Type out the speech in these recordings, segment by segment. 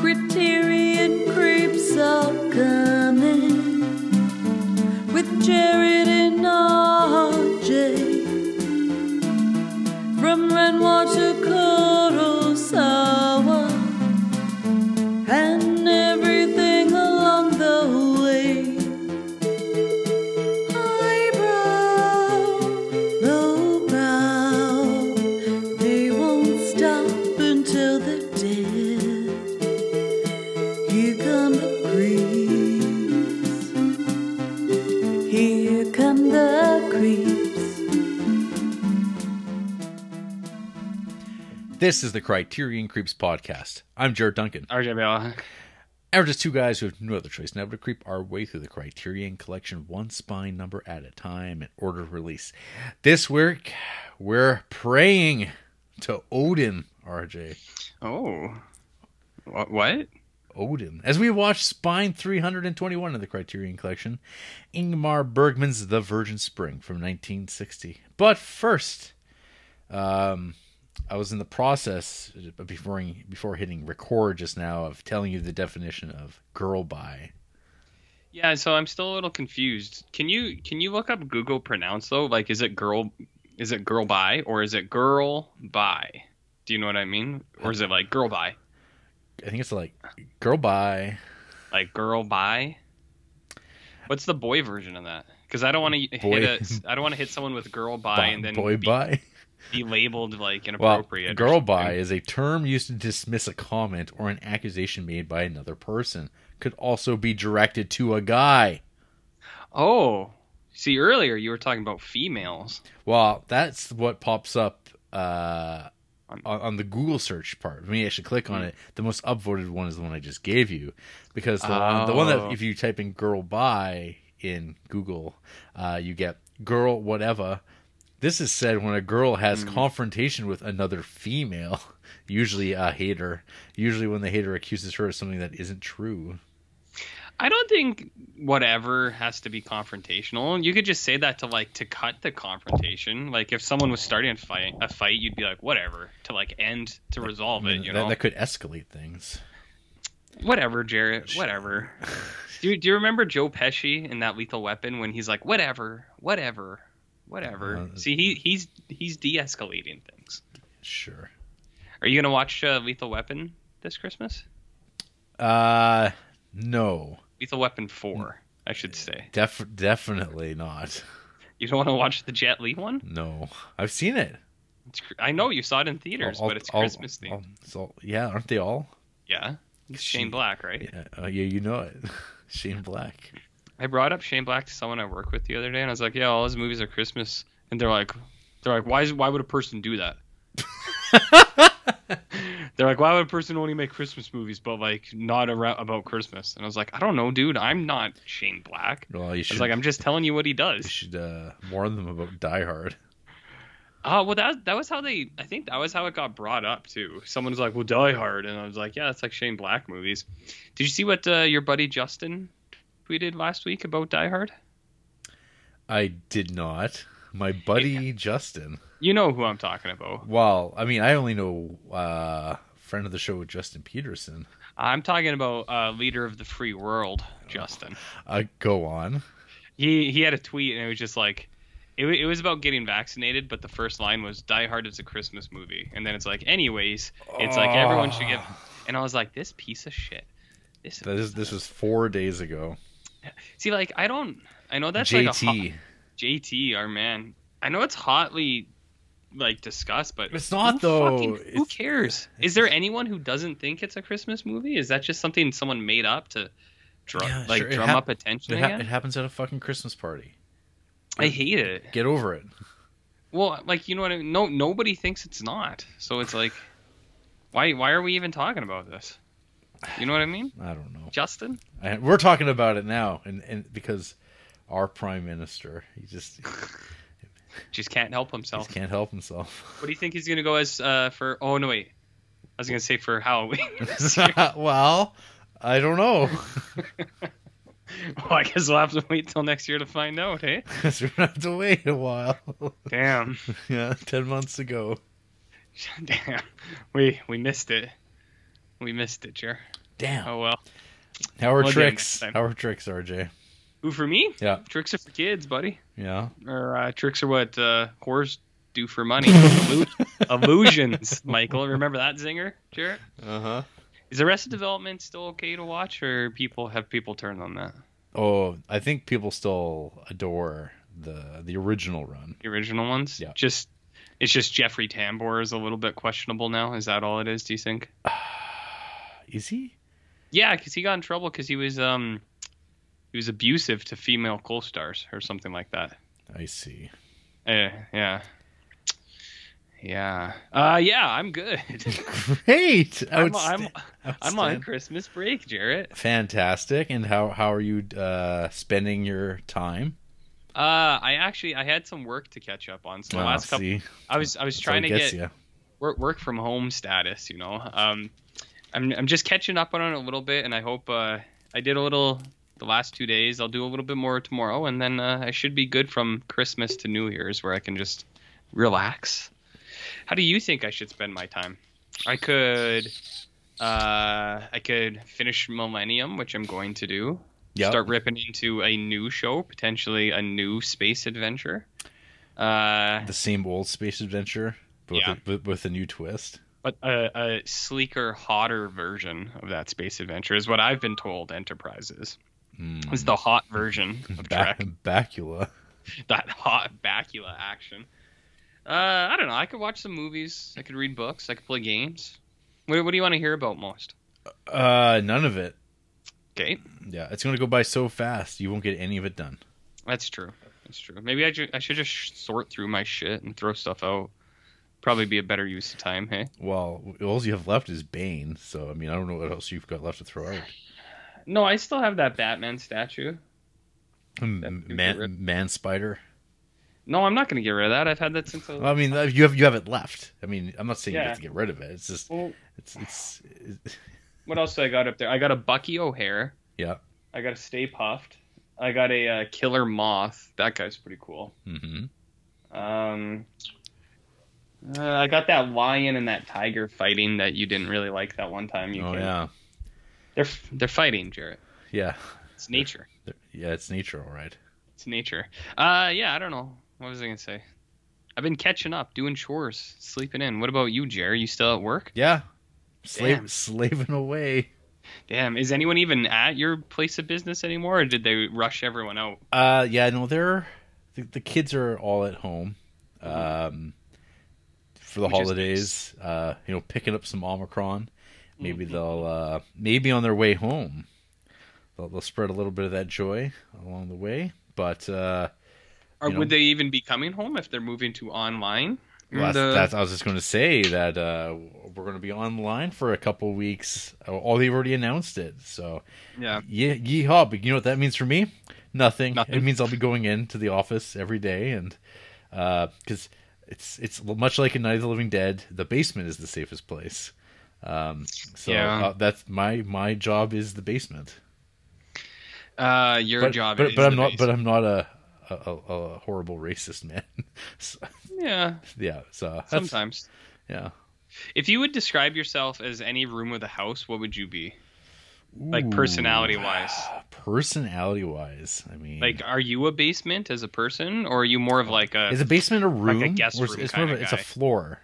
Criterion This is the Criterion Creeps podcast. I'm Jared Duncan. RJ Bella. And we're just two guys who have no other choice now but to creep our way through the Criterion collection one spine number at a time in order of release. This week, we're praying to Odin, RJ. Oh. What? what? Odin. As we watch Spine 321 of the Criterion Collection, Ingmar Bergman's The Virgin Spring from 1960. But first, um, I was in the process uh, before before hitting record just now of telling you the definition of girl by. Yeah, so I'm still a little confused. Can you can you look up Google pronounce though? Like is it girl is it girl by or is it girl by? Do you know what I mean? Or is it like girl by? I think it's like girl by. Like girl by? What's the boy version of that? Because I don't want to hit a, I don't want to hit someone with girl by, and then boy be, by. Be labeled like Well, inappropriate. or girl by is a term used to dismiss a comment or an accusation made by another person. Could also be directed to a guy. Oh, see earlier you were talking about females. Well, that's what pops up uh, on, on the Google search part. Maybe I should click on it. The most upvoted one is the one I just gave you because the one, the one Oh. that if you type in "girl by" in Google, uh, you get "girl whatever." This is said when a girl has mm. confrontation with another female, usually a hater. Usually when the hater accuses her of something that isn't true. I don't think whatever has to be confrontational. You could just say that to like to cut the confrontation. Like if someone was starting a fight, a fight, you'd be like, whatever, to like end to resolve it. You that, know, that could escalate things. whatever, Jared, whatever. do Do you remember Joe Pesci in that Lethal Weapon when he's like, whatever, whatever, whatever? Uh, See, he he's he's de-escalating things. Sure. Are you gonna watch uh, Lethal Weapon this Christmas? Uh, no. Lethal Weapon Four, I should say. Def- definitely not. You don't want to watch the Jet Li one? No, I've seen it. It's, cr- I know you saw it in theaters, All- but it's all- Christmas themed. it's yeah, aren't they all? yeah, it's She- Shane Black, right? Yeah, uh, yeah, you know it. Shane Black. I brought up Shane Black to someone I work with the other day, and I was like, "Yeah, all his movies are Christmas," and they're like, "They're like, why is why would a person do that?" they're like, "Why would a person only make Christmas movies, but like not around, about Christmas?" And I was like, "I don't know, dude. I'm not Shane Black." Well, you I should. was like, "I'm just telling you what he does." you does." should uh, warn them about Die Hard. Oh, well, that that was how they. I think that was how it got brought up too. Someone was like, "Well, Die Hard," and I was like, "Yeah, that's like Shane Black movies." Did you see what uh, your buddy Justin tweeted last week about Die Hard? I did not. My buddy Justin. You know who I'm talking about. Well, I mean, I only know uh, friend of the show Justin Peterson. I'm talking about uh, leader of the free world, Justin. Uh, go on. He he had a tweet and it was just like, it, it was about getting vaccinated, but the first line was Die Hard is a Christmas movie, and then it's like, anyways, it's like everyone should get. And I was like, this piece of shit. This is. This was four days ago. See like I don't. I know that's like a hot, JT. JT, our man. I know it's hotly like discussed, but It's not, who though. fucking- who It's- cares? Is there anyone who doesn't think it's a Christmas movie? Is that just something someone made up to, drum, Yeah, like sure, drum hap- up attention It, ha- again? it happens at a fucking Christmas party. I hate it. Get over it. Well, like you know what I mean? No, nobody thinks it's not. So it's like, why? Why are we even talking about this? You know what I mean, I don't know. Justin? I, we're talking about it now, and, and because our prime minister, he just, Just can't help himself. just can't help himself. What do you think he's gonna go as uh, for? Oh no, wait. I was gonna say for Halloween. well, I don't know. well, I guess we'll have to wait till next year to find out, hey? Because we're gonna have to wait a while. Damn. yeah, ten months ago. Damn. We we missed it. We missed it, Jer. Damn. Oh well. How are We'll tricks? How are tricks, RJ? Who for me? Yeah. Tricks are for kids, buddy. Yeah. Or uh, tricks are what uh, whores do for money. Illusions, Michael. Remember that zinger, Jared? Uh huh. Is Arrested Development still okay to watch, or people have people turned on that? Oh, I think people still adore the the original run. The original ones? Yeah. Just it's just Jeffrey Tambor is a little bit questionable now. Is that all it is? Do you think? Is he? Yeah, because he got in trouble because he was um he was abusive to female co-stars or something like that. I see. Uh, yeah. Yeah. Uh yeah, I'm good. Great. I'm, I'm, I'm on Christmas break, Jared. Fantastic. And how how are you uh, spending your time? Uh I actually I had some work to catch up on. So the Ah, last couple I was I was that's trying to get ya. work work from home status, you know. Um I'm I'm just catching up on it a little bit and I hope uh I did a little the last 2 days. I'll do a little bit more tomorrow and then uh, I should be good from Christmas to New Year's where I can just relax. How do you think I should spend my time? I could uh I could finish Millennium, which I'm going to do. Yep. Start ripping into a new show, potentially a new space adventure. Uh the same old space adventure, but Yeah. with, a, with, with a new twist. But a, a sleeker, hotter version of that space adventure is what I've been told Enterprise is. Mm. It's the hot version of Ba- Trek. Bakula. that hot Bakula action. Uh, I don't know. I could watch some movies. I could read books. I could play games. What, what do you want to hear about most? Uh, none of it. Okay, Yeah, it's gonna go by so fast. You won't get any of it done. that's true. That's true. Maybe I, ju- I should just sort through my shit and throw stuff out. Probably be a better use of time. Hey. Well, all you have left is Bane. So I mean, I don't know what else you've got left to throw out. No, I still have that Batman statue. M- That- Man, man spider. No, I'm not gonna get rid of that. I've had that since I I mean, uh, you have you have it left. I mean, I'm not saying you have to get rid of it. It's just Well, it's it's, it's what else do I got up there? I got a Bucky O'Hare. yeah. I got a Stay Puft. I got a uh, Killer Moth. That guy's pretty cool. hmm Um, uh, I got that lion and that tiger fighting that you didn't really like that one time. You Oh came. yeah, They're they're fighting, Jared. yeah, It's nature. yeah. It's nature, all right. It's nature. Uh, yeah. I don't know. What was I gonna say? I've been catching up, doing chores, sleeping in. What about you, Jerry? You still at work? Yeah, slaving away. Damn. Is anyone even at your place of business anymore, or did they rush everyone out? Uh, yeah, no, they're the, the kids are all at home, um, for the Which holidays. Uh, you know, picking up some Omicron. Maybe Mhm. they'll uh, maybe on their way home, they'll, they'll spread a little bit of that joy along the way. But uh, Or know- would they even be coming home if they're moving to online? well, that's, The- that's I was just going to say that uh, we're going to be online for a couple weeks. Oh, they've already announced it, so yeah. yeah, yeehaw! But you know what that means for me? Nothing. Nothing. It means I'll be going into the office every day, and because it's it's much like in Night of the Living Dead, the basement is the safest place. Um, so Yeah. uh, that's my my job is the basement. Uh, your But job but, is but I'm the not base. but I'm not a a, a, a horrible racist man. so, yeah, yeah. So sometimes. yeah. If you would describe yourself as any room of the house, what would you be? Like personality-wise. Ah, Personality wise, I mean, Like, are you a basement as a person, or are you more of like a? is a basement a room? guest or is- room it's more of a, it's a floor.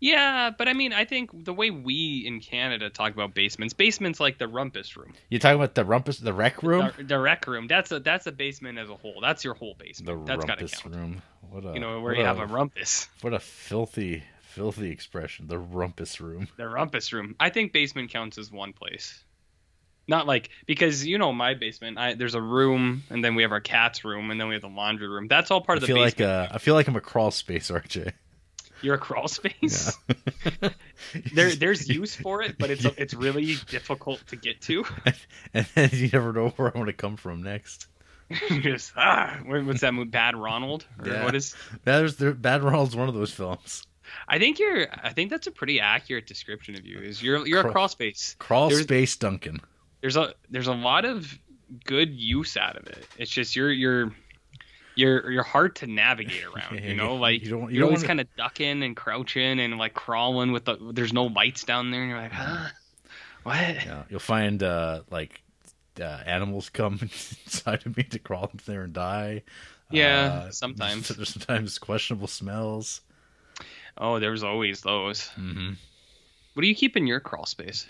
Yeah, but I mean, I think the way we in Canada talk about basements, basements like the rumpus room, You talking about the rumpus, the rec room? the, the rec room. That's a that's a basement as a whole. That's your whole The basement. That's gotta rumpus room. What a You know, where you have a rumpus. what a filthy, filthy expression. The rumpus room. The rumpus room. I think basement counts as one place. Not like because you know my basement. I there's a room, and then we have our cat's room, and then we have the laundry room. That's all part I of the feel like basement. uh, I feel like I'm a crawl space, RJ. You're a crawl space. Yeah. there there's use for it, but it's it's really difficult to get to. and then you never know where I'm going to come from next. Just ah, what's that movie? Bad Ronald or Yeah. what is? There's there, Bad Ronald's one of those films. I think you're. I think that's a pretty accurate description of you. Is you're you're a Crawl- crawl space. Crawl There's- space Duncan. There's a there's a lot of good use out of it. It's just you're you're. You're, you're hard to navigate around, Yeah, you know. Like you don't- you you're always kind of ducking and crouching and like crawling with the. There's no lights down there, and you're like, huh, What? Yeah, you'll find uh, like uh, animals come inside of me to crawl up there and die. Yeah, Uh, sometimes. there's sometimes questionable smells. Oh, there's always those. hmm What do you keep in your crawl space?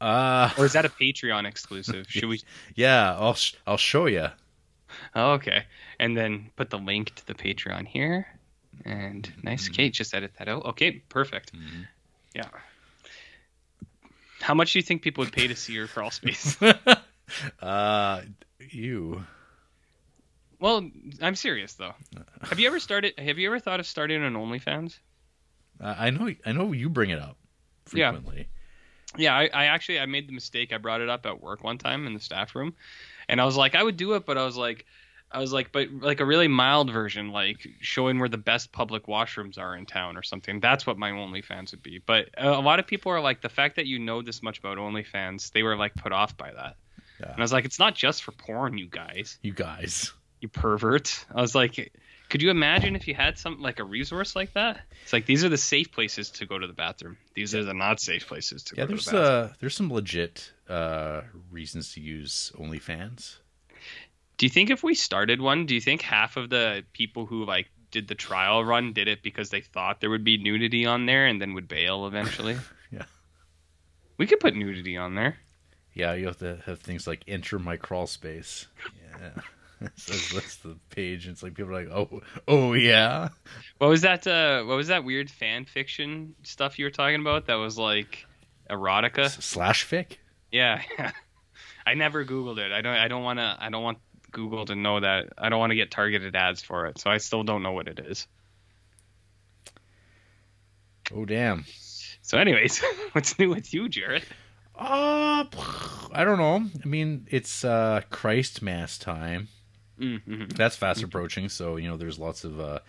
Uh, Or is that a Patreon exclusive? Should we? yeah, I'll sh- I'll show you. Oh, okay. And then put the link to the Patreon here. And nice. Okay, just edit that out. Okay, perfect. Yeah. How much do you think people would pay to see your crawl space? uh, you. well, I'm serious though. Have you ever started? Have you ever thought of starting an OnlyFans? I I know. I know you bring it up frequently. Yeah, I, I actually I made the mistake. I brought it up at work one time in the staff room, and I was like, I would do it, but I was like, I was like, but like a really mild version, like showing where the best public washrooms are in town or something. That's what my OnlyFans would be. But a lot of people are like, the fact that you know this much about OnlyFans, they were like put off by that. Yeah. And I was like, it's not just for porn, you guys, You guys. you pervert. I was like, could you imagine if you had something like a resource like that? It's like these are the safe places to go to the bathroom. These are the not safe places to Yeah, go to the bathroom. uh there's some legit uh reasons to use OnlyFans. Do you think if we started one, do you think half of the people who like did the trial run did it because they thought there would be nudity on there and then would bail eventually? Yeah. We could put nudity on there. Yeah, you have to have things like enter my crawl space. Yeah. So that's, that's the page. And it's like people are like, oh, oh yeah. What was that uh what was that weird fan fiction stuff you were talking about that was like erotica? S- Slash fic. Yeah. I never googled it. I don't I don't want to I don't want Google to know that. I don't want to get targeted ads for it. So I still don't know what it is. Oh damn. So anyways, what's new with you, Jared? Uh, I don't know. I mean, it's uh Christ Mass time. Mm-hmm. That's fast approaching, so you know there's lots of uh,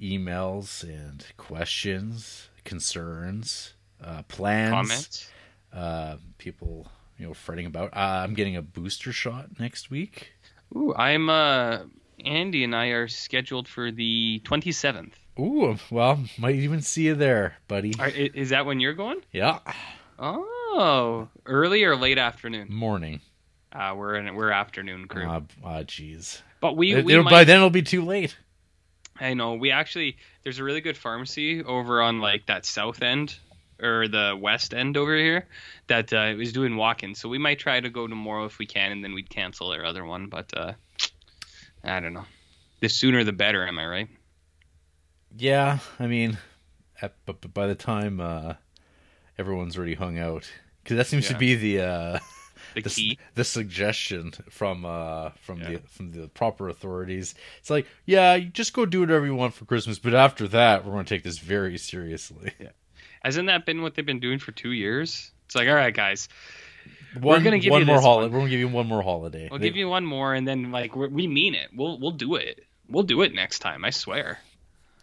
emails and questions, concerns, uh, plans, Comments? Uh, people you know fretting about. Uh, I'm getting a booster shot next week. Ooh, I'm uh Andy and I are scheduled for the 27th. Ooh, well, might even see you there, buddy. Are, is that when you're going? Yeah, Oh, early or late afternoon? morning. Uh, we're in we're afternoon crew. Ah, ah, jeez. but we, It- we might, By then it'll be too late. I know we actually there's a really good pharmacy over on like that south end or the west end over here that uh, is doing walk-ins. So we might try to go tomorrow if we can, and then we'd cancel our other one. But uh, I don't know. The sooner the better. Am I right? Yeah, I mean, but, but by the time uh, everyone's already hung out, because that seems to be the uh, The the, s- key. the suggestion from uh, from Yeah. the from the proper authorities. It's like, yeah, you just go do whatever you want for Christmas, but after that, we're going to take this very seriously. Hasn't that been what they've been doing for two years? It's like, all right, guys, One, gonna give one you more holiday. We're going to give you one more holiday. we'll They- give you one more, and then like we're, we mean it. We'll we'll do it. We'll do it next time. I swear.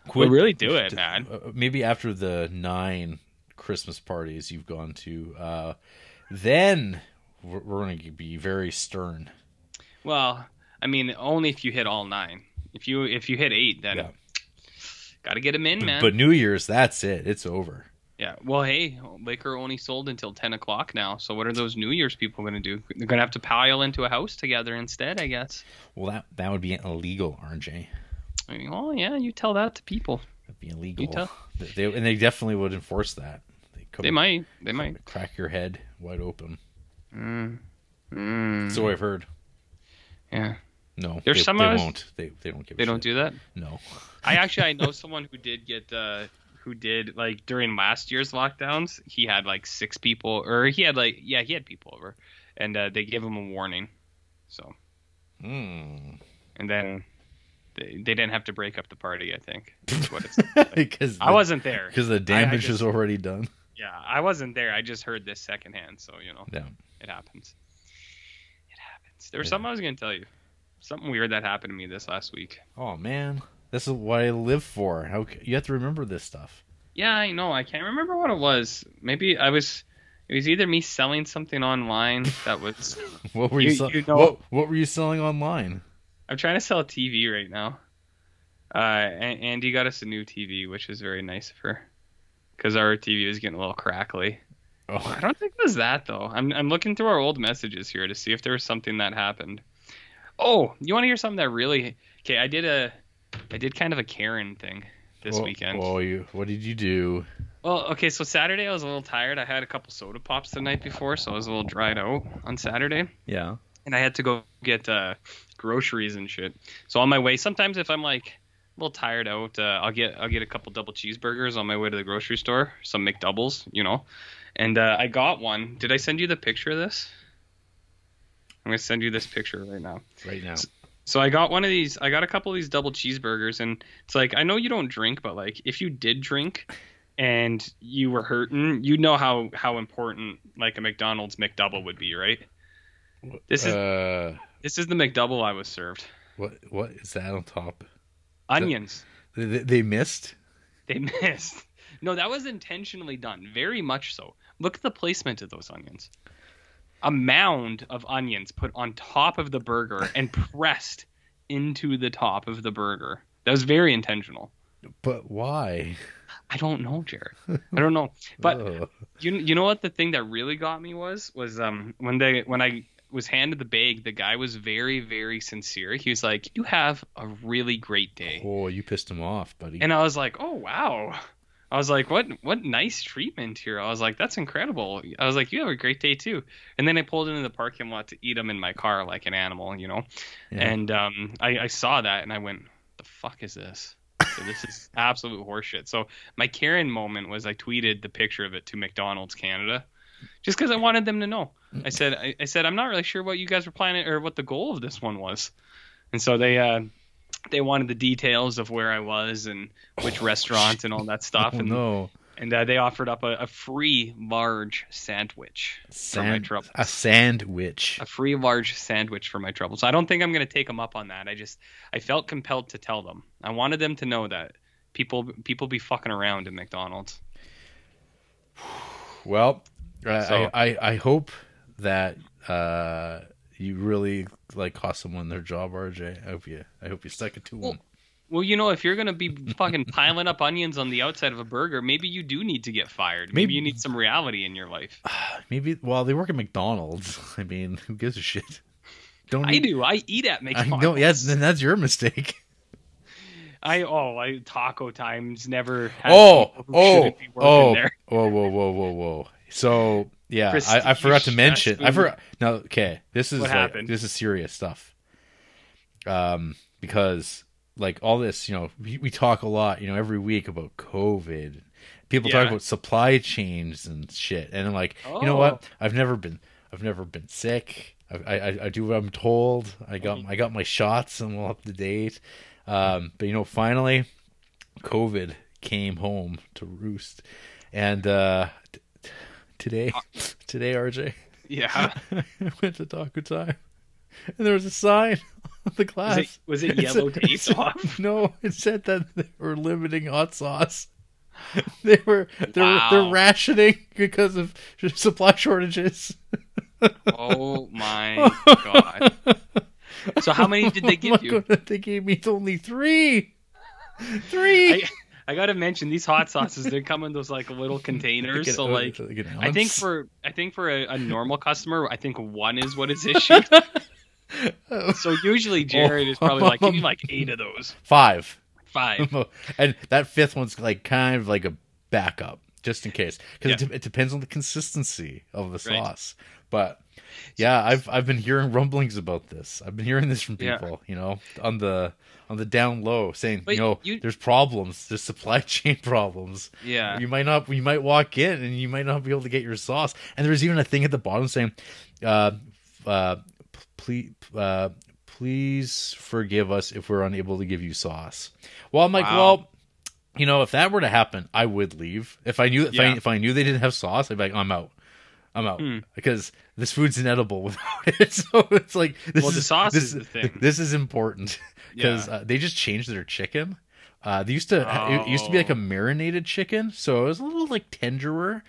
quit- We'll really do it, man. uh, maybe after the nine Christmas parties you've gone to, uh, then we're, we're going to be very stern. Well, I mean, only if you hit all nine. If you if you hit eight, then Yeah. got to get them in, man. But New Year's, that's it. It's over. yeah. Well, hey, liquor only sold until ten o'clock now. So what are those New Year's people going to do? They're going to have to pile into a house together instead, I guess. Well, that that would be illegal, RJ. I mean, well, yeah, you tell that to people. That'd be illegal. You tell- They, and they definitely would enforce that. They, come, They might. They might. crack your head wide open. Mm. Mm. So I've heard. yeah. No, There's they, some they of us- won't. They they don't give. They don't shit. do that. No. I actually I know someone who did get uh who did like during last year's lockdowns. He had like six people, or he had like yeah he had people over, and uh, they gave him a warning. So Hmm. and then they, they didn't have to break up the party. I think is what it's. Because I wasn't there. because the damage just- is already done. Yeah, I wasn't there. I just heard this secondhand. So you know Yeah. It happens. It happens. There was something I was gonna tell you. Something weird that happened to me this last week. Oh man, this is what I live for. How you have to remember this stuff. Yeah, I know. I can't remember what it was. Maybe I was. It was either me selling something online that was. What were you, You- sell- you know- what what were you selling online? I'm trying to sell a TV right now. Uh, and Andy got us a new TV, which is very nice of her, because our TV was getting a little crackly, I Oh, don't think it was that though. I'm I'm looking through our old messages here to see if there was something that happened. Oh, you want to hear something that really? Okay, I did a, I did kind of a Karen thing this oh, weekend. Oh, you. What did you do? Well, okay, so Saturday I was a little tired. I had a couple soda pops the night before, so I was a little dried out on Saturday, Yeah. and I had to go get uh, groceries and shit. So on my way, sometimes if I'm like a little tired out, uh, I'll get I'll get a couple double cheeseburgers on my way to the grocery store, some McDoubles, you know. And uh, I got one. Did I send you the picture of this? I'm gonna send you this picture right now. Right now. So I got one of these. I got a couple of these double cheeseburgers, and it's like I know you don't drink, but like if you did drink, and you were hurting, you know how how important like a McDonald's McDouble would be, right? This is Uh, this is the McDouble I was served. what? What is that on top? Onions. They, they- they missed. They missed. No, that was intentionally done. Very much so. Look at the placement of those onions. A mound of onions put on top of the burger and pressed into the top of the burger. That was very intentional. But why? I don't know, Jared. I don't know. But you you know what the thing that really got me was was um when they when I was handed the bag, the guy was very very sincere. He was like, "You have a really great day," oh, you pissed him off, buddy. and I was like, "Oh wow." I was like, "What what nice treatment here." I was like, "That's incredible." I was like, "You have a great day too." And then I pulled into the parking lot to eat them in my car like an animal, you know. Yeah. And um, I, I saw that and I went, "The fuck is this?" So this is absolute horseshit. So my Karen moment was I tweeted the picture of it to McDonald's Canada, just because I wanted them to know. I said I, I said I'm not really sure what you guys were planning or what the goal of this one was, and so they uh, they wanted the details of where I was and which restaurant and all that stuff, oh and no, and uh, they offered up a, a free large sandwich for my troubles. a sandwich. A free large sandwich for my troubles. I don't think I'm going to take them up on that. I just I felt compelled to tell them. I wanted them to know that people people be fucking around at McDonald's. Well, So- I, I I hope that uh, you really like cost someone their job, RJ. I hope you I hope you stuck it to Well, them. Well, you know, if you're going to be fucking piling up onions on the outside of a burger, maybe you do need to get fired. Maybe, Maybe- you need some reality in your life. Maybe well they work at McDonald's. I mean, who gives a shit? Don't I eat- do. I eat at I McDonald's. know. Yes, then that's your mistake. I oh, I taco times never. Oh, oh, oh, there. whoa, whoa, whoa, whoa, whoa. So yeah, I, I forgot to mention. I forgot. No, okay, this is like, this is serious stuff. Um, because like all this, you know, we, we talk a lot, you know, every week about COVID. People talk about supply chains and shit, and I'm like, you know Oh. what? I've never been, I've never been sick. I, I, I do what I'm told. I got, I got my shots. I'm all up to date. Um, but you know, finally, COVID came home to roost, and uh, today, uh, today, RJ, Yeah. I went to Taco Time, and there was a sign on the glass. Was it, was it yellow said- tape said- off? No, it said that they were limiting hot sauce. They were they're Wow. they're rationing because of supply shortages. Oh my god. So how many did they Oh give you? God, they gave me only three. Three. I, I gotta mention these hot sauces. They come in those like little containers. So like, I think for I think for a, a normal customer, I think one is what is issued. So usually Jared is probably like, give me like eight of those, five. five. and that fifth one's like kind of like a backup, just in case, because it, de- it depends on the consistency of the Right. sauce. But yeah, I've I've been hearing rumblings about this. I've been hearing this from Yeah. people, you know, on the on the down low, saying But you know, you- there's problems, there's supply chain problems. Yeah. You might not, you might walk in and you might not be able to get your sauce. And there's even a thing at the bottom saying, uh, uh, please, uh, please forgive us if we're unable to give you sauce. Well, I'm like, Wow. well, you know, if that were to happen, I would leave. If I knew, if, I, if I knew they didn't have sauce, I'd be like, I'm out. I'm out Hmm. because this food's inedible without it. So it's like this Well, the is sauce this, is the thing. This is important because Yeah. uh, they just changed their chicken. Uh, they used to it used to be like a Oh. marinated chicken, so it was a little like tenderer.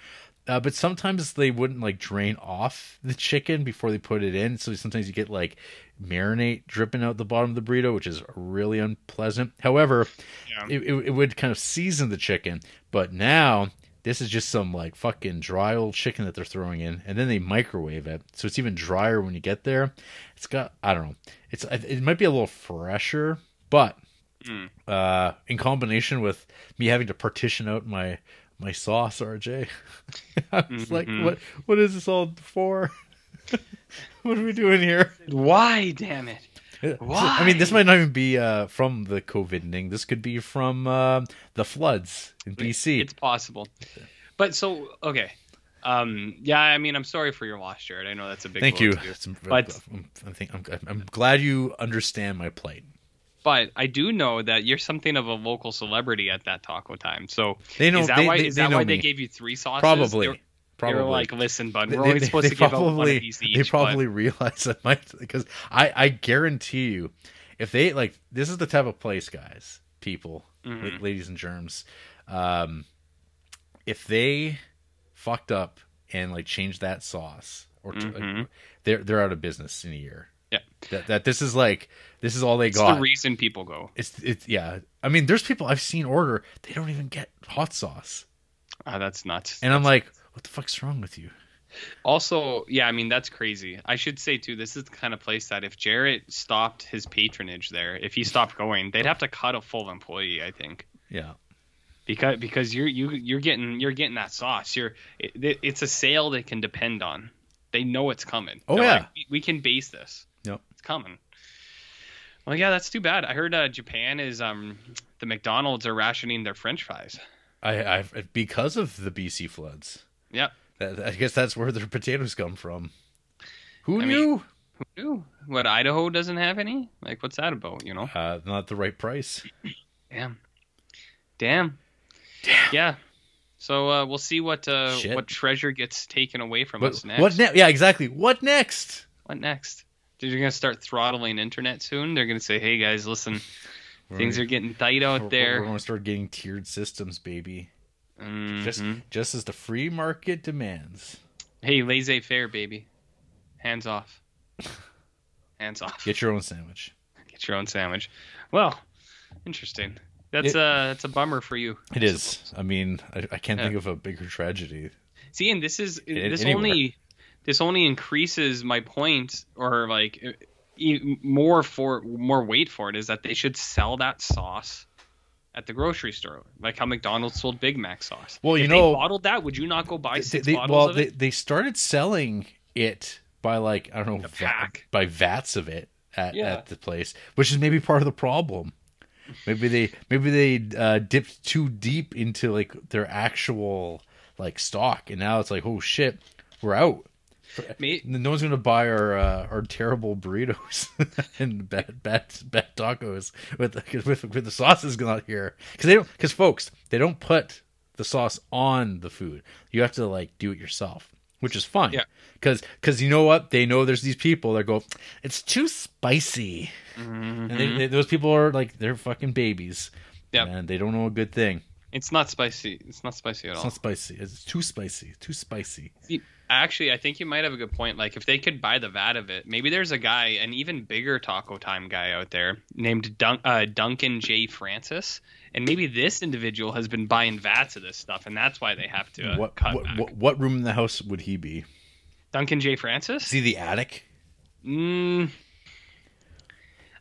Uh, but sometimes they wouldn't like drain off the chicken before they put it in, so sometimes you get like marinate dripping out the bottom of the burrito, which is really unpleasant. However, Yeah. it, it, it would kind of season the chicken, but now This is just some like fucking dry old chicken that they're throwing in, and then they microwave it, so it's even drier when you get there. It's got I don't know. It's it might be a little fresher, but Mm. uh, in combination with me having to partition out my my sauce, RJ, I was like, Mhm. what what is this all for? what are we doing here? Why, damn it? I mean, this might not even be uh, from the COVID thing. This could be from uh, the floods in BC. It's possible. But so okay. Um yeah, I mean I'm sorry for your loss, Jared. I know that's a big Thank you. It's- But- I'm, I think I'm, I'm glad you understand my plight. But I do know that you're something of a local celebrity at that taco time. So They know. is that they, why they, is that why me. they gave you three sauces? probably. They were- probably. They were like, listen, bud, we're only they- supposed they to give out one of probably- these each. They but- probably realize that might because I I guarantee you, if they like, this is the type of place, guys, people, Mhm. la- ladies and germs, um, if they fucked up and like changed that sauce or t- Mhm. they're they're out of business in a year. Yeah. That that this is like this is all they It's got. the reason people go. It's it's yeah. I mean, there's people I've seen order they don't even get hot sauce, Ah, that's nuts. and I'm like, what the fuck's wrong with you? Also, yeah, I mean that's crazy. I should say too, this is the kind of place that if Jared stopped his patronage there, if he stopped going, they'd have to cut a full employee. I think Yeah. because because you're you you're getting you're getting that sauce. You're it, it's a sale they can depend on. They know it's coming. Oh, They're yeah. like, we, we can base this. Yep. It's coming. Well, yeah, that's too bad. I heard uh, Japan is um the McDonald's are rationing their French fries. I I because of the BC floods. Yep. I guess that's where their potatoes come from. Who I mean- knew? Who knew? What Idaho doesn't have any? Like, what's that about? You know? uh, not the right price. Damn. Damn. Damn. Yeah. So uh, we'll see what uh, what treasure gets taken away from What, us next. what next? Yeah, exactly. What next? What next? They're gonna start throttling internet soon. They're gonna say, "Hey guys, listen, things are getting tight out We're, we're going to start getting tiered systems, baby. Mhm. Just just as the free market demands. Hey, laissez faire, baby. Hands off. Hands off. Get your own sandwich. Get your own sandwich. Well, interesting. That's It- uh, that's a bummer for you. It is. I mean, I, I can't Yeah. think of a bigger tragedy. See, and this is this anywhere. only this only increases my point, or like more for more weight for it is that they should sell that sauce at the grocery store, like how McDonald's sold Big Mac sauce. Well, you if know- they bottled that, would you not go buy They- six they- bottles well, of they, it? they started selling it by like I don't know va- by vats of it at, Yeah. at the place, which is maybe part of the problem. Maybe they maybe they uh, dipped too deep into like their actual like stock, and now it's like oh shit, we're out. May- No one's gonna buy our uh, our terrible burritos and bad bad bad tacos with with with the sauces not here because they don't because folks they don't put the sauce on the food. You have to like do it yourself, which is fine. Yeah. Because because you know what they know there's these people that go it's too spicy, Mhm. and they, they, those people are like they're fucking babies. Yep. and they don't know a good thing. It's not spicy. It's not spicy at It's all. It's not spicy. It's too spicy. Too spicy. Actually, I think you might have a good point. Like, if they could buy the vat of it, maybe there's a guy, an even bigger Taco Time guy out there named Dun- uh, Duncan J. Francis, and maybe this individual has been buying vats of this stuff, and that's why they have to uh, what, cut what, what what room in the house would he be? Duncan J. Francis? Is he the attic? Mm,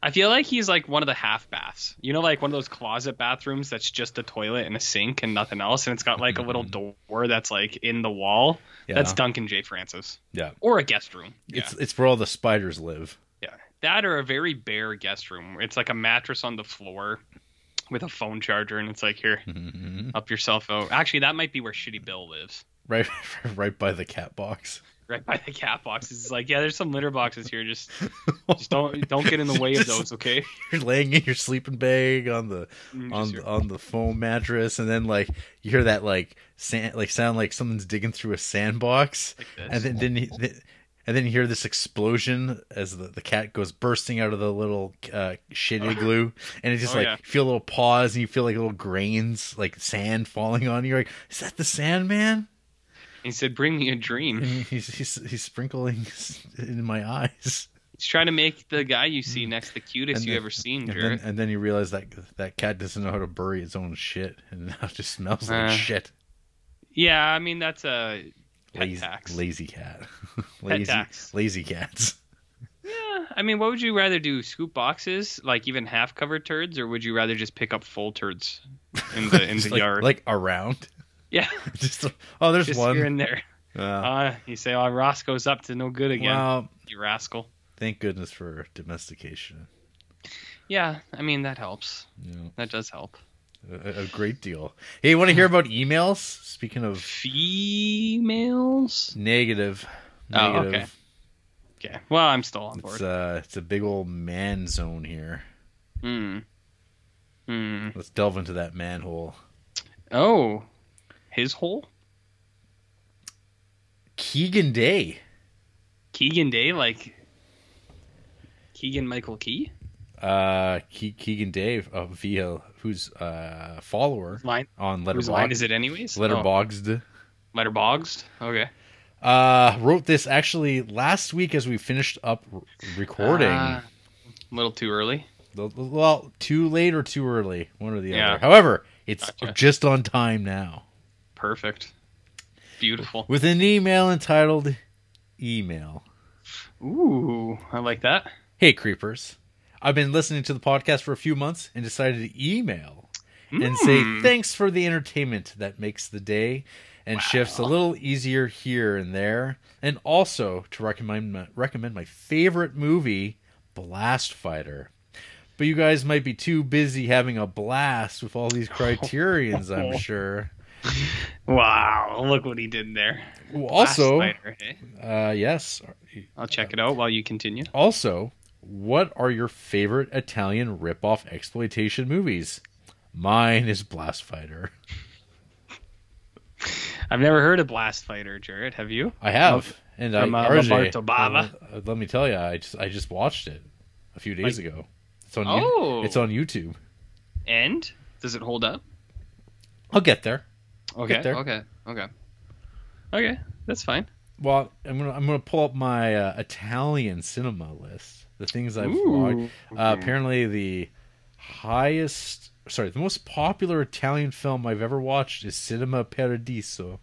I feel like he's like one of the half baths. You know, like one of those closet bathrooms that's just a toilet and a sink and nothing else, and it's got like a little door that's like in the wall. Mm-hmm. Yeah. That's Duncan J. Francis, Yeah. or a guest room. Yeah. It's it's where all the spiders live. Yeah, that or a very bare guest room. It's like a mattress on the floor with a phone charger, and it's like here, up your cell phone. Actually, that might be where Shitty Bill lives, Right right by the cat box. Right by the cat boxes. It's like, yeah, there's some litter boxes here. Just, just don't don't get in the way of those, okay? You're laying in your sleeping bag on the Mm, on just the, your- on the foam mattress, and then like you hear that like sand like sound like someone's digging through a sandbox, Like and then then you, th- and then you hear this explosion as the, the cat goes bursting out of the little uh, shit igloo, and it just Oh, like yeah. you feel a little pause, and you feel like little grains like sand falling on you. You're like, is that the Sandman? He said, "Bring me a dream." He's he's he's sprinkling in my eyes. He's trying to make the guy you see next the cutest you ever seen, And then, and then you realize that that cat doesn't know how to bury its own shit, and now it just smells like Uh. shit. Yeah, I mean that's a lazy, tax. lazy cat. lazy, tax. lazy cats. Yeah, I mean, what would you rather do? Scoop boxes, like even half covered turds, or would you rather just pick up full turds in the in the like, yard? like around. Yeah, Just oh, there's just one. here and there. Uh, Uh, you say, "Oh, Roscoe's up to no good again." well, You rascal. thank goodness for domestication. Yeah, I mean that helps. Know, That does help. a, a great deal. Hey, you want to hear about emails? Speaking of Females. negative, Oh, okay. Okay. Well, I'm still on It's board. uh, it's a big old man zone here. Hmm. Hmm. Let's delve into that manhole. Oh, his hole. Keegan Day. Keegan Day, like Keegan Michael Key. Uh, Ke- Keegan Day uh, via who's uh follower Line. on Whose line is it, anyways? Letterboxd. Oh, Letterboxd. Okay. Uh, wrote this actually last week as we finished up recording. Ah, a little too early. Well, too late or too early, one or the Yeah. other. However, it's Gotcha. just on time now. Perfect. Beautiful. With an email entitled "Email." Ooh, I like that. Hey, creepers! I've been listening to the podcast for a few months and decided to email and say Mm. thanks for the entertainment that makes the day and shifts a little easier here and there, and also to recommend my, recommend my favorite movie, Blast Fighter. But you guys might be too busy having a blast with all these criterions, I'm sure. Wow, look what he did there. Also, eh? uh, yes. I'll check it out while you continue. Also, what are your favorite Italian rip-off exploitation movies? Mine is Blast Fighter. I've never heard of Blast Fighter, Jared. Have you? I have, and I from, uh, RJ, Bava. uh, let me tell you, I just I just watched it a few days Like- ago. It's on Oh. it's on YouTube. And does it hold up? I'll get there. Okay. there. Okay. Okay. Okay. That's fine. Well, I'm gonna I'm gonna pull up my uh, Italian cinema list. The things I've Ooh. watched. Uh, apparently, the highest, sorry, the most popular Italian film I've ever watched is Cinema Paradiso.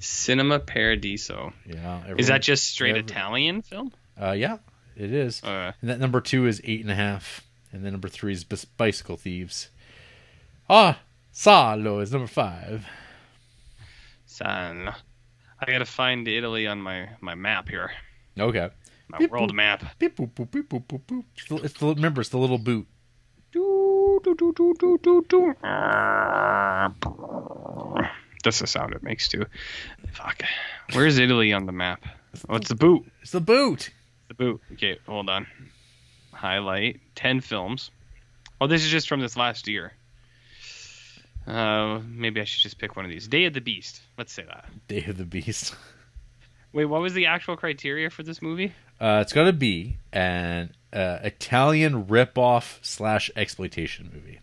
Cinema Paradiso. Yeah, Is that just straight every- Italian film? Uh, yeah, it is. Uh, And that number two is eight and a half, and then number three is Bicycle Thieves. Ah, Salo is number five. San. I gotta find Italy on my my map here. Okay. My Beep, world boop. map. Beep, boop, boop, beep, boop, boop, boop. It's the, it's the, remember, it's the little boot. Do, do, do, do, do, do, do. That's the sound it makes too. Fuck. Where's Italy on the map? Oh, it's the boot. It's the boot. The boot. Okay, hold on. Highlight ten films. Oh, this is just from this last year. Uh, maybe I should just pick one of these. Day of the Beast. Let's say that. Day of the Beast. Wait, what was the actual criteria for this movie? Uh, it's got to be an uh, Italian rip-off slash exploitation movie.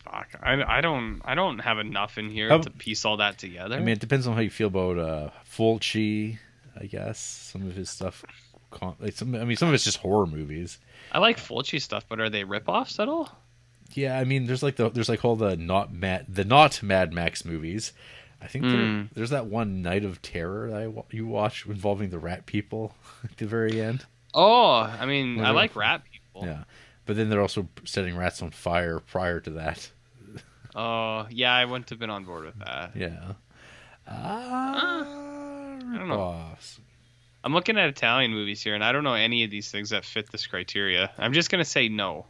Fuck, I, I don't I don't have enough in here How- to piece all that together. I mean, it depends on how you feel about uh, Fulci, I guess. Some of his stuff. Like some, I mean, some of it's just horror movies. I like Fulci stuff, but are they ripoffs at all? Yeah, I mean, there's like the there's like all the not Mad the not Mad Max movies. I think there, Mm. there's that one Night of Terror that I, you watch involving the rat people at the very end. Oh, I mean, I like rat people. Yeah, but then they're also setting rats on fire prior to that. Oh, yeah, I wouldn't have been on board with that. Yeah. Ah, don't know. rip-offs. I'm looking at Italian movies here, and I don't know any of these things that fit this criteria. I'm just gonna say no.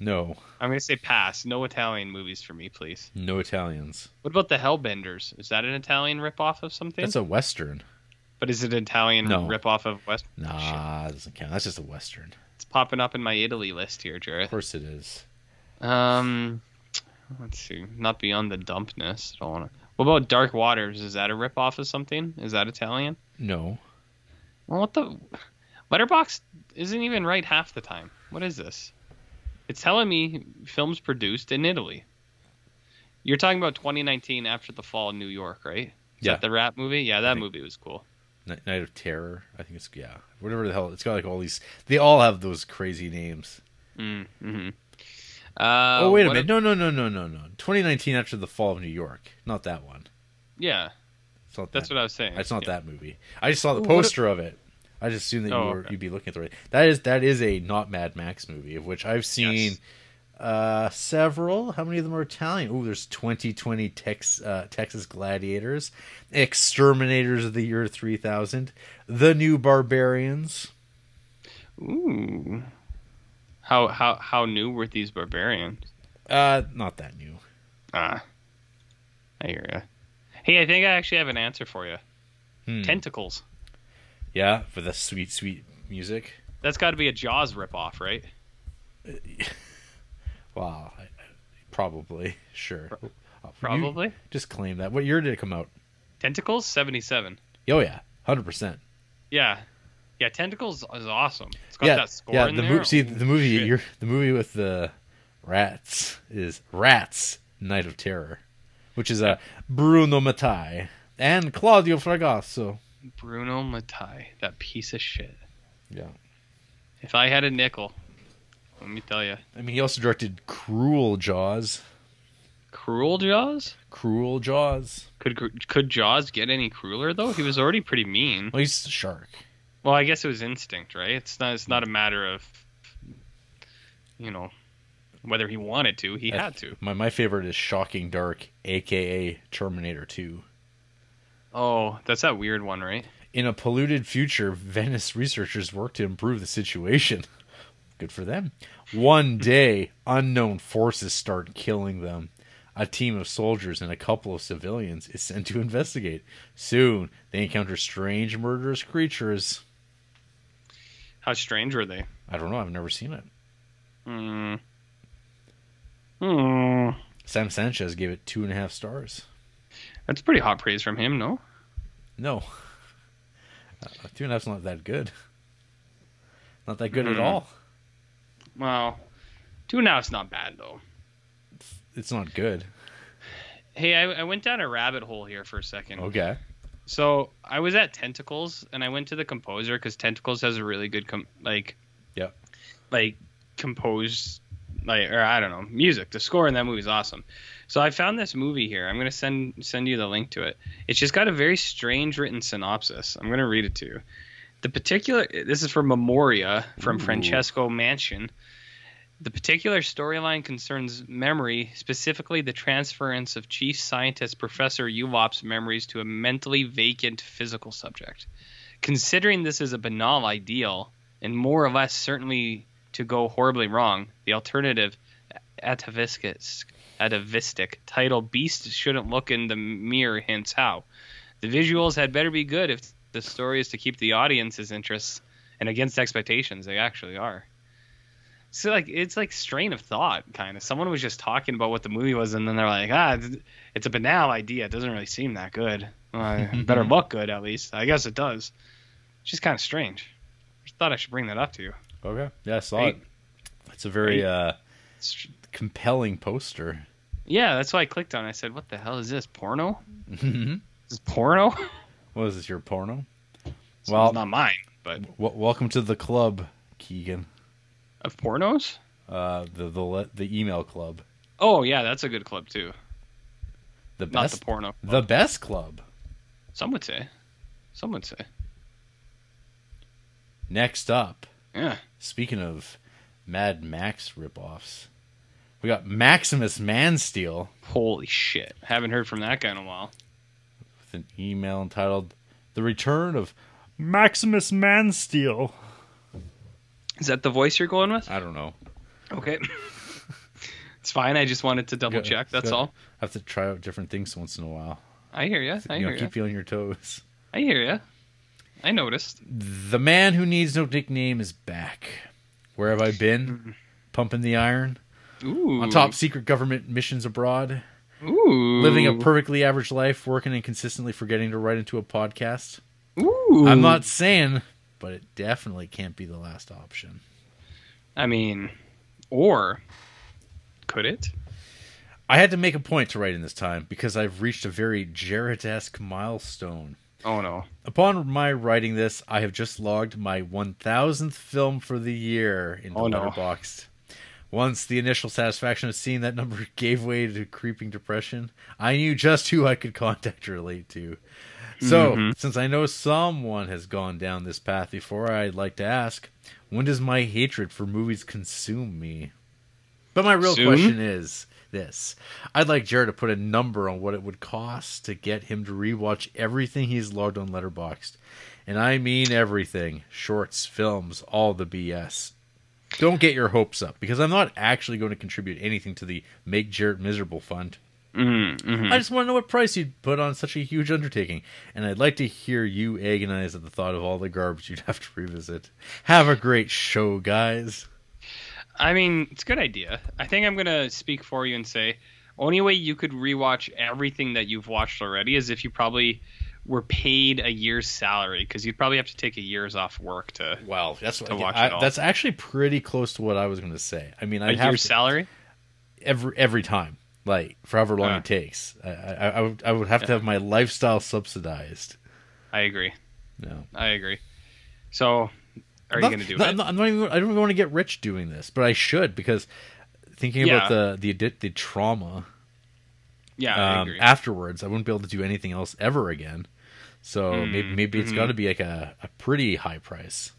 No, I'm gonna say pass. No Italian movies for me, please. no Italians. What about the Hellbenders? Is that an Italian ripoff of something? That's a western. but is it an Italian No. ripoff of West? Nah, it doesn't count. That's just a western. It's popping up in my Italy list here, Jared. Of course it is. Um, let's see. Not beyond the dumpness. I don't want to. What about Dark Waters? Is that a ripoff of something? Is that Italian? No, Well, what the? Letterboxd isn't even right half the time. What is this? It's telling me films produced in Italy. You're talking about 2019 after the fall in New York, right? Is Yeah. that the rap movie? Yeah, that think- movie was cool. Night, Night of Terror. I think it's yeah. Whatever the hell. It's got like all these. They all have those crazy names. Mm, hmm Uh, oh wait a what minute, no, no, no, no, no, no. 2019 after the fall of New York, not that one. yeah, It's not that's what I was saying. It's not Yeah. that movie. I just saw the What- poster of it. I just assumed that Oh, you were, okay. you'd be looking at the right. That is that is a not Mad Max movie of which I've seen Yes. uh, several. How many of them are Italian? Oh, there's 2020 Tex, uh, Texas Gladiators, Exterminators of the Year 3000, The New Barbarians. Ooh. How how how new were these barbarians? Uh, not that new. Ah, I hear ya. Hey, I think I actually have an answer for you. Hmm. Tentacles. Yeah, for the sweet, sweet music. That's got to be a Jaws ripoff, right? Wow, probably sure. Oh, you Probably. just claim that. What year did it come out? Tentacles, seventy-seven. Oh yeah, hundred percent. Yeah, yeah. Tentacles is awesome. It's got Yeah, that score yeah. The there. mo- see the movie. the movie with the rats is Rats: Night of Terror, which is a Bruno Mattei and Claudio Fragasso. Bruno Mattei, that piece of shit. Yeah, If I had a nickel, let me tell you, I mean he also directed Cruel Jaws. cruel Jaws. Cruel Jaws. Could could Jaws get any crueler though? He was already pretty mean. Well, he's a shark. Well, I guess it was instinct, right? It's not. It's not a matter of, you know, whether he wanted to. He had to. My my favorite is Shocking Dark, aka Terminator Two. Oh, that's that weird one, right? In a polluted future, Venice researchers work to improve the situation. Good for them. One day, unknown forces start killing them. A team of soldiers and a couple of civilians is sent to investigate. Soon, they encounter strange, murderous creatures. How strange were they? I don't know, I've never seen it. Hmm. Hmm. Sam Sanchez gave it two and a half stars. That's pretty hot praise from him, no? No. Uh, two and a half's not that good. Not that good at Hmm. all. Well, two and a half's not bad though. It's not good. Hey, I, I went down a rabbit hole here for a second. Okay. So I was at Tentacles, and I went to the composer because Tentacles has a really good com- like, yeah, like composed like or I don't know music. The score in that movie is awesome. So I found this movie here. I'm gonna send send you the link to it. It's just got a very strange written synopsis. I'm gonna read it to you. The particular this is from Memoria from Ooh. Francesco Mansion. The particular storyline concerns memory, specifically the transference of chief scientist Professor Ulop's memories to a mentally vacant physical subject. Considering this is a banal ideal, and more or less certainly to go horribly wrong, the alternative atavistic, atavistic title Beast shouldn't look in the mirror hints how. The visuals had better be good if the story is to keep the audience's interest and against expectations. They actually are. So like it's like strain of thought kind of. Someone was just talking about what the movie was, and then they're like, ah, it's- a banal idea. It doesn't really seem that good. Well, better look good at least. I guess it does. It's just kind of strange. Just thought I should bring that up to you. Okay. Yeah, I saw Right. it. It's a very uh, It's- compelling poster. yeah, that's why I clicked on. it. I said, "What the hell is this? Porno? what Is this porno?" is this, your porno? Well- it's not mine, but W- welcome to the club, Keegan. of pornos. Uh, the the the email club, Oh yeah, that's a good club too. the Not best, the porno. the best club. Some would say. Some would say. Next up, Yeah. speaking of Mad Max ripoffs, we got Maximus Mansteel Holy shit! Haven't heard from that guy in a while. with an email entitled "The Return of Maximus Mansteel." Is that the voice you're going with? I don't know. Okay. it's fine. I just wanted to double check. That's all. I have to try out different things once in a while. I hear you. I you hear know, you. keep feeling your toes. I hear you. I noticed. The man who needs no nickname is back. Where have I been? Hmm. Pumping the iron Ooh. on top secret government missions abroad, Ooh. living a perfectly average life, working and consistently forgetting to write into a podcast. Ooh. I'm not saying, but it definitely can't be the last option. I mean, or could it? I had to make a point to write in this time because I've reached a very Jared-esque milestone. Oh no. Upon my writing this, I have just logged my 1000th film for the year into Oh, no. Once the initial satisfaction of seeing that number gave way to creeping depression, I knew just who I could contact to relate to. So, Mm-hmm. since I know someone has gone down this path before, I'd like to ask, when does my hatred for movies consume me? But my real Soon? question is this. I'd like Jared to put a number on what it would cost to get him to rewatch everything he's logged on Letterboxd. And I mean everything. Shorts, films, all the BS. Don't get your hopes up because I'm not actually going to contribute anything to the Make Jared Miserable Fund. Mm-hmm. I just want to know what price you'd put on such a huge undertaking, and I'd like to hear you agonize at the thought of all the garbage you'd have to revisit. Have a great show, guys. I mean, it's a good idea. I think I'm gonna speak for you and say, only way you could rewatch everything that you've watched already is if you probably were paid a year's salary because you'd probably have to take a year's off work to Wow, that's To watch I- it all. that's actually pretty close to what I was going to say. I mean, I'd have year's to- salary. every every time, like for however long Yeah. it takes. I, I, I would I would have to have my lifestyle subsidized. I agree. No, I agree. So, are you gonna do no, it? I'm not, I'm not even. I don't even want to get rich doing this, but I should because thinking about the the the trauma yeah, I um, agree. afterwards, I wouldn't be able to do anything else ever again. So Mm, maybe maybe it's mhm. got to be like a, a pretty high price.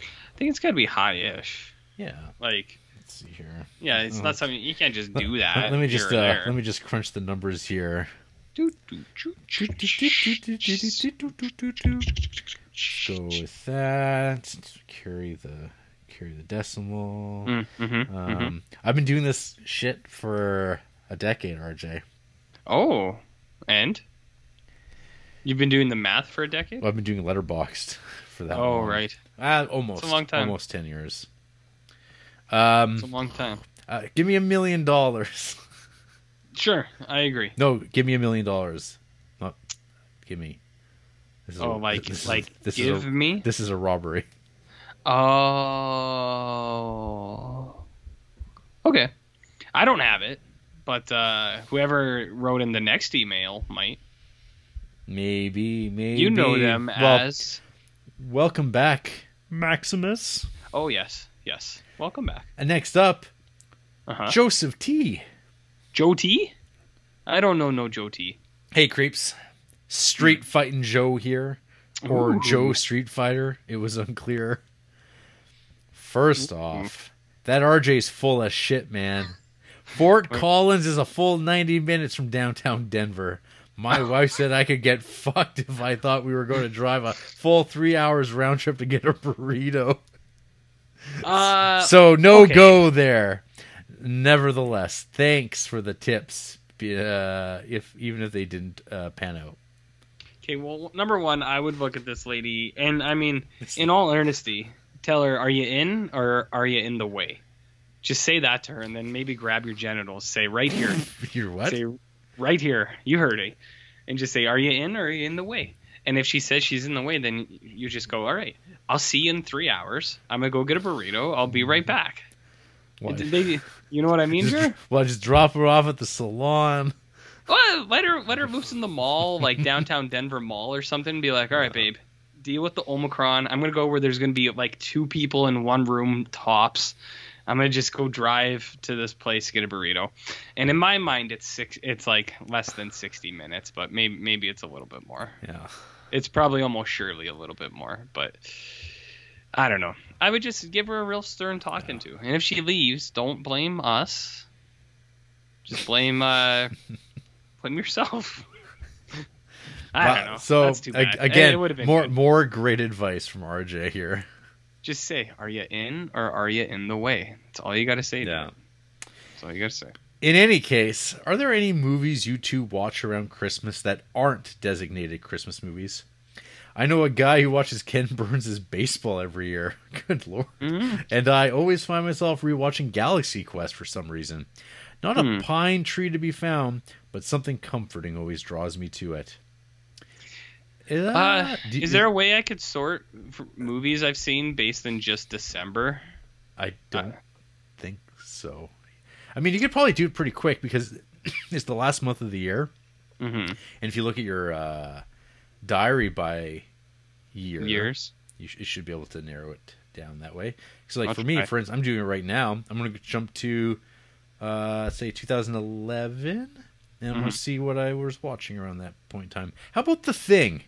I think it's got to be high-ish. Yeah. Like, Let's see here. yeah, it's Oh. not something you can't just do that. Let, me just uh, let me just crunch the numbers here. Do, do, choo, choo, Go with that. Carry the carry the decimal. Mm, mhm, mhm. Um, I've been doing this shit for a decade, RJ. Oh, and you've been doing the math for a decade. Well, I've been doing Letterboxd for that. oh, long. right. Uh, almost. It's a long time. Almost ten years. Um, It's a long time. uh, give me a million dollars. Sure, I agree. No, give me a million dollars. Not give me. This is Oh, a- like this is- like this give is a, me. this is a robbery. Oh. Okay. I don't have it, but uh, whoever wrote in the next email might. Maybe, maybe You know them Well, as. welcome back, Maximus. Oh yes, yes. Welcome back. And next up, Uh huh. Joseph T. Joe T. I don't know no Joe T. Hey, creeps. Street fighting Joe here, or Ooh. Joe Street Fighter. It was unclear. First off, that RJ's full of shit, man. Fort Collins is a full 90 minutes from downtown Denver. My wife said I could get fucked if I thought we were going to drive a full three hours round trip to get a burrito. Uh, So no okay. go there. Nevertheless, thanks for the tips. Uh, if even if they didn't uh, pan out. Okay, well, number one, I would look at this lady, and I mean, in all earnesty, tell her, "Are you in or are you in the way?" Just say that to her, and then maybe grab your genitals. Say right here. You're what? Say right here. You heard it, and just say, "Are you in or are you in the way?" And if she says she's in the way, then you just go, "All right, I'll see you in three hours. I'm gonna go get a burrito. I'll be right back." They- you know what I mean, Jer? well, just drop her off at the salon. Well, let her let her loose in the mall, like downtown Denver Mall or something. Be like, all right, babe, deal with the Omicron. I'm gonna go where there's gonna be like two people in one room tops. I'm gonna just go drive to this place get a burrito. And in my mind, it's six. It's like less than 60 minutes, but maybe maybe it's a little bit more. Yeah. It's probably almost surely a little bit more, but I don't know. I would just give her a real stern talking to, and if she leaves, don't blame us. Just blame uh, blame yourself. I don't know. So That's too bad. again, more good. more great advice from RJ here. Just say, are you in or are you in the way? That's all you got to say. Yeah. That's all you got to say. In any case, are there any movies you two watch around Christmas that aren't designated Christmas movies? I know a guy who watches Ken Burns' baseball every year. Good lord. Mhm. And I always find myself rewatching Galaxy Quest for some reason. Not a Hmm. pine tree to be found, but something comforting always draws me to it. Uh, Uh, do- is there a way I could sort movies I've seen based in just December? I don't think so. I mean, you could probably do it pretty quick because it's the last month of the year, Mm-hmm. and if you look at your uh, diary by year, Years. you, sh- you should be able to narrow it down that way. So like I'll for me, for instance, I'm doing it right now. I'm going to jump to uh, say 2011, and I'm going Mhm. to see what I was watching around that point in time. How about The Thing?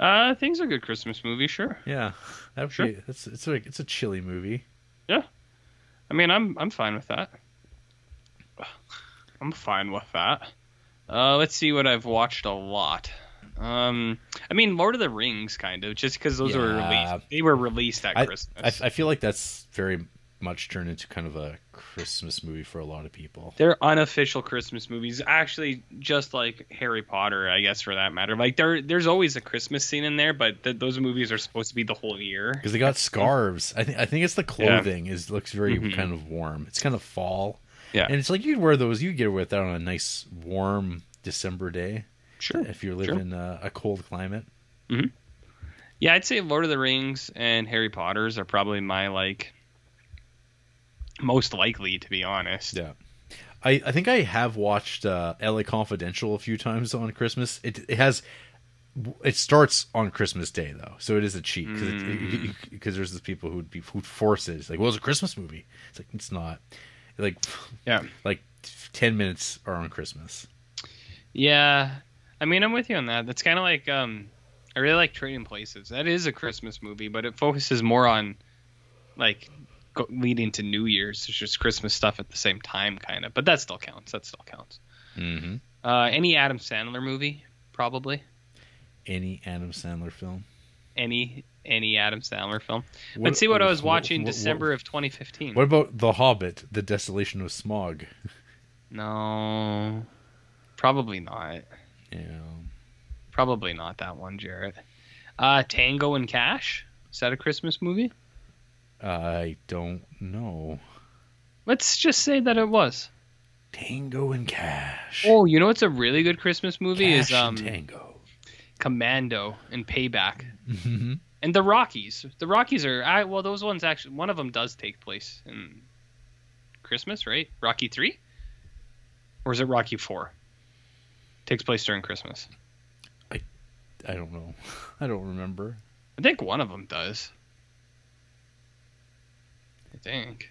Uh, things are a good Christmas movie, sure. Yeah, that would Sure. be. It's it's a it's a chilly movie. Yeah, I mean, I'm I'm fine with that. I'm fine with that. Uh, let's see what I've watched a lot. Um, I mean, Lord of the Rings, kind of, just because those were released. They were released at I, Christmas. I I feel like that's very much turned into kind of a Christmas movie for a lot of people. They're unofficial Christmas movies, actually, just like Harry Potter, I guess, for that matter. Like there, there's always a Christmas scene in there, but th- those movies are supposed to be the whole year. because they got scarves. I think I think it's the clothing is looks very Mhm. kind of warm. It's kind of fall. Yeah. and it's like you'd wear those. you'd get with that on a nice warm December day Sure. if you live sure. in a, a cold climate. Hmm. Yeah, I'd say Lord of the Rings and Harry Potter's are probably my like most likely, to be honest. Yeah. I, I think I have watched uh, LA Confidential a few times on Christmas. It it has it starts on Christmas Day though, so it is a cheat because Mm. there's these people who would be who'd force it. It's like, well, it's a Christmas movie. It's like it's not. Like Yeah. like ten minutes are on Christmas. Yeah, I mean, I'm with you on that. That's kind of like um, I really like Trading Places. That is a Christmas movie, but it focuses more on like go, leading to New Year's. It's just Christmas stuff at the same time, kind of. But that still counts. That still counts. Mm-hmm. Uh, any Adam Sandler movie, probably. Any Adam Sandler film. Any any Adam Sandler film. What- Let's see what I was watching what- December of 2015. What about The Hobbit: The Desolation of Smaug? No, probably not. Yeah. Probably not that one, Jared. Uh, Tango and Cash. Is that a Christmas movie? I don't know. Let's just say that it was. Tango and Cash. Oh, you know what's a really good Christmas movie Cash is um Tango. Commando and Payback Mhm. and the Rockies. The Rockies are I, well, those ones actually. One of them does take place in Christmas, right? Rocky three, or is it Rocky four? Takes place during Christmas. I I don't know. I don't remember. I think one of them does. I think.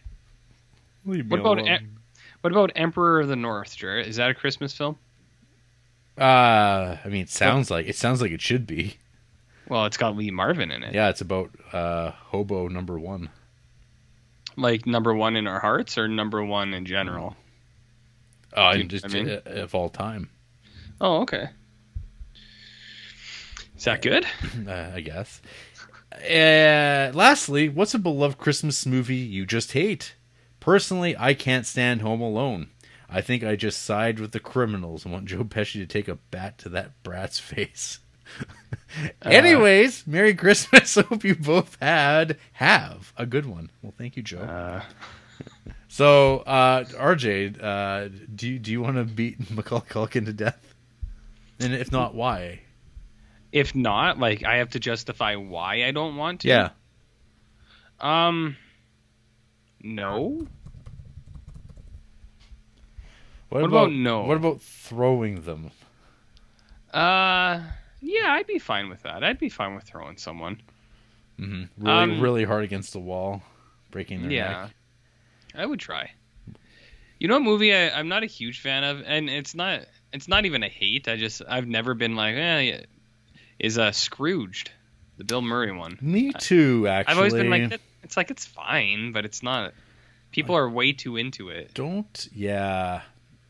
What about. Em- What about Emperor of the North, Jared? Is that a Christmas film? Uh, I mean, it sounds like it sounds like it should be. Well, it's got Lee Marvin in it. Yeah, it's about uh hobo number one. Like number one in our hearts, or number one in general. Oh, Dude, just I mean- uh, of all time, Oh, okay. Is that good? uh, I guess. Uh, lastly, what's a beloved Christmas movie you just hate? Personally, I can't stand Home Alone. I think I just side with the criminals and want Joe Pesci to take a bat to that brat's face. Anyways, Merry Christmas. Hope you both had have a good one. Well, thank you, Joe. Uh, So, uh, RJ, uh, do you, do you want to beat Macaulay Culkin to death? And if not, why? If not, like I have to justify why I don't want to. Yeah. Um. No. What about no? What about throwing them? Uh. Yeah, I'd be fine with that. I'd be fine with throwing someone. Mm-hmm. Really, Um, really hard against the wall, breaking their Yeah. neck. I would try. You know, a movie I, I'm not a huge fan of, and it's not. It's not even a hate. I just I've never been like, eh, yeah, is uh, Scrooged, the Bill Murray one. Me too. Actually, I've always been like, it's like it's fine, but it's not. People are way too into it. don't. Yeah,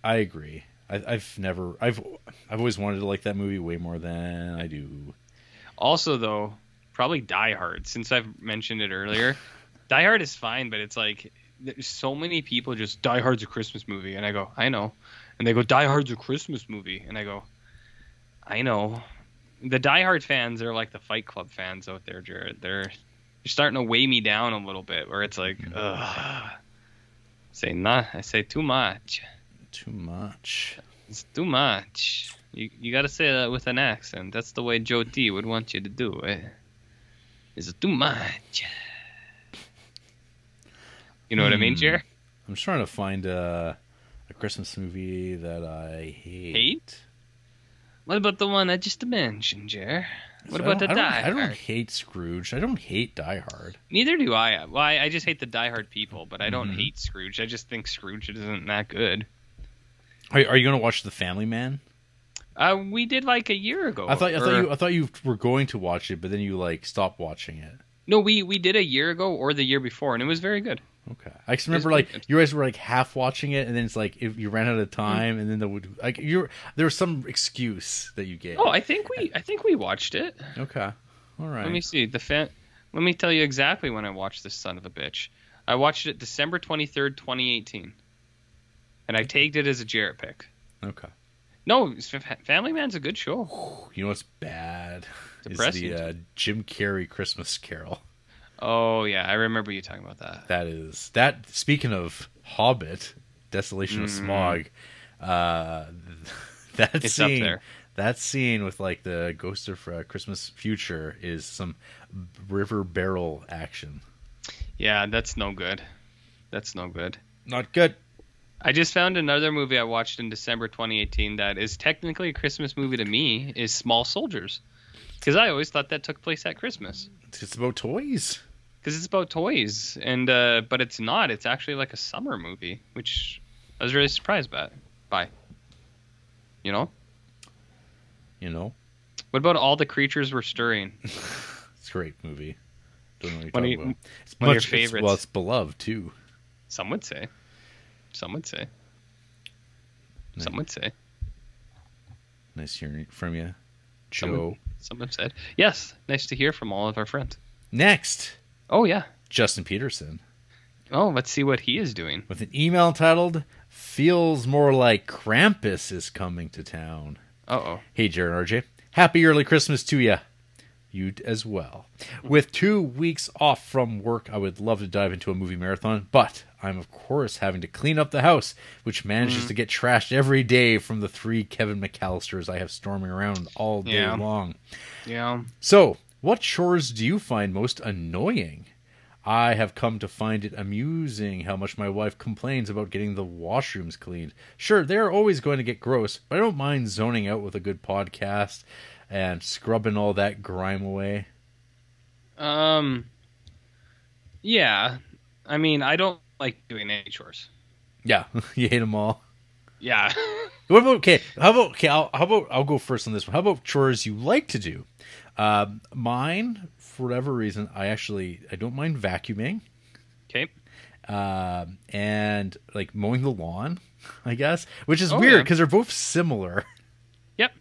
I agree. I, I've never. I've. I've always wanted to like that movie way more than I do. Also, though, probably Die Hard. Since I've mentioned it earlier, Die Hard is fine, but it's like there's so many people just Die Hard's a Christmas movie, and I go, I know, and they go Die Hard's a Christmas movie, and I go, I know. The Die Hard fans are like the Fight Club fans out there, Jared. They're they're starting to weigh me down a little bit, where it's like, ugh. Say not, I say too much. Too much. It's too much. You you gotta say that with an accent. That's the way Joe D would want you to do it. it. Is it too much? You know what I mean, Hmm. Jer? I'm just trying to find a, a Christmas movie that I hate. Hate? What about the one I just mentioned, Jer? What So about the Die I don't, I don't Hard? hate Scrooge. I don't hate Die Hard. Neither do I. Well, I, I just hate the Die Hard people, but I don't Mhm. hate Scrooge. I just think Scrooge isn't that good. Are, are you going to watch The Family Man? Uh, we did like a year ago. I thought I thought you I thought you were going to watch it, but then you like stopped watching it. No, we we did a year ago or the year before, and it was very good. Okay, I just remember pretty like you guys were like half watching it, and then it's like if you ran out of time, and then there would like you there was some excuse that you gave. Oh, I think we I think we watched it. okay, all right. Let me see the fan. Let me tell you exactly when I watched this son of a bitch. I watched it December twenty third, twenty eighteen, and I tagged it as a Jared pick. Okay, No, Family Man's a good show. you know what's bad is the uh, Jim Carrey Christmas Carol. Oh yeah, I remember you talking about that. That is that. Speaking of Hobbit, Desolation of Mm. Smaug, uh, that It's up scene, there. that scene with like the Ghost of uh, Christmas Future is some river barrel action. Yeah, that's no good. That's no good. Not good. I just found another movie I watched in December 2018 that is technically a Christmas movie to me is Small Soldiers. Because I always thought that took place at Christmas. It's about toys. Because it's about toys, and uh, but it's not. It's actually like a summer movie, which I was really surprised by. By, you know, You know, what about all the creatures were stirring? it's a great movie. Don't know what you're One talking about. It's one of your it's- favorites. well, it's beloved too. Some would say. Some would say. Some would say. Nice hearing from you, Joe. Some have said. Yes, nice to hear from all of our friends. Next, Oh yeah. Justin Peterson Oh, let's see what he is doing. with an email titled "Feels more like Krampus is coming to town." Uh oh. Hey, Jared RJ. Happy early Christmas to you. You as well. With two weeks off from work, I would love to dive into a movie marathon, but I'm, of course, having to clean up the house, which manages to get trashed every day from the three Kevin McAllisters I have storming around all day Yeah. long. Yeah. So, what chores do you find most annoying? I have come to find it amusing how much my wife complains about getting the washrooms cleaned. Sure, they're always going to get gross, but I don't mind zoning out with a good podcast and scrubbing all that grime away. Um. Yeah. I mean, I don't like doing any chores. Yeah, you hate them all. Yeah. What about okay? How about okay? I'll, how about I'll go first on this one. How about chores you like to do? Um, mine, for whatever reason, I actually I don't mind vacuuming. okay. um, and like mowing the lawn, I guess, which is Oh, weird yeah. because they're both similar. Yep.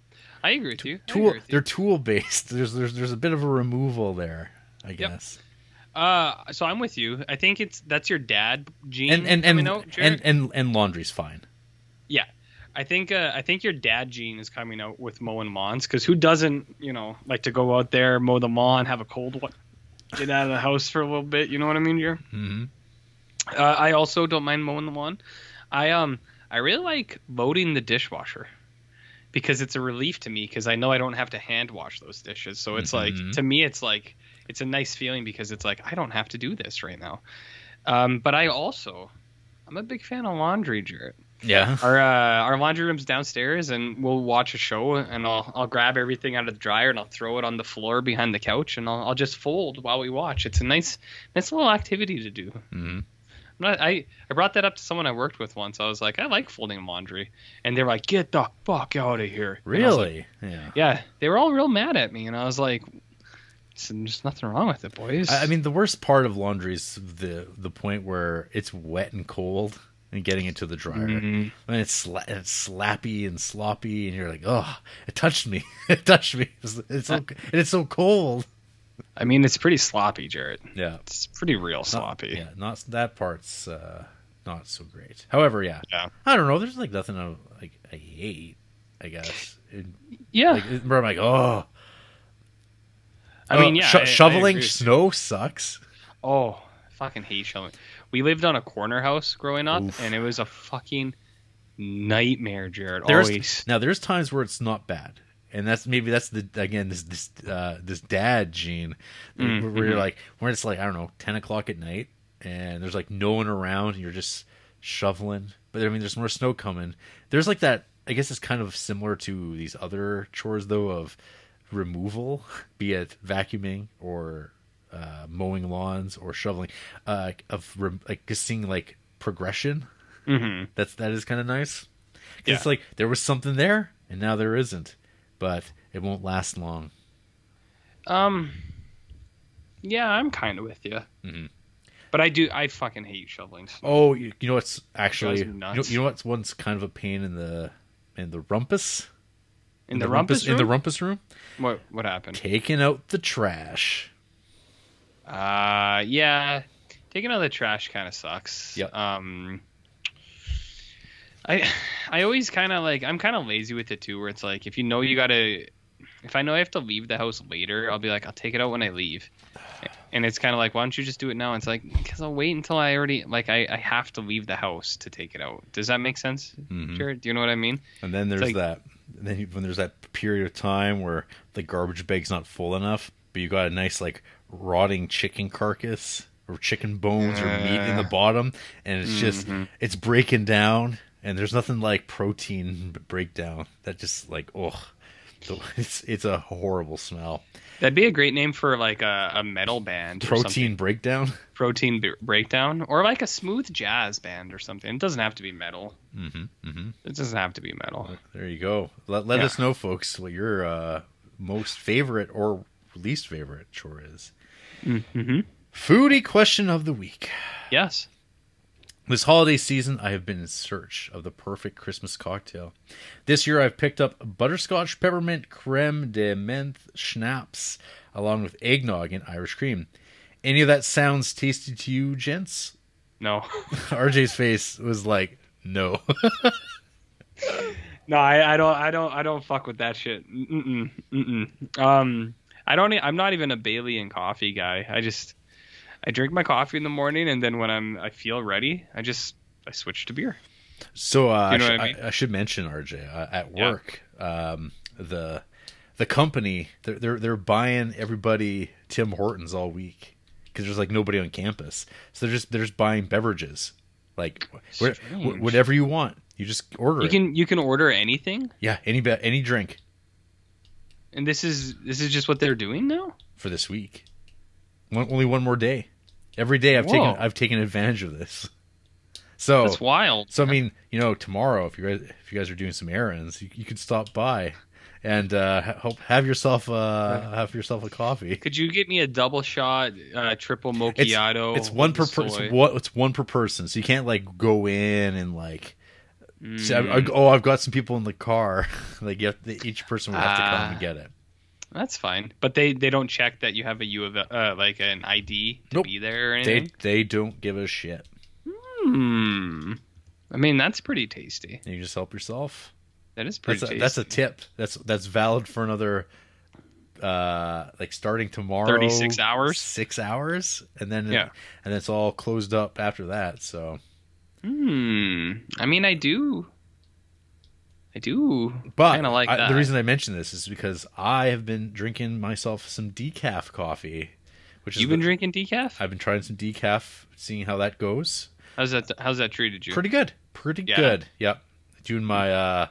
I agree with you. Tool, with you. they're tool based. There's there's there's a bit of a removal there, I guess. Uh, so I'm with you. I think it's that's your dad gene And and and, and and and laundry's fine. yeah, I think uh, I think your dad gene is coming out with mowing lawns because who doesn't you know like to go out there mow the lawn, have a cold one, get out of the house for a little bit. You know what I mean, Jared? hmm Uh, I also don't mind mowing the lawn. I um I really like loading the dishwasher because it's a relief to me because I know I don't have to hand wash those dishes. So it's Mhm. like to me it's like it's a nice feeling because it's like I don't have to do this right now. Um, but I also I'm a big fan of laundry, Jared. Yeah. Our uh, our laundry room's downstairs, and we'll watch a show, and I'll I'll grab everything out of the dryer and I'll throw it on the floor behind the couch, and I'll I'll just fold while we watch. It's a nice nice little activity to do. hmm I'm not, I I brought that up to someone I worked with once. I was like, I like folding laundry, and they were like, Get the fuck out of here! Was like, Really? yeah. yeah, they were all real mad at me, and I was like, There's nothing wrong with it, boys. I, I mean, the worst part of laundry is the the point where it's wet and cold and getting into the dryer. Mhm. And it's sla- it's slappy and sloppy, and you're like, oh, it touched me. it touched me. It's, it's so and it's so cold. I mean, it's pretty sloppy, Jared. Yeah. It's pretty real Not- sloppy. yeah, not that part's uh, not so great. However, yeah, Yeah. I don't know. There's like nothing I like I hate. I guess. It, Yeah. like, where I'm like, oh, I mean, Uh, yeah. sho- I- I shoveling agree. snow sucks. Oh, I fucking hate shoveling. We lived on a corner house growing up, Oof. and it was a fucking nightmare, Jared. There's Always. now there's times where it's not bad, and that's maybe that's the again this this uh, this dad gene Mm, where, where you're mhm. like when it's like I don't know ten o'clock at night and there's like no one around and you're just shoveling. But I mean, there's more snow coming. There's like that. I guess it's kind of similar to these other chores though of removal, be it vacuuming or uh, mowing lawns or shoveling, uh, of re- like just seeing like progression. Mm-hmm. That's that is kind of nice. Yeah. It's like there was something there and now there isn't, but it won't last long. Um. Yeah, I'm kind of with you. Mhm. But I do. I fucking hate shoveling. snow. Oh, you, you know what's actually you know, you know what's one's kind of a pain in the in the rumpus in the, rumpus, in the room? rumpus room What what happened? taking out the trash. Uh, yeah, taking out the trash kind of sucks. Yep. Um, I I always kind of like I'm kind of lazy with it too, where it's like if you know you gotta, if I know I have to leave the house later, I'll be like I'll take it out when I leave. And it's kind of like, why don't you just do it now? It's like, because I'll wait until I already, like, I, I have to leave the house to take it out. Does that make sense, Mhm. Jared? Do you know what I mean? And then there's like- that. And then when there's that period of time where the garbage bag's not full enough, but you got a nice like rotting chicken carcass or chicken bones or meat in the Uh. bottom, and it's just Mhm. it's breaking down, and there's nothing like protein breakdown. That just like ugh, it's it's a horrible smell. That'd be a great name for like a, a metal band. Protein breakdown. protein b- breakdown or like a smooth jazz band or something. It doesn't have to be metal. hmm hmm It doesn't have to be metal. There you go. Let let Yeah. us know, folks, what your uh, most favorite or least favorite chore is. Mm-hmm. Foodie question of the week. Yes. This holiday season, I have been in search of the perfect Christmas cocktail. This year, I've picked up butterscotch peppermint creme de menthe schnapps, along with eggnog and Irish cream. Any of that sounds tasty to you, gents? No. RJ's face was like, no. no, I, I don't. I don't. I don't fuck with that shit. Mm-mm. Mm-mm. Um, I don't. I'm not even a Bailey and coffee guy. I just I drink my coffee in the morning, and then when I'm I feel ready, I just I switch to beer. So uh, You know I, sh- I mean? I, I should mention RJ uh, at Yeah. work. Um, the the company they're, they're they're buying everybody Tim Hortons all week because there's like nobody on campus. So they're just they're just buying beverages, like wh- wh- whatever you want. You just order You it. can you can order anything, yeah, any any drink and this is this is just what they're doing now. for this week. One, only one more day. Every day I've Whoa. taken I've taken advantage of this. So That's wild. So I mean, you know, tomorrow if you guys if you guys are doing some errands, you, you could stop by and uh, help have yourself uh, have yourself a coffee. Could you get me a double shot, uh, triple It's, macchiato? it's one per with soy? person. What it's one per person, so you can't like go in and like. Say, I- Mm, I- oh, I've got some people in the car. like you have to, each person will have to come Ah. and get it. that's fine, but they they don't check that you have a U of uh, like an ID to Nope. be there or They anything. they don't give a shit. Hmm. I mean, that's pretty tasty. You just help yourself. That is pretty That's a, that's a tip. That's that's valid for another. Uh, like starting tomorrow, 36 hours? six hours, and then Yeah. and it's all closed up after that. So, Hmm. I mean, I do. I do. but Kinda like I- that. the reason I mention this is because I have been drinking myself some decaf coffee, which You've been the- drinking decaf? I've been trying some decaf, seeing how that goes. How's that? How's that treated you? Pretty good, pretty Yeah. good. Yep, doing my uh,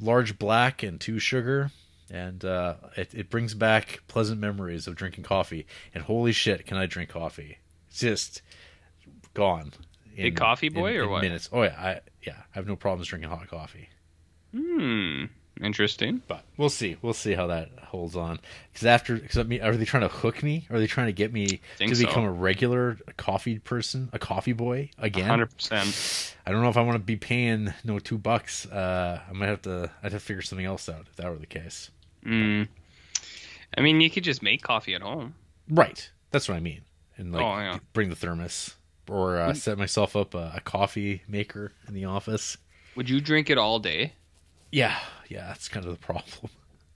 large black and two sugar, and uh, it, it brings back pleasant memories of drinking coffee. And holy shit, can I drink coffee? It's just gone. Big coffee boy or what? Minutes. Oh yeah, I yeah, I have no problems drinking hot coffee. Hmm. Interesting. But we'll see. We'll see how that holds on. Because after, because I mean, are they trying to hook me? Are they trying to get me to so. become a regular coffee person, a coffee boy again? Hundred percent. I don't know if I want to be paying no two bucks. Uh, I might have to. I'd have to figure something else out if that were the case. Hmm. I mean, you could just make coffee at home. Right. That's what I mean. And like, Oh, yeah. bring the thermos or uh, set myself up a, a coffee maker in the office. Would you drink it all day? Yeah, yeah. That's kind of the problem.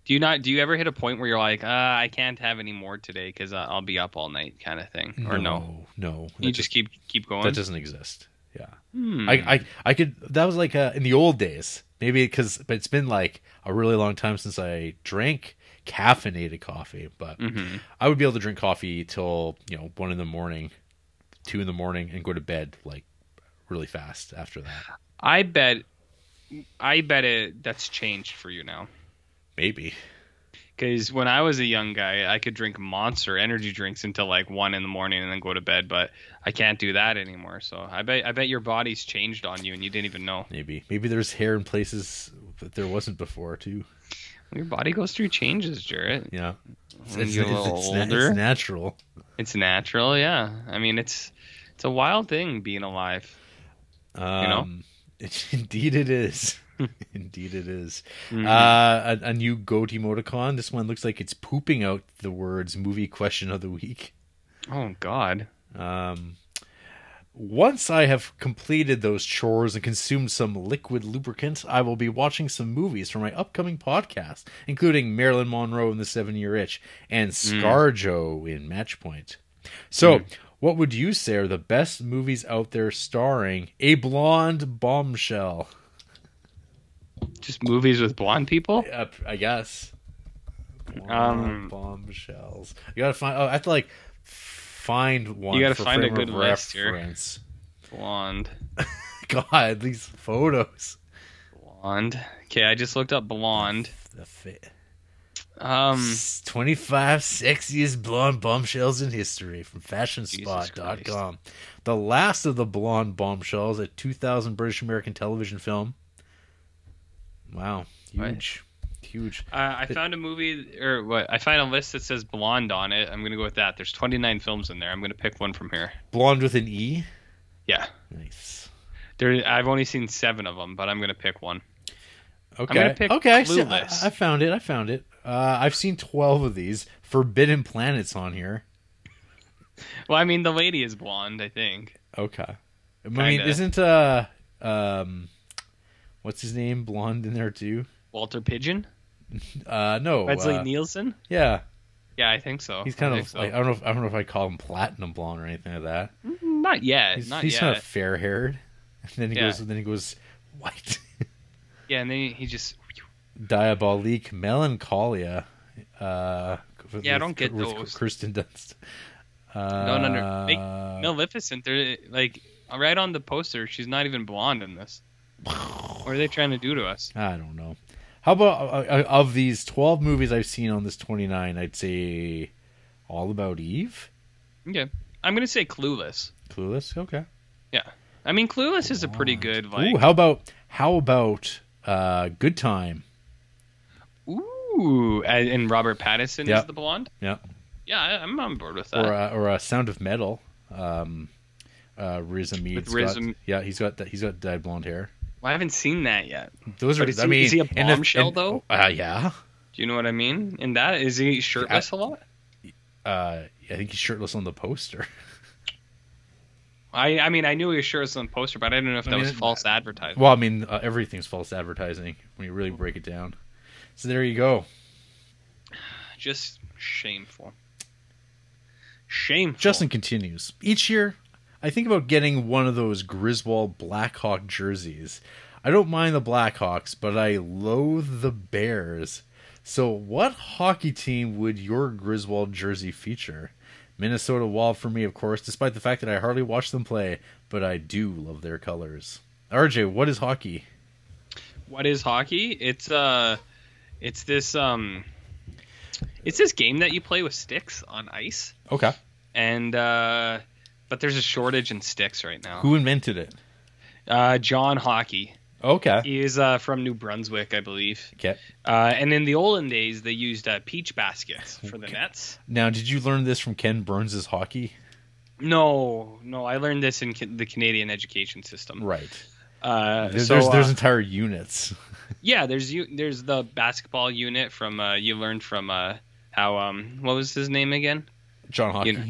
Do you not? Do you ever hit a point where you're like, uh, I can't have any more today because uh, I'll be up all night, kind of thing, or no? no. You that just keep keep going. that doesn't exist. Yeah. Hmm. I, I I could that was like uh, in the old days maybe because but it's been like a really long time since I drank caffeinated coffee but Mhm. I would be able to drink coffee till you know one in the morning two in the morning and go to bed like really fast after that I bet. I bet it. That's changed for you now. maybe Because when I was a young guy, I could drink Monster energy drinks until like one in the morning and then go to bed. But I can't do that anymore. So I bet I bet your body's changed on you and you didn't even know. Maybe maybe there's hair in places that there wasn't before too. Your body goes through changes, Jared. Yeah, it's, it's, you get a it's- it's na- it's natural. It's natural, yeah. I mean, it's it's a wild thing being alive. Um, know? it- indeed, it is. indeed, it is. Mhm. Uh, a, a new goat emoticon. This one looks like it's pooping out the words "movie question of the week." Oh God. Um, once I have completed those chores and consumed some liquid lubricant, I will be watching some movies for my upcoming podcast, including Marilyn Monroe in The Seven Year Itch and ScarJo in Matchpoint. So, what would you say are the best movies out there starring a blonde bombshell? Just movies with blonde people. Uh, I guess. Blonde Um, bombshells. You gotta find. Oh, I have to like find one. You gotta find a good list here. reference. Blonde. God, these photos. Blonde. Okay, I just looked up blonde. The fit. Um, 25 sexiest blonde bombshells in history from fashionspot.com. The last of the blonde bombshells, a 2000 British American television film. Wow, huge. Huge. uh, I found a movie or what? I find a list that says blonde on it. I'm gonna go with that. There's 29 films in there. I'm gonna pick one from here. Blonde with an E. Yeah. Nice. There, I've only seen seven of them, but I'm gonna pick one. Okay. okay. I, see- I, I found it. I found it. Uh, I've seen 12 of these. Forbidden Planets on here. Well, I mean, the lady is blonde. I think. Okay. I mean, Kinda. isn't uh um what's his name blonde in there too? Walter Pidgeon. Uh no. Leslie uh, Nielsen. Yeah, Yeah, I think so. he's kind think of so. like I don't know if I don't know if I call him platinum blonde or anything like that. Not yet. He's, not he's yet. kind of fair haired. And then he Yeah. goes then he goes white. Yeah, and then he just. Diabolique melancholia. Uh Yeah, I don't get with those. Kirsten Dunst. Uh, Don't under. Make Maleficent. They're like right on the poster. She's not even blonde in this. What are they trying to do to us? I don't know. How about uh, uh, of these 12 movies I've seen on this 29, I'd say All About Eve? Okay, I'm gonna say Clueless. Clueless? Okay. Yeah, I mean, Clueless is a pretty good like. Ooh, how about how about uh Good Time? Ooh, and Robert Pattinson Yeah. is the blonde. Yeah. Yeah, I, I'm on board with that. Or uh, or uh, Sound of Metal. Um uh Riz got- Riz Ahmed. yeah, he's got that he's got dyed blonde hair. Well, I haven't seen that yet. Those are But I he- mean is he a bombshell, though? Uh yeah. Do you know what I mean? In that, is he shirtless a lot? Uh I think he's shirtless on the poster. I I mean, I knew he was shirtless on the poster, but I didn't know if I that mean, was false advertising. well, I mean uh, everything's false advertising when you really break it down. So there you go. Just shameful. Shameful. Justin continues. Each year, I think about getting one of those Griswold Blackhawk jerseys. I don't mind the Blackhawks, but I loathe the Bears. So, what hockey team would your Griswold jersey feature? Minnesota Wild for me, of course, despite the fact that I hardly watch them play, but I do love their colors. RJ, what is hockey? what is hockey? It's uh, it's this um, it's this game that you play with sticks on ice, Okay. and uh, but there's a shortage in sticks right now. Who invented it? Uh, John Hockey. Okay. He is uh, from New Brunswick, I believe. Okay. Uh, and in the olden days, they used uh, peach baskets for the Okay. nets. Now, did you learn this from Ken Burns' hockey? No, no, I learned this in ca- the Canadian education system. Right. Uh, There's so, there's, there's uh, entire units. yeah, there's you, there's the basketball unit from uh, you learned from uh, how um what was his name again? John Hockey. know,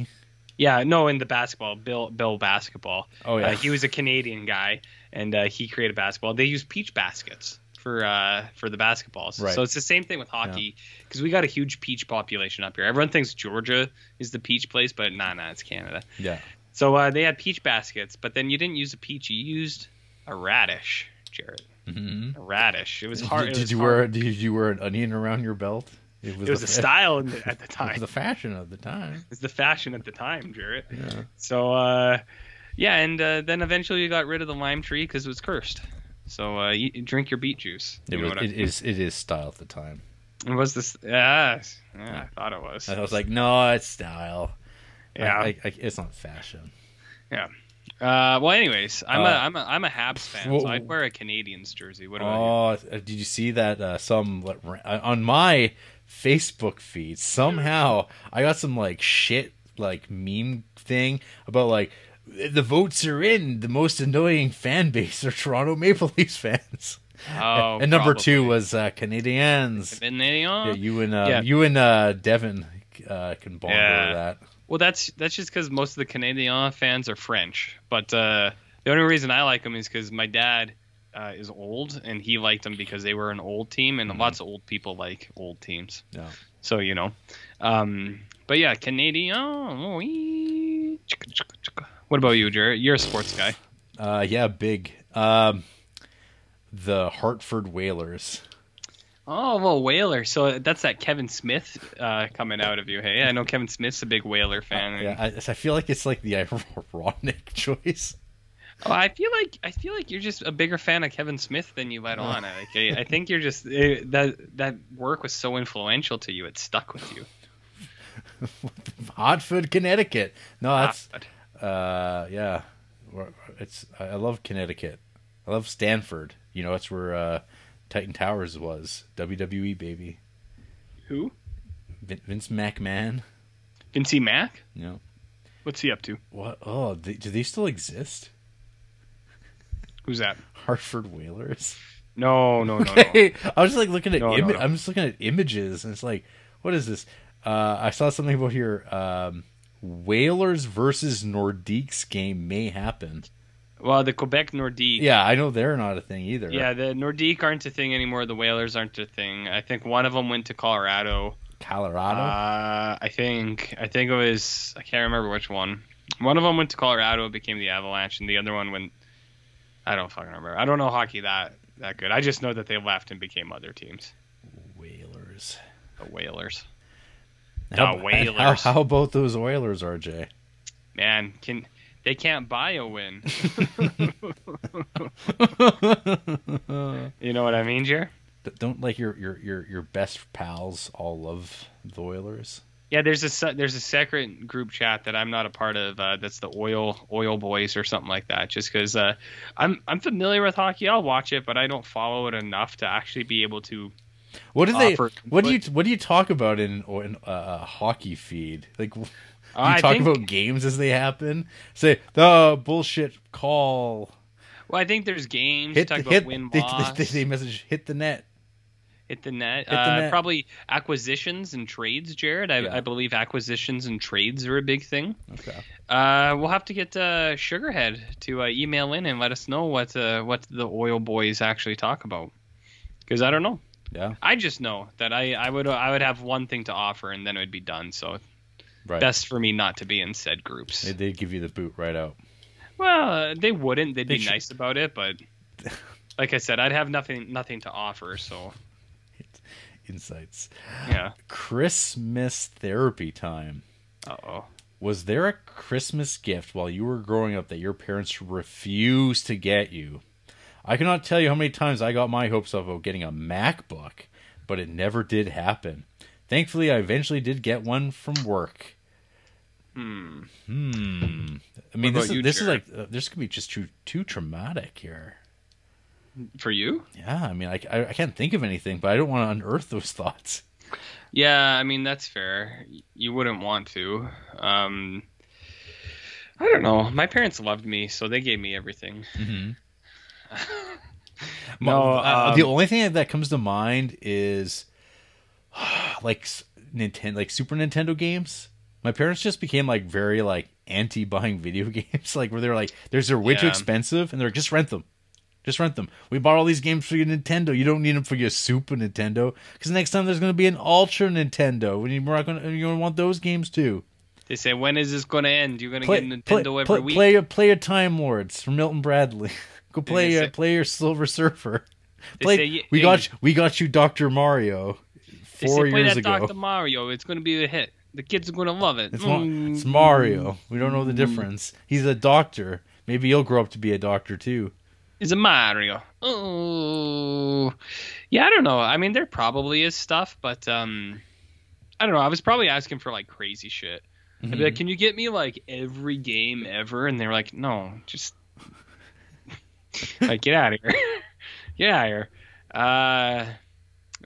Yeah, no, in the basketball, Bill Bill basketball. oh yeah. Uh, he was a Canadian guy, and uh, he created basketball. They use peach baskets for uh, for the basketballs. Right. So it's the same thing with hockey because we got a huge peach population up here. Everyone thinks Georgia is the peach place, but nah, nah, it's Canada. yeah. So uh, they had peach baskets, but then you didn't use a peach. You used a radish, Jared. hmm A radish. It was hard. Did, it did you hard. wear did you wear an onion around your belt? It It was the a style the, at the time. It was the fashion of the time. It was the fashion at the time, Jared. Yeah. So, uh, yeah, and uh, then eventually you got rid of the lime tree because it was cursed. So, uh, you, drink your beet juice. It You know was. I It mean? is. It is style at the time. It was this? Yeah, yeah, I thought it was. I was like, no, it's style. Yeah. I, I, it's not fashion. Yeah. Uh, well, anyways, I'm Uh, a I'm a I'm a Habs fan, whoa. so I'd wear a Canadiens jersey. What about Oh, uh, did you see that? Uh, some on my Facebook feed somehow I got some like shit like meme thing about like the votes are in. The most annoying fan base are Toronto Maple Leafs fans. Oh, and number two was uh, Canadiens. Canadian? Yeah, you and uh, Yeah. you and uh, Devin uh, can bond Yeah. over that. Well, that's that's just because most of the Canadian fans are French. But uh, the only reason I like them is because my dad uh, is old, and he liked them because they were an old team, and lots of old people like old teams. Yeah. So you know, um, but yeah, Canadian. What about you, Jared? You're a sports guy. Uh, yeah, big. Um, the Hartford Whalers. Oh, well, Whaler. So that's that Kevin Smith uh, coming out of you. Hey, I know Kevin Smith's a big Whaler fan. and- Yeah, I, I feel like it's like the ironic choice. Oh, I feel like I feel like you're just a bigger fan of Kevin Smith than you let on. Like, I, I think you're just eh, that that work was so influential to you, it stuck with you. Hartford, Connecticut. No, that's uh, yeah. It's I love Connecticut. I love Stamford. You know, that's where uh, Titan Towers was. WWE baby. who? Vin- Vince McMahon. Vincie Mac? Know What's he up to? what? Oh, they, do they still exist? Who's that? Hartford Whalers. No, no, no, no. I was just like looking at No, no, no. I'm just looking at images and it's like, what is this? Uh, I saw something about here. Um, Whalers versus Nordiques game may happen. well, the Quebec Nordique. Yeah, I know they're not a thing either. Yeah, the Nordique aren't a thing anymore. The Whalers aren't a thing. I think one of them went to Colorado. Colorado. Uh, I think I think it was I can't remember which one. One of them went to Colorado, became the Avalanche, and the other one went. I don't fucking remember. I don't know hockey that that good. I just know that they left and became other teams. Whalers. The Whalers. How, The Whalers. How, how about those Oilers, RJ? Man, can they can't buy a win? you know what I mean, Jer? Don't like your, your your your best pals all love the Oilers. Yeah, there's a there's a separate group chat that I'm not a part of. Uh, that's the oil oil boys or something like that. Just because uh, I'm I'm familiar with hockey, I'll watch it, but I don't follow it enough to actually be able to. What do they? Offer What do you what do you talk about in in uh, a hockey feed? Like, do you I talk think- about games as they happen? Say the bullshit call. Well, I think there's games. Hit talk the, hit. win they, they, they message hit the net. Hit the net. Hit the uh, net. Probably acquisitions and trades, Jared. I, Yeah. I believe acquisitions and trades are a big thing. Okay. Uh, we'll have to get uh, Sugarhead to uh, email in and let us know what uh, what the oil boys actually talk about. Because I don't know. Yeah. I just know that I, I would I would have one thing to offer and then it would be done. So Right. best for me not to be in said groups. They, they give you the boot right out. well, they wouldn't. They'd They be should- nice about it, but like I said, I'd have nothing nothing to offer. So Insights. yeah. Christmas therapy time. Uh oh. Was there a Christmas gift while you were growing up that your parents refused to get you? I cannot tell you how many times I got my hopes up of getting a MacBook, but it never did happen. Thankfully, I eventually did get one from work. Hmm. Hmm. I mean, this is you, this is like uh, this could be just too too traumatic here. For you? Yeah, I mean, I, I, I can't think of anything, but I don't want to unearth those thoughts. Yeah, I mean that's fair. You wouldn't want to. Um, I don't know. My parents loved me, so they gave me everything. Mm-hmm. No, uh, the um, only thing that comes to mind is like Nintendo, like Super Nintendo games. My parents just became like very like anti buying video games, like where they're like, "There's they're way too expensive," and they're like, "Just rent them, just rent them." We bought all these games for your Nintendo. You don't need them for your Super Nintendo because next time there's going to be an Ultra Nintendo, and you're not going to you're going to want those games too. They say, when is this going to end? You're going to Play, get play, Nintendo every play, week. play, your- play your Time Lords from Milton Bradley. Go play your say- play your Silver Surfer. Play, say, "Yeah, we got you, we got you Doctor Mario four say, play years that ago. Dr. Mario. It's going to be a hit. The kids are going to love it. It's, Mm. it's Mario. We don't know the difference. He's a doctor. Maybe he'll grow up to be a doctor too. Is a Mario. Oh, yeah. I don't know. I mean, there probably is stuff, but um, I don't know. I was probably asking for like crazy shit. I'd be like, "Can you get me like every game ever?" And they're like, "No, just like get out of here, get out of here." Uh,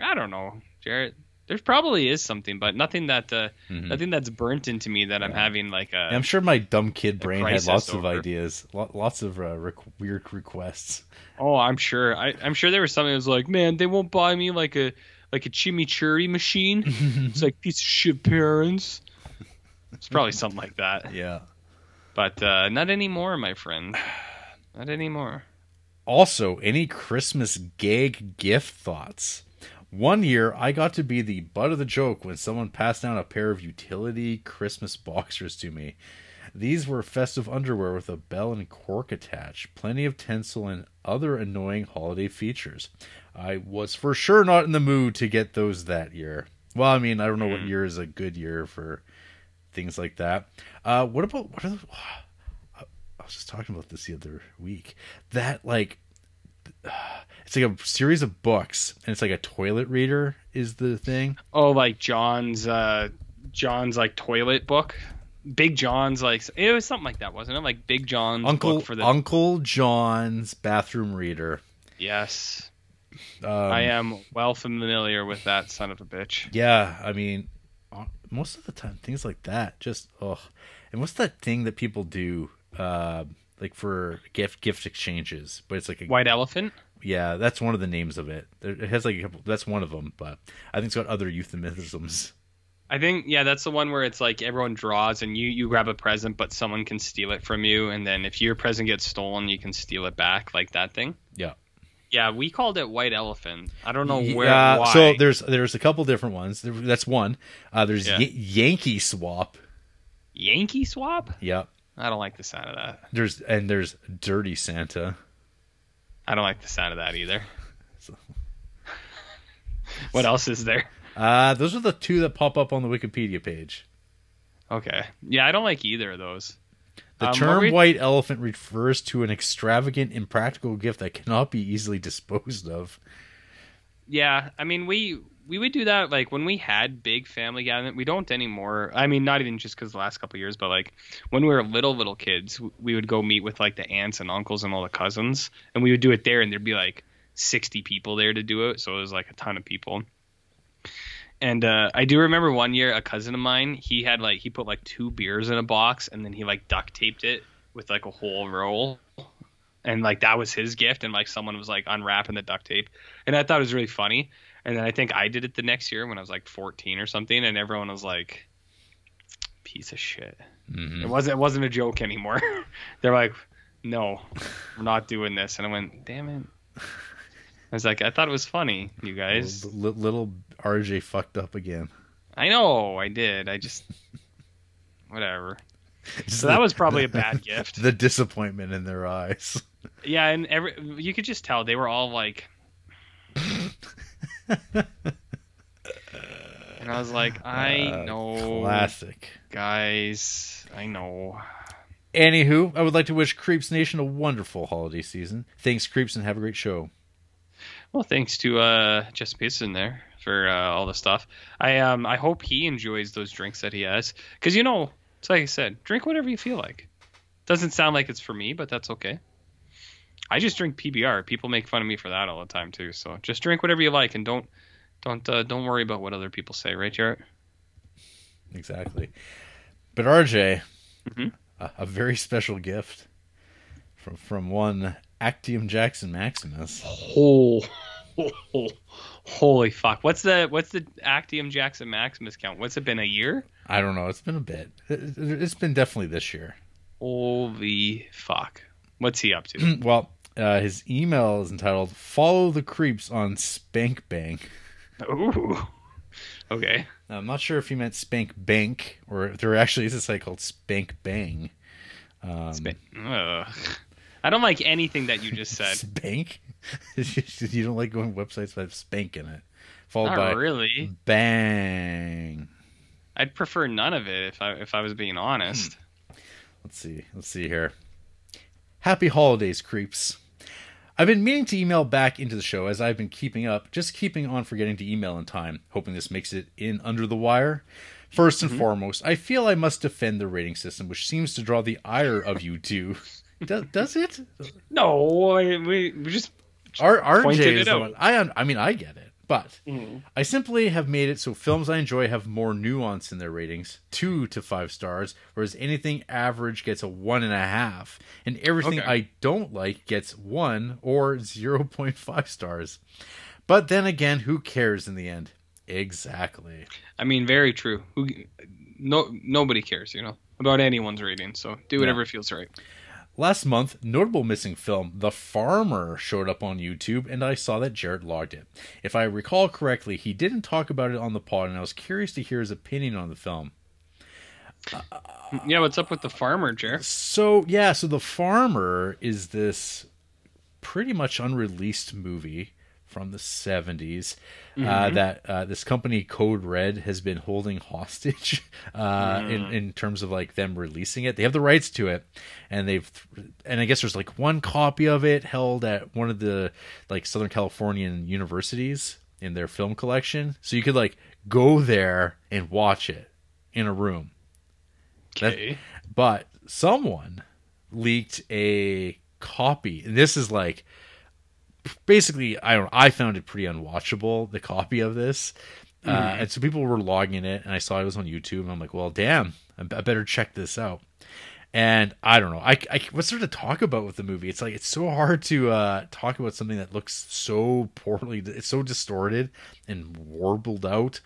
I don't know, Jared. There probably is something, but nothing that uh, Mhm. nothing that's burnt into me that I'm having like a. Yeah, I'm sure my dumb kid brain had lots of ideas, lo- lots of uh, weird requests. Oh, I'm sure. I, I'm sure there was something that was like, man, they won't buy me like a like a chimichurri machine. it's like piece of shit parents. It's probably something like that, yeah. but uh, not anymore, my friend. Not anymore. Also, any Christmas gag gift thoughts? One year, I got to be the butt of the joke when someone passed down a pair of utility Christmas boxers to me. These were festive underwear with a bell and cork attached, plenty of tinsel, and other annoying holiday features. I was for sure not in the mood to get those that year. Well, I mean, I don't know what year is a good year for things like that. Uh, what about what are the? I was just talking about this the other week. That like it's like a series of books and it's like a toilet reader is the thing. Oh, like John's uh, John's like toilet book. Big John's like it was something like that, wasn't it? Like Big John's Uncle book for the Uncle John's bathroom reader. yes. Um, I am well familiar with that son of a bitch. Yeah, I mean, uh, most of the time things like that just oh And what's that thing that people do uh like for gift gift exchanges, but it's like a White elephant. yeah, that's one of the names of it. It has like a couple, that's one of them, but I think it's got other euphemisms. I think yeah, that's the one where it's like everyone draws and you you grab a present, but someone can steal it from you, and then if your present gets stolen, you can steal it back, like that thing. Yeah. Yeah, we called it white elephant. I don't know where. Yeah, why. so there's there's a couple different ones. There, that's one. Uh, there's Yeah. Y- Yankee Swap. Yankee swap. Yep. I don't like the sound of that. There's and there's Dirty Santa. I don't like the sound of that either. So- what else is there? Uh, those are the two that pop up on the Wikipedia page. Okay. Yeah, I don't like either of those. The Um, term you- white elephant refers to an extravagant, impractical gift that cannot be easily disposed of. Yeah, I mean we we would do that like when we had big family gathering. We don't anymore. I mean, not even just because the last couple years, but like when we were little little kids, we would go meet with like the aunts and uncles and all the cousins, and we would do it there, and there'd be like sixty people there to do it, so it was like a ton of people. And uh, I do remember one year a cousin of mine, he had like he put like two beers in a box, and then he like duct taped it with like a whole roll and like that was his gift and like someone was like unwrapping the duct tape and i thought it was really funny and then i think i did it the next year when i was like 14 or something and everyone was like piece of shit Mhm. it wasn't it wasn't a joke anymore they're like no we're not doing this and i went damn it i was like i thought it was funny you guys Li- little RJ fucked up again. i know i did i just whatever so that was probably a bad gift The disappointment in their eyes. Yeah, and every you could just tell they were all like. And I was like, I Uh, know, Classic. guys, I know. Anywho, I would like to wish Creeps Nation a wonderful holiday season. Thanks, Creeps, and have a great show. Well, thanks to uh, Jess Pearson there for uh, all the stuff. I um I hope he enjoys those drinks that he has, because you know, it's like I said, drink whatever you feel like. Doesn't sound like it's for me, but that's okay. I just drink PBR. People make fun of me for that all the time too. So just drink whatever you like, and don't don't uh, don't worry about what other people say, right, Jared? Exactly. But RJ, Mhm. a, a very special gift from from one Actium Jackson Maximus. Oh, holy fuck! What's the what's the Actium Jackson Maximus count? What's it been a year? I don't know. It's been a bit. It, it's been definitely this year. Holy fuck! What's he up to? well, uh, his email is entitled "Follow the Creeps on Spank Bang." Ooh. Okay. I'm not sure if he meant Spank Bank or if there actually is a site called Spank Bang. Um, Spa- Ugh. I don't like anything that you just said. Spank? you don't like going websites that have Spank in it. Followed Not by really. Bang. I'd prefer none of it if I if I was being honest. Let's see. Let's see here. Happy holidays, creeps. I've been meaning to email back into the show as I've been keeping up, just keeping on forgetting to email in time, hoping this makes it in under the wire. 1st and mm-hmm. foremost, I feel I must defend the rating system, which seems to draw the ire of you two. does, does it? No, I- we we just R- RJ is the one. I I mean I get it, but mm-hmm. I simply have made it so films I enjoy have more nuance in their ratings, two to five stars, whereas anything average gets a one and a half, and everything Okay. I don't like gets one or zero point five stars. But then again, who cares in the end? Exactly. I mean, very true. Who, no, nobody cares, you know, about anyone's rating. So do whatever feels right. Last month, notable missing film The Farmer showed up on YouTube, and I saw that Jared logged it. If I recall correctly, he didn't talk about it on the pod, and I was curious to hear his opinion on the film. Yeah, what's up with the farmer, Jer? So, yeah, so The Farmer is this pretty much unreleased movie from the 70s uh, that uh, this company Code Red has been holding hostage uh, in, in terms of like them releasing it. They have the rights to it, and they've and I guess there's like one copy of it held at one of the like Southern Californian universities in their film collection. So you could like go there and watch it in a room. That- Okay. but someone leaked a copy. And this is like basically I don't I found it pretty unwatchable the copy of this. Uh, and so people were logging it and I saw it was on YouTube and I'm like, "Well, damn. I I better check this out." And I don't know. I, I what's there to talk about with the movie? It's like it's so hard to uh, talk about something that looks so poorly. It's so distorted and warbled out.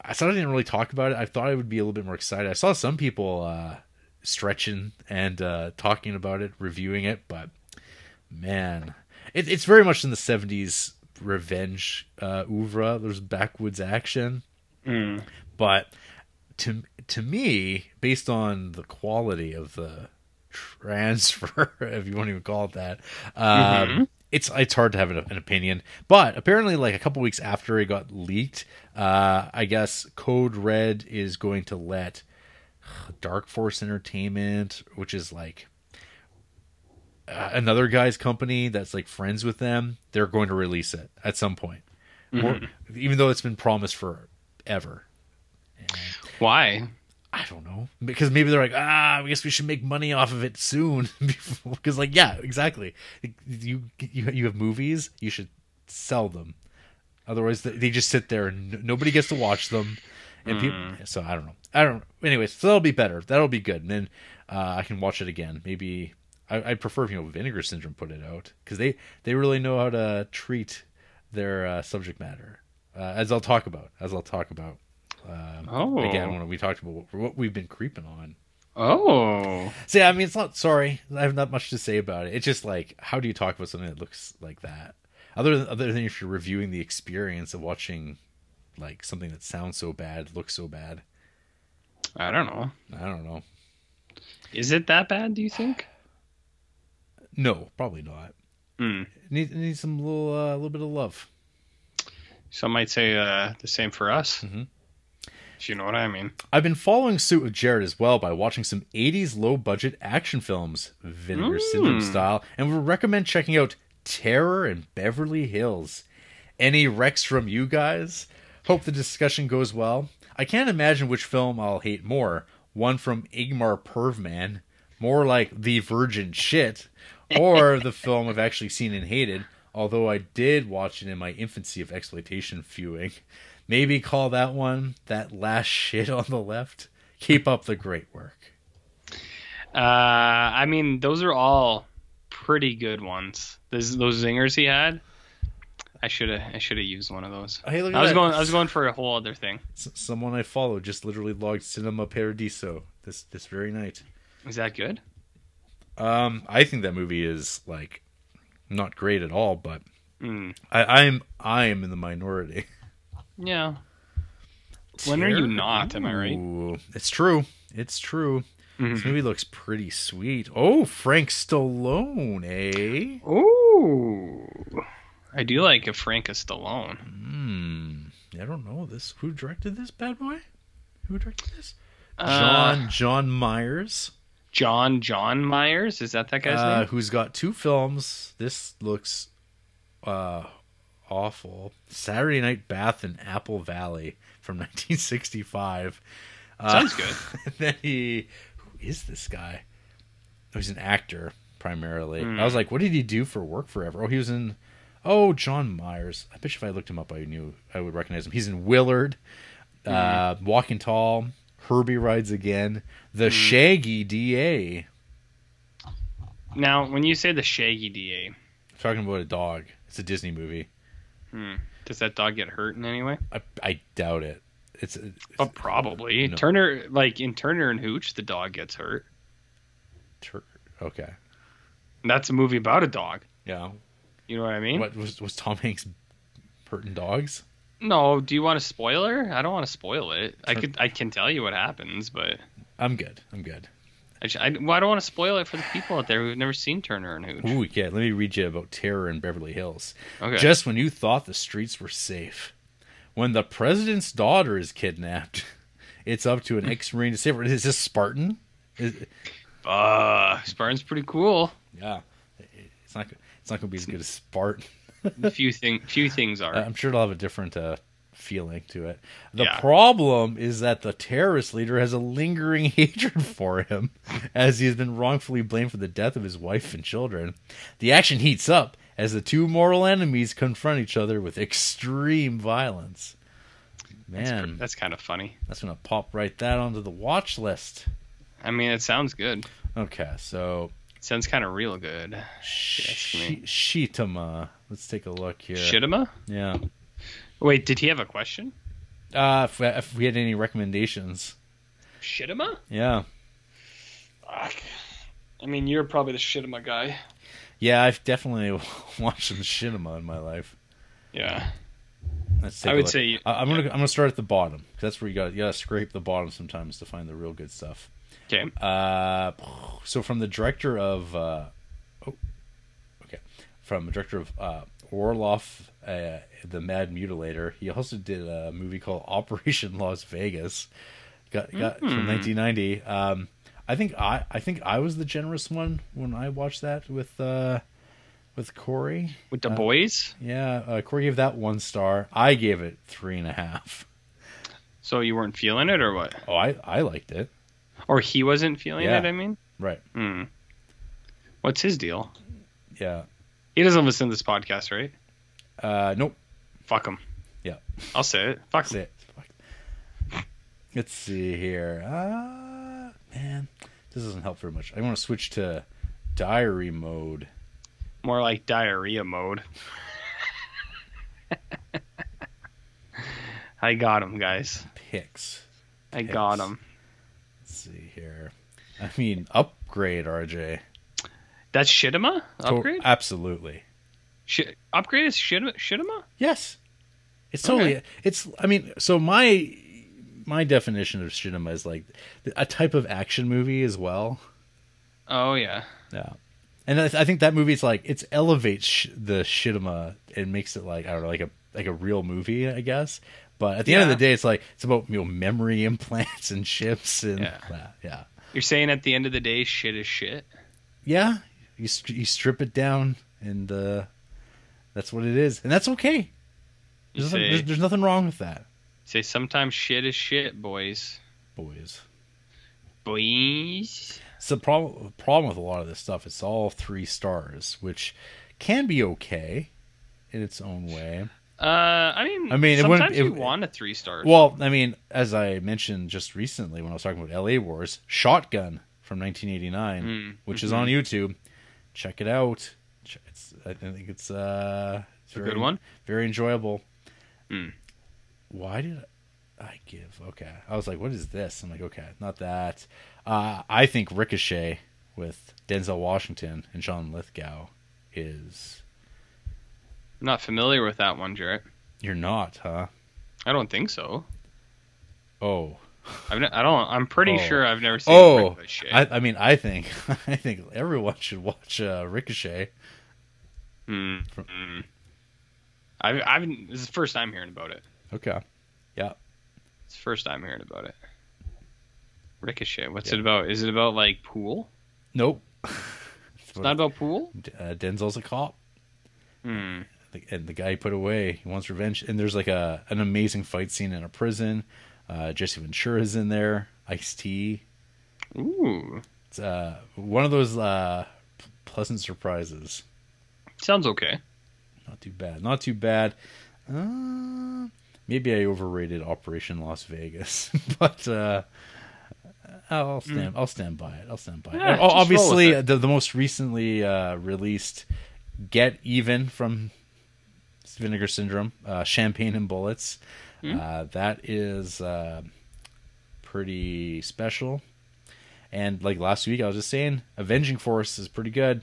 I thought I didn't really talk about it. I thought I would be a little bit more excited. I saw some people uh, stretching and uh, talking about it, reviewing it, but man, it, it's very much in the '70s revenge uh, oeuvre. There's backwoods action, Mm. but to to me, based on the quality of the transfer, if you want to even call it that, um, it's it's hard to have an, an opinion. But apparently, like a couple weeks after it got leaked, uh, I guess Code Red is going to let Dark Force Entertainment, which is like another guy's company that's like friends with them, they're going to release it at some point, Or- even though it's been promised forever. Why? I don't know because maybe they're like, ah, I guess we should make money off of it soon. Because like, yeah, exactly. You you you have movies, you should sell them. Otherwise, they- just sit there and nobody gets to watch them. And people, so I don't know. I don't. Anyways, so that'll be better. That'll be good. And then uh, I can watch it again. Maybe I, I'd prefer you know Vinegar Syndrome put it out because they they really know how to treat their uh, subject matter. Uh, as I'll talk about, as I'll talk about. Um, Oh. again when we talked about what, what we've been creeping on. Oh. See, I mean, it's not sorry. I have not much to say about it. It's just like, how do you talk about something that looks like that? Other than other than if you're reviewing the experience of watching, like something that sounds so bad, looks so bad. I don't know. I don't know. Is it that bad? Do you think? No, probably not. Hmm. It needs, it needs some little uh, little bit of love. Some might say uh, the same for us. Mhm. If you know what I mean. I've been following suit with Jared as well by watching some 80s low budget action films, Vinegar Syndrome Mm. style, and would recommend checking out Terror in Beverly Hills. Any Rex from you guys? Hope the discussion goes well. I can't imagine which film I'll hate more. One from Igmar Pervman, more like The Virgin Shit, or the film I've actually seen and hated, although I did watch it in my infancy of exploitation viewing. Maybe call that one that last shit on the left. Keep up the great work. Uh, I mean, those are all pretty good ones. Those those zingers he had. I should have I should have used one of those. Hey, I was that. going I was going for a whole other thing. S- someone I follow just literally logged Cinema Paradiso this this very night. Is that good? Um, I think that movie is like not great at all, but Mm. I, I'm I am in the minority. Yeah. When are you not, am I right? It's true. It's true. This Mhm. movie looks pretty sweet. Oh, Frank Stallone, eh? Ooh. I do like a Frank Stallone. Hmm. I don't know this. Who directed this bad boy? Who directed this? Uh, John John Myhers. John John Myhers. Is that that guy's uh, name? who's got two films. This looks uh, awful. Saturday Night Bath in Apple Valley from 1965. Uh, Sounds good. then he, who is this guy? Oh, he's an actor primarily. Hmm. I was like, what did he do for work forever? Oh, he was in. Oh, John Myhers. I bet if I looked him up, I knew I would recognize him. He's in Willard, uh, Hmm. Walking Tall, Herbie Rides Again, The Shaggy DA. Now, when you say the Shaggy DA, talking about a dog. It's a Disney movie. hmm, does that dog get hurt in any way? I, I doubt it. It's, it's Oh, probably. No. Turner, like in Turner and Hooch, the dog gets hurt. tur- okay. That's a movie about a dog. Yeah. You know what I mean? What was was Tom Hanks hurting dogs? No, do you want a spoiler? I don't want to spoil it. I could, I can tell you what happens, but I'm good. I'm good. I, I, well, I don't want to spoil it for the people out there who've never seen Turner and Hooch. Ooh, yeah. Let me read you about terror in Beverly Hills. Okay. Just when you thought the streets were safe, when the president's daughter is kidnapped, it's up to an ex-marine to save her. Is this Spartan? Is, uh, Spartan's pretty cool. yeah. It's not. It's not going to be as good as Spartan. few thing, few things are. I'm sure it'll have a different uh, feeling to it. The Yeah. problem is that the terrorist leader has a lingering hatred for him, as he has been wrongfully blamed for the death of his wife and children. The action heats up as the two mortal enemies confront each other with extreme violence. that's, Man, that's kind of funny. that's gonna pop right that onto the watch list. I mean, it sounds good. Okay, so It sounds kind of real good. Shi- Shitama. Let's take a look here. Shitama? Yeah. Wait, did he have a question? Uh, if, if we had any recommendations. Shitama? Yeah. Fuck. I mean, you're probably the Shitama guy. Yeah, I've definitely watched some Shinema in my life. Yeah. Let's take I would say- I- I'm gonna I'm gonna start at the bottom 'cause that's where you got you gotta scrape the bottom sometimes to find the real good stuff. Okay. Uh, so from the director of uh, from the director of uh, Orloff, uh, the Mad Mutilator, he also did a movie called Operation Las Vegas. Got got from 1990. Um, I think I I think I was the generous one when I watched that with uh with Corey. With the Uh, boys? Yeah, uh, Corey gave that one star. I gave it three and a half. So you weren't feeling it, or what? Oh, I I liked it. Or he wasn't feeling Yeah. it, I mean? Right. Hmm. What's his deal? Yeah. He doesn't listen to this podcast, right? Uh, nope. Fuck him. Yeah. I'll say it. Fuck him. it. Fuck. Let's see here. Uh, man, this doesn't help very much. I want to switch to diary mode. More like diarrhea mode. I got him, guys. Picks. I got him. Let's see here. I mean, upgrade, RJ. That's Shittima? Upgrade? absolutely. Shi upgrade is Shittima? Shittima? Yes. It's totally. Okay. It's. I mean, so my my definition of cinema is like a type of action movie as well. Oh, yeah. Yeah. And I, I think that movie is like it's elevates sh- the cinema and makes it like I don't know like a like a real movie I guess. But at the end of the day, it's like it's about you know memory implants and chips and Yeah. yeah, yeah. You're saying at the end of the day, shit is shit? Yeah, you you strip it down and uh, that's what it is, and that's okay. There's, nothing, there's, there's nothing wrong with that, say sometimes shit is shit, boys. boys. Boys. It's the problem. Problem with a lot of this stuff. It's all three stars, which can be okay in its own way. Uh, I mean, I mean, it sometimes it- you want a three star. Well, I mean, as I mentioned just recently when I was talking about L.A. Wars, Shotgun from 1989, Mm, which is on YouTube. Check it out. It's, I think it's uh, it's A good one? Very enjoyable. Mm. Why did I give? Okay, I was like, what is this? I'm like, okay, not that. Uh, I think Ricochet with Denzel Washington and John Lithgow is. I'm not familiar with that one, Jared. You're not, huh? I don't think so. Oh, I've ne- I don't. I'm pretty Oh. sure I've never seen oh. Ricochet. I, I mean, I think I think everyone should watch uh, Ricochet. Mm, From- mm. I've, I've, this is the first time hearing about it. Okay. Yeah. It's the first time hearing about it. Ricochet. What's Yeah. it about? Is it about like pool? Nope. It's not about pool. uh, Denzel's a cop. Hmm. The- and the guy he put away he wants revenge and there's like a an amazing fight scene in a prison uh jesse ventura's in there ice t Ooh, it's uh one of those uh pleasant surprises sounds okay. not too bad not too bad uh maybe i overrated operation las vegas but uh I'll stand. I'll stand by it. I'll stand by it. Yeah, roll obviously, it. the the most recently uh, released "Get Even" from Vinegar Syndrome, uh, Champagne and Bullets. Hmm. Uh, that is uh, pretty special. And like last week, I was just saying, Avenging Force is pretty good.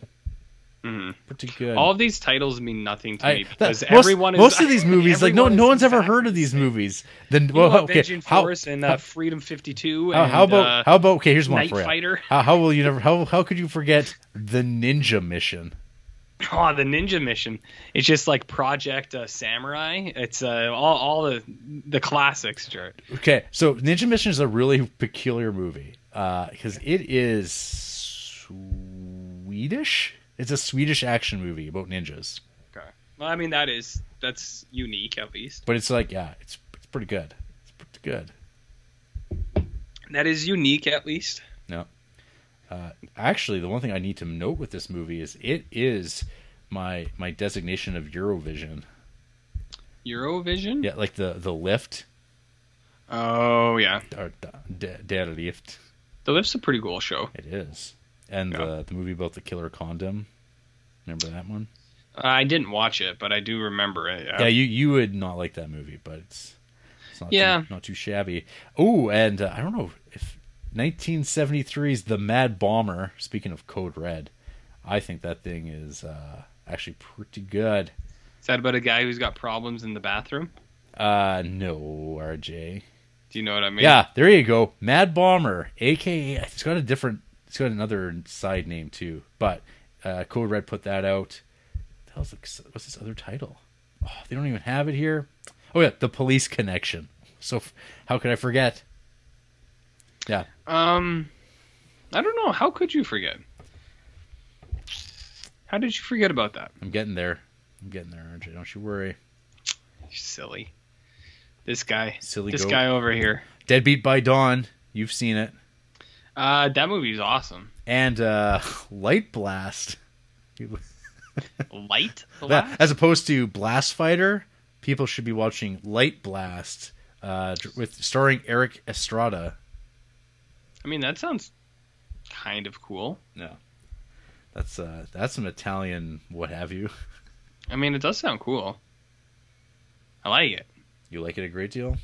Mhm. Pretty good. All of these titles mean nothing to I- me that- because most, everyone is most of these movies, like no, no one's ever heard of these movies. Then well, okay, Avenging how, Force and uh, Freedom 52 how, and how about uh, how about okay? Here's one Night for you. Fighter. How, how will you never? How how could you forget the Ninja Mission? Oh, the Ninja Mission. It's just like Project uh, Samurai. It's uh, all, all the the classics, Jared. Okay, so Ninja Mission is a really peculiar movie because it is Swedish. It's a Swedish action movie about ninjas, Okay. Well, I mean that is that's unique at least. but it's like yeah, it's it's pretty good. It's pretty good. That is unique at least. Uh, actually, the one thing I need to note with this movie is it is my my designation of Eurovision. Eurovision. Yeah, like the the lift Oh yeah. or the Der Lift. The Lift's a pretty cool show. It is, and Yeah. the the movie about the killer condom. Remember that one? Uh, I didn't watch it, but I do remember it. Yeah, you you would not like that movie, but it's it's not Yeah. too, not too shabby. Oh, and uh, I don't know if 1973's The Mad Bomber. Speaking of Code Red, I think that thing is uh, actually pretty good. Is that about a guy who's got problems in the bathroom? Uh, no, RJ. Do you know what I mean? Yeah, there you go. Mad Bomber, aka it's got a different, it's got another side name too. But uh, Code Red put that out. The hell's the, what's this other title? Oh, they don't even have it here. Oh yeah, The Police Connection. So f- how could I forget? Yeah, Um, I don't know. How could you forget? How did you forget about that? I'm getting there. I'm getting there, RJ. Don't you worry. You silly. This guy. Silly this goat. guy over here. Deadbeat by Dawn. You've seen it. Uh, that movie's awesome. And uh, Light Blast. Light. Yeah, as opposed to Blast Fighter, people should be watching Light Blast uh, with starring Erik Estrada. I mean, that sounds kind of cool. Yeah. that's uh, that's some Italian what have you. I mean, it does sound cool. I like it. You like it a great deal.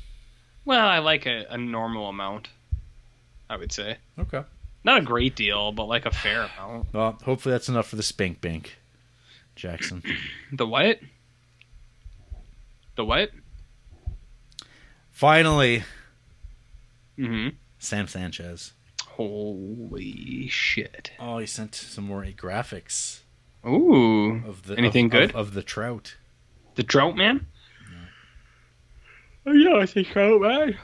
Well, I like a, a normal amount. I would say Okay. not a great deal, but like a fair amount. Well, hopefully that's enough for the spank bank, Jackson. The what? The what? Finally, Mm-hmm. Sam Sanchez. Holy shit! Oh, he sent some more graphics Ooh, of the Anything of- good? of, of the trout. the Trout Man. Oh yeah, I think Trout Man.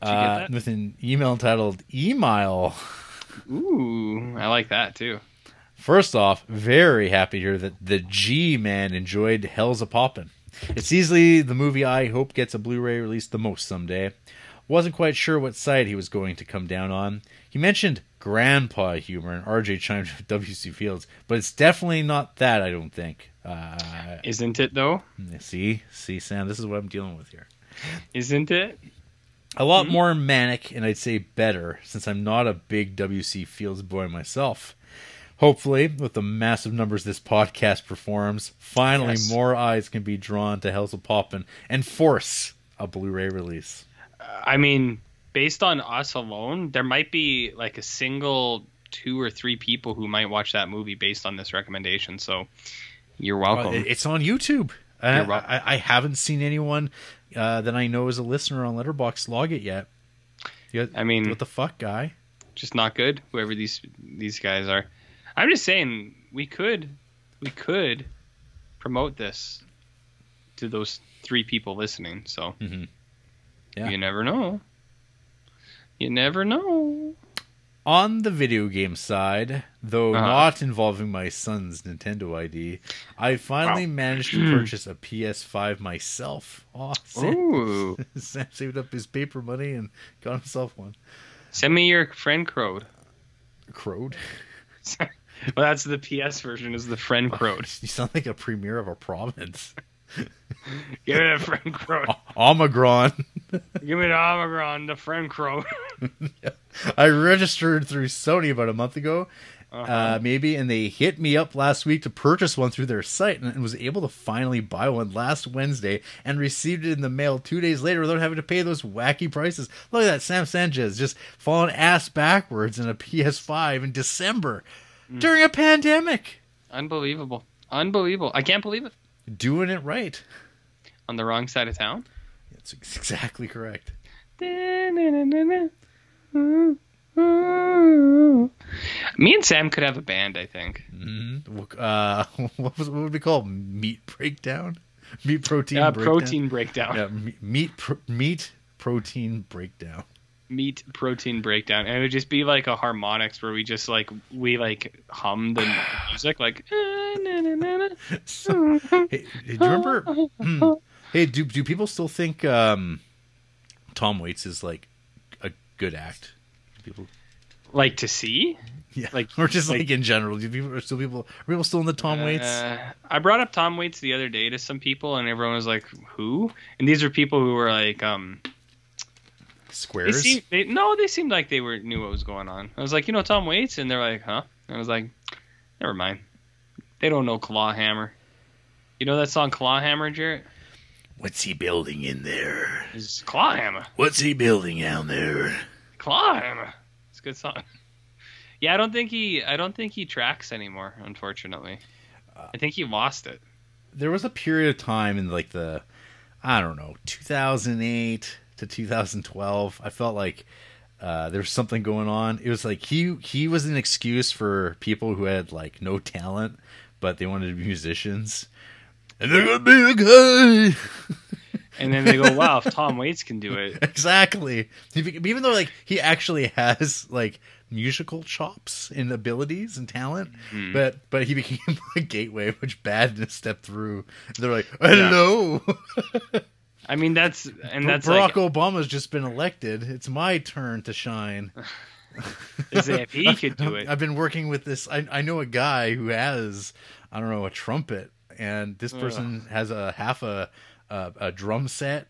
Uh, with an email entitled "Email." Ooh, I like that too. First off, very happy to hear that the G Man enjoyed Hellzapoppin'. It's easily the movie I hope gets a Blu-ray release the most someday. Wasn't quite sure what side he was going to come down on. He mentioned grandpa humor, and RJ chimed with W.C. Fields, but it's definitely not that. I don't think. Uh, Isn't it though? see, see, Sam, this is what I'm dealing with here. Isn't it? A lot more manic, and I'd say better, since I'm not a big W.C. Fields boy myself. Hopefully, with the massive numbers this podcast performs, finally Yes. more eyes can be drawn to Hellzapoppin' and force a Blu-ray release. I mean, based on us alone, there might be like a single two or three people who might watch that movie based on this recommendation. So you're welcome. Uh, It's on YouTube. Welcome. I, I haven't seen anyone uh, that I know is a listener on Letterboxd log it yet. You I mean- what the fuck, guy? Just not good. Whoever these these guys are. I'm just saying we could we could promote this to those three people listening. So Mhm. Yeah. you never know. You never know. On the video game side, though Uh-huh. not involving my son's Nintendo ID, I finally Wow. managed to purchase a PS5 myself. Oh, Sam, Ooh. Sam saved up his paper money and got himself one. Send me your friend crowd. Crowed. well, that's the PS version. Is the friend crowd? You sound like a premier of a province. Give me the friend crowd. Omicron. Give me the Omicron, the friend crowd. I registered through Sony about a month ago, Uh-huh. uh, maybe, and they hit me up last week to purchase one through their site, and, and was able to finally buy one last Wednesday, and received it in the mail two days later without having to pay those wacky prices. Look at that, Sam Sanchez just falling ass backwards in a PS5 in December Hmm. during a pandemic, Unbelievable. Unbelievable. I can't believe it. Doing it right. On the wrong side of town. That's exactly correct. Me and Sam could have a band, I think. hmm Uh, what was what would we call it? meat breakdown? Meat protein. Uh, breakdown? protein breakdown. Yeah, me- meat pro- meat protein breakdown. Meat protein breakdown. And it would just be like a harmonics where we just like we like hum the music like So, hey, do you remember? Hmm. hey, do do people still think um, Tom Waits is like a good act? Do people, like to see. yeah, Like- or just like, like- in general? Do people are still people are people still in the Tom Waits? Uh, I brought up Tom Waits the other day to some people, and everyone was like, "Who?" And these are people who were like, um, they Squares. seem, they, no, they seemed like they were knew what was going on. I was like, you know, Tom Waits, and they're like, huh? And I was like, never mind. They don't know Clawhammer. You know that song Clawhammer, Jared? What's he building in there? It's Clawhammer. What's he building down there? Clawhammer. It's a good song. Yeah, I don't think he. I don't think he tracks anymore. Unfortunately, uh, I think he lost it. there was a period of time in like the I don't know 2008 to 2012. I felt like uh, there was something going on. It was like he he was an excuse for people who had like no talent, but they wanted to be musicians. And they're gonna be a guy. And then they go, "Wow, if Tom Waits can do it, exactly. Even though like he actually has like musical chops and abilities and talent, Mhm. but but he became a gateway which badness stepped step through. They're like, hello. I mean, that's and that's Barack like, Obama's just been elected. It's my turn to shine. as if he could do it. I've been working with this. I, I know a guy who has, I don't know, a trumpet, and this person has a half a, a a drum set,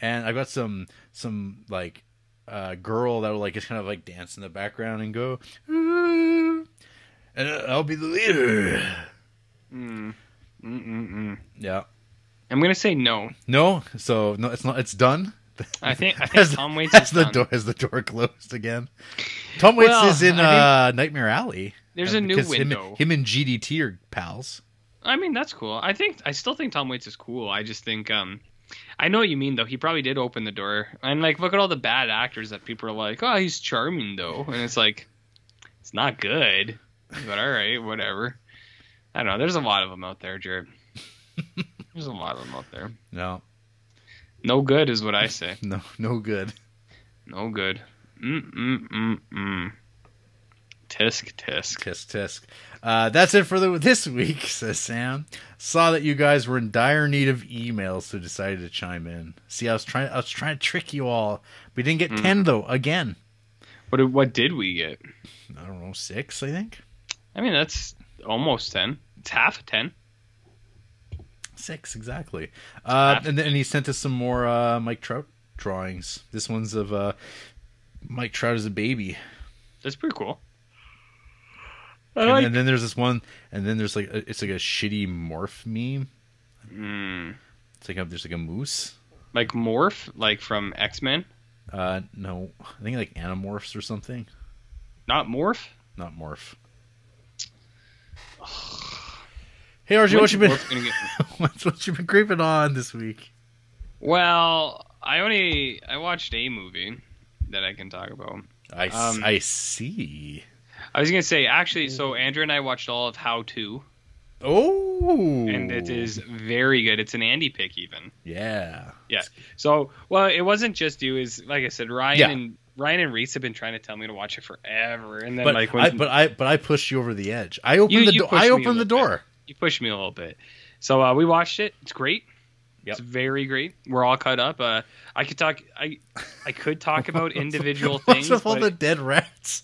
and I've got some some like uh, girl that will like just kind of like dance in the background and go, "Ooh," and I'll be the leader. Mm. Mm-mm-mm. Yeah. I'm gonna say no. No. So no, it's not. It's done. I think I think Has, Tom Waits has is the done. door has the door closed again. Tom Waits Well, is in I uh, Nightmare Alley. There's Uh, a new because him- window. Him, and GDT are pals. I mean, that's cool. I think I still think Tom Waits is cool. I just think um I know what you mean though. He probably did open the door. And like look at all the bad actors that people are like, "Oh, he's charming though." And it's like it's not good. But all right, whatever. I don't know. There's a lot of them out there, Jared. There's a lot of them out there. No, No good is what I say. no, no good. No good. Mm mm mm mm. Tisk tisk. Tisk tisk. Uh, that's it for the, this week, says Sam. Saw that you guys were in dire need of emails, so decided to chime in. See, I was trying, I was trying to trick you all. We didn't get Mm. ten though. Again, What did- what did we get? I don't know, six, I think. I mean, that's almost ten. It's half a ten. Six exactly. Uh, and then he sent us some more uh, Mike Trout drawings. This one's of uh, Mike Trout as a baby. That's pretty cool. And, like. and then there's this one, and then there's like a, it's like a shitty morph meme. Mm, It's like a, there's like a moose. like Morph, like from X Men. Uh, no, I think like Animorphs or something. Not Morph. Not morph. Hey RJ, what you been what's what you been creeping on this week? Well, I only I watched a movie that I can talk about. I, Um, I see. I was gonna say actually, so Andrew and I watched all of How to, Oh, and it is very good. It's an Andy pick even. yeah. Yeah. So, well, it wasn't just you. Is like I said, Ryan Yeah. and Ryan and Reese have been trying to tell me to watch it forever, and then but like when I, but I but I pushed you over the edge. I opened You- the door. I opened the door. bit. You pushed me a little bit, so uh, we watched it. It's great. Yep. It's very great. We're all caught up. Uh, I could talk. I I could talk about individual What's things, with all the dead rats?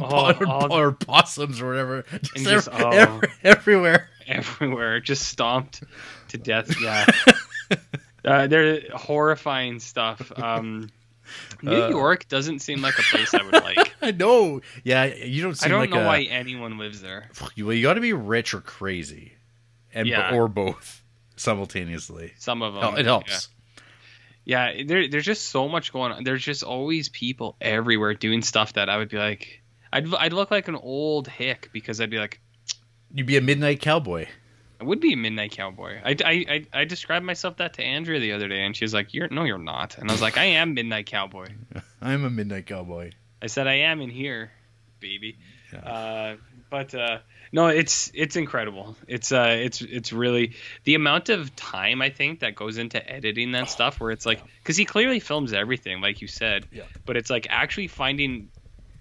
Oh, or, all- or possums or whatever. Just, And just- oh. ev- everywhere. everywhere, just stomped to death. Yeah, uh, they're horrifying stuff. Um, New Uh, York doesn't seem like a place I would like. I know. Yeah, you don't I don't like know a, why anyone lives there. Well, you got to be rich or crazy, and Yeah. or both simultaneously. Some of them. It helps. Yeah, yeah there, there's just so much going on. There's just always people everywhere doing stuff that I would be like, I'd I'd look like an old hick because I'd be like, You'd be a midnight cowboy. I would be a midnight cowboy. I, I, I, I described myself that to Andrea the other day, and she was like, "You're no, you're not." And I was like, "I am midnight cowboy." I'm a midnight cowboy. I said, "I am in here, baby." Yeah. Uh, but uh, no, it's it's incredible. It's uh, it's it's really the amount of time I think that goes into editing that stuff. Where it's like, because he clearly films everything, like you said. Yeah. But it's like actually finding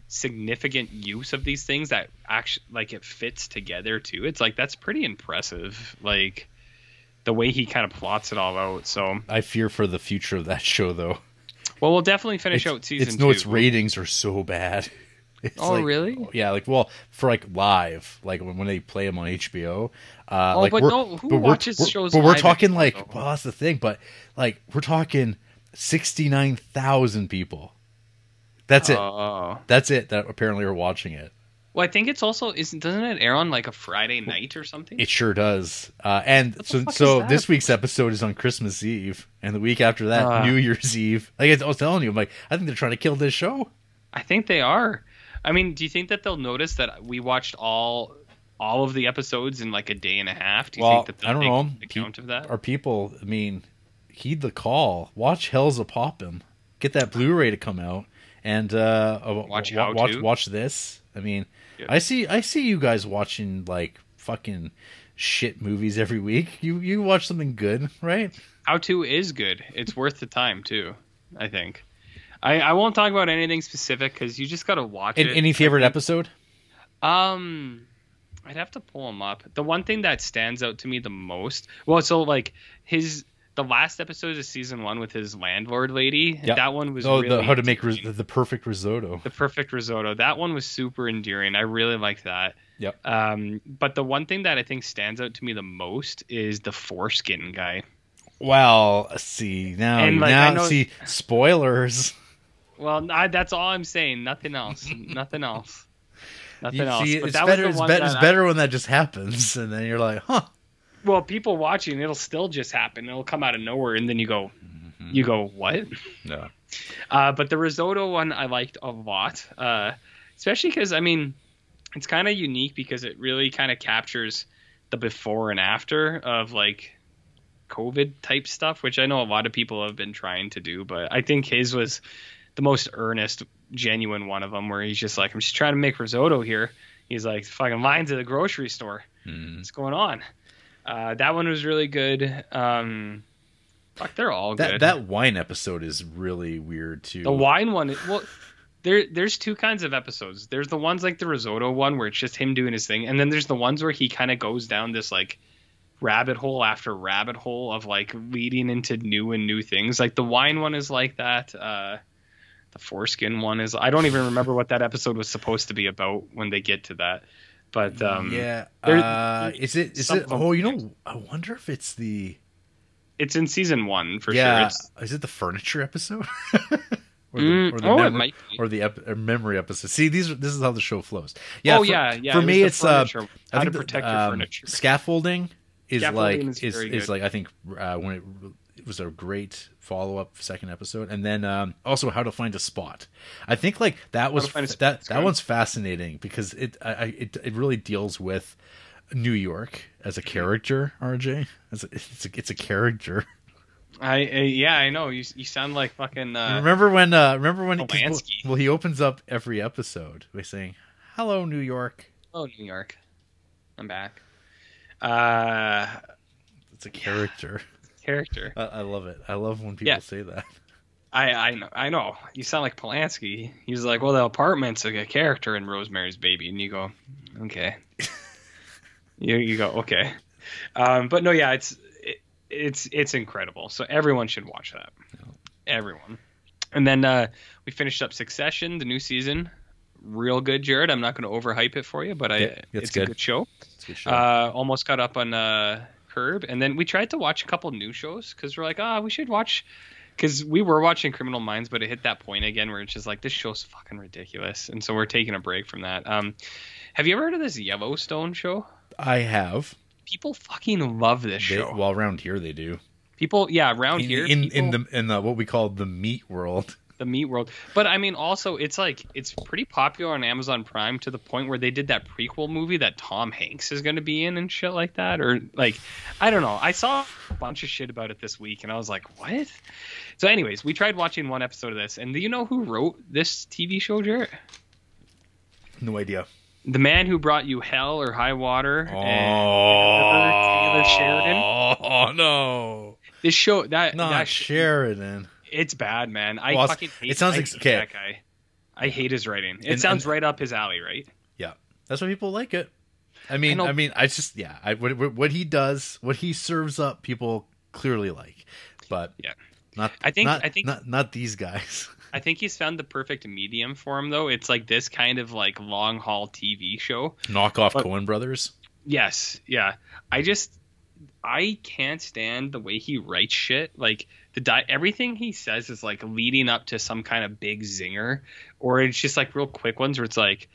significant use of these things that actually like it fits together too. It's like that's pretty impressive. Like the way he kind of plots it all out. So I fear for the future of that show, though. Well, we'll definitely finish It's, out season it's two. no, its ratings are so bad. It's Oh, like- really? Yeah, like well, for like live, like when, when they play them on HBO. Uh, Oh, like but no, who but we're- watches we're- shows But we're talking anymore, like, though? well, that's the thing. But like, we're talking sixty-nine thousand people. That's it. Oh. That's it. That apparently are watching it. Well, I think it's also isn't doesn't it air on like a Friday night or something? It sure does. Uh, and so, so this week's episode is on Christmas Eve, and the week after that, Ah. New Year's Eve. Like I was telling you, I'm like, I think they're trying to kill this show. I think they are. I mean, do you think that they'll notice that we watched all all of the episodes in like a day and a half? Do you Well, think that they'll I don't take know. account of that? Our people, I mean, heed the call. Watch Hellzapoppin'. Get that Blu-ray to come out, and uh, uh, Watch wa- How watch To. watch this. I mean, I see I see you guys watching like fucking shit movies every week. You you watch something good, right? How to is good. It's worth the time too. I think. I, I won't talk about anything specific because you just gotta watch And, it. any favorite episode? Um, I'd have to pull them up. The one thing that stands out to me the most, well, so like his the last episode of season one with his landlord lady. Yep. That one was Oh, really the, how to make ris- the perfect risotto. the perfect risotto. That one was super endearing. I really liked that. Yep. Um, but the one thing that I think stands out to me the most is the foreskin guy. Well, see now, And, like, now I know- see spoilers. Well, I, that's all I'm saying. Nothing else. Nothing else. Nothing You else. see, But it's that better. was It's, the one bet- that it's I- better when that just happens, and then you're like, huh. Well, people watching, it'll still just happen. It'll come out of nowhere, and then you go, you go, what? No. Uh, but the risotto one I liked a lot, uh, especially because I mean, it's kind of unique because it really kind of captures the before and after of like COVID type stuff, which I know a lot of people have been trying to do, but I think his was the most earnest, genuine one of them, where he's just like, I'm just trying to make risotto here. He's like, fucking lines at the grocery store. Mm. What's going on? Uh, that one was really good. Um, fuck, they're all That good. that wine episode is really weird too. The wine one, well, there there's two kinds of episodes. There's the ones like the risotto one where it's just him doing his thing, and then there's the ones where he kind of goes down this like rabbit hole after rabbit hole of like leading into new and new things. Like the wine one is like that. Uh, the foreskin one is. I don't even remember what that episode was supposed to be about when they get to that. But um, yeah. there- uh, is it? Is it? Oh, you know. I wonder if it's the. it's in season one for yeah. sure. It's, Is it the furniture episode? or Mm, oh, it might be. or the ep- or memory episode. See, these this is how the show flows. Yeah. oh for, yeah, yeah. For it me, it's uh, furniture. I how to think the, your um, furniture. Scaffolding is Scaffolding like is is, is like I think uh, when it, it was a great follow up second episode, and then um, also how to find a spot. I think like that was that that good. one's fascinating because it I, it it really deals with New York as a character. RJ, it's a, it's a, it's a character. I, I yeah, I know. You you sound like fucking. Uh, remember when? Uh, remember when? well, well, he opens up every episode by saying, "Hello, New York." Oh, New York. I'm back. Uh, It's a character. Character. I, I love it. I love when people Yeah. say that. I I know I know. You sound like Polanski. He's like, well, the apartment's like a character in Rosemary's Baby, and you go, okay. you you go okay. Um, but no, yeah, it's it, it's it's incredible. So everyone should watch that. Everyone. And then uh, we finished up Succession, the new season. Real good, Jared. I'm not going to overhype it for you, but I Yeah, it's it's a good. good show. It's a good show. Uh, almost caught up on uh, Curb, and then we tried to watch a couple new shows because we're like, ah, we should watch. Because we were watching Criminal Minds, but it hit that point again where it's just like this show's fucking ridiculous, and so we're taking a break from that. Um, have you ever heard of this Yellowstone show? I have. People fucking love this They, show. well, around here they do. people, yeah, around In, here, in, people, in the in the what we call the meat world. The meat world. But I mean, also, it's like it's pretty popular on Amazon Prime to the point where they did that prequel movie that Tom Hanks is going to be in and shit like that. Or like, I don't know. I saw a bunch of shit about it this week, and I was like, what? So, anyways, we tried watching one episode of this, and do you know who wrote this TV show, Jared? No idea. The man who brought you Hell or High Water. Oh, and Taylor Sheridan. Oh no, This show that not that sh- Sheridan. It's bad, man. I Well, fucking hate. it sounds I like- hate okay. that guy. I hate his writing. It And- sounds and- right up his alley, right? Yeah, that's why people like it. I mean, know- I, mean, I just yeah, I what, what he does, what he serves up, people clearly like, but Yeah. not. I think- not, I think- not not these guys. I think he's found the perfect medium for him, though. It's like this kind of like long haul TV show. Knock off But- Coen brothers. Yes, yeah. I just I can't stand the way he writes shit. Like the di- everything he says is like leading up to some kind of big zinger, or it's just like real quick ones where it's like.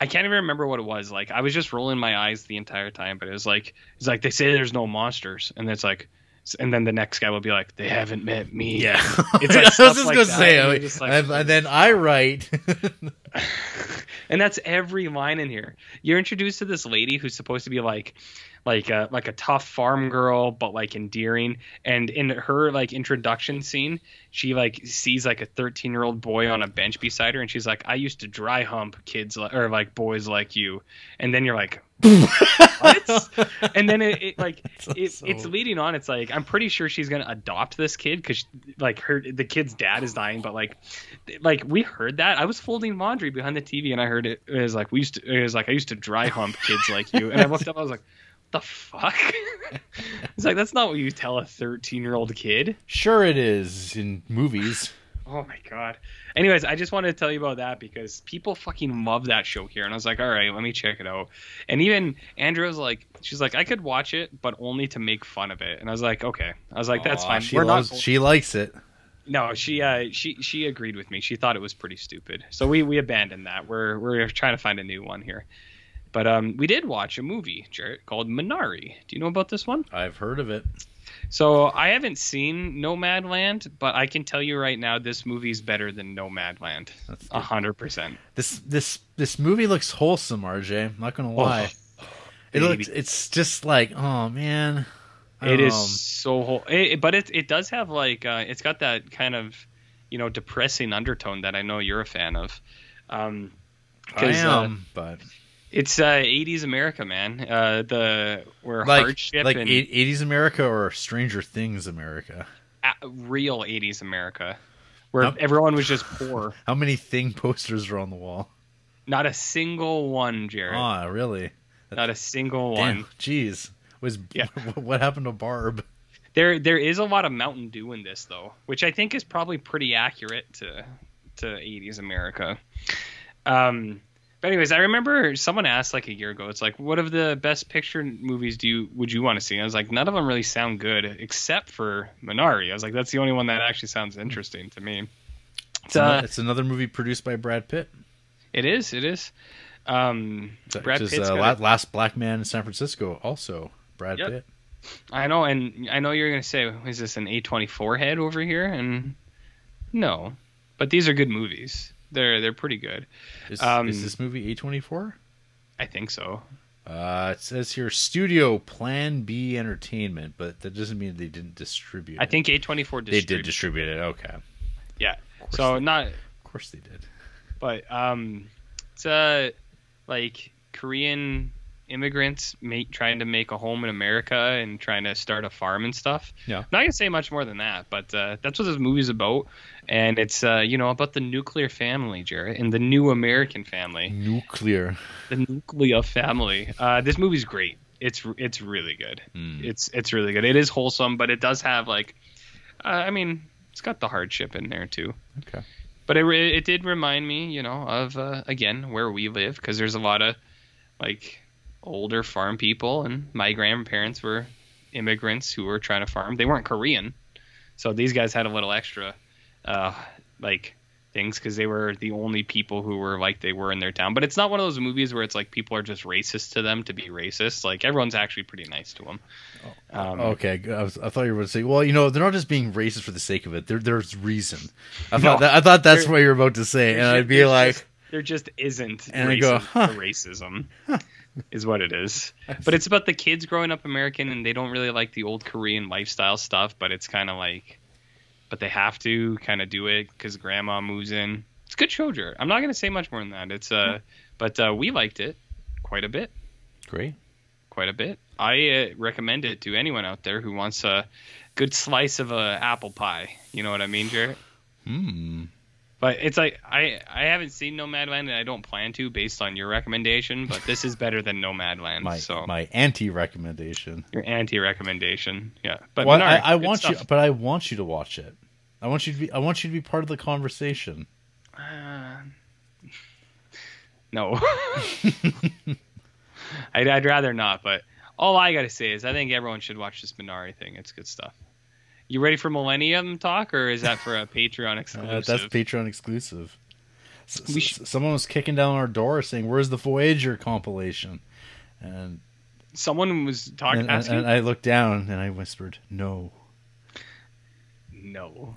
I can't even remember what it was. Like I was just rolling my eyes the entire time, but it was like it's like they say there's no monsters, and it's like, and then the next guy will be like, they haven't met me. Yeah, It's like I was just like gonna that, say, and like- and, and then I write. and that's every line in here. You're introduced to this lady who's supposed to be like like a like a tough farm girl but like endearing. And in her like introduction scene she like sees like a 13 year old boy on a bench beside her and she's like i used to dry hump kids li- or like boys like you. And then you're like what? And then it, it like it, so- it's leading on. It's like i'm pretty sure she's gonna adopt this kid because like her the kid's dad is dying but like like we heard that. I was folding laundry behind the tv and i heard it, it was like we used to it was like i used to dry hump kids like you. And i looked up i was like the fuck it's like that's not what you tell a 13 year old kid sure, it is in movies. Oh my god. Anyways, I just wanted to tell you about that because people fucking love that show here, and I was like, all right, let me check it out. And even Andrew was like, she's like, I could watch it, but only to make fun of it. And I was like, okay. I was like, that's Aw, fine. She We're loves. not. She likes it. No, she uh she she agreed with me. She thought it was pretty stupid. So we we abandoned that. We're we're trying to find a new one here. But um, we did watch a movie, Jared, called Minari. Do you know about this one? I've heard of it. So I haven't seen Nomadland, but I can tell you right now, this movie is better than Nomadland. A hundred percent. This this this movie looks wholesome, RJ. I'm not gonna lie. it baby. looks. It's just like, oh man. It is so whole, it, it- but it it does have like uh, it's got that kind of you know depressing undertone that I know you're a fan of. Um, I 'cause, uh, am, but it's uh, 80s America, man. Uh, the where like hardship like and 80s America or Stranger Things America. real 80s America, where Nope. everyone was just poor. How many thing posters are on the wall? Not a single one, Jared. Ah, really? Not a single Damn. one. Jeez. Was Yeah. what happened to Barb? There there is a lot of Mountain Dew in this though, which I think is probably pretty accurate to to 80s America. Um but anyways, I remember someone asked like a year ago, it's like, what of the best picture movies do you would you want to see? And I was like, none of them really sound good except for Minari. I was like, that's the only one that actually sounds interesting to me. It's, Uh, ano- it's another movie produced by Brad Pitt. It is, it is. Um, Brad which is, Pitt's uh, got La- Last Black Man in San Francisco, also Brad Yep. Pitt. I know, and I know you're gonna say, is this an A24 head over here? And no, but these are good movies. They're they're pretty good. Is, Um, is this movie A24? I think so. Uh, it says here Studio Plan B Entertainment, but that doesn't mean they didn't distribute. I it. think A24 they did distribute- distribute it. Okay, Yeah. So they- not, Of course they did. but um, it's a like Korean immigrants make trying to make a home in America and trying to start a farm and stuff. Yeah. Not gonna say much more than that, but uh, that's what this movie's about, and it's uh, you know about the nuclear family, Jared, and the new American family, Nuclear. the nuclear family. Uh, this movie's great. It's it's really good. Mm. It's it's really good. It is wholesome, but it does have like, uh, I mean, it's got the hardship in there too. Okay. But it it did remind me, you know, of uh, again where we live because there's a lot of like older farm people, and my grandparents were immigrants who were trying to farm. They weren't Korean, so these guys had a little extra, uh, like things because they were the only people who were like they were in their town. But it's not one of those movies where it's like people are just racist to them to be racist. Like everyone's actually pretty nice to them. Um, Okay, I, was, I thought you were going to say, well, you know, they're not just being racist for the sake of it. There, there's reason. I No. thought that, I thought that's what you were about to say, and I'd be like, just- there just isn't And I go, huh. for racism, is what it is. But it's about the kids growing up American and they don't really like the old Korean lifestyle stuff. But it's kind of like, but they have to kind of do it because grandma moves in. It's a good show. I'm not gonna say much more than that. It's uh, but uh, we liked it quite a bit, great. quite a bit. I uh, recommend it to anyone out there who wants a good slice of a apple pie. You know what I mean, Jared? Hmm. But it's like I I haven't seen Nomadland and I don't plan to based on your recommendation. But this is better than Nomadland. My so my anti recommendation. your anti recommendation, yeah. But Well, Menard, I, I want you, but I want you to watch it. I want you to be. I want you to be part of the conversation. Uh, no, I'd, I'd rather not. But all I gotta say is I think everyone should watch this Minari thing. It's good stuff. You ready for Millennium talk, or is that for a Patreon exclusive? Uh, that's Patreon exclusive. S- someone was kicking down our door saying, "Where's the Voyager compilation?" And Someone was talking. and, and, asking. and I looked down and I whispered, "No." No.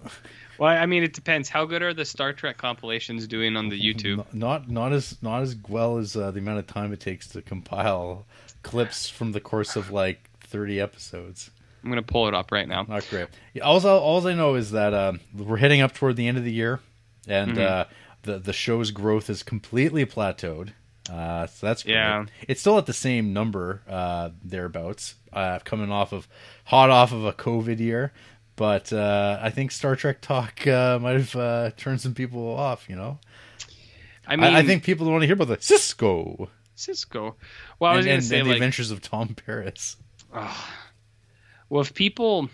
Well, I mean, it depends. How good are the Star Trek compilations doing on the YouTube? Not not as not as well as uh, the amount of time it takes to compile clips from the course of like thirty episodes. I'm gonna pull it up right now. Not great. Yeah, all, all I know is that um, we're heading up toward the end of the year, and Mhm. uh, the the show's growth is completely plateaued. Uh, so that's great. Yeah. It's still at the same number uh, thereabouts, uh, coming off of hot off of a COVID year. But uh, I think Star Trek talk uh, might have uh, turned some people off. You know, I I, mean, I think people want to hear about the Sisko Sisko. Well, I was and, gonna and- say and the like, adventures of Tom Paris. Well, if people,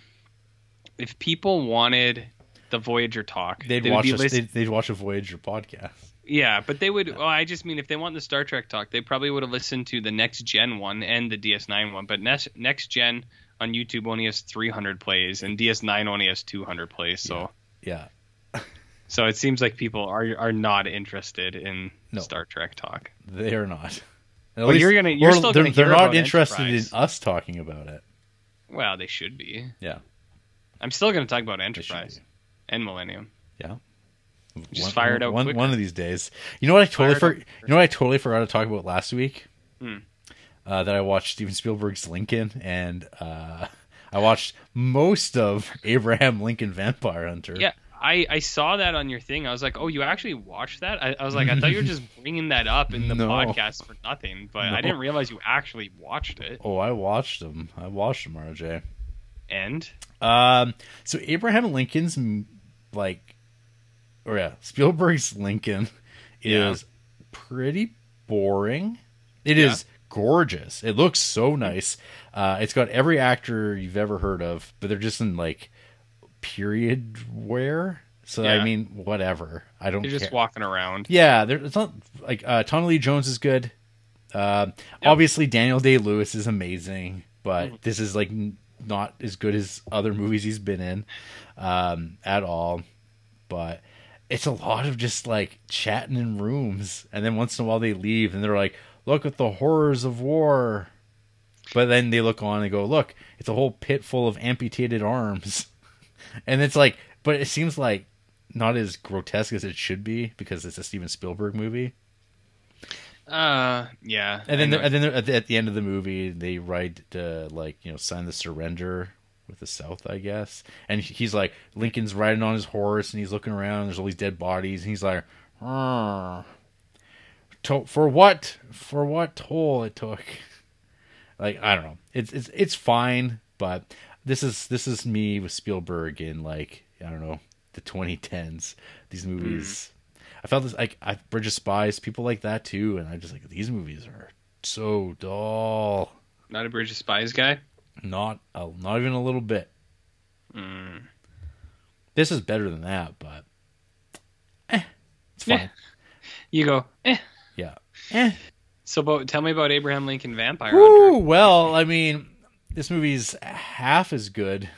if people wanted the Voyager talk, They'd they watch listen- They'd, they'd watch a Voyager podcast. Yeah, but they would. Well, I just mean if they want the Star Trek talk, they probably would have listened to the next gen one and the DS9 one. But next next gen on YouTube only has 300 plays, and DS9 only has 200 plays. So Yeah, so it seems like people are are not interested in No. Star Trek talk. They are not. At Well, you're gonna- you're still they're, gonna they're not interested Enterprise. in us talking about it. Well, they should be. Yeah, I'm still going to talk about Enterprise and Millennium. Yeah. Just fire it out one, one of these days. You know what I totally for, you know what I totally forgot to talk about last week? Hmm. Uh, that I watched Steven Spielberg's Lincoln and uh, I watched most of Abraham Lincoln Vampire Hunter. Yeah, I, I saw that on your thing. I was like, oh, you actually watched that? I, I was like, I thought you were just bringing that up in the No. podcast for nothing, but No. I didn't realize you actually watched it. Oh, I watched them. I watched them, RJ. And Um, so Abraham Lincoln's like, or yeah, Spielberg's Lincoln Yeah. is pretty boring. It is Yeah. gorgeous. It looks so nice. Uh, it's got every actor you've ever heard of, but they're just in like period wear. So I mean, whatever. I don't. you're just care. walking around. Yeah, there, it's not like uh, Tommy Lee Jones is good. Uh, Obviously, Daniel Day Lewis is amazing, but Mm-hmm. this is like n- not as good as other movies he's been in um, at all. But it's a lot of just like chatting in rooms, and then once in a while they leave, and they're like, "Look at the horrors of war." But then they look on and go, "Look, it's a whole pit full of amputated arms," and it's like, but it seems like not as grotesque as it should be because it's a Steven Spielberg movie. Uh, yeah. And then, I they're- know. and then at the, at the end of the movie, they write uh, like you know sign the surrender with the South, I guess. And he's like Lincoln's riding on his horse, and he's looking around. There's all these dead bodies, and he's like, "Ah, to- "For what? For what toll it took?" like I don't know. It's it's it's fine, but this is this is me with Spielberg in like I don't know the 2010s. These movies, I felt this like I, Bridge of Spies, people like that too, and I just like these movies are so dull. Not a Bridge of Spies guy. Not a, not even a little bit. Mm. This is better than that, but eh, it's fine. You go. Eh. Yeah. Eh. So, about, tell me about Abraham Lincoln Vampire Hunter. well, I mean, this movie's half as good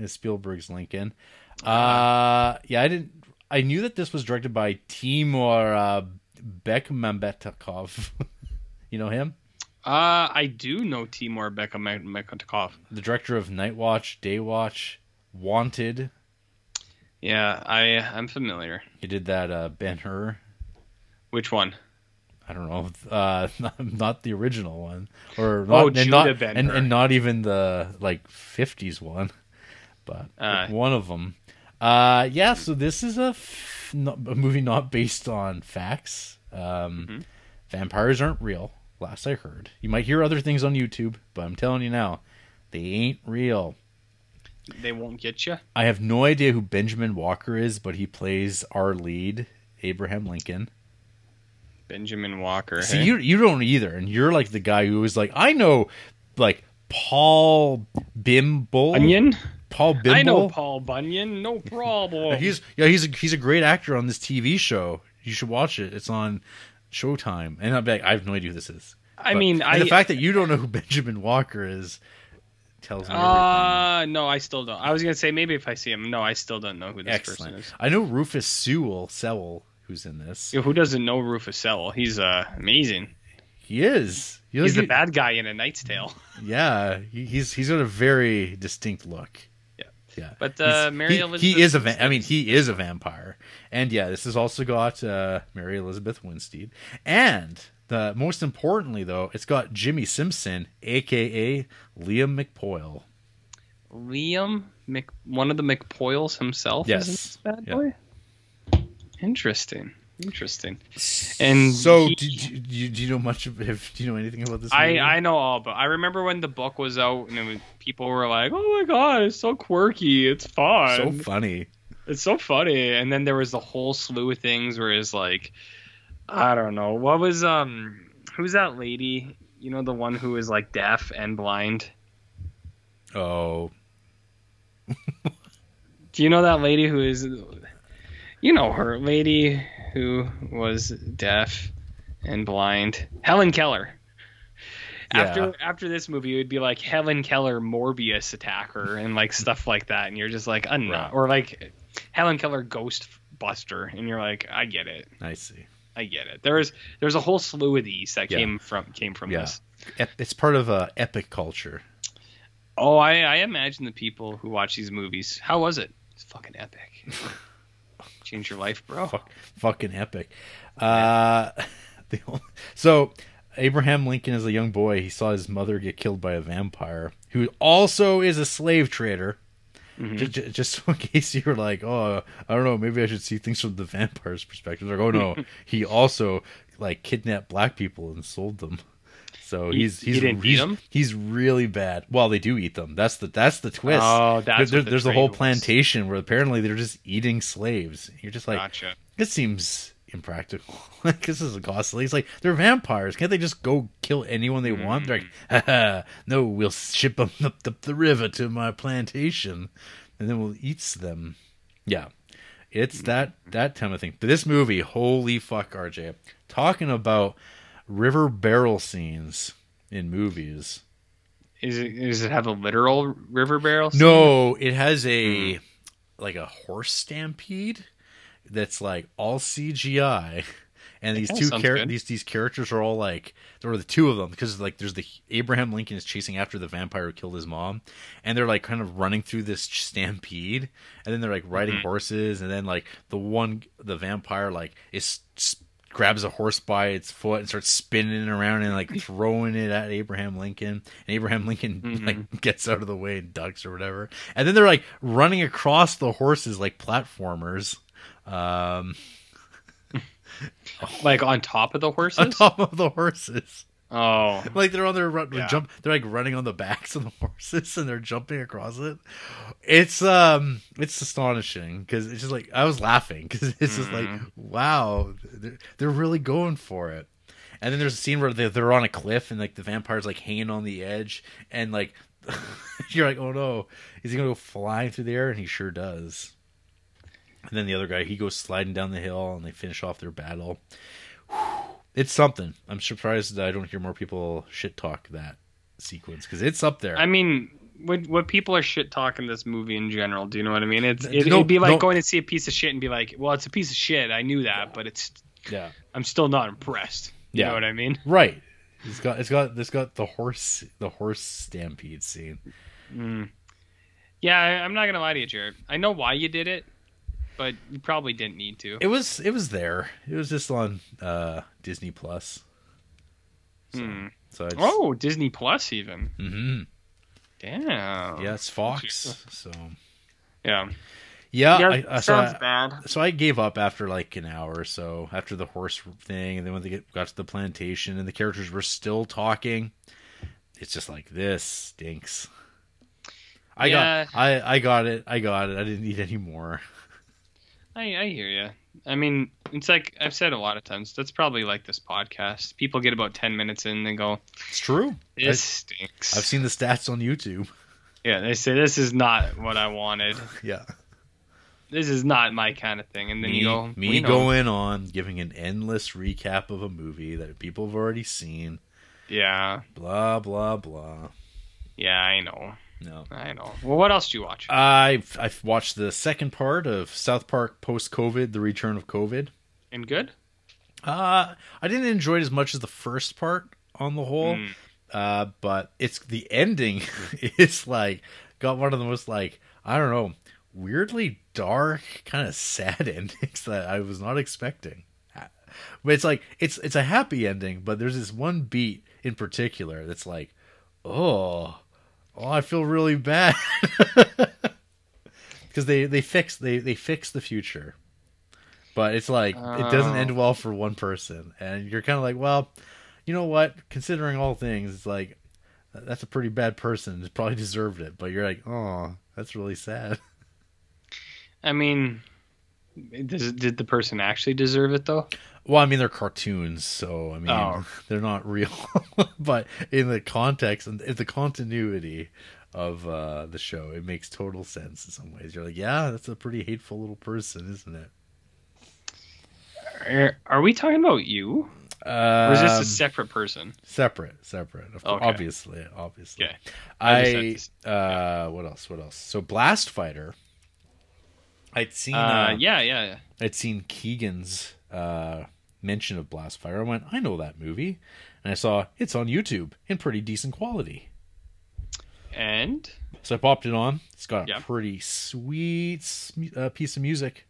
as Spielberg's Lincoln. Uh, yeah, I didn't. I knew that this was directed by Timur uh, Bekmambetov. you know him, Uh, I do know Timur Bekmambetov. the director of Night Watch, Day Watch, Wanted. Yeah, I I'm familiar. He did that uh, Ben Hur. Which one? I don't know, uh, not, not the original one, or not, Oh, and not, and, and not even the like '50s one, but Uh. one of them. Uh, yeah. So this is a, f- not, a movie not based on facts. Um, Mm-hmm. Vampires aren't real. Last I heard, you might hear other things on YouTube, but I'm telling you now, they ain't real. They won't get you. I have no idea who Benjamin Walker is, but he plays our lead, Abraham Lincoln. Benjamin Walker. See, hey? you you don't either, and you're like the guy who was like, I know, like Paul Bimble, Bunyan. Paul Bimble. I know Paul Bunyan. No problem. He's yeah, he's a, he's a great actor on this TV show. You should watch it. It's on Showtime, and I'll be like, I have no idea who this is. I But- mean, I the fact that you don't know who Benjamin Walker is tells me everything. Uh, no, I still don't. I was gonna say maybe if I see him. No, I still don't know who this Excellent. person is. I know Rufus Sewell, Sewell, who's in this. Yo, Who doesn't know Rufus Sewell? He's uh amazing. He is. He He's the bad guy in A Knight's Tale. Yeah, he, he's he's got a very distinct look. Yeah. yeah. But, uh, Mary he, Elizabeth he is a va- I mean, he is a vampire, and yeah, this has also got uh, Mary Elizabeth Winstead, and the most importantly though, it's got Jimmy Simpson, aka Liam McPoyle. Liam Mc, one of the McPoyles himself. Yes. is bad Yeah. boy. Interesting. Interesting. And so, he- do, do, do you, do you know much of? Have, do you know anything about this? I movie? I know all, but I remember when the book was out and it was, people were like, "Oh my god, it's so quirky, it's fun, so funny. it's so funny." And then there was the whole slew of things where it's like, I don't know, what was um, who's that lady? You know, the one who is like deaf and blind. Oh, Do you know that lady who is, you know her lady who was deaf and blind? Helen Keller. Yeah. After after this movie, it would be like Helen Keller Morbius attacker and like stuff like that, and you're just like, enough. Right. Or like Helen Keller Ghost Buster, and you're like, I get it, I see. I get it. There's there's a whole slew of these that Yeah. came from came from Yeah. this. It's part of uh, epic culture. Oh, I I imagine the people who watch these movies. How was it? It's fucking epic. Change your life, bro. Fuck, fucking epic. Uh, the, ol- so Abraham Lincoln, as a young boy, he saw his mother get killed by a vampire who also is a slave trader. Just, just so in case you were like, oh, I don't know, maybe I should see things from the vampire's perspective. Like, oh no, he also like kidnapped black people and sold them. So He- he's he he's he's, them? he's really bad. Well, they do eat them. That's the that's the twist. Oh, that's There- the there's a whole was. plantation where apparently they're just eating slaves. You're just like, Gotcha. this seems impractical. like this is a costly. It's like they're vampires. Can't they just go kill anyone they want? They're like, hmm. Haha, no, we'll ship them up the, the river to my plantation, and then we'll eat them. Yeah, it's hmm. that that time of thing. But this movie, holy fuck, RJ, talking about river barrel scenes in movies. Is it does it have a literal river barrel? scene? No, it has a like a horse stampede that's like all CGI, and these two char- these these characters are all like there are the two of them because like there's the Abraham Lincoln is chasing after the vampire who killed his mom, and they're like kind of running through this stampede, and then they're like riding Mm-hmm. horses, and then like the one the vampire like is. Grabs a horse by its foot and starts spinning it around and like throwing it at Abraham Lincoln. And Abraham Lincoln Mm-hmm. like gets out of the way and ducks or whatever. And then they're like running across the horses like platformers. Um like on top of the horses. on top of the horses. Oh, like they're on their run, Yeah. jump. They're like running on the backs of the horses and they're jumping across it. It's um, it's astonishing because it's just like I was laughing because it's just like Mm-hmm. wow, they're, they're really going for it. And then there's a scene where they're, they're on a cliff and like the vampire's like hanging on the edge and like you're like oh no, is he gonna go flying through the air? And he sure does. And then the other guy, he goes sliding down the hill, and they finish off their battle. It's something. I'm surprised that I don't hear more people shit talk that sequence because it's up there. I mean, what what people are shit talking this movie in general? Do you know what I mean? It's it, No, it'd be like no. going to see a piece of shit and be like, well, it's a piece of shit. I knew that, but it's yeah, I'm still not impressed. You Yeah. know what I mean? right. It's got it's got it's got the horse the horse stampede scene. Mm. Yeah, I, I'm not gonna lie to you, Jared. I know why you did it, but you probably didn't need to. It was it was there. It was just on uh, Disney Plus. So, Hmm. so it's, Oh, Disney Plus even. hmm Damn. yeah, it's Fox. So Yeah. yeah, Yeah, I, I, so sounds I- bad. so I gave up after like an hour or so after the horse thing, and then when they get, got to the plantation and the characters were still talking, it's just like this stinks. I Yeah. got I I got it I got it I didn't need any more. I, I hear you. I mean, it's like I've said a lot of times. That's probably like this podcast. People get about ten minutes in and go, It's true. "This stinks." I've seen the stats on YouTube. Yeah, they say this is not what I wanted. Yeah, This is not my kind of thing. And then me, you go, me going on giving an endless recap of a movie that people have already seen. Yeah, Blah blah blah. yeah, I know, No. I know. Well, what else do you watch? I've I've watched the second part of South Park post COVID, the return of COVID. And good? Uh I didn't enjoy it as much as the first part on the whole. Mm. Uh but it's the ending It's like got one of the most like I don't know, weirdly dark, kind of sad endings that I was not expecting. But it's like it's it's a happy ending, but there's this one beat in particular that's like, "Oh, oh, I feel really bad." Because they they fix they they fix the future, but it's like it doesn't Oh. end well for one person, and you're kind of like, well, you know what? Considering all things, it's like that's a pretty bad person. It probably deserved it, but you're like, oh, that's really sad. I mean, does, did the person actually deserve it though? Well, I mean, they're cartoons, so I mean, Oh. they're not real. but in the context and in the continuity of uh, the show, it makes total sense in some ways. You're like, yeah, that's a pretty hateful little person, isn't it? Are, are we talking about you, Um, or is this a separate person? separate? Separate, of course, Okay. obviously, obviously. Okay. I I, uh, what else? What else? So, Blast Fighter. I'd seen, Uh, uh, yeah, yeah, yeah. I'd seen Keegan's uh, mention of Blast Fighter. I went, I know that movie, and I saw it's on YouTube in pretty decent quality. And So I popped it on. It's got a pretty sweet uh, piece of music.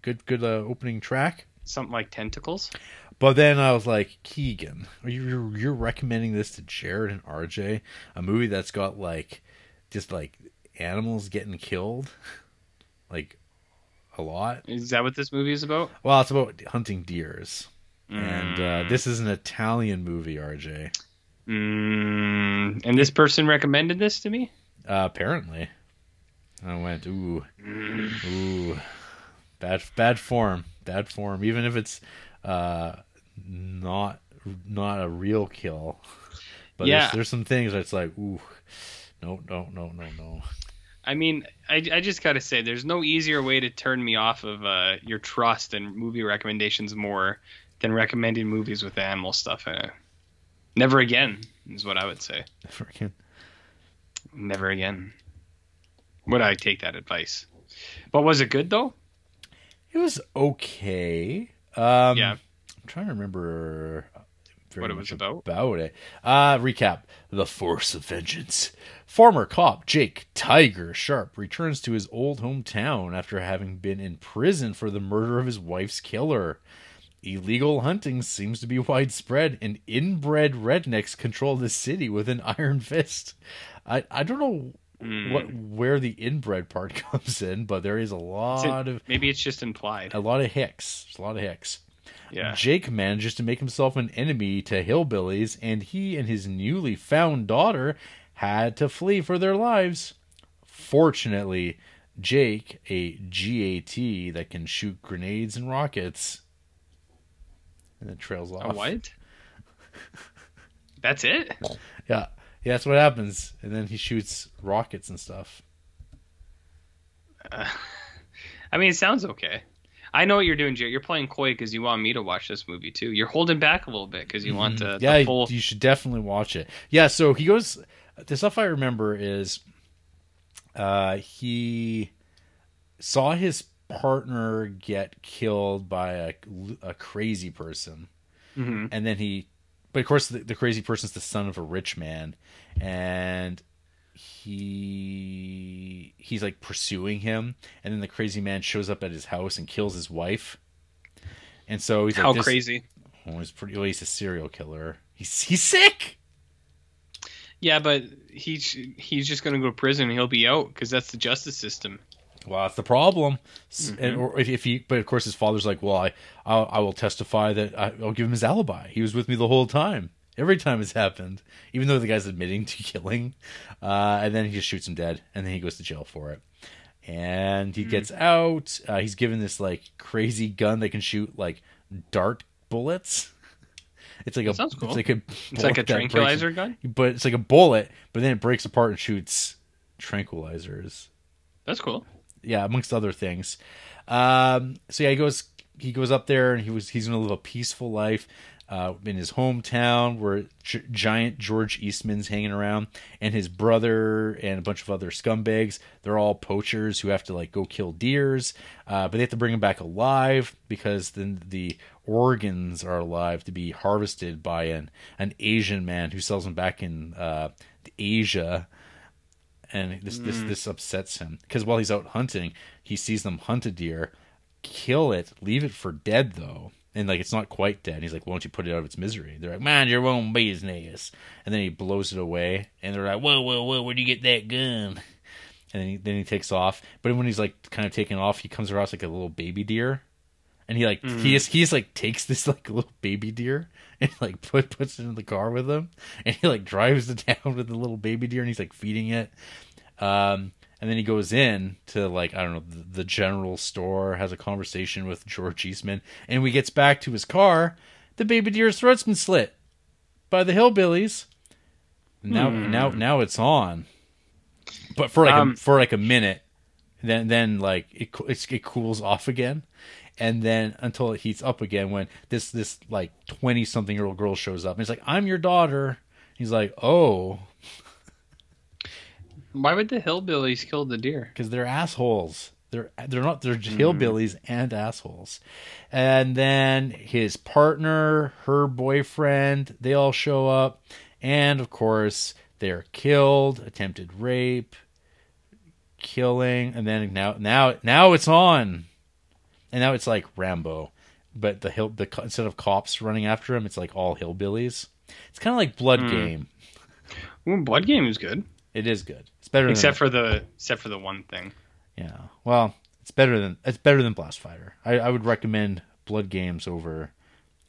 Good, good uh, opening track. something like tentacles. But then I was like, Keegan, are you you're, you're recommending this to Jared and RJ? A movie that's got like just like animals getting killed, like a lot. Is that what this movie is about? Well, it's about hunting deers, and Mm. uh, this is an Italian movie. RJ, Mm, and this person recommended this to me. uh, apparently, I went, ooh, Mm. ooh, bad, bad form, bad form. Even if it's uh, not not a real kill, but Yeah. there's, there's some things that's like, ooh, no, no, no, no, no. I mean, I, I just gotta say, there's no easier way to turn me off of uh, your trust and movie recommendations more than recommending movies with animal stuff in it. Never again is what I would say. Freaking Never again. Would I take that advice? But was it good though? It was okay. Um, Yeah. I'm trying to remember very What it was about? About it. Uh, recap: The Force of Vengeance. Former cop Jake Tiger Sharp returns to his old hometown after having been in prison for the murder of his wife's killer. Illegal hunting seems to be widespread, and inbred rednecks control the city with an iron fist. I I don't know Hmm. what where the inbred part comes in, but there is a lot of maybe it's just implied. a lot of hicks. There's a lot of hicks. Yeah. Jake manages to make himself an enemy to hillbillies, and he and his newly found daughter had to flee for their lives. Fortunately, Jake, a GAT that can shoot grenades and rockets, and then trails off. A what? That's it? Yeah, yeah, that's what happens. And then he shoots rockets and stuff. Uh, I mean, it sounds okay. I know what you're doing, Jay. You're playing coy because you want me to watch this movie too. You're holding back a little bit because you want the, Mm-hmm. yeah, full. you should definitely watch it. Yeah, so he goes. The stuff I remember is, uh, he saw his partner get killed by a, a crazy person, Mhm. and then he, but of course the, the crazy person's the son of a rich man, and he he's like pursuing him, and then the crazy man shows up at his house and kills his wife. And so he's like, How "This- crazy? Oh, he's pretty. Well, he's a serial killer. He's he's sick. Yeah, but he's he's just gonna go to prison and he'll be out because that's the justice system. Well, that's the problem. Mm-hmm. And, or if, if he, but of course, his father's like, well, I, I'll, I will testify that I, I'll give him his alibi. He was with me the whole time, every time it's happened, even though the guy's admitting to killing. Uh, and then he just shoots him dead, and then he goes to jail for it. And he gets out. Uh, he's given this like crazy gun that can shoot like dart bullets. It's like a, cool. it's like a, It's like a that breaks- tranquilizer gun. but it's like a bullet, but then it breaks apart and shoots tranquilizers. That's cool. Yeah, amongst other things. Um, so yeah, he goes he goes up there and he was he's gonna live a peaceful life uh, in his hometown where G- giant George Eastman's hanging around, and his brother and a bunch of other scumbags. They're all poachers who have to like go kill deers, uh, but they have to bring them back alive because then the organs are alive to be harvested by an an Asian man who sells them back in uh, Asia. And this this this upsets him because while he's out hunting, he sees them hunt a deer, kill it, leave it for dead though, and like it's not quite dead. He's like, "Why don't you put it out of its misery?" They're like, "Mind your own business," and then he blows it away, and they're like, "Whoa, whoa, whoa! Where'd you get that gun?" And then he, then he takes off. But when he's like kind of taking off, he comes across like a little baby deer, and he like he is he's like takes this like little baby deer and like put puts it in the car with him, and he like drives it down with the little baby deer, and he's like feeding it. Um, and then he goes in to like I don't know the, the general store, has a conversation with George Eastman, and when he gets back to his car, the baby deer's throat's been slit by the hillbillies. Now, now, now it's on, but for like Um, a, for like a minute, then then like it it's, it cools off again, and then until it heats up again when this this like twenty something year old girl shows up and he's like, "I'm your daughter." He's like, "Oh." Why would the hillbillies kill the deer? because they're assholes. They're they're not they're just hmm. hillbillies and assholes. And then his partner, her boyfriend, they all show up, and of course they're killed, attempted rape, killing, and then now now now it's on, and now it's like Rambo, but the hill the instead of cops running after him, it's like all hillbillies. It's kind of like Blood hmm. Game. Ooh, Blood Game is good, It is good. Better except for the except for the one thing. Yeah. Well, it's better than it's better than Blast Fighter. I, I would recommend Blood Games over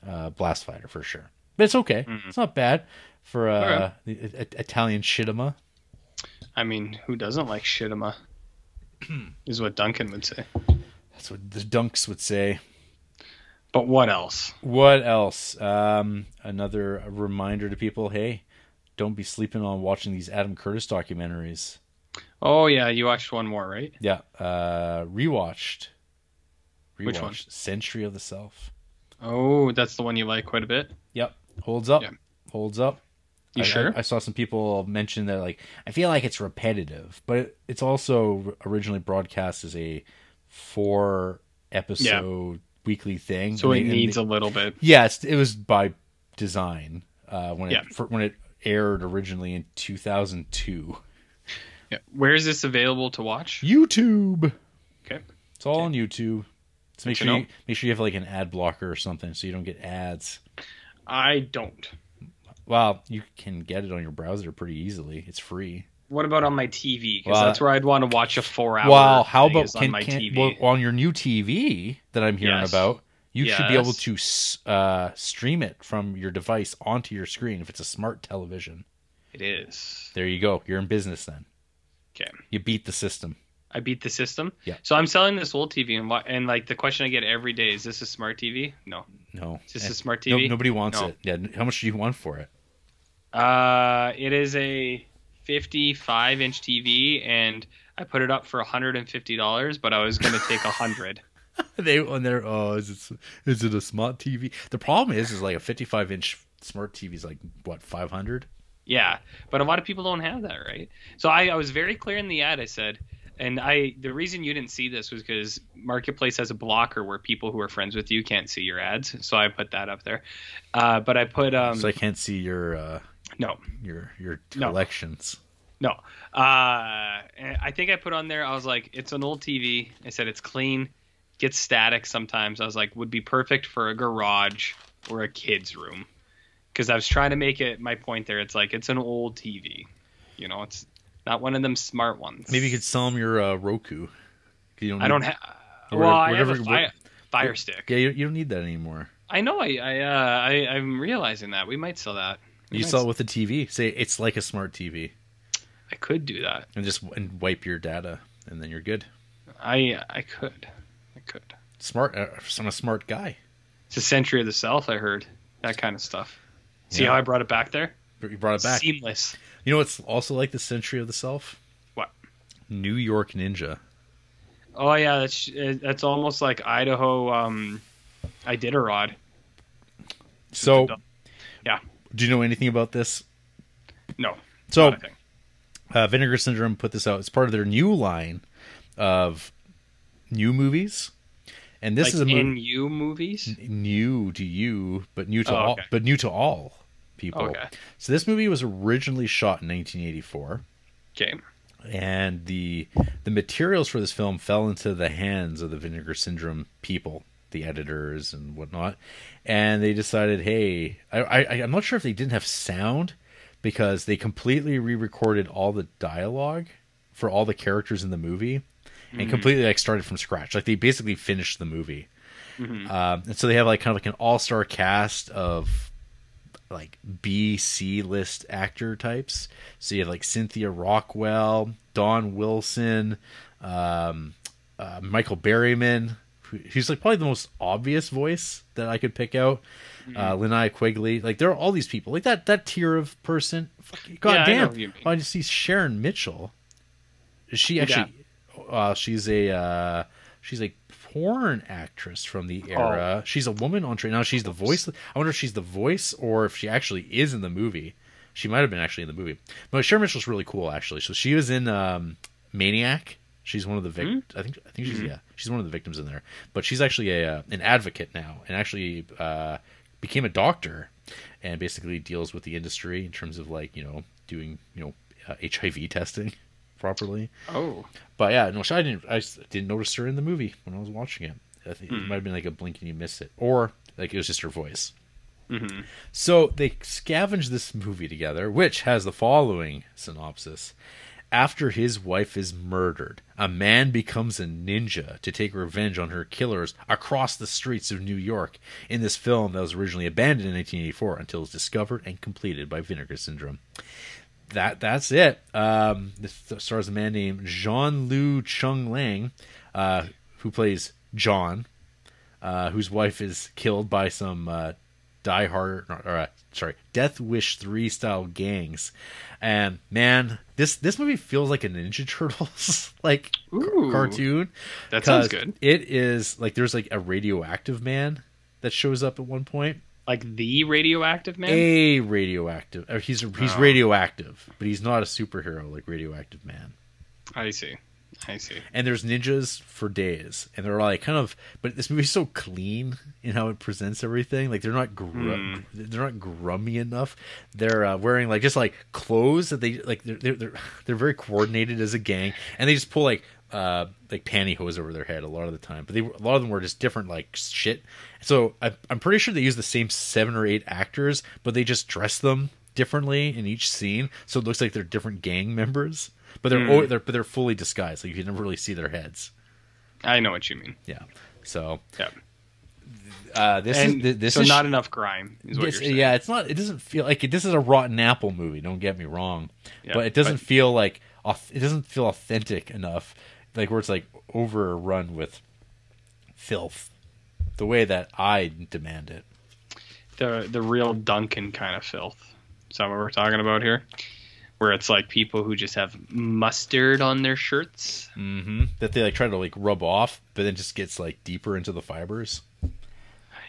uh, Blast Fighter for sure. But it's okay. It's not bad for uh, the I- I- Italian shitima. I mean, who doesn't like Shittima? is what Duncan would say. That's what the dunks would say. But what else? What else? Um, another reminder to people: Hey, don't be sleeping on watching these Adam Curtis documentaries. Oh yeah, you watched one more, right? Yeah, uh, rewatched. Rewatched Which one? Century of the Self. Oh, that's the one you like quite a bit. Yep, holds up. Yeah. Holds up. You I- sure? I, I saw some people mention that like I feel like it's repetitive, but it, it's also originally broadcast as a four episode weekly thing. so And it they- needs they- a little bit. Yes, it was by design uh, when Yeah. it for, when it aired originally in 2002. Yeah. Where is this available to watch? YouTube. Okay. It's all on YouTube. So make sure you, know. make sure you have like an ad blocker or something so you don't get ads. I don't. Well, you can get it on your browser pretty easily. It's free. What about on my TV? Because Well, that's where I'd want to watch a four-hour. Well, how about can, on my can- TV? well, on your new TV that I'm hearing Yes. about? You should be able to uh, stream it from your device onto your screen if it's a smart television. It is. There you go. You're in business then. Okay. You beat the system. I beat the system. Yeah. So I'm selling this old TV, and, why- and like the question I get every day is this a smart TV? No. No. Is this Eh, a smart no- TV? nobody wants No. it. Yeah. How much do you want for it? Uh, it is a 55 inch TV, and I put it up for 150 dollars, but I was gonna take a hundred. they when they're oh is it is it a smart TV? The problem is is like a 55 inch smart TV is like what 500. Yeah, but a lot of people don't have that, right? So I, I was very clear in the ad. I said, and I the reason you didn't see this was because Marketplace has a blocker where people who are friends with you can't see your ads. So I put that up there. Uh, but I put um so I can't see your uh no your your No. collections. no. Uh, I think I put on there. I was like, it's an old TV. I said it's clean, gets static sometimes. I was like, would be perfect for a garage or a kid's room. Because I was trying to make it my point there. It's like it's an old TV. You know, it's not one of them smart ones. Maybe you could sell them your uh, Roku. You don't I don't have. Well, I have a fire, fire stick. Yeah, you, you don't need that anymore. I know. I I, uh, I I'm realizing that we might sell that. We You sell it with the TV. Say it's like a smart TV, I could do that. and just and wipe your data, and then you're good. I I could. Could. Smart. Uh, I'm a smart guy. It's a century of the South. I heard that kind of stuff. See Yeah. how I brought it back there? You brought it back. Seamless. You know what's also like the century of the self? What? New York Ninja. Oh yeah, that's that's almost like Idaho. Um, Iditarod. So, Yeah. do you know anything about this? No. So, uh, Vinegar Syndrome put this out. It's part of their new line of new movies, and this like is a movie you movies. new to you, but new to Oh, all, okay. but new to all people. Okay. So this movie was originally shot in 1984. Okay. and the the materials for this film fell into the hands of the Vinegar Syndrome people, the editors and whatnot, and they decided, hey, I, I I'm not sure if they didn't have sound because they completely re-recorded all the dialogue for all the characters in the movie and completely like started from scratch. Like they basically finished the movie. Um, and so they have like kind of like an all-star cast of like B C list actor types. So you have like Cynthia Rothrock, Don Wilson, um, uh, Michael Berryman, who, who's like probably the most obvious voice that I could pick out. Uh, Linnea Quigley, like there are all these people, like that that tier of person. God Yeah, damn! mean. I just see Sharon Mitchell. Is she actually? Uh, she's a uh, she's a porn actress from the era. She's a woman on train now. She's the voice. I wonder if she's the voice or if she actually is in the movie. She might have been actually in the movie. But Sharon Mitchell's really cool actually. So she was in um, Maniac. She's one of the vic- I think I think she's yeah she's one of the victims in there. But she's actually a uh, an advocate now and actually uh, became a doctor and basically deals with the industry in terms of like you know doing you know uh, HIV testing properly. Oh. But yeah, no, I didn't. I didn't notice her in the movie when I was watching it. I think it might have been like a blink and you miss it, or like it was just her voice. hmm So they scavenge this movie together, which has the following synopsis. After his wife is murdered, a man becomes a ninja to take revenge on her killers across the streets of New York in this film that was originally abandoned in 1984 until it was discovered and completed by Vinegar Syndrome. That that's it. Um, this stars a man named Jean Lu Chung Lang, uh, who plays John, uh, whose wife is killed by some uh, Die Hard or, or uh, sorry, Death Wish three style gangs. And man, this this movie feels like a Ninja Turtles like Ooh. cartoon. That sounds good. It is like there's like a radioactive man that shows up at one point. Like the radioactive man. A radioactive. Or he's he's Oh. radioactive, but he's not a superhero like Radioactive Man. I see. I see. and there's ninjas for days and they're like kind of but this movie's so clean in how it presents everything like they're not gr- Hmm. they're not grummy enough they're uh, wearing like just like clothes that they like they're, they're they're they're very coordinated as a gang and they just pull like uh like pantyhose over their head a lot of the time but they a lot of them were just different like shit so I, i'm pretty sure they use the same seven or eight actors but they just dress them differently in each scene so it looks like they're different gang members but they're, al- they're but they're fully disguised like you can never really see their heads I know what you mean. yeah so Yeah. uh, this and is this so is not enough grime is what It's- yeah, it's not. It doesn't feel like it, this is a rotten apple movie. Don't get me wrong, Yeah, but it doesn't but- feel like it doesn't feel authentic enough. Like where it's like overrun with filth, the way that I demand it. the the real Duncan kind of filth. Is that what we're talking about here? Where it's like people who just have mustard on their shirts. hmm That they like try to like rub off, but then just gets like deeper into the fibers,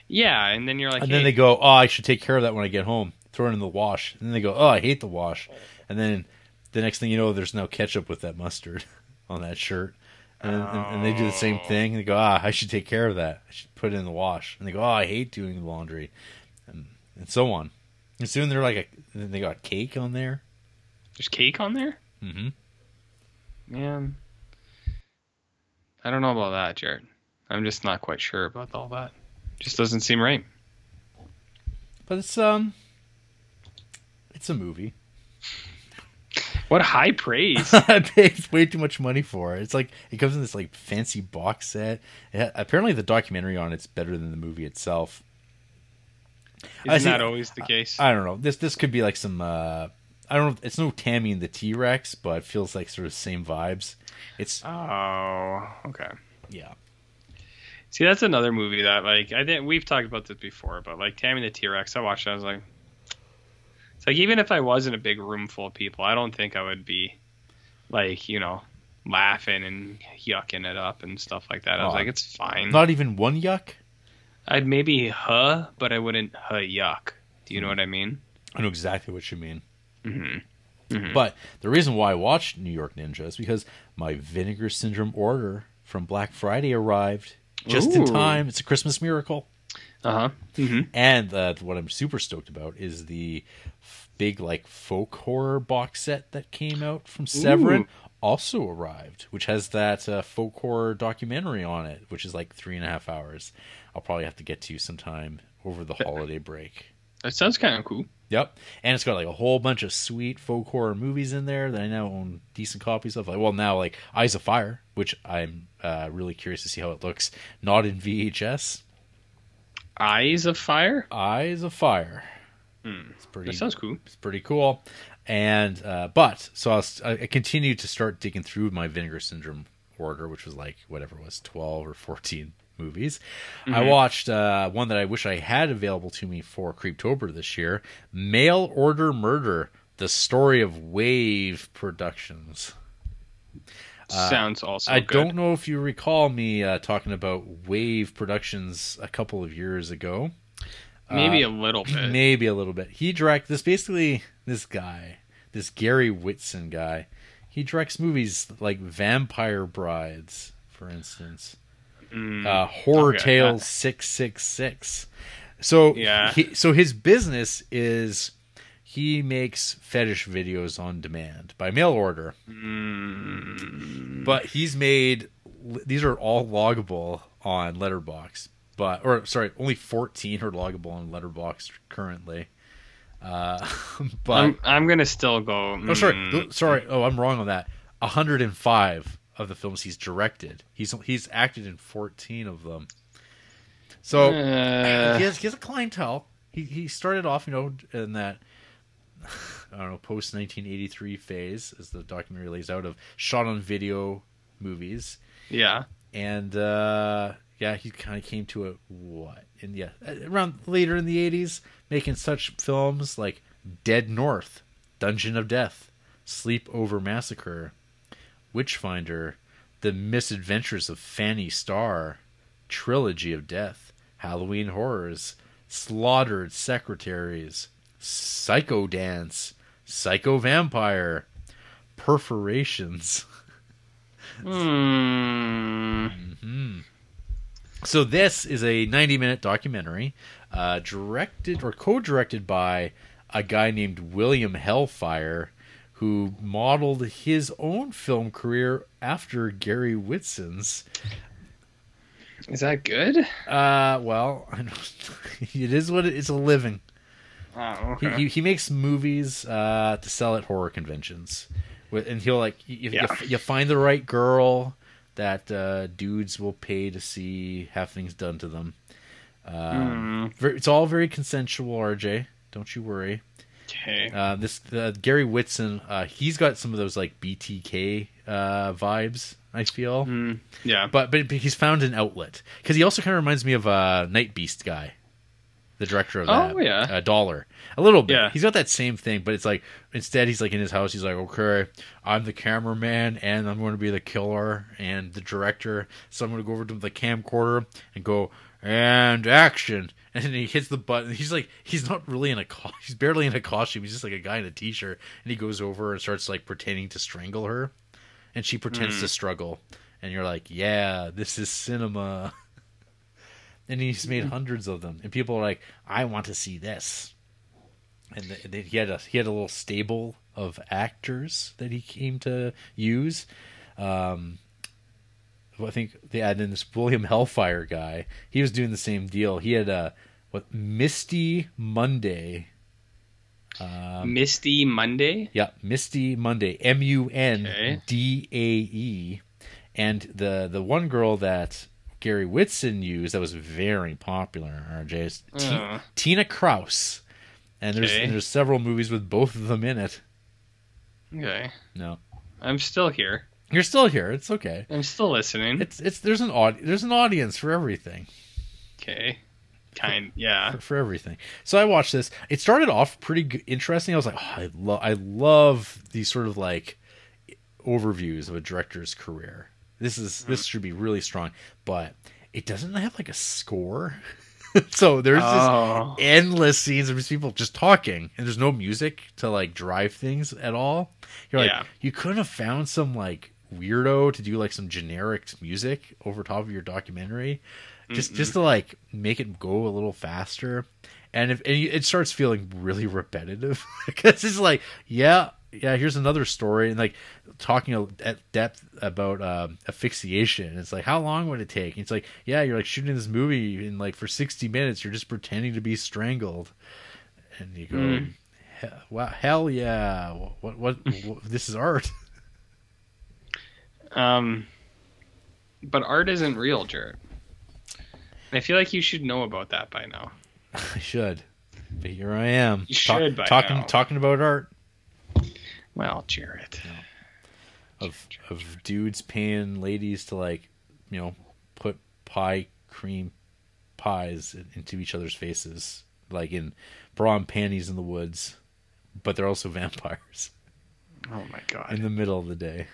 Yeah, and then you're like, and hey, then they go, "Oh, I should take care of that when I get home." Throw it in the wash, and then they go, "Oh, I hate the wash," and then the next thing you know, there's no ketchup with that mustard on that shirt. And, and, and they do the same thing. And they go, ah, I should take care of that. I should put it in the wash. And they go, oh, I hate doing the laundry, and and so on. And soon they're like, a, then they got cake on there. there's cake on there. Mm-hmm. Man, I don't know about that, Jared. I'm just not quite sure about all that. Just doesn't seem right. But it's um, it's a movie. What high praise! I paid way too much money for it. It's like it comes in this like fancy box set. It apparently, the documentary on it's better than the movie itself. I Isn't see- that always the case? I don't know. This this could be like some. uh I don't know. It's no Tammy and the T Rex, but it feels like sort of same vibes. It's oh, okay. yeah. See, that's another movie that, like, I think we've talked about this before, but like Tammy the T Rex, I watched it. I was like, it's like even if I was in a big room full of people, I don't think I would be, like, you know, laughing and yucking it up and stuff like that. I was Oh. like, it's fine. Not even one yuck. I'd maybe huh, but I wouldn't huh yuck. Do you know what I mean? I know exactly what you mean. Mm-hmm. But the reason why I watched New York Ninja is because my Vinegar Syndrome order from Black Friday arrived just in time. It's a Christmas miracle. Uh huh. Mm-hmm. And uh, what I'm super stoked about is the f- big like folk horror box set that came out from Severin Ooh. also arrived, which has that uh, folk horror documentary on it, which is like three and a half hours. I'll probably have to get to you sometime over the holiday break. That sounds kind of cool. Yep, and it's got like a whole bunch of sweet folk horror movies in there that I now own decent copies of. Like, well, now like Eyes of Fire, which I'm uh, really curious to see how it looks. Not in VHS. Eyes of Fire. Eyes of Fire. Hmm. It's pretty. That sounds cool. It's pretty cool. And uh, but so I, was, I continued to start digging through my Vinegar Syndrome order, which was like whatever it was twelve or fourteen movies. I watched uh, one that I wish I had available to me for Creeptober this year: Mail Order Murder: The Story of Wave Productions. Sounds also. I good. don't know if you recall me uh, talking about Wave Productions a couple of years ago. Maybe Uh, a little bit. Maybe a little bit. He directs this basically this guy, this Gary Whitson guy. He directs movies like Vampire Brides, for instance. Mm, Uh, Horror Okay. Tales six six six. So Yeah. he, so his business is he makes fetish videos on demand by mail order. mm, But he's made these are all loggable on Letterboxd, but or sorry, only 14 are loggable on Letterboxd currently. Uh, but I'm, I'm gonna still go. oh, sorry, mm, sorry. Oh, I'm wrong on that. 105 of the films he's directed. He's he's acted in 14 of them. So uh, he has he has a clientele. He he started off, you know, in that I don't know post 1983 phase, as the documentary lays out, of shot on video movies, yeah. and uh, yeah, he kind of came to it what in yeah around later in the 80s, making such films like Dead North, Dungeon of Death, Sleepover Massacre, Witchfinder, The Misadventures of Fanny Starr, Trilogy of Death, Halloween Horrors, Slaughtered Secretaries, Psycho Dance, Psycho Vampire, Perforations. Hmm. So this is a 90 minute documentary, uh, directed or co-directed by a guy named William Hellfire, who modeled his own film career after Gary Whitson's. Is that good? Uh, well, it is what it, it's a living. Oh, He, okay. he, he makes movies uh, to sell at horror conventions, With- and he'll like you, you, Yeah. you find the right girl that uh, dudes will pay to see have things done to them. Um, ver- It's all very consensual, RJ. Don't you worry. Okay. Uh, this uh, Gary Whitson, uh, he's got some of those like BTK uh, vibes. I feel, Mm, yeah. but but he's found an outlet because he also kind of reminds me of uh, Night Beast guy, the director of that. Oh, yeah. uh, Dohler. A little bit. Yeah. He's got that same thing, but it's like instead he's like in his house. He's like, okay, I'm the cameraman and I'm going to be the killer and the director. So I'm going to go over to the camcorder and go and action. And then he hits the button. He's like, he's not really in a co- he's barely in a costume. He's just like a guy in a t-shirt. And he goes over and starts like pretending to strangle her, and she pretends to struggle. And you're like, yeah, this is cinema. and he's made hundreds of them, and people are like, I want to see this. And th- th- he had a he had a little stable of actors that he came to use. Um, I think they added in this William Hellfire guy. He was doing the same deal. He had a what Misty Mundae. Misty Mundae. Yeah, Misty Mundae. M U N D A E. And the the one girl that Gary Whitson used that was very popular. RJ is Uh. Tina Krause. And there's Okay. there's several movies with both of them in it. Okay. No, I'm still here. you're still here. It's okay. I'm still listening. It's it's there's an aud- there's an audience for everything. Okay. Kind. Yeah. for, for everything. So I watched this. It started off pretty g- interesting. I was like, oh, I love I love these sort of like overviews of a director's career. This is this mm-hmm. should be really strong, but it doesn't have like a score. so there's Oh. just endless scenes of people just talking, and there's no music to like drive things at all. You're like, Yeah. you couldn't have found some like weirdo to do like some generic music over top of your documentary just just to like make it go a little faster and if and it starts feeling really repetitive because it's like yeah yeah here's another story and like talking at depth about um, asphyxiation it's like how long would it take and it's like yeah you're like shooting this movie in like for 60 minutes you're just pretending to be strangled and you go "He- wow hell yeah what what, what this is art Um. But art isn't real, Jared. And I feel like you should know about that by now. i should but here i am You should by talking now. talking about art Well, Jared. of of dudes paying ladies to like you know put pie cream pies into each other's faces like in bra and panties in the woods but they're also vampires Oh my god. in the middle of the day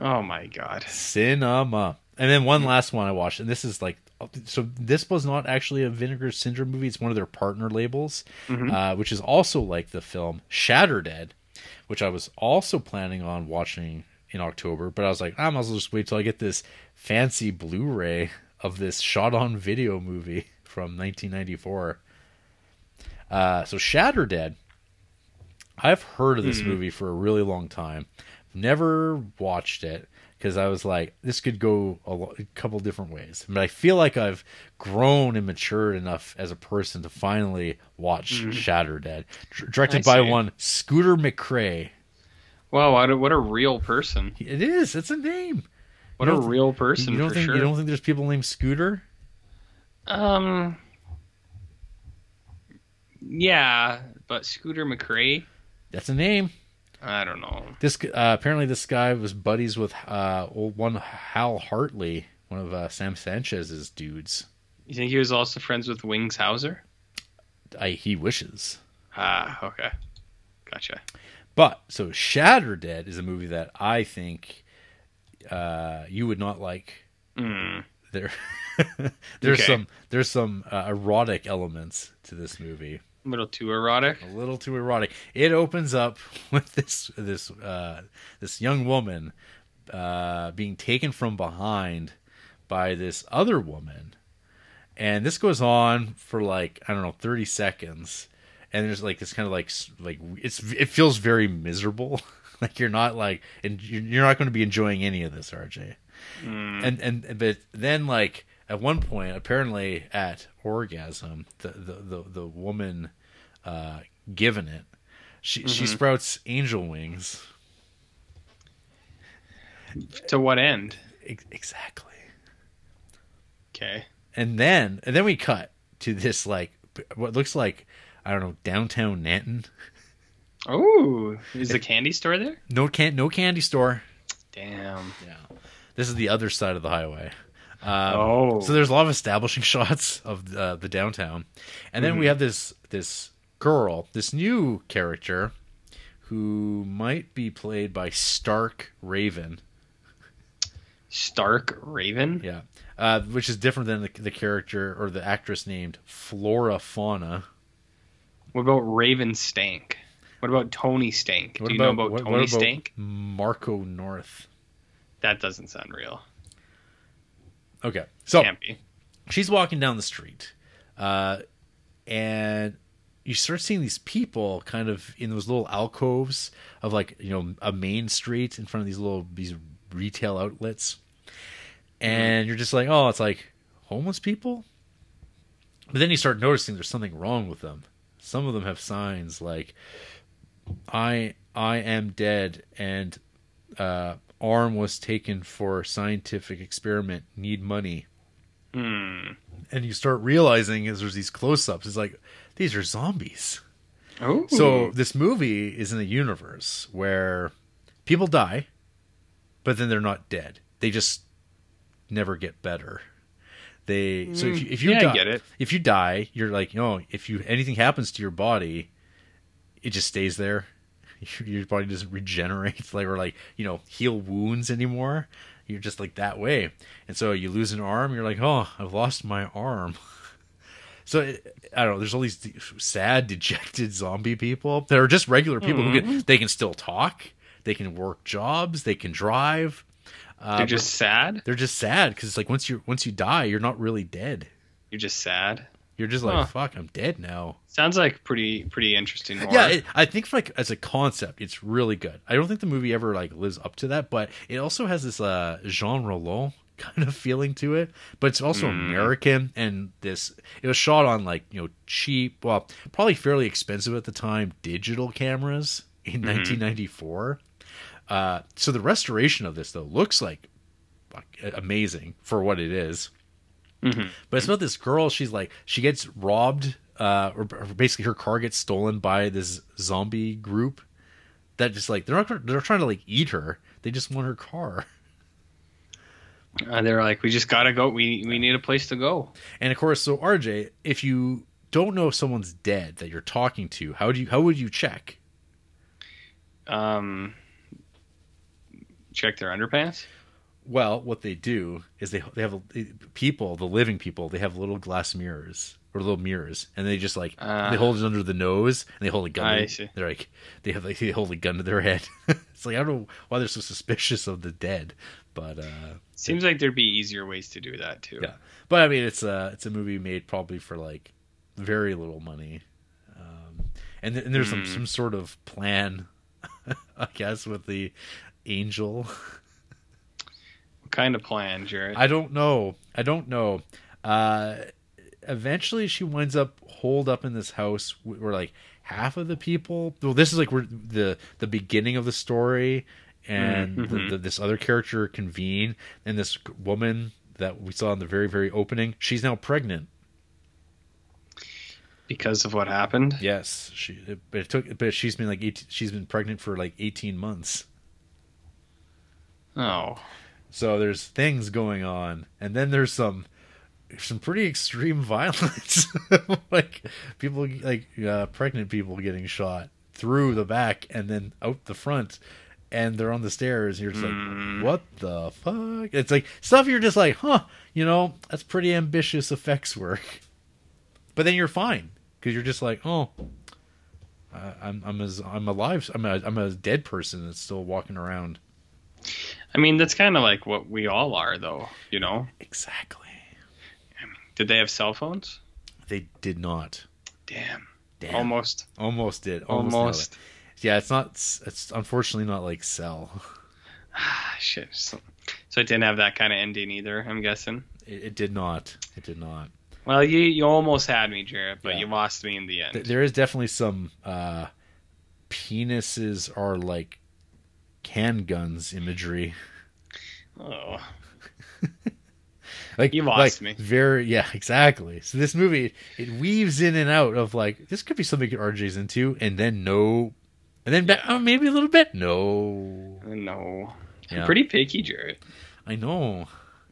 Oh my god. cinema and then one last one i watched and this is like so this was not actually a vinegar syndrome movie it's one of their partner labels uh, which is also like the film shatter dead which i was also planning on watching in october but i was like i might as well just wait till i get this fancy blu-ray of this shot on video movie from 1994 uh, so shatter dead I've heard of this movie for a really long time. Never watched it because I was like, this could go a, lo- a couple different ways. But I feel like I've grown and matured enough as a person to finally watch Shatter Dead, directed by one Scooter McRae. Wow, what a, what a real person. It is. It's a name. What You a real person you don't for think sure. you don't think there's people named Scooter? Um. Yeah, but Scooter McRae. That's a name. I don't know. This uh, apparently this guy was buddies with uh, old one Hal Hartley, one of uh, Sam Sanchez's dudes. You think he was also friends with Wings Hauser? I, he wishes. Ah, okay. Gotcha. But so Shatter Dead is a movie that I think uh, you would not like. Mm. There, there's Okay. some there's some uh, erotic elements to this movie. A little too erotic. A little too erotic. It opens up with this this uh, this young woman uh, being taken from behind by this other woman, and this goes on for like I don't know thirty seconds, and there's like this kind of like like it's it feels very miserable. like you're not like and you're you're not going to be enjoying any of this, RJ. And and but then like at one point apparently at orgasm the the the, the woman uh given it she she sprouts angel wings To what end? Exactly Okay. and then and then we cut to this like what looks like I don't know downtown Nanton. Oh, is the candy store there? No can no candy store. Damn. Yeah, this is the other side of the highway. Um, Oh. so there's a lot of establishing shots of uh, the downtown, and then we have this this girl, this new character, who might be played by Stark Raven. Stark Raven. Yeah, uh, which is different than the, the character or the actress named Flora Fauna. What about Raven Stank? What about Tony Stank? What Do you know about what- Tony what about Stank? Marco North. That doesn't sound real. Okay, so she's walking down the street, uh, and you start seeing these people kind of in those little alcoves of like you know a main street in front of these little these retail outlets, and you're just like, oh, it's like homeless people. But then you start noticing there's something wrong with them. Some of them have signs like, "I I am dead," and uh, "Arm was taken for scientific experiment. Need money." Hmm. and you start realizing as there's these close-ups it's like these are zombies Oh. so this movie is in a universe where people die but then they're not dead they just never get better they so if you, if you Mm, Yeah, die, get it. if you die you're like you know if you anything happens to your body it just stays there your body doesn't regenerate like or like you know heal wounds anymore you're just like that way and so you lose an arm you're like oh i've lost my arm so it, i don't know there's all these sad dejected zombie people that are just regular people who Mm-hmm. can they can still talk they can work jobs they can drive uh, They're just sad. they're just sad because it's like once you once you die you're not really dead You're just sad. You're just like Huh. fuck i'm dead now Sounds like pretty pretty interesting. Horror. yeah, it, I think for like as a concept, it's really good. I don't think the movie ever like lives up to that, but it also has this uh Jean Rollin kind of feeling to it. But it's also American, and this it was shot on like you know cheap, well, probably fairly expensive at the time, digital cameras in 1994. Uh, so the restoration of this though looks like amazing for what it is. Mhm. But it's about this girl. She's like she gets robbed, uh, or, or basically her car gets stolen by this zombie group. That just like they're not they're trying to like eat her. They just want her car. Uh, they're like, we just gotta go. We we need a place to go. And of course, so RJ, if you don't know if someone's dead that you're talking to, how do you how would you check? Um, check their underpants. Well, what they do is they they have people, the living people, they have little glass mirrors or little mirrors, and they just like Ah. they hold it under the nose and they hold a gun. I to- see. They're like they have like they hold a gun to their head. it's like I don't know why they're so suspicious of the dead, but uh Seems like there'd be easier ways to do that too. yeah. But I mean, it's a it's a movie made probably for like very little money, um, and, th- and there's some Hmm. some sort of plan, I guess, with the angel. Kind of plan, Jared? I don't know. I don't know. Uh, eventually, she winds up holed up in this house wh- where like half of the people. Well, this is like where the the beginning of the story, and Mhm. the, the, this other character convene, and this woman that we saw in the very very opening. She's now pregnant. because of what happened. Yes, she. It, but it took. But she's been like 18, she's been pregnant for like eighteen months. Oh, So there's things going on, and then there's some some pretty extreme violence, like people like uh, pregnant people getting shot through the back and then out the front, and they're on the stairs. And you're just Mm. like, what the fuck? It's like stuff you're just like, huh? You know, that's pretty ambitious effects work. But then you're fine because you're just like, oh. I'm I'm as I'm alive. I'm a I'm a dead person that's still walking around. I mean that's kind of like what we all are, though. You know? Exactly. Did they have cell phones? They did not. Damn. Damn. Almost. Almost did. Almost. Almost. it. Yeah, it's not. It's unfortunately not like Cell. Ah, shit. So, so it didn't have that kind of ending either. I'm guessing. It, it did not. It did not. Well, you you almost had me, Jared, but Yeah. you lost me in the end. There is definitely some uh, penises are like handguns imagery. oh. Like You lost like, me. Very yeah, exactly. So this movie it weaves in and out of like this could be something RJ's into, and then no, and then ba- oh, maybe a little bit. No, No. Yeah. You're pretty picky, Jared. I know.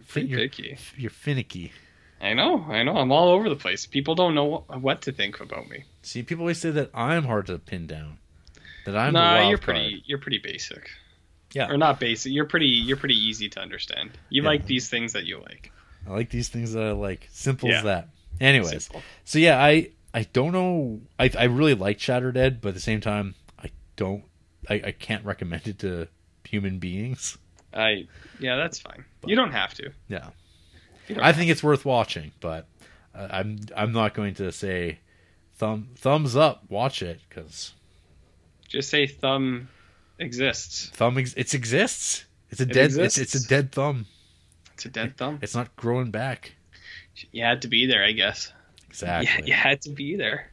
Pretty You're, picky. you're finicky. I know, I know. I'm all over the place. People don't know what, what to think about me. See, people always say that I'm hard to pin down. That I'm the nah, you're card. pretty. You're pretty basic. Yeah. Or not basic. You're pretty. You're pretty easy to understand. You Yeah. like these things that you like. I like these things that I like. Simple Yeah. as that. Anyways, Simple. so yeah, I I don't know. I I really like Shattered Dead, but at the same time, I don't. I, I can't recommend it to human beings. I. Yeah, that's fine. You don't have to. Yeah, I think it's worth watching, but uh, I'm I'm not going to say thumb thumbs up. Watch it because Just say thumb exists. thumb ex- it exists. It's a It dead. It's, exists. it's a dead thumb. It's a dead thumb. It's not growing back. You had to be there, I guess. Exactly. Yeah, you had to be there.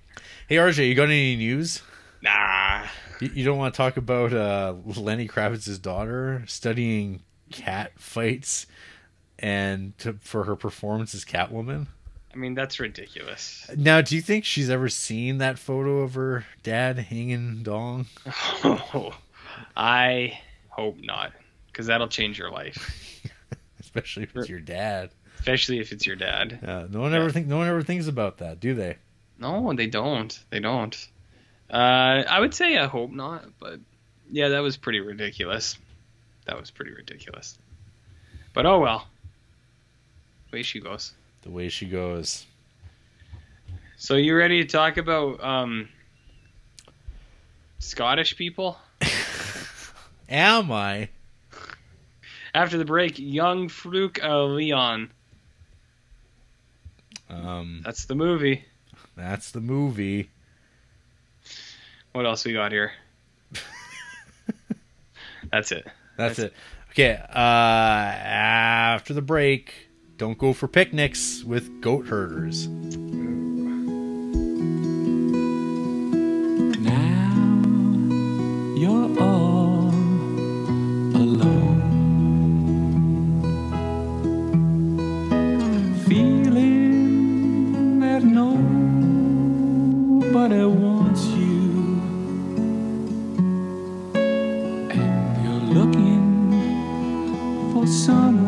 Hey RJ, you got any news? Nah. You, you don't want to talk about uh, Lenny Kravitz's daughter studying cat fights and to, for her performance as Catwoman? I mean, that's ridiculous. Now, do you think she's ever seen that photo of her dad hanging dong? I hope not, because that'll change your life, Especially if it's your dad. especially if it's your dad. Uh, no one ever think. No one ever thinks about that, do they? No, they don't. They don't. Uh, I would say I hope not, but yeah, that was pretty ridiculous. That was pretty ridiculous. But oh well. The way she goes. The way she goes. So you ready to talk about um, Scottish people? Am I? After the break, young Fruk uh, Leon. Um, That's the movie. that's the movie. What else we got here? That's it. That's, That's- it. Okay. Uh, after the break, don't go for picnics with goat herders. Nobody wants you, and you're looking for someone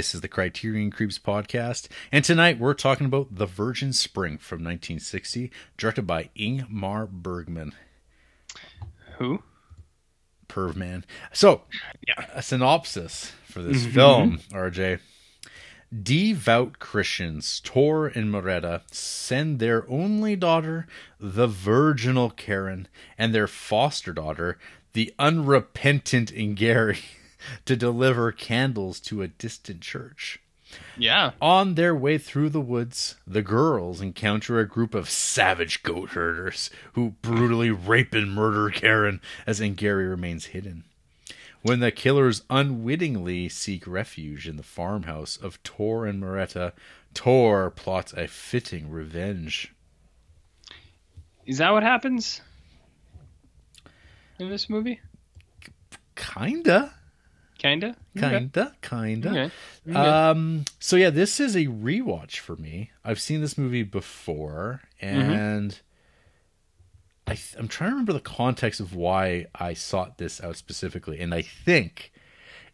This is the Criterion Creeps podcast, and tonight we're talking about The Virgin Spring from 1960, directed by Ingmar Bergman. Who? Perv man. So, Yeah. a synopsis for this mm-hmm. film, RJ. Devout Christians, Tor and Märeta, send their only daughter, the virginal Karen, and their foster daughter, the unrepentant Ingeri, to deliver candles to a distant church. Yeah. On their way through the woods, the girls encounter a group of savage goat herders who brutally rape and murder Karen as Ingeri remains hidden. When the killers unwittingly seek refuge in the farmhouse of Tor and Märeta, Tor plots a fitting revenge. Is that what happens in this movie? Kinda. Kinda. Kinda. Kinda. Okay. Um. So yeah, this is a rewatch for me. I've seen this movie before, and I th- I'm trying to remember the context of why I sought this out specifically, and I think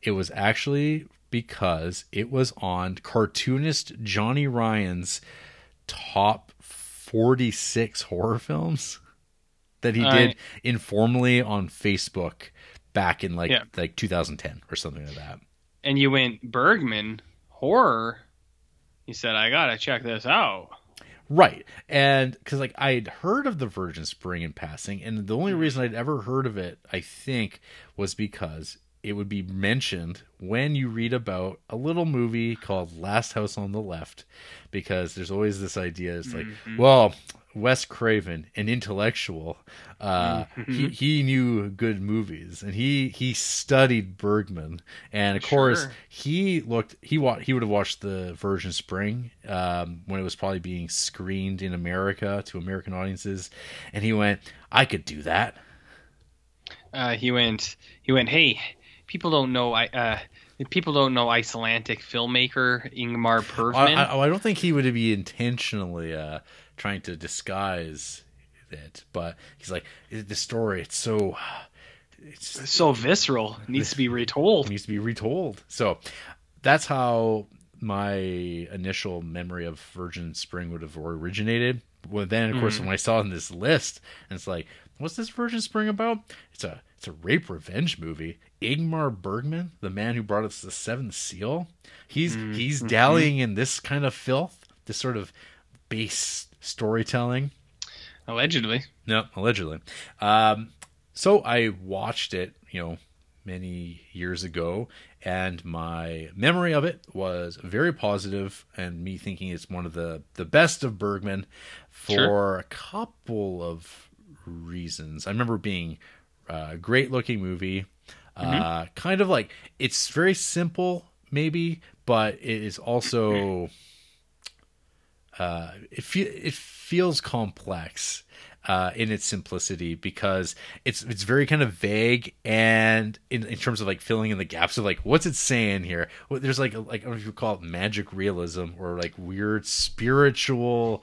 it was actually because it was on cartoonist Johnny Ryan's top 46 horror films that he did informally on Facebook back in like Yeah. like 2010 or something like that. and you went Bergman horror. You said I gotta check this out. Right. And because, like, I'd heard of the Virgin Spring in passing, and the only Mm-hmm. reason I'd ever heard of it, I think, was because it would be mentioned when you read about a little movie called Last House on the Left, because there's always this idea it's like, Mm-hmm. well, Wes Craven, an intellectual, uh, Mm-hmm. he, he knew good movies, and he he studied Bergman, and of course he looked he wa- he would have watched the Virgin Spring um, when it was probably being screened in America to American audiences, and he went, I could do that. Uh, he went. He went. Hey, people don't know. I. Uh, people don't know Icelandic filmmaker Ingmar I, Bergman. I, I don't think he would be intentionally uh, trying to disguise it, but he's like the story. It's so it's so visceral. It needs to be retold. needs to be retold. So that's how my initial memory of Virgin Spring would have originated. Well, then of hmm. course when I saw it in this list, and it's like, what's this Virgin Spring about? It's a it's a rape revenge movie. Ingmar Bergman, the man who brought us the Seventh Seal, he's hmm. he's hmm. dallying in this kind of filth, this sort of base storytelling. Allegedly. No, allegedly. Um, so I watched it, you know, many years ago, and my memory of it was very positive, and me thinking it's one of the the best of Bergman for Sure. a couple of reasons. I remember being a great looking movie, uh, kind of like it's very simple, maybe, but it is also uh, it fe- it feels complex uh, in its simplicity because it's it's very kind of vague and in, in terms of like filling in the gaps of like what's it saying here. Well, there's like a, like I don't know if you call it magic realism or like weird spiritual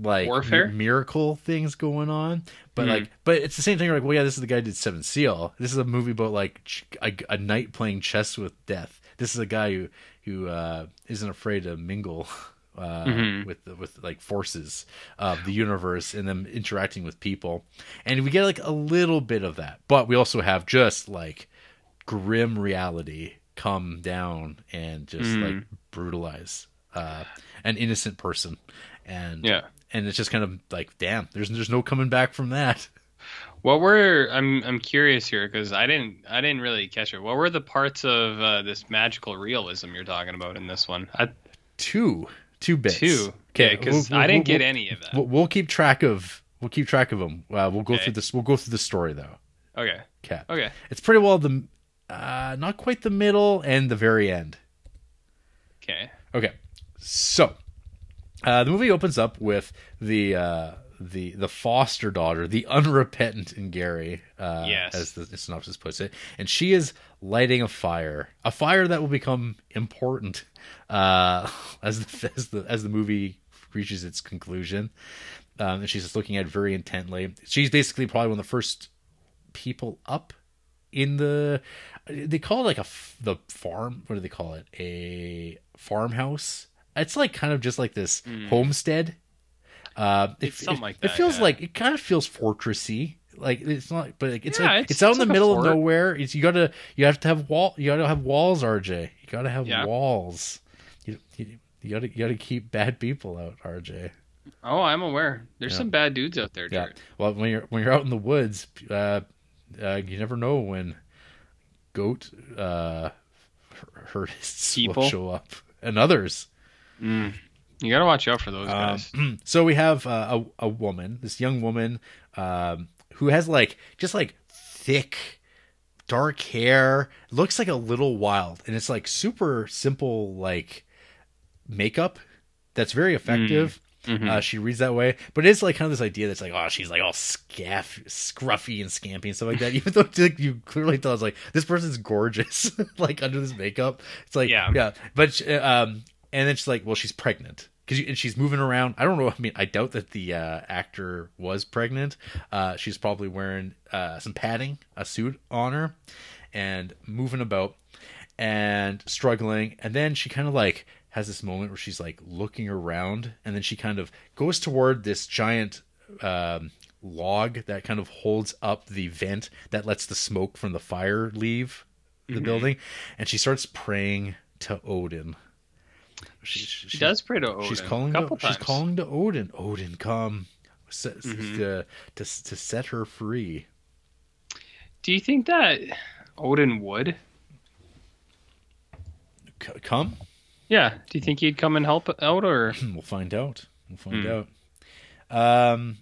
like Warfare? mi- miracle things going on but Mhm. like but it's the same thing like well yeah this is the guy who did seven seal this is a movie about like ch- a, a knight playing chess with death this is a guy who who uh isn't afraid to mingle uh Mhm. with the, with like forces of the universe and them interacting with people and we get like a little bit of that but we also have just like grim reality come down and just Mhm. like brutalize uh an innocent person and Yeah. and it's just kind of like damn there's there's no coming back from that What were I'm I'm curious here because I didn't I didn't really catch it. What were the parts of uh, this magical realism you're talking about in this one? I, two two bits two. Okay, because we'll- I didn't we'll- get any of that. we'll, we'll keep track of we'll keep track of them uh, we'll go Okay. through this we'll go through the story though okay. okay Okay. it's pretty well the uh not quite the middle and the very end Okay. Okay, so uh, the movie opens up with the uh, the the foster daughter, the unrepentant Ingeri, uh, Yes. as the synopsis puts it, and she is lighting a fire, a fire that will become important uh, as the as the as the movie reaches its conclusion. Um, and she's just looking at it very intently. She's basically probably one of the first people up in the they call it like a the farm what do they call it a farmhouse it's like kind of just like this homestead uh it. Something it- like it feels yeah. like it kind of feels fortressy like it's not but like it's Yeah, like it's- it's, out it's in the like middle of nowhere it's you gotta you have to have wall you gotta have walls rj you gotta have Yeah. walls you, you, you gotta you gotta keep bad people out rj Oh, I'm aware. There's some bad dudes out there, yeah. Jared. Well, when you're when you're out in the woods, uh, uh, you never know when goat uh, herdists People? will show up and others. You gotta watch out for those guys. Um, so we have uh, a a woman, this young woman, um, who has like just like thick, dark hair, looks like a little wild, and it's like super simple like makeup that's very effective. Uh, she reads that way, but it's like kind of this idea that's like, oh, she's like all scaff, scruffy and scampy and stuff like that. Even though like, you clearly tell it's like this person's gorgeous, like under this makeup. It's like, Yeah. yeah, but um, and then she's like, well, she's pregnant because and she's moving around. I don't know. I mean, I doubt that the uh, actor was pregnant. Uh, she's probably wearing uh, some padding, a suit on her, and moving about and struggling. And then she kind of like has this moment where she's like looking around, and then she kind of goes toward this giant um, log that kind of holds up the vent that lets the smoke from the fire leave the building, and she starts praying to Odin. She, She does pray to Odin. She's calling. To, she's calling to Odin. Odin, come, set, Mm-hmm. to, to to set her free. Do you think that Odin would? C- come. Yeah. Do you think he'd come and help out, or We'll find out. We'll find Hmm. out. Um.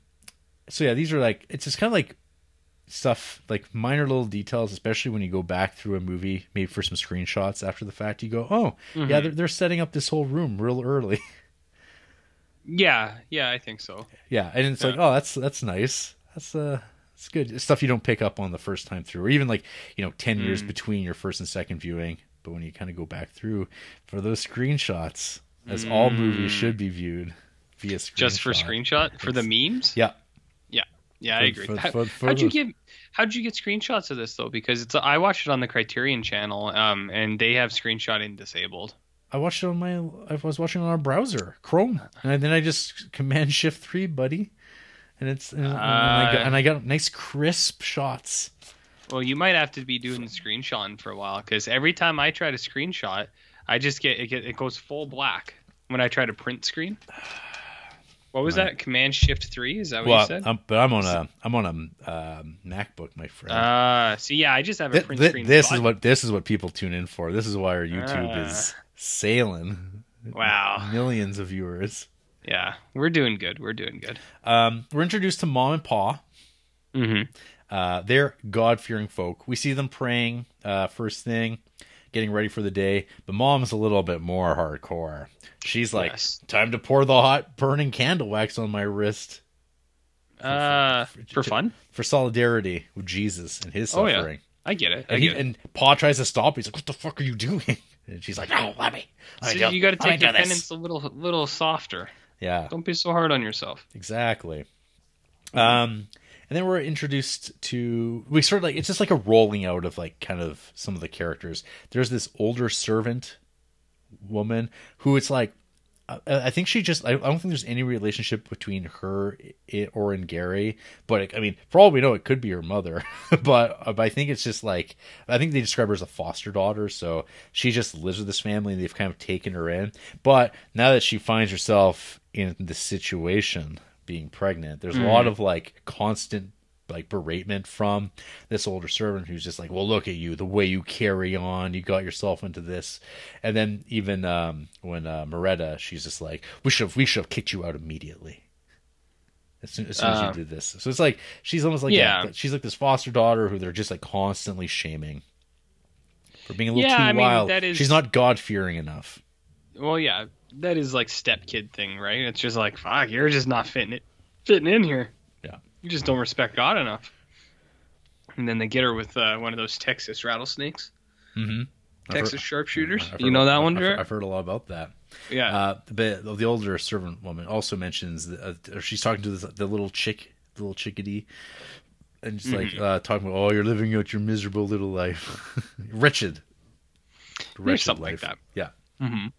So yeah, these are like it's just kind of like stuff like minor little details, especially when you go back through a movie, maybe for some screenshots after the fact. You go, oh Mm-hmm. yeah, they're, they're setting up this whole room real early. yeah, yeah, I think so. yeah, and it's like, oh, that's that's nice. That's uh. It's good It's stuff you don't pick up on the first time through, or even like you know, ten years Mm. between your first and second viewing. But when you kind of go back through for those screenshots, as all movies should be viewed via screenshot. Mm. Just for screenshot for the memes. Yeah, Yeah, yeah, I agree. for- How, for- for how'd you get how'd you get screenshots of this though? Because it's I watched it on the Criterion channel, um, and they have screenshotting disabled. I watched it on my. I was watching on our browser, Chrome, and then I just Command Shift three, buddy, and it's and, and I got, Uh, and I got nice crisp shots. Well, you might have to be doing screenshotting for a while because every time I try to screenshot, I just get it, get it goes full black when I try to print screen. What was that? Command Shift three? Is that what you said? I'm, but I'm on a I'm on a um, MacBook, my friend. Uh, so yeah, I just have a print th- screen. this is what this is what people tune in for. This is why our YouTube Ah. is sailing. Wow. Millions of viewers. Yeah, we're doing good. We're doing good. Um, we're introduced to mom and pa. Mm-hmm. Uh, they're God fearing folk. We see them praying uh, first thing, getting ready for the day. But mom's a little bit more hardcore. She's like, Yes. time to pour the hot burning candle wax on my wrist Uh, for fun? for solidarity with Jesus and his Oh, yeah. suffering. I get it. I And, he, get it. and Pa tries to stop. He's like, "What the fuck are you doing?" And she's like, "No, let me. Let me do- you got to take your penance a little, little softer. Yeah, Don't be so hard on yourself. exactly. Um, and then we're introduced to we sort of like it's just like a rolling out of like kind of some of the characters. There's this older servant woman who it's like I, I think she just I, I don't think there's any relationship between her i- or and Gary, but I mean for all we know it could be her mother, but, uh, but I think it's just like I think they describe her as a foster daughter, so she just lives with this family and they've kind of taken her in. But now that she finds herself in this situation, being pregnant, there's a lot of like constant like beratement from this older servant who's just like, "Well, look at you, the way you carry on, you got yourself into this." And then even um, when uh, Märeta, she's just like, "We should have, we should have kicked you out immediately." As soon, as soon as Uh, you did this, so it's like she's almost like yeah. Yeah. she's like this foster daughter who they're just like constantly shaming for being a little Yeah, too I mean, wild. that is- She's not God fearing enough. Well, yeah, that is like step kid thing, right? It's just like, fuck, you're just not fitting it, fitting in here. Yeah. You just don't respect God enough. And then they get her with uh, one of those Texas rattlesnakes, Mm-hmm. Texas sharpshooters. You know that one, I've, I've heard a lot about that. Yeah. Uh, but the older servant woman also mentions that uh, she's talking to this, the little chick, the little chickadee, and just Mm-hmm. like uh, talking about, oh, you're living out your miserable little life, wretched, wretched something like life. that. Yeah. Mhm.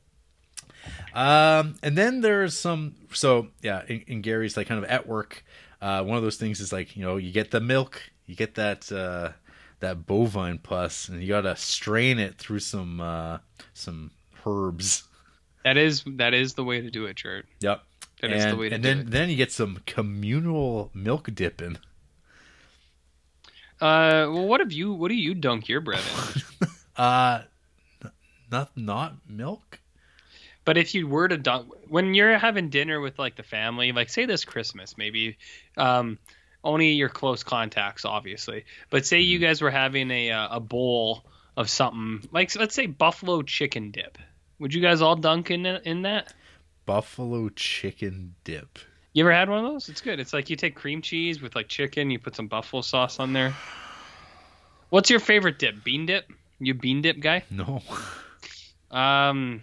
Um, and then there's some. So yeah, in, Ingeri's like kind of at work. Uh, one of those things is like you know you get the milk, you get that uh, that bovine pus, and you gotta strain it through some uh, some herbs. That is that is the way to do it, Jared. Yep. That and, is the way to and do then it. then you get some communal milk dipping. Uh, well, what have you? What do you dunk your bread in? Uh, not not milk. But if you were to dunk when you're having dinner with like the family, like say this Christmas, maybe um, only your close contacts, obviously. But say you guys were having a uh, a bowl of something like let's say buffalo chicken dip. Would you guys all dunk in in that? Buffalo chicken dip. You ever had one of those? It's good. It's like you take cream cheese with like chicken, you put some buffalo sauce on there. What's your favorite dip? Bean dip? You bean dip guy? No. Um,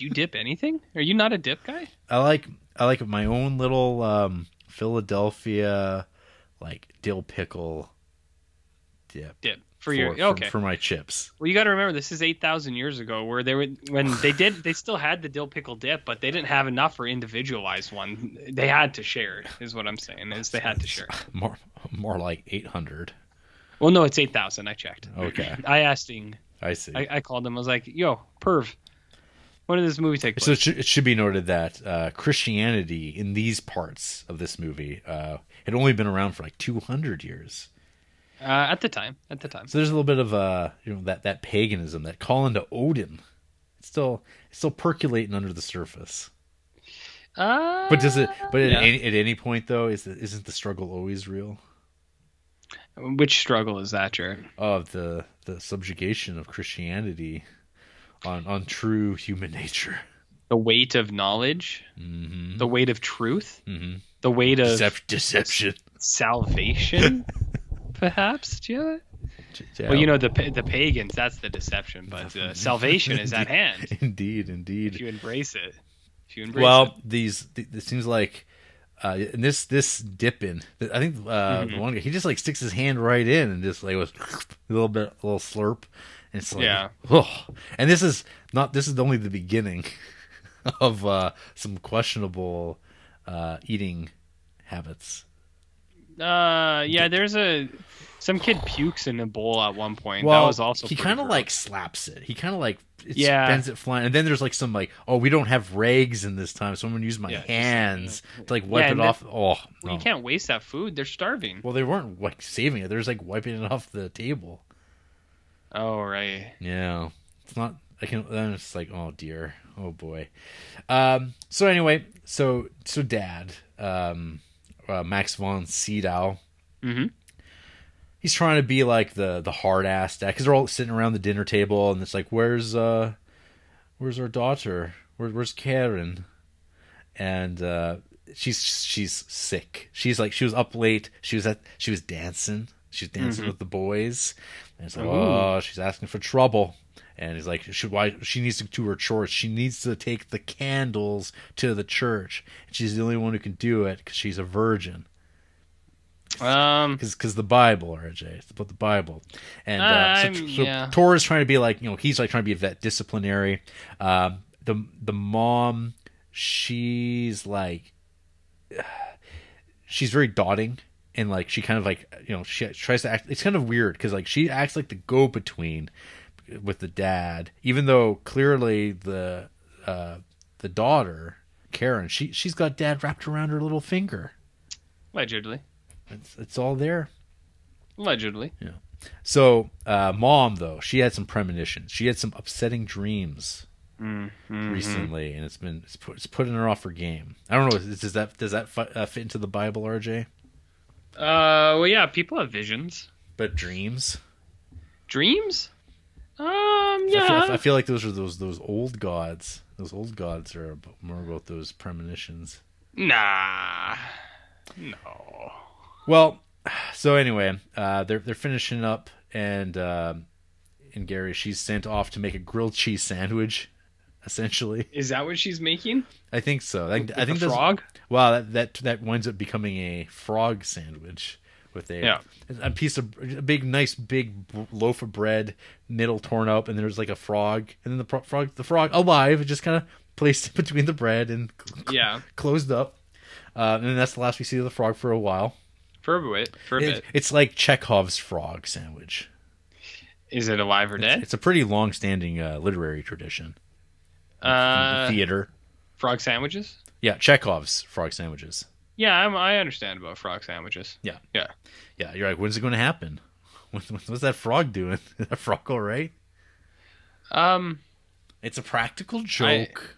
do you dip anything? Are you not a dip guy? I like I like my own little um, Philadelphia like dill pickle dip Dip for, your for, okay. for my chips. Well, you got to remember this is eight thousand years ago, where they were when they did they still had the dill pickle dip, but they didn't have enough for individualized one. They had to share is what I'm saying. Is they had to share. More more like eight hundred. Well, no, it's eight thousand. I checked. Okay. I asked Ing. I see. I, I called him. I was like, "Yo, perv, when did this movie take place?" So it should, it should be noted that uh, Christianity in these parts of this movie uh, had only been around for like 200 years. uh, at the time. At the time. So there's a little bit of uh, you know that that paganism, that calling to Odin. It's still it's still percolating under the surface. Uh, But does it? But at, yeah. any, at any point though, is the, isn't the struggle always real? Which struggle is that, Jared? Of the the subjugation of Christianity on on true human nature. The weight of knowledge, hmm the weight of truth, hmm the weight of Decep- deception. salvation, perhaps. Do you know that? Well, you know the the pagans. That's the deception, but uh, salvation is at hand Indeed, indeed. if you embrace it. If you embrace well it. these th- it seems like uh and this this dipping i think uh Mm-hmm. the one guy he just like sticks his hand right in and just like was a little bit a little slurp and it's like Yeah. oh. and this is not this is only the beginning of uh some questionable uh eating habits Uh, yeah, there's a some kid pukes in a bowl at one point. well that was also he kind of like slaps it he kind of like it Yeah. bends it flying and then there's like some like oh we don't have rags in this time so i'm gonna use my Yeah, just, hands to like wipe Yeah, it off oh no. you can't waste that food. They're starving. Well, they weren't like saving it. They're just like wiping it off the table. Oh right. Yeah, it's not. I can. Then it's like, oh dear, oh boy. Um. So anyway, so so dad, um, uh, Max von Sydow, Mm-hmm. he's trying to be like the the hard ass dad because they're all sitting around the dinner table and it's like, where's uh, where's our daughter? Where, where's Karen? And uh, she's she's sick. She's like she was up late. She was at she was dancing. She was dancing with the boys. And it's like, Ooh. oh, she's asking for trouble. And he's like, she, why she needs to do her chores. She needs to take the candles to the church. And she's the only one who can do it because she's a virgin Um. because the Bible, RJ, it's about the Bible, and uh, so, so yeah. Tor is trying to be like you know he's like trying to be that disciplinary. Um, the the mom, she's like, she's very dotting and like she kind of like you know she tries to act. It's kind of weird because like she acts like the go between with the dad, even though clearly the uh, the daughter Karen she she's got dad wrapped around her little finger. Allegedly. It's it's all there. Allegedly. Yeah so, uh, mom though, she had some premonitions. She had some upsetting dreams Mm-hmm. recently, and it's been it's, put, it's putting her off her game. I don't know. is- Does that does that uh, fit into the Bible, RJ? Uh. Well, yeah. People have visions. But dreams. Dreams. Um. I, Yeah. feel, I feel like those are those those old gods. Those old gods are more about those premonitions. Nah. No. Well, so anyway, uh, they're they're finishing up, and uh, and Gary, she's sent off to make a grilled cheese sandwich. Essentially, Is that what she's making? I think so. I, I think the frog. Well, that, that that winds up becoming a frog sandwich with a Yeah. a piece of a big, nice, big loaf of bread, middle torn up, and there's like a frog, and then the pro- frog, the frog alive, just kind of placed between the bread and cl- Yeah. closed up. Uh, and then that's the last we see of the frog for a while. For a bit. For a It- bit. it's like Chekhov's frog sandwich. Is it alive or It's, dead? it's a pretty long-standing uh, literary tradition. Uh. theater. Frog sandwiches. Yeah, Chekhov's frog sandwiches. Yeah, I'm, I understand about frog sandwiches. Yeah. Yeah. Yeah, you're like, when's it going to happen? What- What's that frog doing? Is that frog all right? Um, It's a practical joke.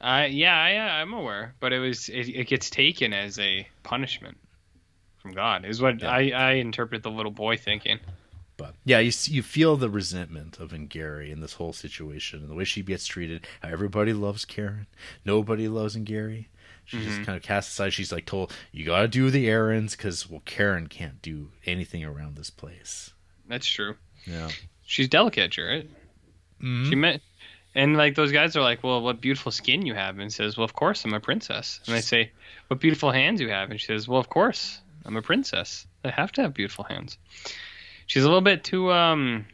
I yeah, I, I'm aware, but it was it, it gets taken as a punishment from God. Is what Yeah. I I interpret the little boy thinking. But yeah, you you feel the resentment of Ingeri in this whole situation and the way she gets treated. How everybody loves Karen, nobody loves Ingeri. She Mm-hmm. just kind of cast aside. She's like told, "You got to do the errands because well, Karen can't do anything around this place." That's true. Yeah, She's delicate, right? Mhm. She met, and like those guys are like, "Well, what beautiful skin you have," and says, "Well, of course I'm a princess." And they say, "What beautiful hands you have," and she says, "Well, of course I'm a princess. I have to have beautiful hands." She's a little bit too um.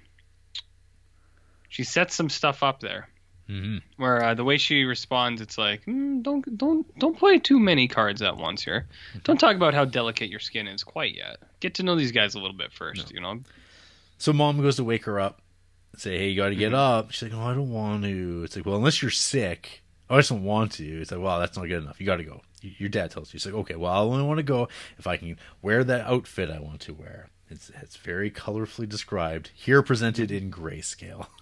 She sets some stuff up there Mhm. where uh, the way she responds, it's like, mm, "Don't don't don't play too many cards at once here. Don't talk about how delicate your skin is quite yet. Get to know these guys a little bit first, you know." So mom goes to wake her up, say, "Hey, you got to get Mhm. up." She's like, "Oh, I don't want to." It's like, "Well, unless you're sick." Oh, I just don't want to. It's like, well, that's not good enough. You got to go. Your dad tells you. He's like, okay, well, I only want to go if I can wear that outfit I want to wear. It's it's very colorfully described here, presented in grayscale.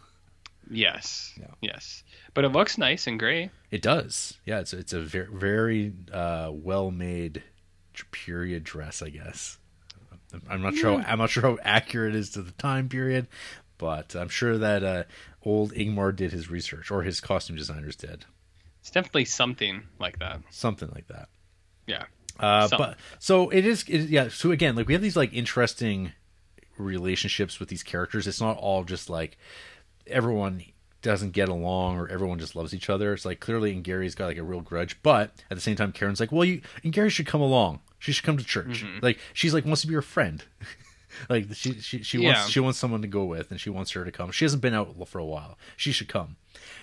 Yes, Yeah. yes, but it looks nice and gray. It does. Yeah, it's it's a very very uh, well made period dress, I guess. I'm not sure. How, I'm not sure how accurate it is to the time period, but I'm sure that uh, old Ingmar did his research, or his costume designers did It's definitely something like that. something like that. Yeah. Uh, Some. but so it is. It, yeah. So again, like we have these like interesting relationships with these characters. It's not all just like everyone doesn't get along or everyone just loves each other. It's like clearly, Ingeri's got like a real grudge, but at the same time, Karen's like, well, you and Gary should come along. She should come to church. Mm-hmm. Like she's like wants to be your friend. like she she she Yeah. wants she wants someone to go with, and she wants her to come. She hasn't been out for a while. She should come.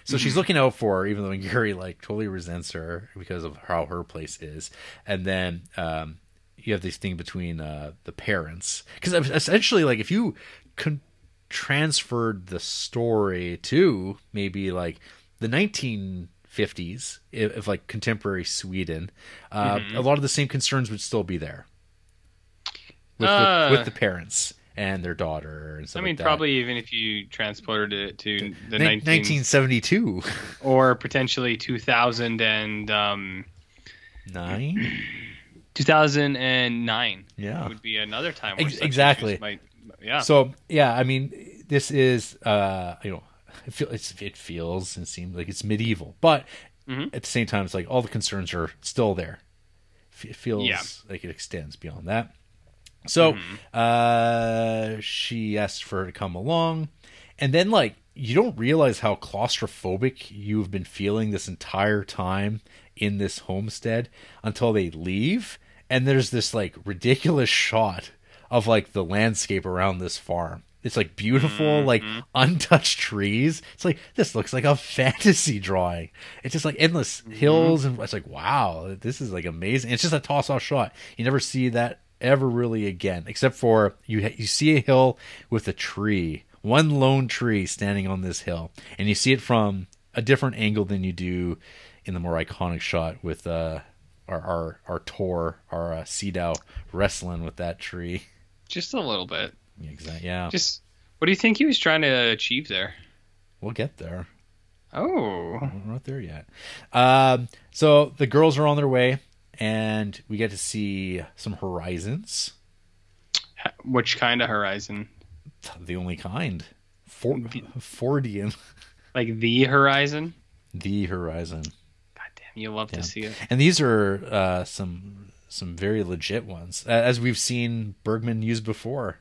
So Mm-hmm. she's looking out for her, even though Ingeri like totally resents her because of how her place is. And then um, you have this thing between uh, the parents because essentially, like if you con- transferred the story to maybe like the 1950s, if, if like contemporary Sweden, uh, Mm-hmm. a lot of the same concerns would still be there with, Uh, with, with the parents and their daughter and I mean, like probably even if you transported it to the Nin- 19, 1972 or potentially 2000 and um, nine. 2009 Yeah. would be another time. Ex- exactly. Might, yeah. So yeah, I mean, this is uh, you know, it, feel, it's, it feels and seems like it's medieval, but Mhm. at the same time, it's like all the concerns are still there. It feels Yeah. like it extends beyond that. So mm-hmm. uh, she asks for her to come along, and then like you don't realize how claustrophobic you've been feeling this entire time in this homestead until they leave, and there's this like ridiculous shot of like the landscape around this farm. It's like beautiful, mm-hmm. like untouched trees. It's like this looks like a fantasy drawing. It's just like endless mm-hmm. hills, and it's like wow, this is like amazing. It's just a toss-off shot. You never see that ever really again, except for you. You see a hill with a tree, one lone tree standing on this hill, and you see it from a different angle than you do in the more iconic shot with uh, our our our Tor, our uh, Sydow wrestling with that tree. just a little bit. Exactly. Yeah, Just what do you think he was trying to achieve there? we'll get there. Oh, We're not there yet. Um, so the girls are on their way, and we get to see some horizons. Which kind of horizon? The only kind. For- Fordian. Like the horizon? The horizon. God damn, you love Yeah. to see it. And these are uh, some some very legit ones, as we've seen Bergman use before.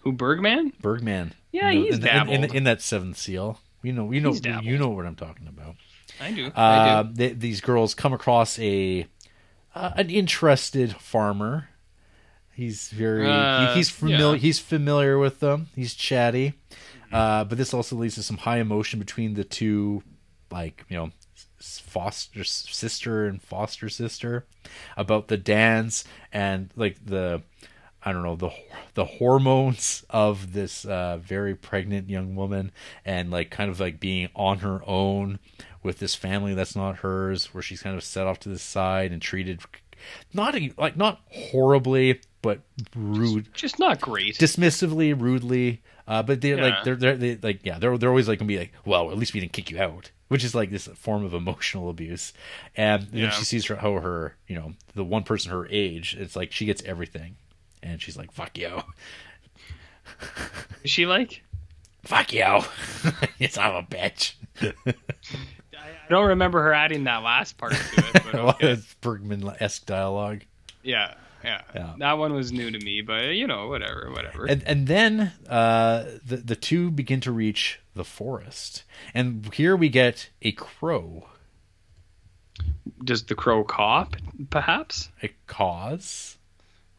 Who Bergman? Bergman. Yeah, know, he's in, in, in, dabbled. in that seventh seal. You know, you know, you know what I'm talking about. I do. I Uh, do. th- these girls come across a uh, an interested farmer. He's very Uh, he- he's familiar. yeah. He's familiar with them. He's chatty, uh, but this also leads to some high emotion between the two, like you know, foster sister and foster sister, about the dance and like the. I don't know the the hormones of this uh, very pregnant young woman, and like kind of like being on her own with this family that's not hers, where she's kind of set off to the side and treated not like not horribly, but rude, Just not great. dismissively, rudely. Uh, but they Yeah. like they're, they're they like yeah they're they're always like gonna be like well at least we didn't kick you out which is like this form of emotional abuse and then Yeah. she sees her how her you know the one person her age it's like she gets everything and she's like fuck you Is she like? fuck you it's I'm a bitch I don't remember her adding that last part to it. But well, okay. it's Bergman esque dialogue yeah, yeah, Yeah. That one was new to me, but you know, whatever, whatever. and and then uh, the the two begin to reach the forest and here we get a crow Does the crow cop? Perhaps. a cause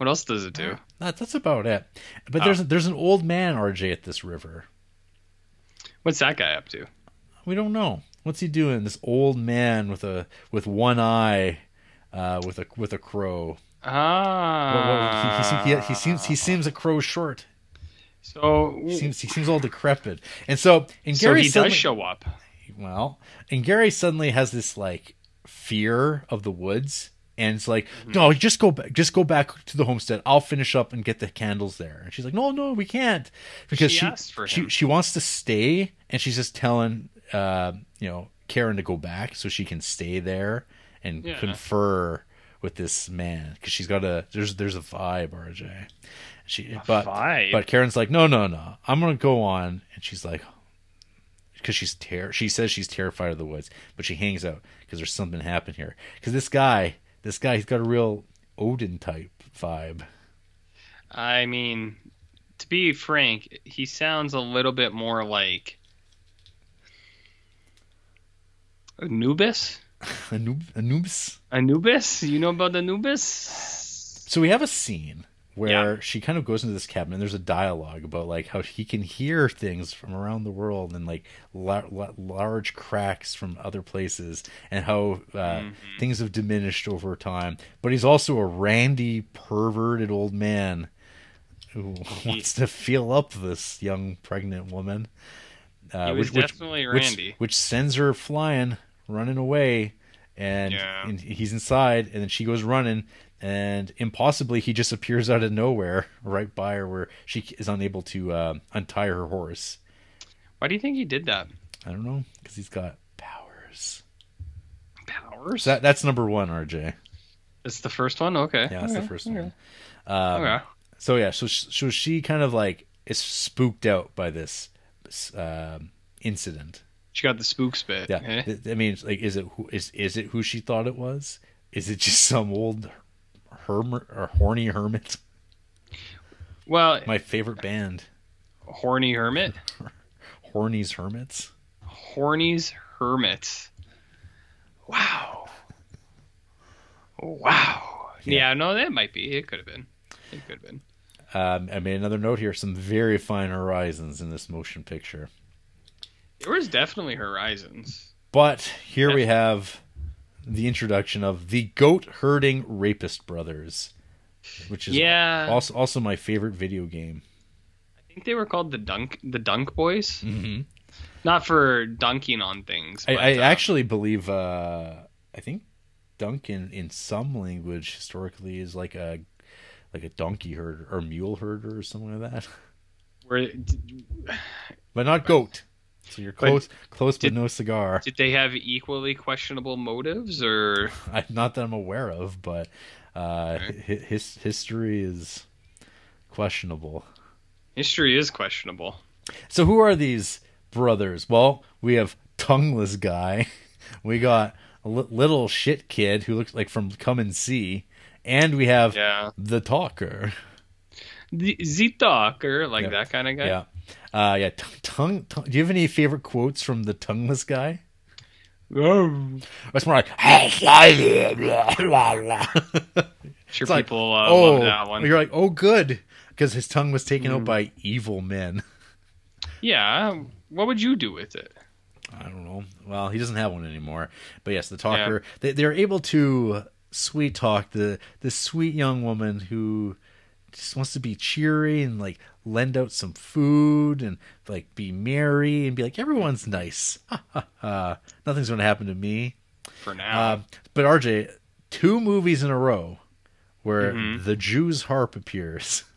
What else does it do? That, that's about it. But Oh. there's there's an old man RJ at this river. What's that guy up to? We don't know what's he doing. This old man with a with one eye, uh, with a with a crow. What- he, he, seems- he, he seems he seems a crow short. So, He seems he seems all decrepit. And so and so Gary he suddenly, does show up. well, Ingeri suddenly has this like fear of the woods. And it's like, Mm-hmm. no, just go back. Just go back to the homestead. I'll finish up and get the candles there. And she's like, no, no, we can't, because She she for she, she wants to stay, and she's just telling, uh, you know, Karen to go back so she can stay there and Yeah. confer with this man because she's got a there's there's a vibe, RJ. She but vibe? but Karen's like, no, no, no, I'm gonna go on, and she's like, because she's ter- she says she's terrified of the woods, but she hangs out because there's something happened here. Because this guy, this guy, he's got a real Odin type vibe. I mean, to be frank, he sounds a little bit more like Anubis. Anub- Anubis. Anubis? You know about Anubis? So we have a scene where Yeah. she kind of goes into this cabin and there's a dialogue about like how he can hear things from around the world and like la- la- large cracks from other places and how uh, things have diminished over time but he's also a randy perverted old man who wants to feel up this young pregnant woman uh, He was definitely which, Randy. which sends her flying running away and, Yeah. and he's inside and then she goes running and impossibly he just appears out of nowhere right by her where she is unable to uh, untie her horse Why do you think he did that? i don't know because he's got powers Powers? that, that's number one rj It's the first one? Okay. yeah okay. the first okay. one um, Okay. so yeah so, so she kind of like is spooked out by this um incident She got the spook bit yeah eh? I mean like is it who is is it who she thought it was is it just some old hermit or horny hermit Well, my favorite band Horny Hermit? horny's hermits Horny's Hermits. Wow. Wow. Yeah. Yeah. no, that might be. It could have been. It could have been. Um, I made another note here. Some very fine horizons in this motion picture. There was definitely horizons. But here we have the introduction of the goat herding rapist brothers, which is Yeah. also also my favorite video game. I think they were called the Dunk the Dunk Boys. Mm-hmm. Not for dunking on things. I, but, I uh, actually believe. Uh, I think Duncan in in some language historically is like a like a donkey herder or mule herder or something like that, were, but not goat. So you're But close, close, but no cigar. did they have equally questionable motives or not that I'm aware of, but uh, Okay. his history is questionable. history is questionable? So who are these brothers? Well, we have tongueless guy. We got a little shit kid who looks like from Come and See, and we have Yeah. the talker. The Z-Talker, like Yeah. that kind of guy. Yeah, uh, yeah. T- tongue, tongue. Do you have any favorite quotes from the tongueless guy? Oh. It's more like, Sure, like, people uh, oh, love that one. you're like, oh, good, because his tongue was taken out by evil men. Yeah. What would you do with it? I don't know. Well, he doesn't have one anymore. But yes, the talker. They, they're able to sweet talk the the sweet young woman who just wants to be cheery and like lend out some food and like be merry and be like everyone's nice. Nothing's going to happen to me. For now. Um, but RJ, two movies in a row where Mhm. the Jew's harp appears.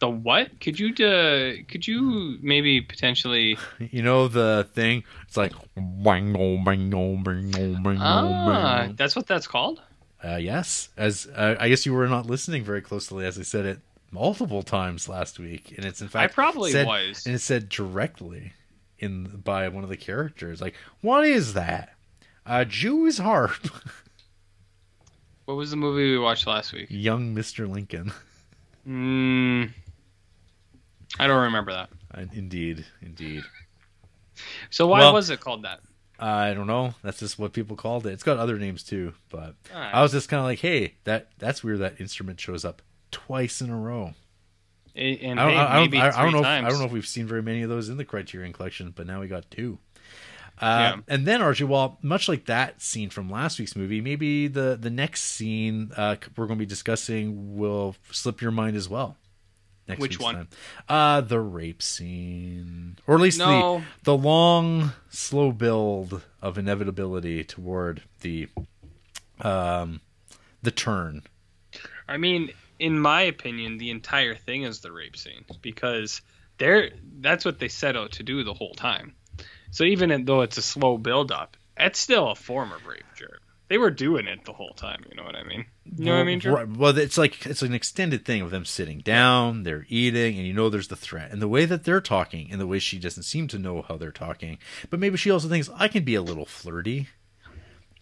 The what? Could you uh, could you maybe potentially? You know the thing? It's like bang, bang, bang, oh, bang, oh, Ah, that's what that's called. Uh, yes, as uh, I guess you were not listening very closely, as I said it multiple times last week, and it's in fact I probably said, was. and it said directly in by one of the characters, like, "What is that? A Jew's harp?" What was the movie we watched last week? Young Mister Lincoln. Mm, I don't remember that. Indeed, indeed. So why Well- was it called that? I don't know. That's just what people called it. It's got other names too, but Alright. I was just kind of like, "Hey, that that's weird. That instrument shows up twice in a row." And I don't, hey, I don't, maybe I, I don't know. If. I don't know if we've seen very many of those in the Criterion Collection, but now we got two. Uh, Yeah. And then Archie, well, much like that scene from last week's movie, maybe the the next scene uh, we're going to be discussing will slip your mind as well. Next Which one? time. Uh, the rape scene, or at least No. the the long, slow build of inevitability toward the um the turn. I mean, in my opinion, the entire thing is the rape scene because they're that's what they set out to do the whole time. So even though it's a slow build up, it's still a form of rape, Jared. They were doing it the whole time. You know what I mean? You know what I mean? Right. Well, it's like it's an extended thing of them sitting down, they're eating, and you know there's the threat. And the way that they're talking, and the way she doesn't seem to know how they're talking, but maybe she also thinks I can be a little flirty.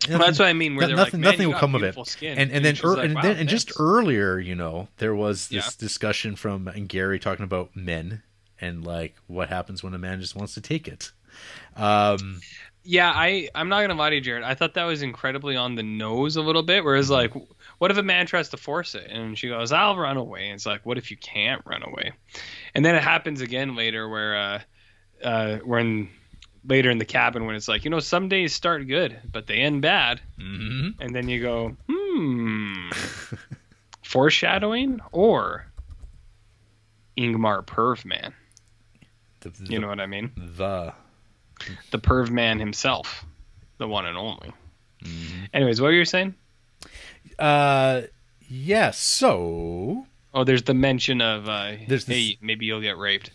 Well, that's what I mean. Where nothing, like, "Man, nothing will come of it. Skin. And and then er, like, and "Wow, then and just earlier, you know, there was this Yeah. discussion from Ingeri talking about men and like what happens when a man just wants to take it. Um, Yeah, I I'm not gonna lie to you, Jared. I thought that was incredibly on the nose a little bit. Whereas like, what if a man tries to force it and she goes, "I'll run away," and it's like, what if you can't run away? And then it happens again later where uh, uh, when later in the cabin when it's like, you know, some days start good but they end bad, mhm. and then you go, hmm, foreshadowing or Ingmar Perv Man. The, the, You know what I mean? the The Perv Man himself, the one and only. Mm-hmm. Anyways, what were you saying? uh, yeah. So Oh, there's the mention of, uh, There's this- hey, maybe you'll get raped.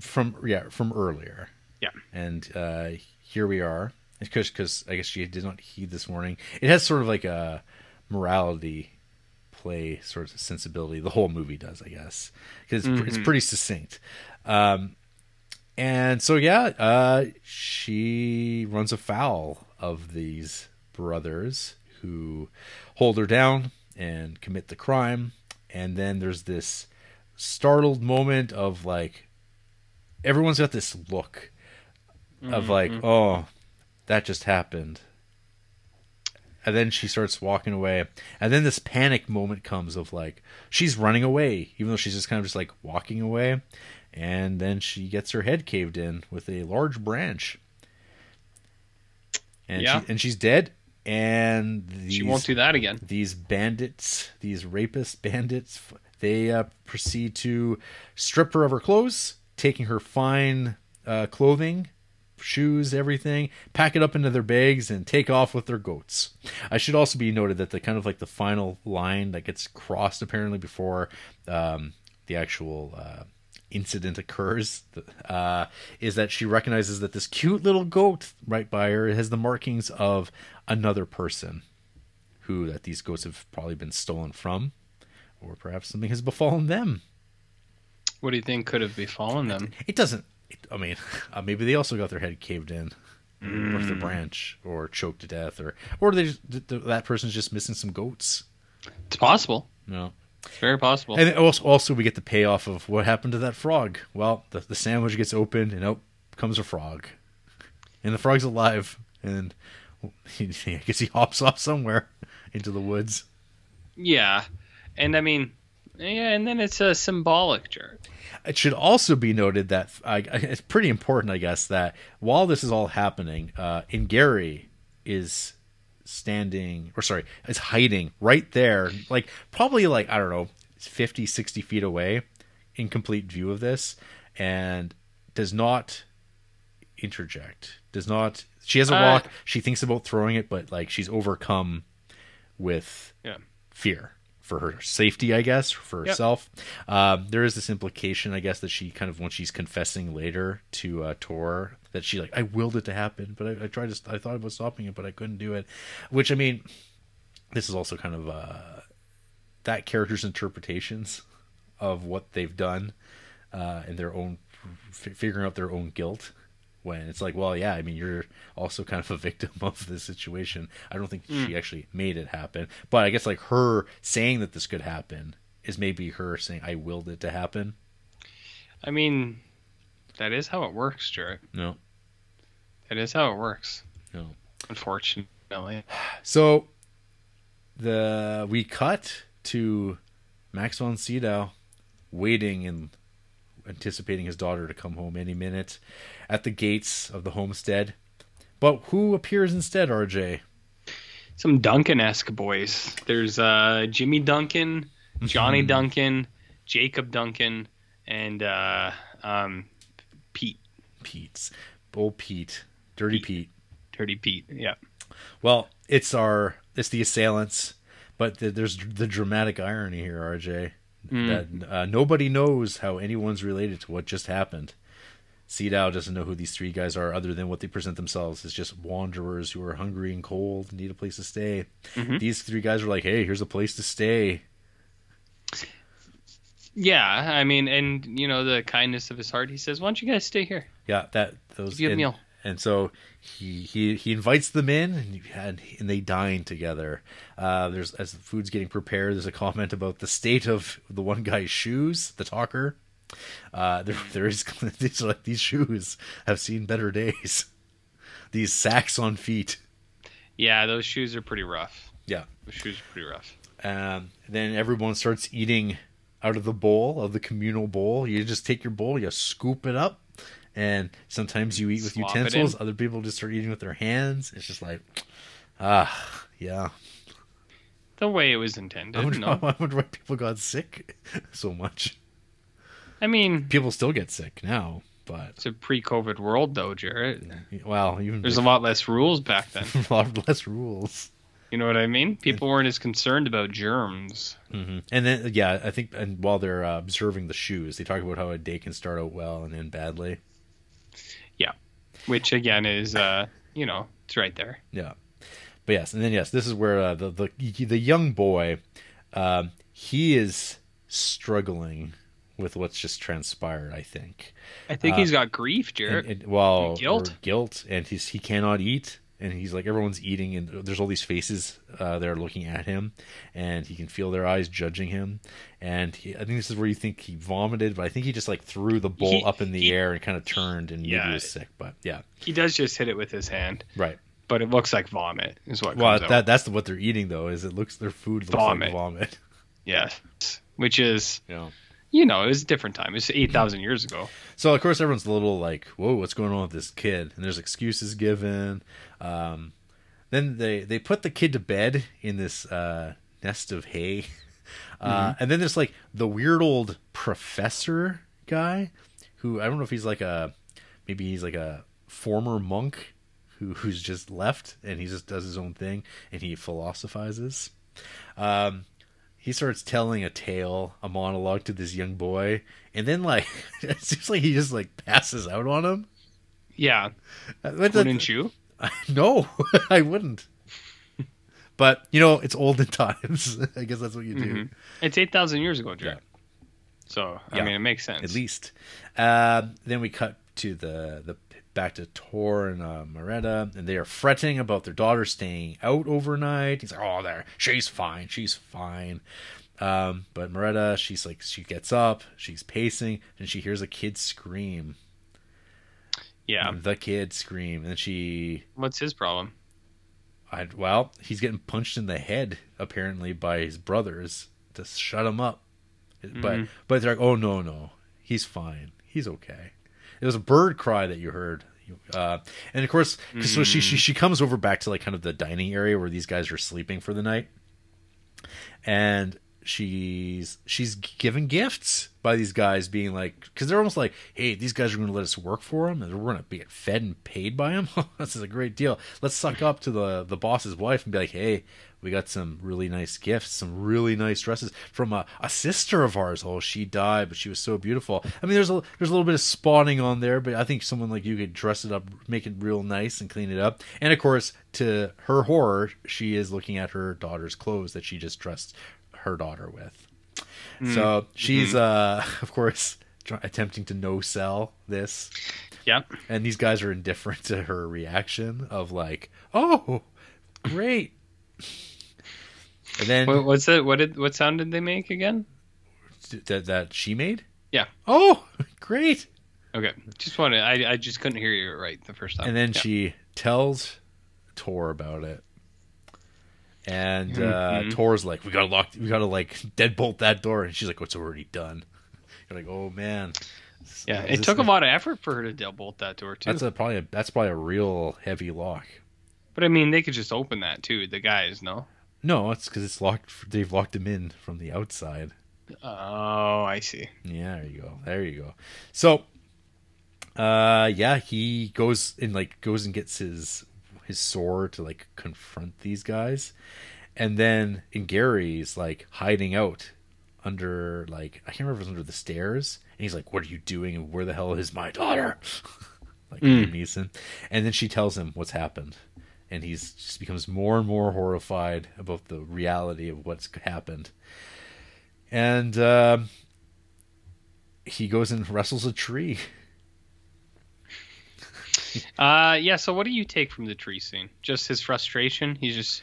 from yeah from earlier. Yeah. And uh, here we are because because I guess she did not heed this warning. It has sort of like a morality play sort of sensibility. The whole movie does, I guess, because it's, it's Mhm. pretty succinct. Um, and so yeah, uh, she runs afoul of these brothers who hold her down and commit the crime. And then there's this startled moment of like everyone's got this look of like, oh, that just happened. And then she starts walking away. And then this panic moment comes of like she's running away, even though she's just kind of just like walking away. And then she gets her head caved in with a large branch. And Yeah. she, and she's dead. And these, She won't do that again. these bandits, these rapist bandits, they uh, proceed to strip her of her clothes, taking her fine uh, clothing, shoes, everything, pack it up into their bags, and take off with their goats. I should also be noted that the kind of like the final line that gets crossed apparently before um, the actual uh, incident occurs uh, is that she recognizes that this cute little goat right by her has the markings of another person who that these goats have probably been stolen from, or perhaps something has befallen them. What do you think could have befallen them? It doesn't. It, I mean, uh, maybe they also got their head caved in Mm. with a branch, or choked to death, or or they just, th- th- that person's just missing some goats. It's possible. Know. It's very possible. And also, also we get the payoff of what happened to that frog. Well, the, the sandwich gets opened, and out comes a frog, and the frog's alive, and he, I guess he hops off somewhere into the woods. yeah, and I mean, yeah, and then it's a symbolic, jerk. It should also be noted that I, I- it's pretty important, I guess, that while this is all happening, uh, Ingeri is standing, or sorry, is hiding right there, like probably like, I don't know, 50, 60 feet away in complete view of this, and does not interject, does not, she has a Uh, walk, she thinks about throwing it, but like she's overcome with Yeah. fear for her safety, I guess, for Yep. herself. Um, there is this implication, I guess, that she kind of when she's confessing later to uh, Tor that she like I willed it to happen, but I, I tried to, I thought about stopping it, but I couldn't do it. Which I mean, this is also kind of uh, that character's interpretations of what they've done uh, and their own f- figuring out their own guilt when it's like well yeah i mean you're also kind of a victim of this situation. I don't think she actually made it happen. But i guess like her saying that this could happen is maybe her saying i willed it to happen. I mean, that is how it works, Jared. no That is how it works. no Unfortunately. so the we cut to max von sydow waiting and anticipating his daughter to come home any minute at the gates of the homestead. But who appears instead rj Some Duncan-esque boys. There's uh, Jimmy Duncan, Johnny Duncan, Jacob Duncan, and uh, um, Pete, pete's. Old pete dirty pete Dirty Pete. Yeah. Well, it's our it's the assailants, but th- there's the dramatic irony here, RJ. That uh, nobody knows how anyone's related to what just happened. Sydow doesn't know who these three guys are, other than what they present themselves as just wanderers who are hungry and cold, and need a place to stay. These three guys are like, "Hey, here's a place to stay." Yeah, I mean, and you know the kindness of his heart. He says, "Why don't you guys stay here?" Yeah, that those Give you a meal. And so he he he invites them in, and and, and they dine together. Uh, there's as the food's getting prepared. There's a comment about the state of the one guy's shoes, the talker. Uh, there there is these like these shoes have seen better days. These sacks on feet. Yeah, those shoes are pretty rough. Yeah. Those shoes are pretty rough. Um, then everyone starts eating out of the bowl of the communal bowl. You just take your bowl, you scoop it up, and sometimes you eat with it utensils. Other people just start eating with their hands. It's just like, ah, yeah. The way it was I intended. wonder, no. I wonder why people got sick so much. I mean, People still get sick now, but it's a pre-COVID world, though, Jared. well, even There's a lot less rules back then. a lot less rules. You know what I mean? People weren't as concerned about germs. hmm And then, yeah, I think, and while they're uh, observing the shoes, they talk about how a day can start out well and end badly. Which again is uh you know it's right there Yeah, but yes, and then yes, this is where uh, the the the young boy, um, he is struggling with what's just transpired. I think. i think Uh, he's got grief jared And, and, well, And guilt? guilt, and he's he cannot eat, and he's like everyone's eating, and there's all these faces uh, that are looking at him, and he can feel their eyes judging him, and he, I think this is where you think he vomited, but I think he just like threw the bowl He- up in the he- air and kind of turned, and maybe Yeah. he was sick, but yeah, he does just hit it with his hand right. but it looks like vomit is what Well, comes out. that that's what they're eating though. Is it looks their food looks Vomit. like vomit. yes which is Yeah. You know it was a different time it's 8000 years ago So of course everyone's a little like, "Whoa, what's going on with this kid?" And there's excuses given. Um, then they they put the kid to bed in this uh, nest of hay, uh, and then there's like the weird old professor guy, who I don't know if he's like a maybe he's like a former monk who who's just left and he just does his own thing and he philosophizes. Um, he starts telling a tale, a monologue to this young boy, and then like it seems like he just like passes out on him. yeah wouldn't you No, I wouldn't. But you know, it's olden times. I guess that's what you do. Mhm. it's 8000 years ago jared so i Yeah. mean it makes sense At least. Uh, then we cut to the the back to Tor and uh, Märeta, and they are fretting about their daughter staying out overnight. He's like, "Oh, there, she's fine, she's fine." Um, but Märeta, she's like, she gets up, she's pacing, and she hears a kid scream. yeah The kid scream, and she what's his problem I, well, he's getting punched in the head apparently by his brothers to shut him up. But Mhm. but they're like, oh no no, he's fine, he's okay. It was a bird cry that you heard, uh, and of course, 'cause so she, she she comes over back to like kind of the dining area where these guys are sleeping for the night, and she's she's given gifts by these guys being like because they're almost like hey these guys are going to let us work for them and we're going to be fed and paid by them this is a great deal. Let's suck up to the the boss's wife and be like hey we got some really nice gifts, some really nice dresses from a, a sister of ours. Oh, she died, but she was so beautiful. I mean, there's a there's a little bit of spawning on there, but I think someone like you could dress it up, make it real nice, and clean it up. And of course, to her horror, she is looking at her daughter's clothes that she just dressed her daughter with. So she's, uh, of course, try- attempting to no sell this Yep. and these guys are indifferent to her reaction of like, "Oh, great!" And then What, what's that? What did what sound did they make again? that that she made. Yeah. Oh, great! Okay. Just wanted. I I just couldn't hear you right the first time. And then Yeah. she tells Tor about it, and uh, Mhm. Tor's like, "We gotta lock. We gotta like deadbolt that door." And she's like, "What's already done?" You're like, "Oh man." Yeah, it took a lot of effort for her to deadbolt that door too. That's a probably a, that's probably a real heavy lock. but I mean, they could just open that too. The guys, no. No, it's because it's locked. They've locked him in from the outside. Oh, I see. Yeah, there you go. There you go. So, uh, yeah, he goes and like goes and gets his his sword to like confront these guys, and then Ingeri's like hiding out under like I can't remember if it was under the stairs, and he's like, "What are you doing? And where the hell is my daughter?" like Mm. And then she tells him what's happened, and he's just becomes more and more horrified about the reality of what's happened, and. um he goes and wrestles a tree. Uh, yeah. So, what do you take from the tree scene? Just his frustration. He's just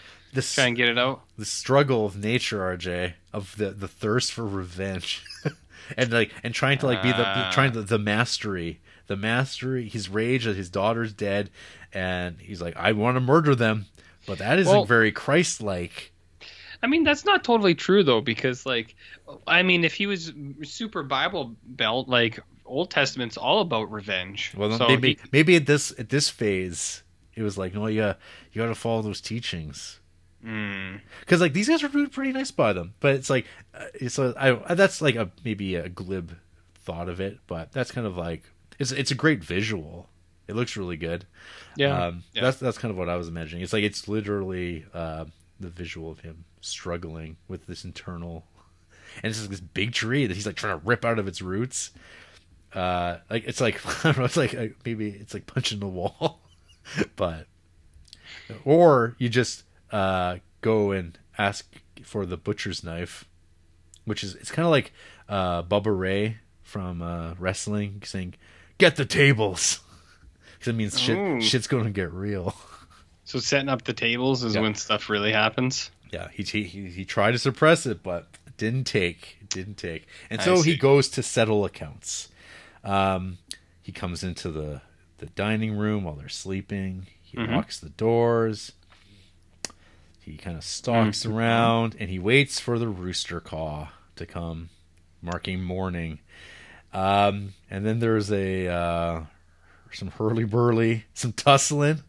trying to get it out. the struggle of nature, RJ, of the, the thirst for revenge, and like and trying to like be the Ah. trying to the mastery, the mastery. His rage that his daughter's dead, and he's like, I want to murder them, but that isn't Well- very Christ-like. I mean, that's not totally true though, because like, I mean, if he was super Bible belt, like Old Testament's all about revenge. Well, so maybe he- maybe at this at this phase, it was like, no, you got you got to follow those teachings. Mm. because like these guys are doing pretty nice by them but it's like uh, a, I, that's like a maybe a glib thought of it but that's kind of like it's it's a great visual it looks really good. Yeah, um, yeah. that's that's kind of what i was imagining. It's like it's literally uh, the visual of him struggling with this internal and it's just this big tree that he's like trying to rip out of its roots. Uh like it's like i don't know it's like uh, maybe it's like punching the wall. But or you just uh go and ask for the butcher's knife which is it's kind of like uh bubba ray from uh wrestling saying get the tables because it means shit Ooh. shit's gonna get real So setting up the tables is Yeah. when stuff really happens. yeah he, he he tried to suppress it but didn't take didn't take and I so he goes to settle accounts um he comes into the the dining room while they're sleeping he Mhm. locks the doors he kind of stalks Mhm. around and he waits for the rooster caw to come marking morning um and then there's a uh some hurly burly some tussling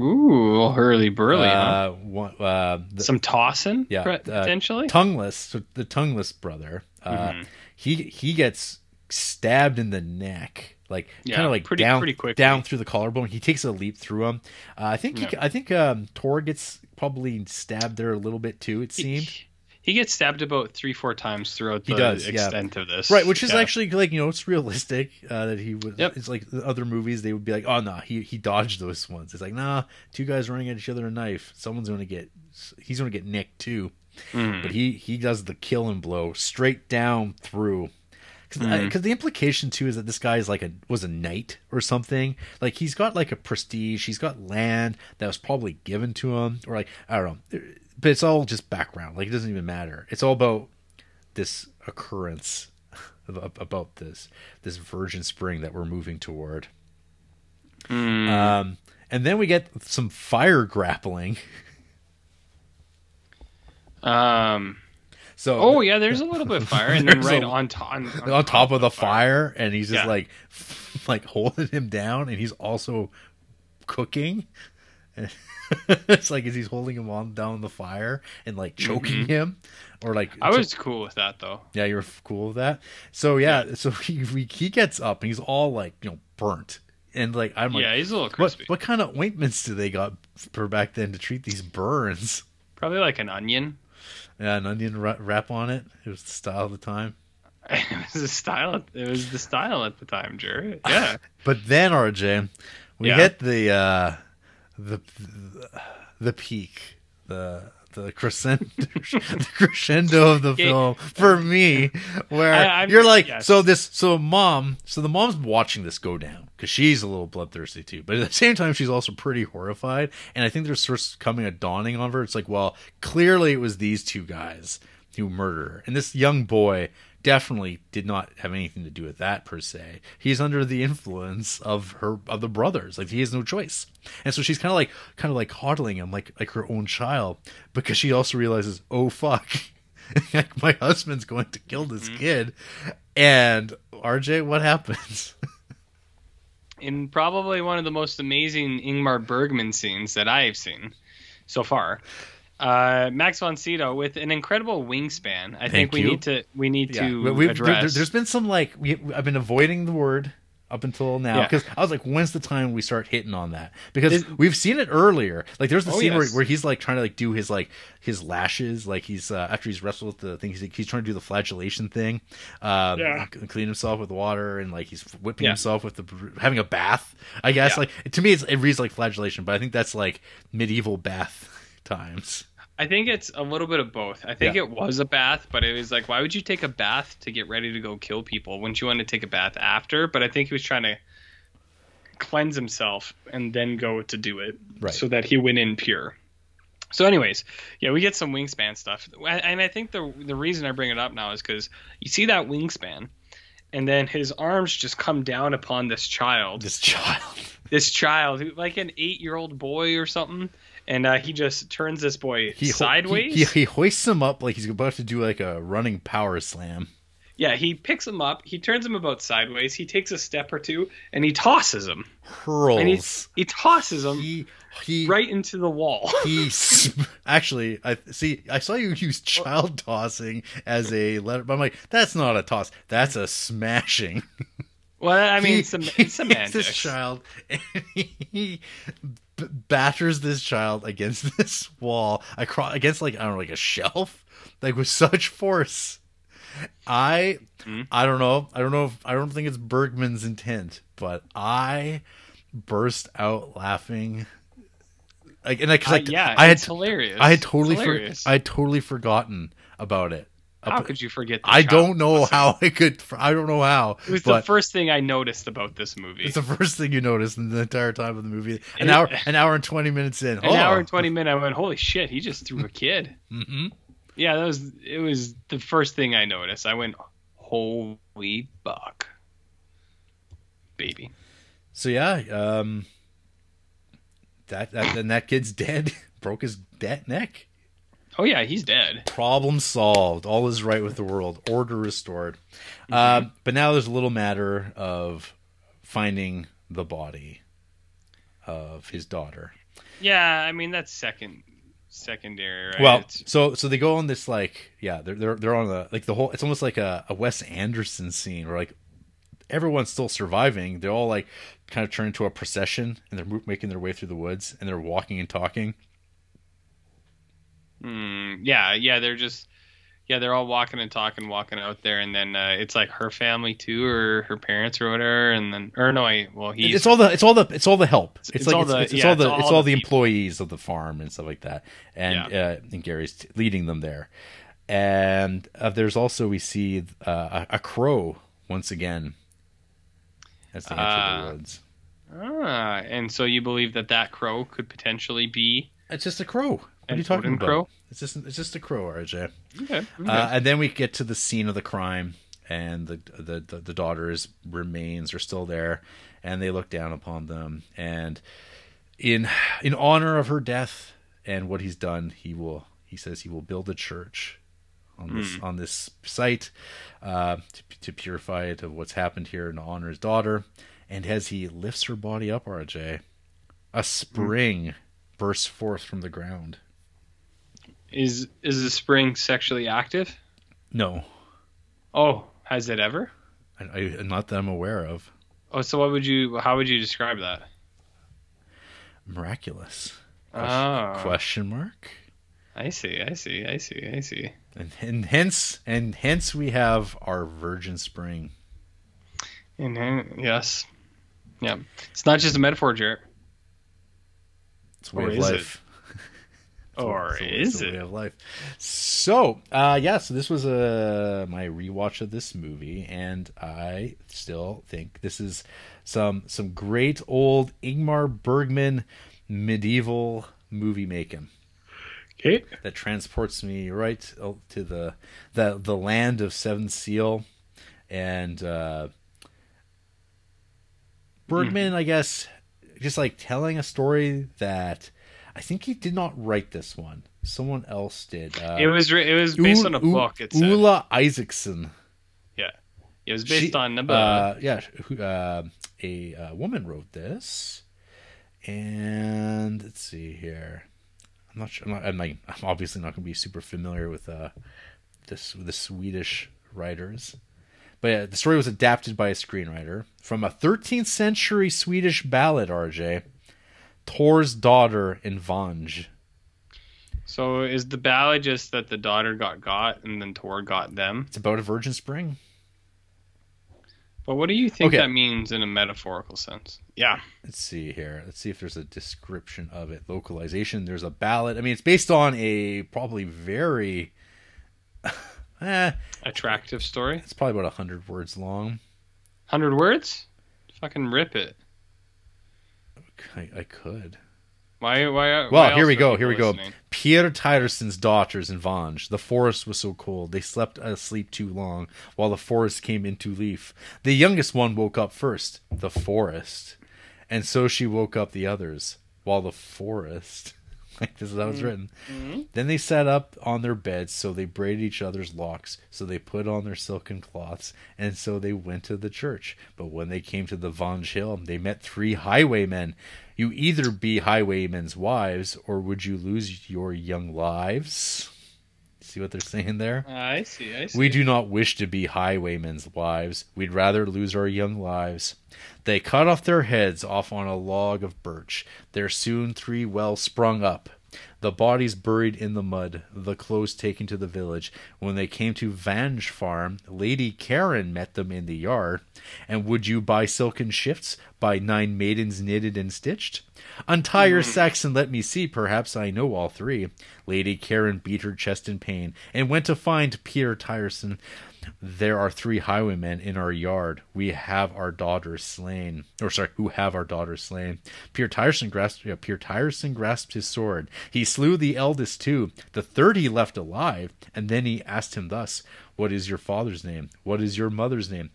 Ooh, hurly burly, huh? uh, one, uh the- Some tossing, yeah, uh, potentially. tongueless so the tongueless brother uh Mhm. he he gets stabbed in the neck like Yeah, kind of like pretty- down pretty down through the collarbone he takes a leap through him uh, i think he, Yeah. i think um tor gets probably stabbed there a little bit too it seemed He, he gets stabbed about three, four times throughout He the does, yeah. extent of this. right which is Yeah. actually like you know it's realistic uh that he would Yep. it's like the other movies they would be like oh no he he dodged those ones it's like nah two guys running at each other a knife someone's gonna get he's gonna get nicked too Mhm. but he he does the kill and blow straight down through because Mhm. the implication too is that this guy is like a was a knight or something like he's got like a prestige he's got land that was probably given to him or like i don't know but it's all just background like it doesn't even matter it's all about this occurrence of- about this this virgin spring that we're moving toward Mm. um and then we get some fire grappling um. so Oh yeah, there's a little bit of fire, and then right a- on, to- on, on, on top of the fire, and he's just Yeah. like like holding him down and he's also cooking it's like as he's holding him on down the fire and like choking Mhm. him or like I was cool with that though. yeah you're cool with that so yeah, so he he he gets up and he's all like you know burnt and like i'm like yeah, he's a little what crispy. what kind of ointments do they got for back then to treat these burns Probably like an onion. Yeah, an onion wrap on it. It was the style of the time. it was the style. It was the style at the time, Jerry. Yeah. But then RJ, we Yeah. hit the uh the the peak, the the crescendo, the crescendo of the film for me, where I- you're like, yes. so this, so mom, so the mom's watching this go down because she's a little bloodthirsty too, but at the same time, she's also pretty horrified, and I think there's sort of coming a dawning on her. It's like, well, clearly it was these two guys who murdered her, and this young boy definitely did not have anything to do with that per se. He's under the influence of her of the brothers. Like he has no choice. And so she's kind of like kind of like coddling him like like her own child because she also realizes, "Oh fuck. like my husband's going to kill this mm-hmm. kid." And RJ, what happens? in probably one of the most amazing Ingmar Bergman scenes that I have seen so far. Uh, Max von Sydow with an incredible wingspan. I think we you. need to we need to we- we've- there, address. has been some like we, I've been avoiding the word up until now Yeah. because I was like, when's the time we start hitting on that? Because Is- we've seen it earlier. Like there's the Oh, scene yes. where, where he's like trying to like do his like his lashes, like he's uh, after he's wrestled with the thing, he's, he's trying to do the flagellation thing, um, Yeah. c- clean himself with water and like he's whipping Yeah. himself with the having a bath. I guess Yeah. like to me it's, it reads like flagellation, but I think that's like medieval bath times. I think it's a little bit of both. I think Yeah. it was a bath, but it was like, why would you take a bath to get ready to go kill people? Wouldn't you want to take a bath after? But I think he was trying to cleanse himself and then go to do it, Right. so that he went in pure. So, anyways, yeah, we get some wingspan stuff, and I think the the reason I bring it up now is because you see that wingspan, and then his arms just come down upon this child, This child. this child, who like an eight year old boy or something, and uh, he just turns this boy He, sideways. He, he, he hoists him up like he's about to do like a running power slam. Yeah, he picks him up, he turns him about sideways, he takes a step or two, and he tosses him. Hurls. And he he tosses him he he right into the wall. he actually I see I saw you use child tossing as a letter but I'm like that's not a toss that's a smashing well, I mean, He- sem- he it's semantics. this child and he b- batters this child against this wall across against like I don't know like a shelf like with such force I Hmm? I don't know I don't know if I don't think it's Bergman's intent but I burst out laughing like and I, cause Uh, I, yeah, I had it's hilarious. I had totally for. I had totally forgotten about it. How could you forget? I don't know how I could. I don't know how. It was the first thing I noticed about this movie. it's the first thing you notice in the entire time of the movie. An It- hour, an hour and twenty minutes in. An oh. hour and twenty minutes. I went, holy shit! He just threw a kid. Mhm. Yeah, that was. It was the first thing I noticed. I went, holy buck, baby. So yeah, um, that that then that kid's dead. Broke his dead neck. Oh yeah, he's dead. Problem solved. All is right with the world. Order restored. Um, but now there's a little matter of finding the body of his daughter. Yeah, I mean that's second, secondary, right? Well, It's- so so they go on this like yeah they're they're they're on the like the whole it's almost like a, a Wes Anderson scene where like everyone's still surviving. They're all like kind of turn into a procession and they're making their way through the woods and they're walking and talking. Hmm, yeah, yeah, they're just yeah, they're all walking and talking, walking out there, and then uh, it's like her family too, or her parents or whatever, and then or no, I well he It's all the it's all the it's all the help. It's, it's like all it's, the- it's, it's yeah, all the all it's all the the employees of the farm and stuff like that. And uh, and Gary's t- leading them there. And uh, there's also we see uh, a, a crow once again as they enter the woods. ah, and so you believe that that crow could potentially be It's just a crow. What are you talking about? crow? It's just it's just a crow, RJ. okay, okay. Uh, and then we get to the scene of the crime, and the the the, the daughter's remains are still there, and they look down upon them. And in in honor of her death and what he's done, he will he says he will build a church on this on this site uh, to to purify it of what's happened here and honor his daughter. And as he lifts her body up, RJ, a spring bursts forth from the ground. Is is the spring sexually active? No, Oh, has it ever? I, I, not that I'm aware of. Oh, so what would you? How would you describe that? Miraculous. Oh, Question mark. I see. I see. I see. I see. And, and hence and hence we have our Virgin Spring. And yes, yeah. It's not just a metaphor, Jared. It's a way Or of is it? Or a- is it's a way it? of life. So, uh, yeah, so this was uh, my rewatch of this movie, and I still think this is some some great old Ingmar Bergman medieval movie making Okay. that transports me right to the the the land of Seven Seal, and uh, Bergman, I guess, just like telling a story that I think he did not write this one. Someone else did. Uh, It was re- it was based U- on a U- book. It's. Ulla Isaksson. Yeah. It was based She- on a uh, yeah, uh, a uh, woman wrote this, and let's see here. I'm not sure. I'm, not, I'm, like, I'm obviously not going to be super familiar with uh, this the Swedish writers, but yeah, the story was adapted by a screenwriter from a 13th century Swedish ballad. RJ, Tor's daughter in Vange. So is the ballad just that the daughter got got and then Tor got them? It's about a virgin spring. But what do you think Okay. that means in a metaphorical sense? Yeah. Let's see here. Let's see if there's a description of it. Localization. There's a ballad. I mean, it's based on a probably very. eh, Attractive story. it's probably about hundred words long. Hundred words? Fucking rip it. I, I could. Why? Why? Well, why here we go. Here we go. Pierre Tyrerson's daughters in Vange. The forest was so cold. They slept asleep too long, while the forest came into leaf. The youngest one woke up first, the forest. And so she woke up the others, while the forest. Like this is how it's mm-hmm. written. Mm-hmm. Then they sat up on their beds, so they braided each other's locks, so they put on their silken cloths, and so they went to the church. But when they came to the Vange Hill, they met three highwaymen. You either be highwaymen's wives, or would you lose your young lives? See what they're saying there? Ah, I see. I see. We do not wish to be highwaymen's wives. We'd rather lose our young lives. They cut off their heads off on a log of birch. There soon three well sprung up. The bodies buried in the mud, the clothes taken to the village. When they came to Vange Farm, Lady Karen met them in the yard. And would you buy silken shifts, buy nine maidens knitted and stitched? Untie your mm. sacks and let me see, perhaps I know all three. Lady Karen beat her chest in pain, and went to find Peter Tyreson. There are three highwaymen in our yard. We have our daughters slain. Or sorry, who have our daughters slain. Pierre Tyreson grasped yeah, Tyreson grasped his sword. He slew the eldest too. The third he left alive, and then he asked him thus, What is your father's name? What is your mother's name?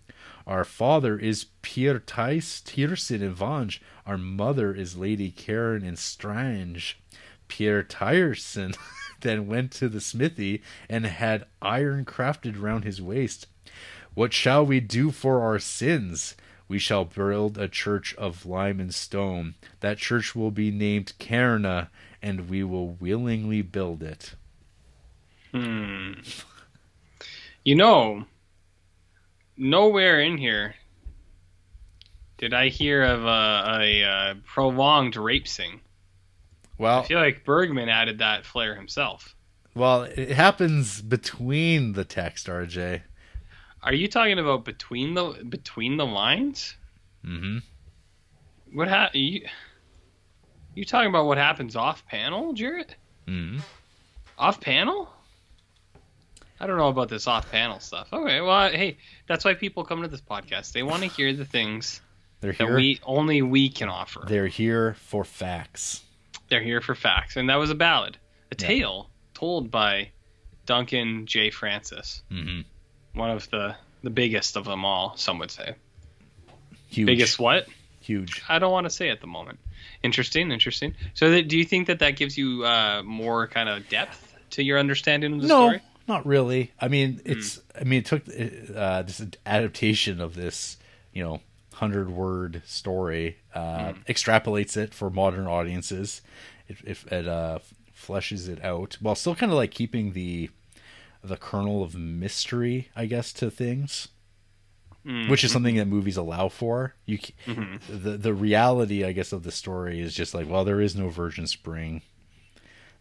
Our father is Pierre Thijs Tiersen in Vange. Our mother is Lady Karen in Strange. Pierre Tiersen then went to the smithy and had iron crafted round his waist. What shall we do for our sins? We shall build a church of lime and stone. That church will be named Cairna, and we will willingly build it. Hmm. You know, nowhere in here did I hear of a, a, uh prolonged rape scene. I feel like Bergman added that flair himself. well, it happens between the text, RJ. Are you talking about between the between the lines? Mm-hmm. What ha- you you talking about what happens off panel, Jared? Mm-hmm. Off panel? I don't know about this off panel stuff. Okay, well, hey, that's why people come to this podcast. They want to hear the things They're that here. we only we can offer. They're here for facts. They're here for facts, and that was a ballad, a Yeah. tale told by Duncan J. Francis, Mm-hmm. one of the the biggest of them all. Some would say Huge. biggest what? Huge. I don't want to say at the moment. Interesting, interesting. So, that, do you think that that gives you uh, more kind of depth to your understanding of the no, story? not really. I mean, it's. I mean, it took uh, this adaptation of this, you know, hundred word story, uh, extrapolates it for modern audiences. It, if it uh, fleshes it out while still kind of like keeping the the kernel of mystery, I guess, to things. Mm. Which is something that movies allow for. You, c the the reality, I guess, of the story is just like, well, there is no Virgin Spring.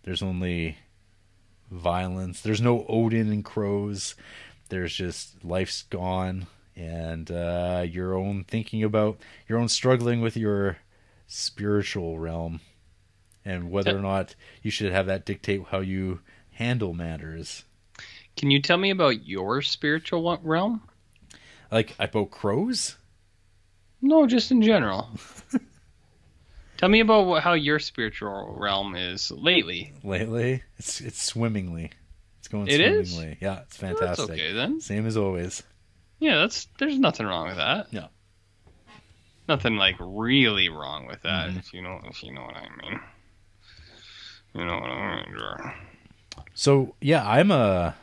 There's only violence. There's no Odin and crows. There's just life's gone and uh, your own thinking about your own struggling with your spiritual realm and whether or not you should have that dictate how you handle matters. Can you tell me about your spiritual realm? Like about crows? No, just in general. tell me about what, how your spiritual realm is lately. Lately, it's it's swimmingly. It's going It is? swimmingly. Yeah, it's Well, fantastic. that's okay then. Same as always. Yeah, that's there's nothing wrong with that. No. Nothing like really wrong with that, Mhm. if you know if you know what I mean. You know what I mean. So yeah, I'm a,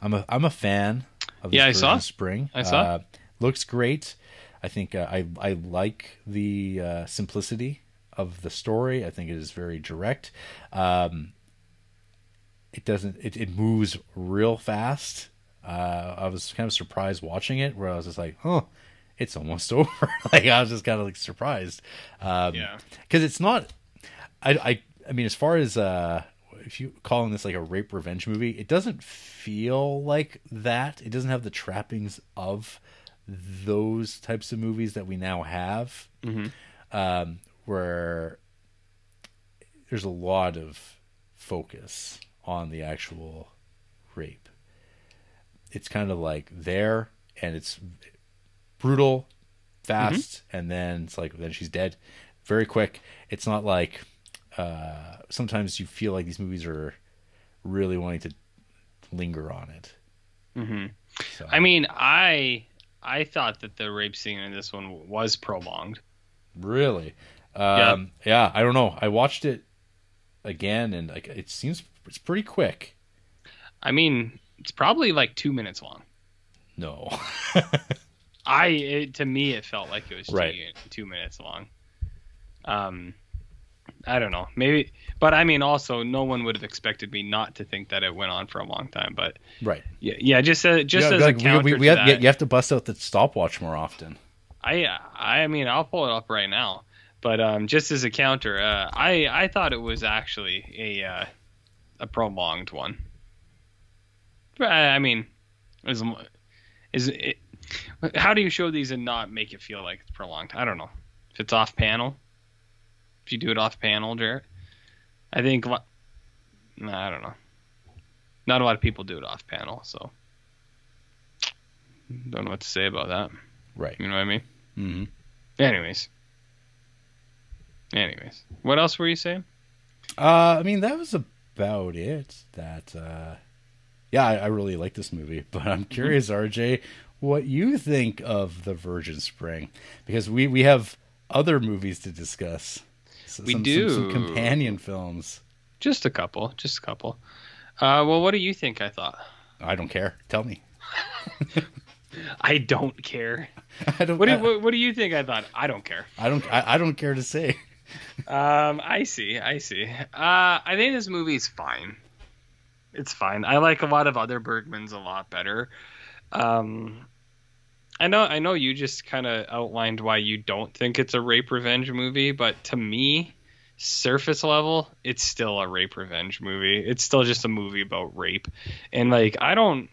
I'm a, I'm a fan of this Yeah, I saw. Spring. I saw. Uh, looks great. I think uh, I I like the uh, simplicity of the story. I think it is very direct. Um, it doesn't. It, it moves real fast. Uh, I was kind of surprised watching it, where I was just like, "Oh, it's almost over." like I was just kind of like surprised. Um, Yeah. because it's not. I, I I mean, as far as uh, if you calling this like a rape revenge movie, it doesn't feel like that. It doesn't have the trappings of those types of movies that we now have, Mhm. um, where there's a lot of focus on the actual rape. It's kind of like there, and it's brutal, fast, and then it's like then she's dead, very quick. It's not like uh, sometimes you feel like these movies are really wanting to linger on it. hmm So, I mean, I I thought that the rape scene in this one was prolonged. really, um, yeah. I don't know. I watched it again, and like it seems it's pretty quick. I mean, it's probably like two minutes long. No, I it, to me it felt like it was two, Right. two minutes long. Um, I don't know, maybe, but I mean, also no one would have expected me not to think that it went on for a long time. But right. yeah, yeah, just uh, just as like, a we- counter we, we to have, that, you have to bust out the stopwatch more often. I I mean I'll pull it up right now, but um, just as a counter, uh, I I thought it was actually a uh, a prolonged one. I mean, is is it? How do you show these and not make it feel like it's prolonged? I don't know. If it's off panel, if you do it off panel, Jared, I think. lo- Nah, I don't know. Not a lot of people do it off panel, so don't know what to say about that. Right. You know what I mean? hmm Anyways. Anyways. What else were you saying? Uh, I mean, that was about it. That, uh, yeah, I, I really like this movie, but I'm Mm-hmm. curious, RJ, what you think of The Virgin Spring, because we we have other movies to discuss. S- We some, do. some, some companion films. Just a couple. Just a couple. Uh, well, what do you think I thought? I don't care. Tell me. I don't care. I don't. What do, I, you, what, what do you think I thought? I don't care. I don't. I, I don't care to say. Um, I see. I see. Uh, I think this movie's fine. It's fine. I like a lot of other Bergmans a lot better. Um, I know. I know you just kind of outlined why you don't think it's a rape revenge movie, but to me, surface level, it's still a rape revenge movie. It's still just a movie about rape, and like I don't.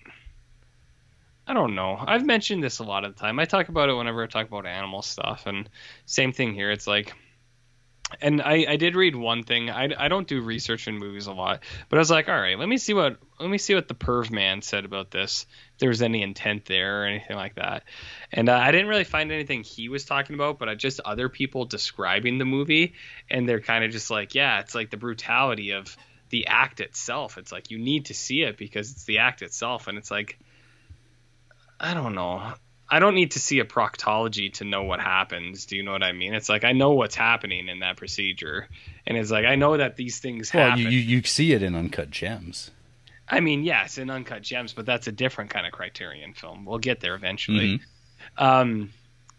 I don't know. I've mentioned this a lot of the time. I talk about it whenever I talk about animal stuff, and same thing here. It's like and I, I did read one thing. I, I don't do research in movies a lot, but I was like, all right, let me see what let me see what the perv man said about this. If there was any intent there or anything like that, and uh, I didn't really find anything he was talking about, but I just other people describing the movie, and they're kind of just like, yeah, it's like the brutality of the act itself. It's like you need to see it because it's the act itself, and it's like, I don't know. I don't need to see a proctology to know what happens. Do you know what I mean? It's like I know what's happening in that procedure, and it's like I know that these things Well, happen. you, you you see it in Uncut Gems. I mean, yes, in Uncut Gems, but that's a different kind of Criterion film. We'll get there eventually. Um,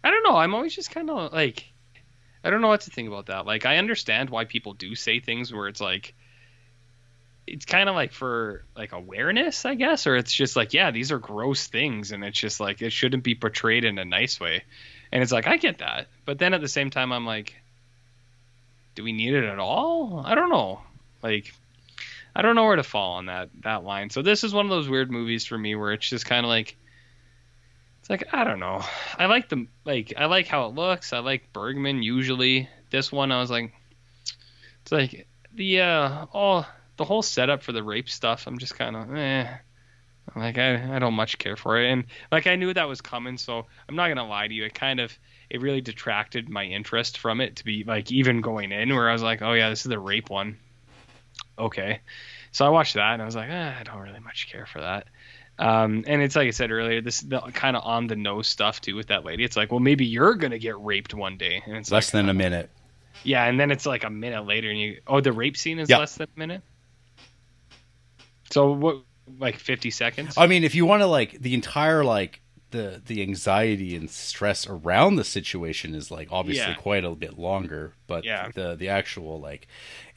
I don't know. I'm always just kind of like, I don't know what to think about that. Like, I understand why people do say things where it's like, it's kind of like for like awareness, I guess, or it's just like, yeah, these are gross things, and it's just like it shouldn't be portrayed in a nice way. And it's like I get that, but then at the same time, I'm like, do we need it at all? I don't know. Like, I don't know where to fall on that that line. So this is one of those weird movies for me where it's just kind of like it's like I don't know. I like the like I like how it looks. I like Bergman usually. This one I was like it's like the uh all the whole setup for the rape stuff. I'm just kind of eh. Like I, I don't much care for it, and like I knew that was coming, so I'm not gonna lie to you. It kind of it really detracted my interest from it to be like even going in where I was like, oh yeah, this is the rape one. Okay, so I watched that and I was like, eh, I don't really much care for that. Um, and it's like I said earlier, this the kind of on the nose stuff too with that lady. It's like, well, maybe you're gonna get raped one day, and it's Less like, than a minute. yeah, and then it's like a minute later, and you oh, the rape scene is Yeah. less than a minute. So what, like 50 seconds? I mean, if you want to like the entire like the the anxiety and stress around the situation is like obviously Yeah. quite a bit longer, but Yeah. the the actual like,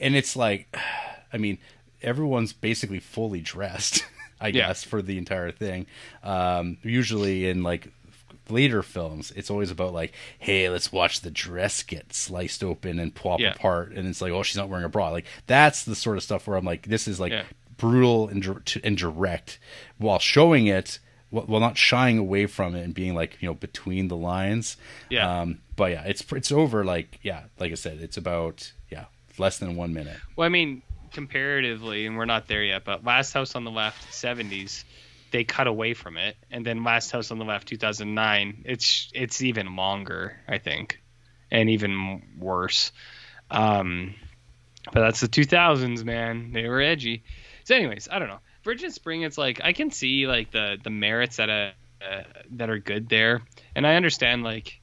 and it's like, I mean, everyone's basically fully dressed, I Yeah. guess, for the entire thing. Um, usually in like later films, it's always about like, hey, let's watch the dress get sliced open and pop Yeah. apart, and it's like, oh, she's not wearing a bra. Like that's the sort of stuff where I'm like, this is like Yeah. Brutal and, and direct, while showing it, while not shying away from it and being like, you know, between the lines. Yeah. Um, but yeah, it's it's over. Like yeah, like I said, it's about yeah less than one minute. Well, I mean, comparatively, and we're not there yet, but Last House on the Left, 70s, they cut away from it, and then Last House on the Left, 2009, it's it's even longer, I think, and even worse. Um, but that's the 2000s, man. They were edgy. So, anyways, I don't know. Virgin Spring, it's like I can see like the the merits that uh, uh that are good there, and I understand like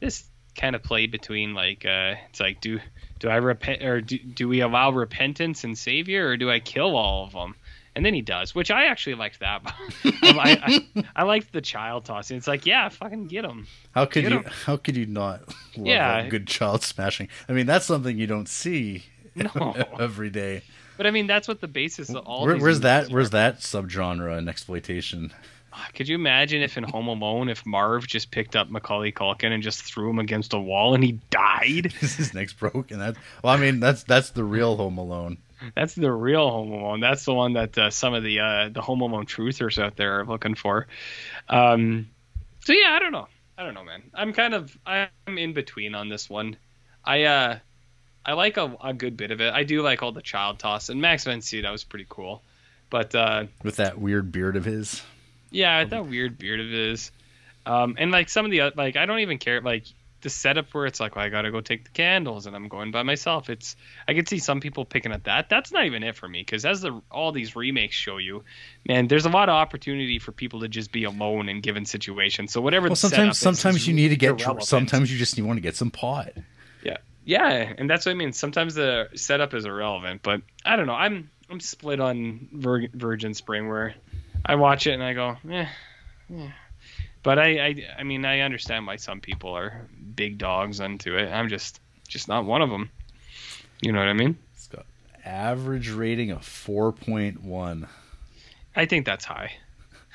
this kind of play between like uh it's like do do I repent or do, do we allow repentance and savior or do I kill all of them? And then he does, which I actually liked that. I, I, I liked the child tossing. It's like, yeah, fucking get him. How could Get you? 'em. How could you not love Yeah. a good child smashing? I mean, that's something you don't see No. every day. But I mean, that's what the basis of all. Where, where's that? movies Where's that subgenre in exploitation? Could you imagine if in Home Alone, if Marv just picked up Macaulay Culkin and just threw him against a wall and he died? His neck's broken. That well, I mean, that's that's the real Home Alone. That's the real Home Alone. That's the one that uh, some of the uh, the Home Alone truthers out there are looking for. Um, so yeah, I don't know. I don't know, man. I'm kind of I'm in between on this one. I uh I like a, a good bit of it. I do like all the child toss and Max von Sydow was pretty cool. But uh, with that weird beard of his. yeah, that weird beard of his. Um, and like some of the oth- like I don't even care like the setup where it's like well, I gotta go take the candles and I'm going by myself. It's I could see some people picking at that. That's not even it for me because as the all these remakes show you, man, there's a lot of opportunity for people to just be alone in given situations. So whatever. Well, sometimes sometimes you need to get. irrelevant. Sometimes you just you want to get some pot. Yeah, and that's what I mean. Sometimes the setup is irrelevant, but I don't know. I'm I'm split on Vir- Virgin Spring where I watch it and I go, eh, yeah. But I, I I mean I understand why some people are big dogs onto it. I'm just just not one of them. You know what I mean? It's got average rating of four point one. I think that's high.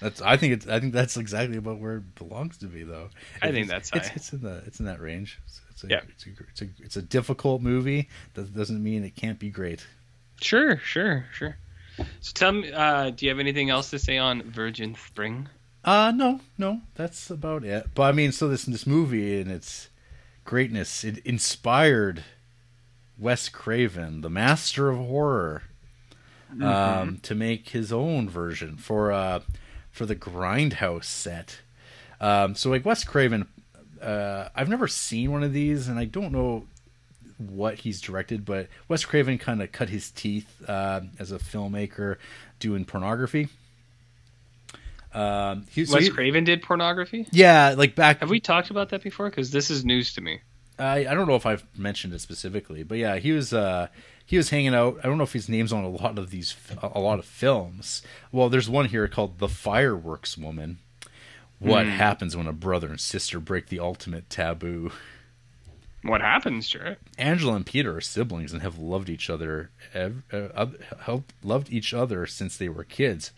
That's I think it's I think that's exactly about where it belongs to be though. I think It's- that's it's, high. it's in the it's in that range. It's, it's a, Yeah. it's a it's a it's a difficult movie. That doesn't mean it can't be great. Sure, sure, sure. So tell me, uh, do you have anything else to say on Virgin Spring? Uh no, no, that's about it. But I mean, so this this movie and its greatness it inspired Wes Craven, the master of horror, um, to make his own version for uh for the Grindhouse set. Um, so like Wes Craven, uh, I've never seen one of these, and I don't know what he's directed, but Wes Craven kind of cut his teeth uh, as a filmmaker doing pornography. Um, he, so Wes he- Craven did pornography. yeah, like back. Have we talked about that before? Because this is news to me. I I don't know if I've mentioned it specifically, but yeah, he was uh he was hanging out. I don't know if his name's on a lot of these a lot of films. Well, there's one here called The Fireworks Woman. What happens when a brother and sister break the ultimate taboo? What happens, Jared? Angela and Peter are siblings and have loved each other ev- uh, loved each other since they were kids.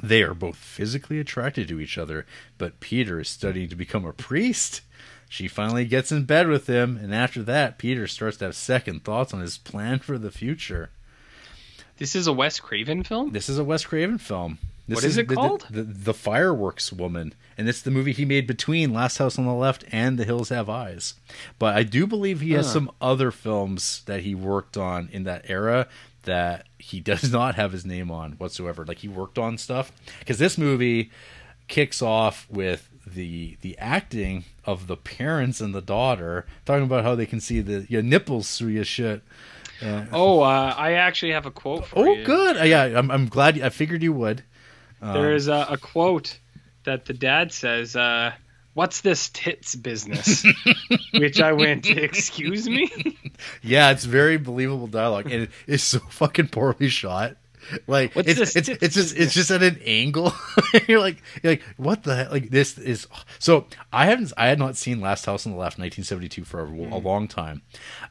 They are both physically attracted to each other, but Peter is studying to become a priest. She finally gets in bed with him, and after that, Peter starts to have second thoughts on his plan for the future. This is a Wes Craven film. This is a Wes Craven film. This What is it the, the- called? The, the, Fireworks Woman, and it's the movie he made between Last House on the Left and The Hills Have Eyes. But I do believe he has Huh. some other films that he worked on in that era that he does not have his name on whatsoever. Like he worked on stuff because this movie kicks off with the the acting of the parents and the daughter talking about how they can see the your nipples through your shit. Uh, Oh, uh, I actually have a quote for oh, you. good. Uh, yeah, I'm, I'm glad. I figured you would. There is a, a quote that the dad says, uh, "What's this tits business?" Which I went, "Excuse me." Yeah, it's very believable dialogue, and it is so fucking poorly shot. Like What's it's this it's, it's just it's just at an angle. you're like you're like what the heck? Like this is so. I haven't I had not seen Last House on the Left 1972 for a, Mm-hmm. a long time.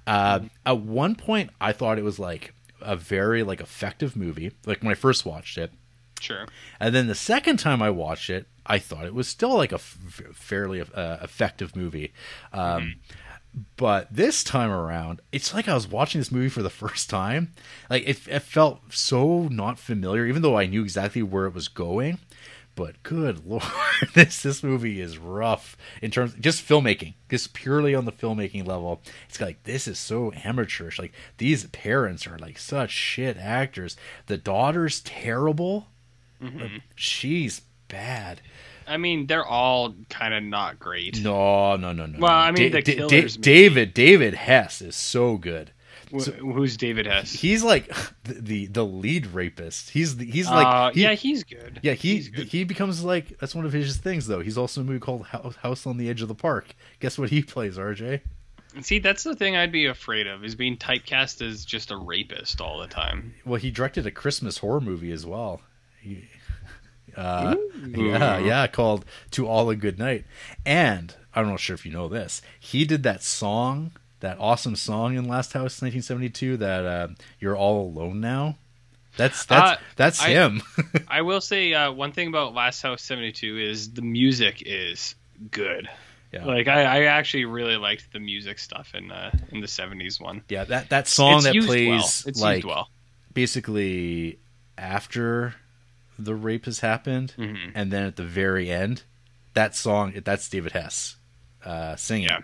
Uh, At one point, I thought it was like a very like effective movie. Like when I first watched it, Sure. and then the second time I watched it, I thought it was still like a f- fairly uh, effective movie. Um, But this time around, it's like I was watching this movie for the first time. Like it, it felt so not familiar, even though I knew exactly where it was going. But good lord, this this movie is rough in terms just filmmaking, just purely on the filmmaking level. It's like this is so amateurish. Like these parents are like such shit actors. The daughter's terrible. Like, she's bad. I mean, they're all kind of not great. No, no, no, no. Well. I mean, the Da- Da- killers, maybe. David David Hess is so good. Wh- Who's David Hess? He's like the the, the lead rapist. He's the, he's like uh, he- yeah, he's good. yeah he He's good. he becomes like that's one of his things though. He's also in a movie called Hou- House on the Edge of the Park. Guess what he plays, RJ? See, that's the thing I'd be afraid of is being typecast as just a rapist all the time. Well, he directed a Christmas horror movie as well. Uh, yeah, yeah, called "To All a Good Night," and I'm not sure if you know this. He did that song, that awesome song in Last House, 1972. That uh, "You're All Alone Now." That's that's Uh, that's I- him. I will say uh, one thing about Last House 72 is the music is good. yeah. Like I, I actually really liked the music stuff in uh, in the 70s one. yeah, that that song it's that plays well. It's like used well. basically after the rape has happened, Mhm. and then at the very end, that song that's David Hess uh, singing. Yeah.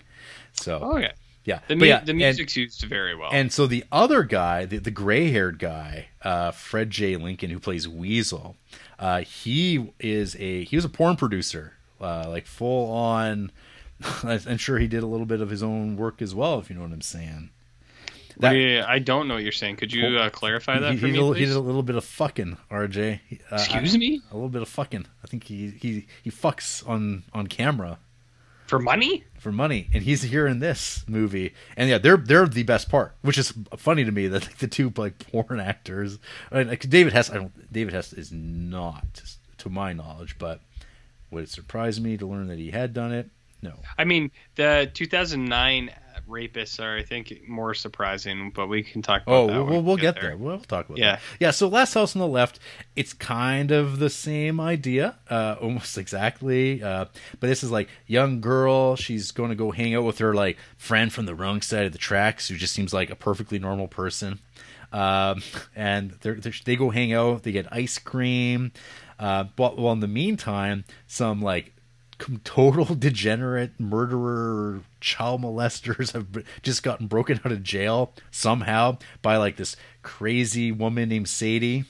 So Oh yeah. yeah, The, mu- yeah, the and- music's used very well. And so the other guy, the, the gray haired guy, uh, Fred J. Lincoln, who plays Weasel, uh, he is a he was a porn producer, uh, like full on. I'm sure he did a little bit of his own work as well, if you know what I'm saying. That- you- I don't know what you're saying. Could you uh, clarify that he, for me, a- he did a little bit of fucking, RJ. Uh, Excuse me? A little bit of fucking. I think he he he fucks on on camera For money? for money, and he's here in this movie. And yeah, they're they're the best part, which is funny to me that like, the two like porn actors. I mean, like David Hess, I don't. David Hess is not, to my knowledge, but would it surprise me to learn that he had done it? No. I mean, the 2009 rapists are, I think, more surprising, but we can talk about Oh, that. we'll, we'll, we we'll get there. We'll talk about Yeah. that. Yeah. So Last House on the Left, it's kind of the same idea, uh, almost exactly. Uh, but this is like young girl. She's going to go hang out with her like friend from the wrong side of the tracks, who just seems like a perfectly normal person. Um, and they're, they're, they go hang out. They get ice cream. Uh, but well, in the meantime, some like total degenerate murderer child molesters have just gotten broken out of jail somehow by like this crazy woman named Sadie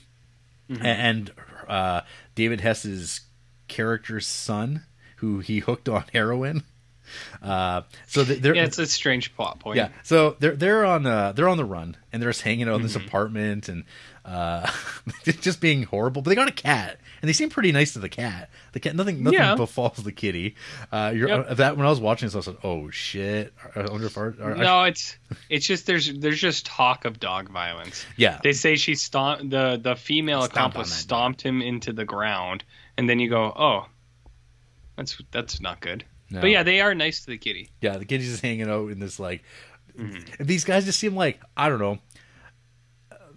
A- and uh, David Hess's character's son who he hooked on heroin. Uh, so th- they're Yeah, it's a strange plot point. yeah, so they're they're on uh they're on the run and they're just hanging out in this apartment and uh just being horrible. But they got a cat and they seem pretty nice to the cat. The cat nothing nothing Yeah. befalls the kitty. Uh, you're Yep. uh, that when I was watching this, I was like, oh shit. I wonder if our, our No, it's it's just there's there's just talk of dog violence. yeah They say she stomped the the female accomplice stomped him into the ground, and then you go, oh, that's that's not good. No. But yeah, they are nice to the kitty. yeah the kitty's just hanging out in this like Mm-hmm. these guys just seem like I don't know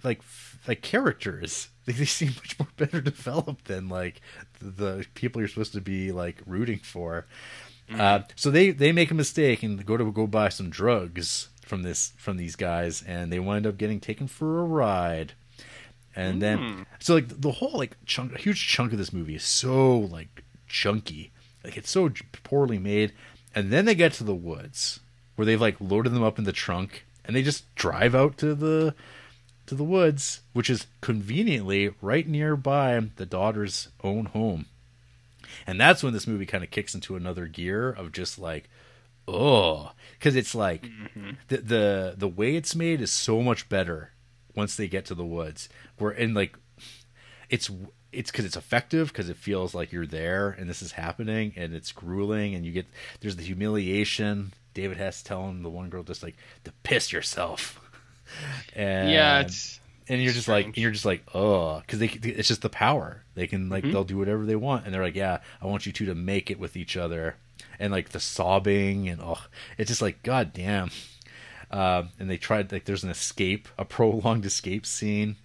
like like characters. They, they seem much more better developed than like the, people you're supposed to be like rooting for. Uh, so they they make a mistake and go to go buy some drugs from this from these guys, and they wind up getting taken for a ride. and then Mm. so like the whole like chunk, a huge chunk of this movie is so like chunky, like it's so poorly made, and then they get to the woods where they've like loaded them up in the trunk, and they just drive out to the to the woods, which is conveniently right nearby the daughter's own home. And that's when this movie kind of kicks into another gear of just like, oh, because it's like mm-hmm. the the the way it's made is so much better once they get to the woods. Where and like, it's it's because it's effective because it feels like you're there and this is happening and it's grueling and you get there's the humiliation. David has to tell him the one girl just like to piss yourself. And yeah, it's and you're just like strange. and you're just like oh because they it's just the power they can like Mhm. they'll do whatever they want and they're like yeah i want you two to make it with each other and like the sobbing and oh it's just like god damn um and they tried like there's an escape a prolonged escape scene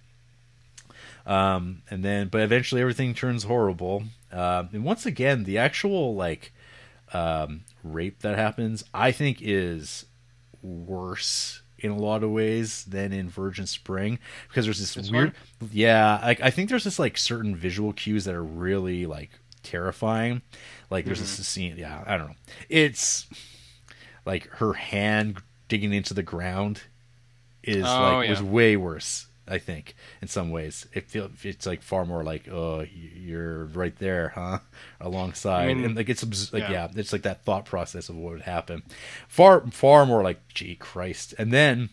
um and then but eventually everything turns horrible um and once again the actual like um rape that happens i think is worse in a lot of ways than in Virgin Spring because there's this This weird yeah I, I think there's this like certain visual cues that are really like terrifying. Like there's Mm-hmm. this scene yeah I don't know. It's like her hand digging into the ground is Oh, like was way worse I think in some ways. It feel it's like far more like oh you're right there huh? Alongside. Mean, and like it's like yeah. yeah it's like that thought process of what would happen. Far far more like gee christ. And then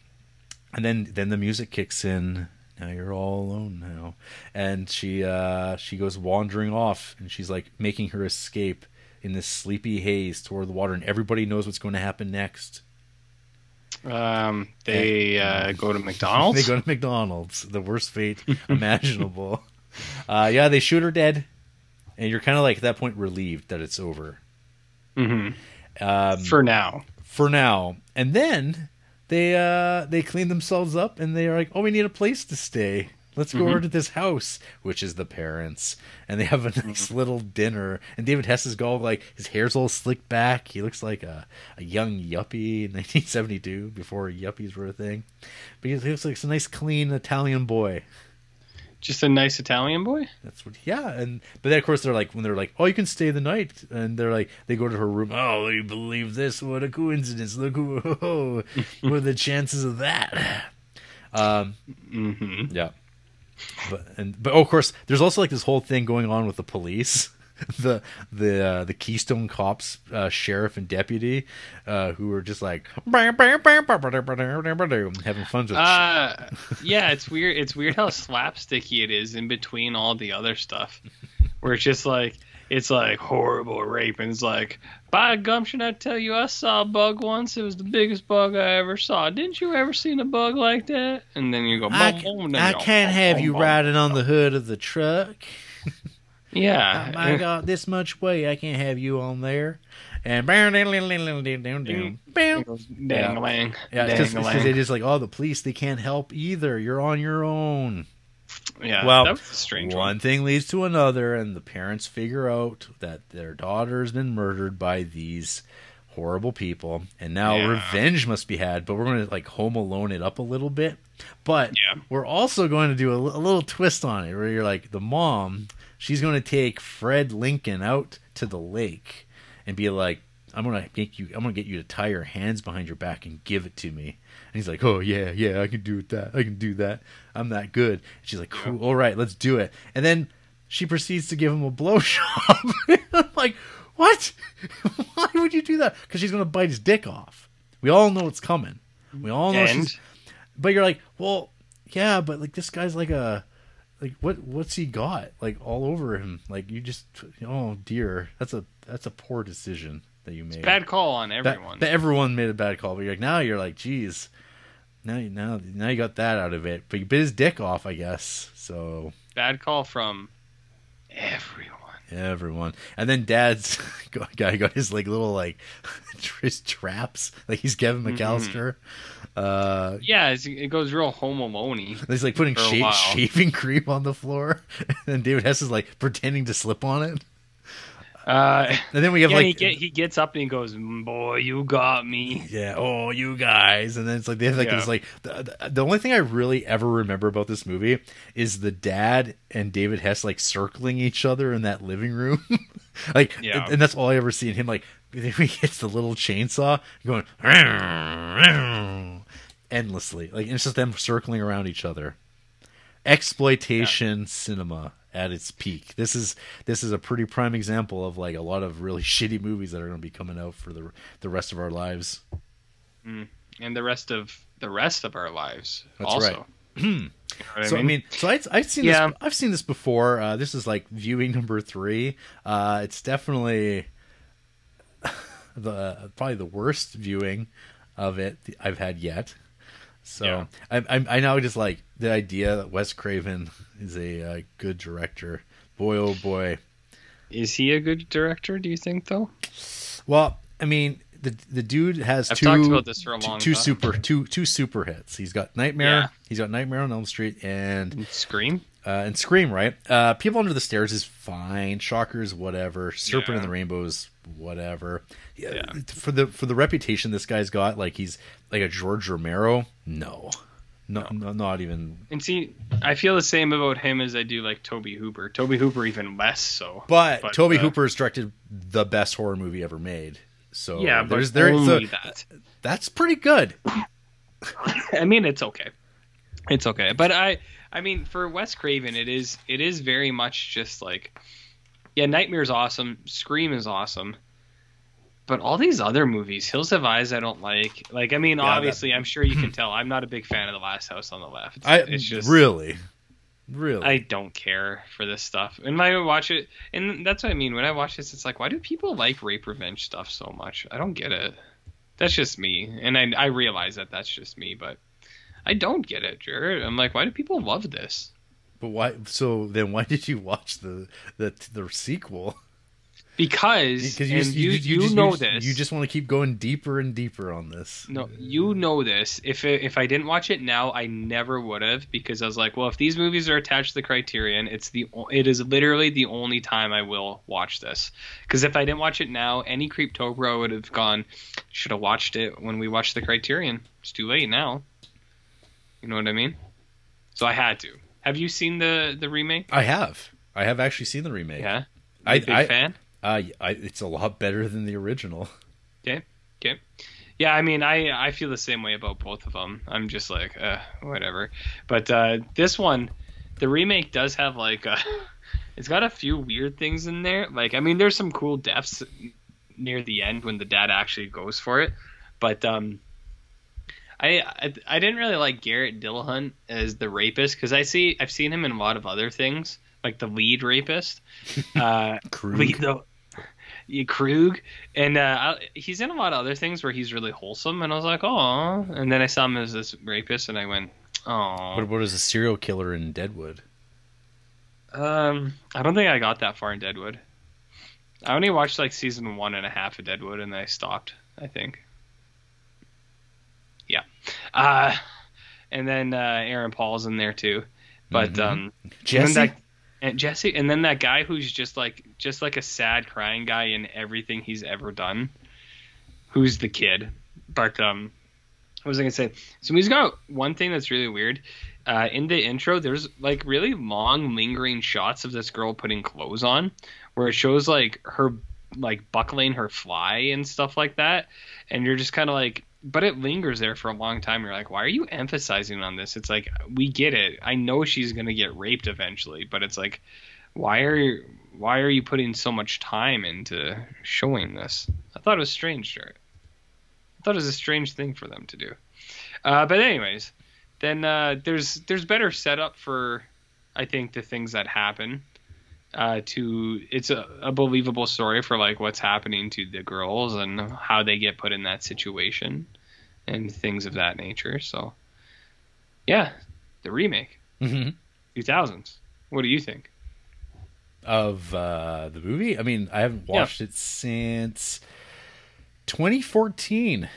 and then then the music kicks in. Now you're all alone now. And she uh she goes wandering off and she's like making her escape in this sleepy haze toward the water and everybody knows what's going to happen next um they uh, go to McDonald's. they go to mcdonald's the worst fate imaginable uh yeah they shoot her dead and you're kind of like at that point relieved that it's over Mm-hmm. um For now. for now. And then they uh they clean themselves up and they are like, "Oh, we need a place to stay. Let's go over to this house," which is the parents. And they have a nice little dinner. And David Hess is all like his hair's all slicked back. He looks like a, a young yuppie in 1972 before yuppies were a thing. But he looks like a nice clean Italian boy. Just a nice Italian boy. That's what, yeah. And but then of course they're like when they're like, oh, you can stay the night, and they're like, they go to her room. Oh, you believe this? What a coincidence! Look, who, oh, what are the chances of that? Um, hmm yeah. But and but oh, of course, there's also like this whole thing going on with the police. The the uh, the Keystone Cops uh, sheriff and deputy uh, who are just like having fun with Uh, yeah, it's weird. It's weird how slapsticky it is in between all the other stuff, where it's just like it's like horrible rape, and it's like, by gumption, I tell you, I saw a bug once. It was the biggest bug I ever saw. Didn't you ever seen a bug like that? And then you go, I, boom, boom, I go, can't boom, have you riding on the hood of the truck. Yeah, oh I got this much weight. I can't have you on there. And bam, ding, ding, ding, ding, ding, ding, ding, bam. dang-a-lang, Yeah, it's because dang-a-lang. they just like, oh, the police, they can't help either. You're on your own. Yeah. well, that was a strange One one. thing leads to another, and the parents figure out that their daughter has been murdered by these horrible people, and now Yeah. revenge must be had. But we're going to like Home Alone it up a little bit. But Yeah. we're also going to do a, a little twist on it, where you're like the mom, she's going to take Fred Lincoln out to the lake and be like. I'm gonna make you. I'm gonna get you to tie your hands behind your back and give it to me. And he's like, "Oh yeah, yeah, I can do that. I can do that. I'm that good." And she's like, "Cool, all right, let's do it." And then she proceeds to give him a blowjob. I'm like, "What? Why would you do that?" Because she's gonna bite his dick off. We all know it's coming. We all know And she's. But you're like, well, yeah, but like this guy's like a, like what what's he got like all over him? Like you just, oh dear, that's a that's a poor decision that you made. bad call on everyone. That, everyone made a bad call, but you're like now you're like, geez, now you now now you got that out of it, but you bit his dick off, I guess. So bad call from everyone. everyone, and then Dad's guy got his like little like his traps, like he's Kevin Mm-hmm. McAllister. Uh, Yeah, it's, it goes real home alone He's like putting sha- shaving cream on the floor, and then David Hess is like pretending to slip on it. Uh, And then we have yeah, like he, get, he gets up and he goes, "Mm, "Boy, you got me." Yeah. Oh, you guys. And then it's like they have like Yeah. this like the, the, only thing I really ever remember about this movie is the dad and David Hess like circling each other in that living room. like Yeah. and, and that's all I ever see in him like he hits the little chainsaw going endlessly. Like it's just them circling around each other. Exploitation cinema at its peak. This is this is a pretty prime example of like a lot of really shitty movies that are going to be coming out for the the rest of our lives. and the rest of the rest of our lives. That's also. right. You know so I mean, so I, I've seen Yeah. this. I've seen this before. Uh, this is like viewing number three. Uh, it's definitely the probably the worst viewing of it I've had yet. So Yeah. I, I I now just like the idea that Wes Craven is a uh, good director. Boy, oh boy. is he a good director? Do you think though? Well, I mean, the the dude has I've two talked about this for a two- two super two two super hits. He's got Nightmare. Yeah. He's got Nightmare on Elm Street and Scream. uh, and Scream, right? Uh, People Under the Stairs is fine. Shockers, whatever. Serpent Yeah. in the Rainbows, whatever. Yeah, Yeah. For the for the reputation this guy's got, like he's like a George Romero. No, no, no not even. And see, I feel the same about him as I do like Tobe Hooper. Tobe Hooper even less so. But, But, Tobe uh, Hooper has directed the best horror movie ever made. So yeah, but there's there. only So that. that's pretty good. I mean, it's okay. It's okay. But I, I mean, for Wes Craven, it is it is very much just like, yeah, Nightmare's awesome. Scream is awesome. But all these other movies, Hills Have Eyes, I don't like. Like, I mean, Yeah, obviously, I'm sure you can tell. I'm not a big fan of The Last House on the Left. I it's just really, really. I don't care for this stuff. And when I watch it, and that's what I mean. When I watch this, it's like, why do people like rape revenge stuff so much? I don't get it. That's just me, and I I realize that that's just me, but I don't get it, Jared. I'm like, why do people love this? But why? So then, why did you watch the the the sequel? Because Because and you you, just, know just- this. You just want to keep going deeper and deeper on this. No, you know this. If it, if I didn't watch it now, I never would have because I was like, well, if these movies are attached to the Criterion, it's the it is literally the only time I will watch this. Because if I didn't watch it now, any Creeptober I would have gone. Should have watched it when we watched the Criterion. It's too late now. You know what I mean? So I had to. Have you seen the the remake? I have. I have actually seen the remake. Yeah. I- big I- fan. Uh, I, it's a lot better than the original. Okay. Okay. Yeah, I mean, I I feel the same way about both of them. I'm just like, uh, whatever. But uh, this one, the remake does have like, uh, it's got a few weird things in there. Like, I mean, there's some cool deaths near the end when the dad actually goes for it. But um, I I, I didn't really like Garrett Dillahunt as the rapist because I see I've seen him in a lot of other things, like the lead rapist. Uh, Krug. lead the yeah, Krug, and uh, I, he's in a lot of other things where he's really wholesome, and I was like, oh. And then I saw him as this rapist, and I went, oh. What, what is a serial killer in Deadwood? Um, I don't think I got that far in Deadwood. I only watched like season one and a half of Deadwood, and then I stopped. I think. Uh, and then uh, Aaron Paul's in there too, but Mhm. um, Jesse. that, and Jesse, and then that guy who's just like just like a sad crying guy in everything he's ever done, who's the kid. But um, what was I gonna say? So he's got one thing that's really weird. Uh, in the intro, there's like really long, lingering shots of this girl putting clothes on, where it shows like her like buckling her fly and stuff like that, and you're just kind of like, but it lingers there for a long time. You're like, why are you emphasizing on this? It's like we get it. I know she's gonna get raped eventually, but it's like, why are you, why are you putting so much time into showing this? I thought it was strange, Jared. I thought it was a strange thing for them to do. Uh, but anyways, then uh, there's there's better setup for I think the things that happen. Uh, to it's a, a believable story for like what's happening to the girls and how they get put in that situation and things of that nature. So yeah, the remake, Mhm. 2000s. What do you think? of uh, the movie. I mean, I haven't Yeah. watched it since 2014.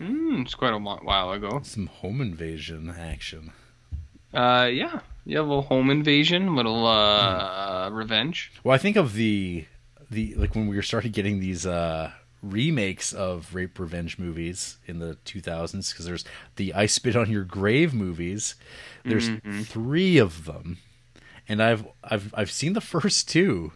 Mm, it's quite a while ago. Some home invasion action. Uh, yeah, yeah, a little home invasion, little uh, revenge. Well, I think of the the like when we were started getting these uh remakes of rape revenge movies in the 2000s because there's the I Spit on Your Grave movies. There's three of them, and I've I've I've seen the first two,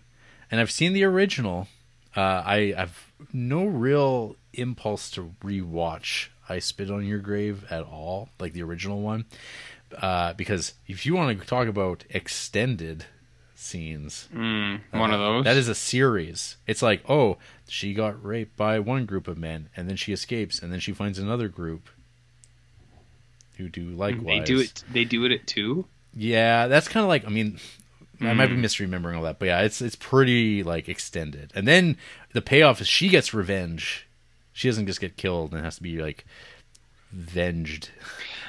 and I've seen the original. Uh, I have no real impulse to rewatch I Spit on Your Grave at all, like the original one, uh, because if you want to talk about extended scenes, Mm, one of those. that is a series. It's like, oh, she got raped by one group of men, and then she escapes, and then she finds another group who do likewise. They do it. They do it at two. Yeah, that's kind of like. I mean, I might be Hmm. misremembering all that, but yeah, it's it's pretty like extended. And then the payoff is she gets revenge. She doesn't just get killed and has to be like venged.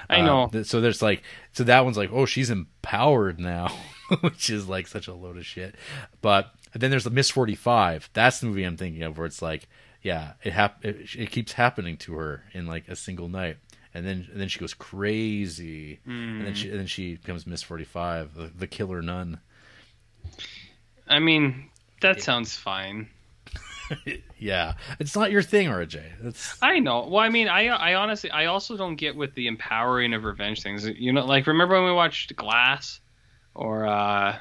I Uh, know. th- so there's like, so that one's like, oh, she's empowered now, which is like such a load of shit. But then there's the Miss 45. That's the movie I'm thinking of where it's like, yeah, it hap- it, it keeps happening to her in like a single night. And then, and then she goes crazy, and then she, and then she becomes Miss Forty Five, the, the killer nun. I mean, that sounds fine. Yeah, it's not your thing, RJ. That's I know. Well, I mean, I I honestly, I also don't get with the empowering of revenge things. You know, like remember when we watched Glass, or uh,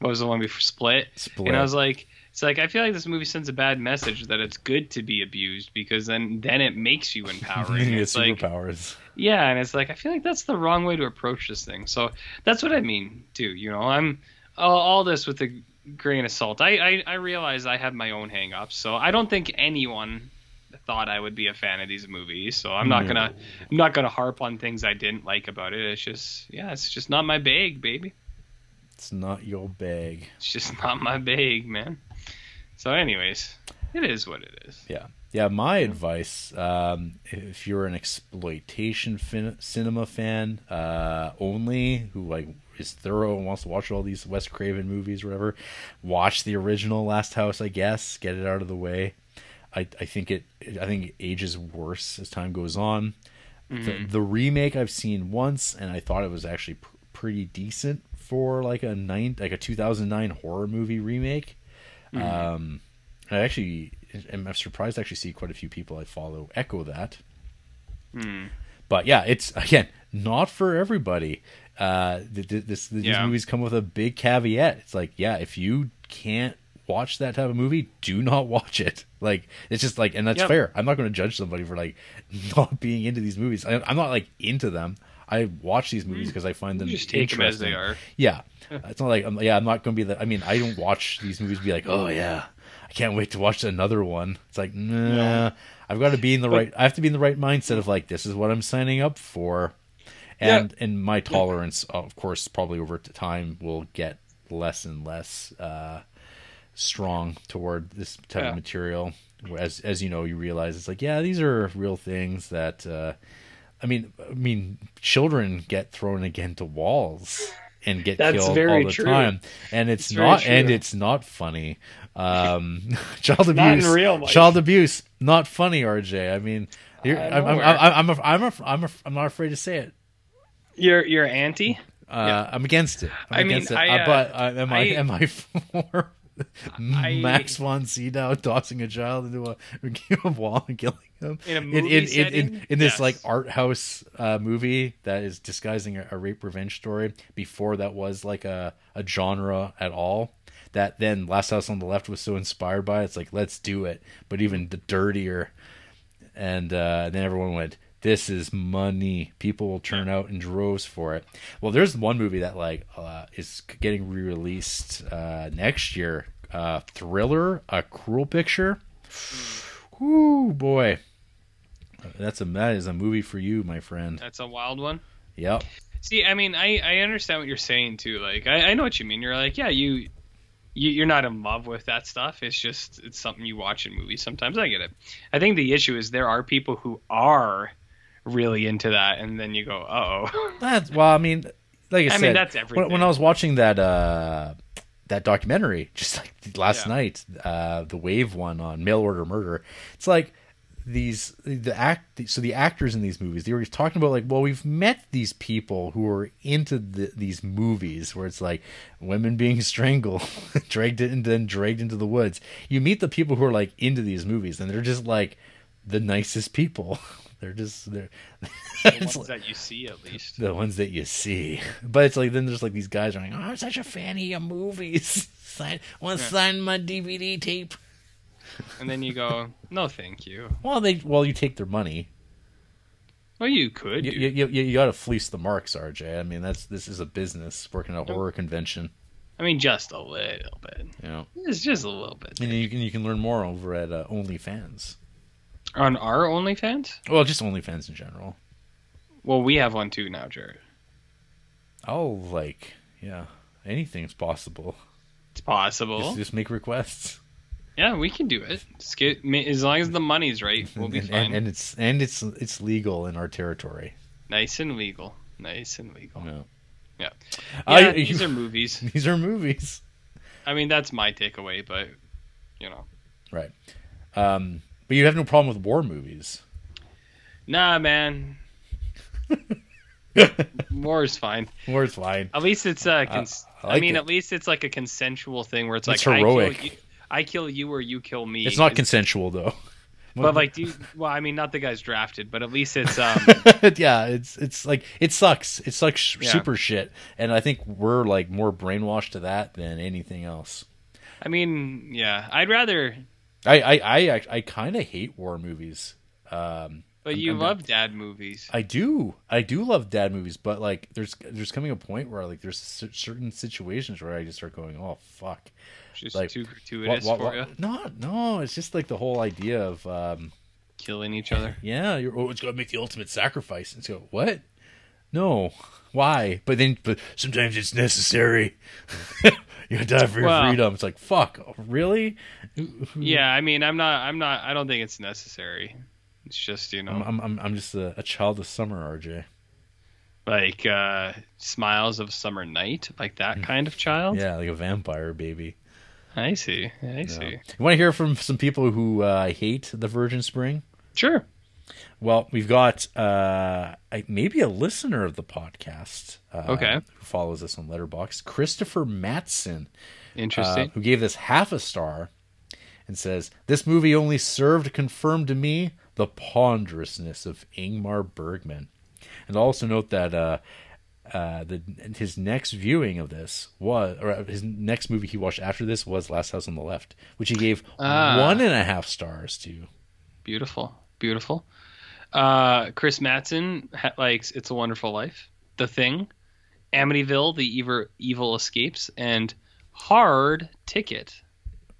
what was the one before Split? Split. And I was like, it's like I feel like this movie sends a bad message that it's good to be abused because then then it makes you empowering. you it's like superpowers. yeah, and it's like I feel like that's the wrong way to approach this thing. So that's what I mean too. You know, I'm all, all this with a grain of salt. I, I I realize I have my own hang-ups, so I don't think anyone thought I would be a fan of these movies. So I'm not No. gonna I'm not gonna harp on things I didn't like about it. It's just yeah, it's just not my bag, baby. It's not your bag. It's just not my bag, man. So, anyways, it is what it is. Yeah. Yeah, my advice, um, if you're an exploitation fin- cinema fan uh, only, who like is thorough and wants to watch all these Wes Craven movies or whatever, watch the original Last House, I guess, get it out of the way. I, I think it I think it ages worse as time goes on. The, the remake I've seen once, and I thought it was actually pr- pretty decent for like a nine like a 2009 horror movie remake. Um, I actually am I'm surprised to actually see quite a few people I follow echo that. Hmm. But yeah, it's again not for everybody. Uh, th- th- this these Yeah. movies come with a big caveat. It's like, yeah, if you can't watch that type of movie, do not watch it. Like it's just like, and that's Yep. fair. I'm not going to judge somebody for like not being into these movies. I, I'm not like into them. I watch these movies because I find them You just take them as they are. Yeah, it's not like I'm, yeah, I'm not going to be the. I mean, I don't watch these movies be like, oh yeah, I can't wait to watch another one. It's like, nah, I've got to be in the right. I have to be in the right mindset of like, this is what I'm signing up for, and and my tolerance, of course, probably over time will get less and less uh, strong toward this type Yeah. of material. As as you know, you realize it's like, yeah, these are real things that. Uh, I mean, I mean, children get thrown against walls and get That's killed all the true. time, and it's, It's not and it's not funny. Um, child Not in abuse, real life. child abuse, not funny. RJ, I mean, you're, I I'm, I'm, I'm, I'm, a, I'm, a, I'm, a, I'm not afraid to say it. You're you're anti. Uh, I'm against it. I'm I mean, it. I, Uh, uh, but uh, am I, I- am I for I- Max von Sydow tossing a child into a, a wall and killing him In a movie in, in, setting? in, in this Yes. like art house uh, movie that is disguising a, a rape revenge story before that was like a, a genre at all that then Last House on the Left was so inspired by it's like let's do it but even the dirtier. And uh, then everyone went this is money. People will turn out in droves for it. Well there's one movie that like uh, is getting re-released uh, next year uh, thriller a cruel picture. Ooh boy. That's a that is a movie for you my friend. That's a wild one. yep. See, I mean, I, I understand what you're saying too. Like, I, I know what you mean. You're like, yeah, you, you you're not in love with that stuff. It's just it's something you watch in movies. Sometimes I get it. I think the issue is there are people who are really into that, and then you go, oh, That's well, I mean, like I, I said, mean, that's When, when I was watching that uh, that documentary just like last Yeah. night, uh, the Wave one on mail order murder, it's like these the act so the actors in these movies they were talking about like well we've met these people who are into the, these movies where it's like women being strangled dragged in, and then dragged into the woods. You meet the people who are like into these movies and they're just like the nicest people. They're just they're The ones like- that you see, at least. the ones that you see. But it's like then there's like these guys are like oh i'm such a fan of your movies. Sign want to sign my dvd tape And then you go, no, thank you. well they well you take their money Well, you could. You, you, you, you got to fleece the marks, RJ. I mean, that's this is a business working at a horror convention. I mean, just a little bit. Know, It's just a little bit. and you can you can learn more over at uh, OnlyFans. On our OnlyFans? Well, just OnlyFans in general. Well, we have one too now, Jared. Oh, like yeah, anything's possible. It's possible. Just, just make requests. Yeah, we can do it. Get, as long as the money's right, we'll be and, fine. and, and it's and it's it's legal in our territory. nice and legal. Nice and legal. Yeah. Yeah. I- Yeah, these are movies. These are movies, I mean, that's my takeaway, but you know, right? Um, but you have no problem with war movies. nah, man. War is fine. War is fine. At least it's uh, cons- I I, like mean, it. at least it's like a consensual thing where it's, It's like heroic. I kill, you, I kill you or you kill me. It's not Is- consensual though. But like, do you, well, I mean, not the guy's drafted, but at least it's um. yeah, it's it's like it sucks. It's like Yeah. super shit, and I think we're like more brainwashed to that than anything else. I mean, yeah, I'd rather. I I I, I kind of hate war movies. Um, But I'm- you I'm- love dad movies. I do, I do love dad movies, but like there's there's coming a point where like there's cer- certain situations where I just start going, oh fuck, Just like, too What- gratuitous what- for you, No, no, it's just like the whole idea of um, killing each other. yeah, you're oh, it's gonna make the ultimate sacrifice. And so what? No, why? But then, but sometimes it's necessary. you die for your Well- freedom. It's like fuck, really? Yeah, I mean, I'm not. I'm not. I don't think it's necessary. It's just you know, I'm I'm I'm, just a, a child of summer, RJ. like uh smiles of summer night, like that kind of child. Hmm. Yeah, like a vampire baby. I see. I Yeah. see. You want to hear from some people who uh, hate the Virgin Spring? Sure. Well, we've got uh, maybe a listener of the podcast. Uh, Okay. Who follows us on Letterboxd, Christopher Matson, uh, Interesting. who gave this half a star and says this movie only served to confirm to me the ponderousness of Ingmar Bergman, and also note that uh, uh, the his next viewing of this was, or his next movie he watched after this was Last House on the Left, which he gave Ah. one and a half stars to. Beautiful. Beautiful. Uh, Chris Matson ha- likes It's a Wonderful Life, The Thing, Amityville, The Evil, Evil Escapes, and Hard Ticket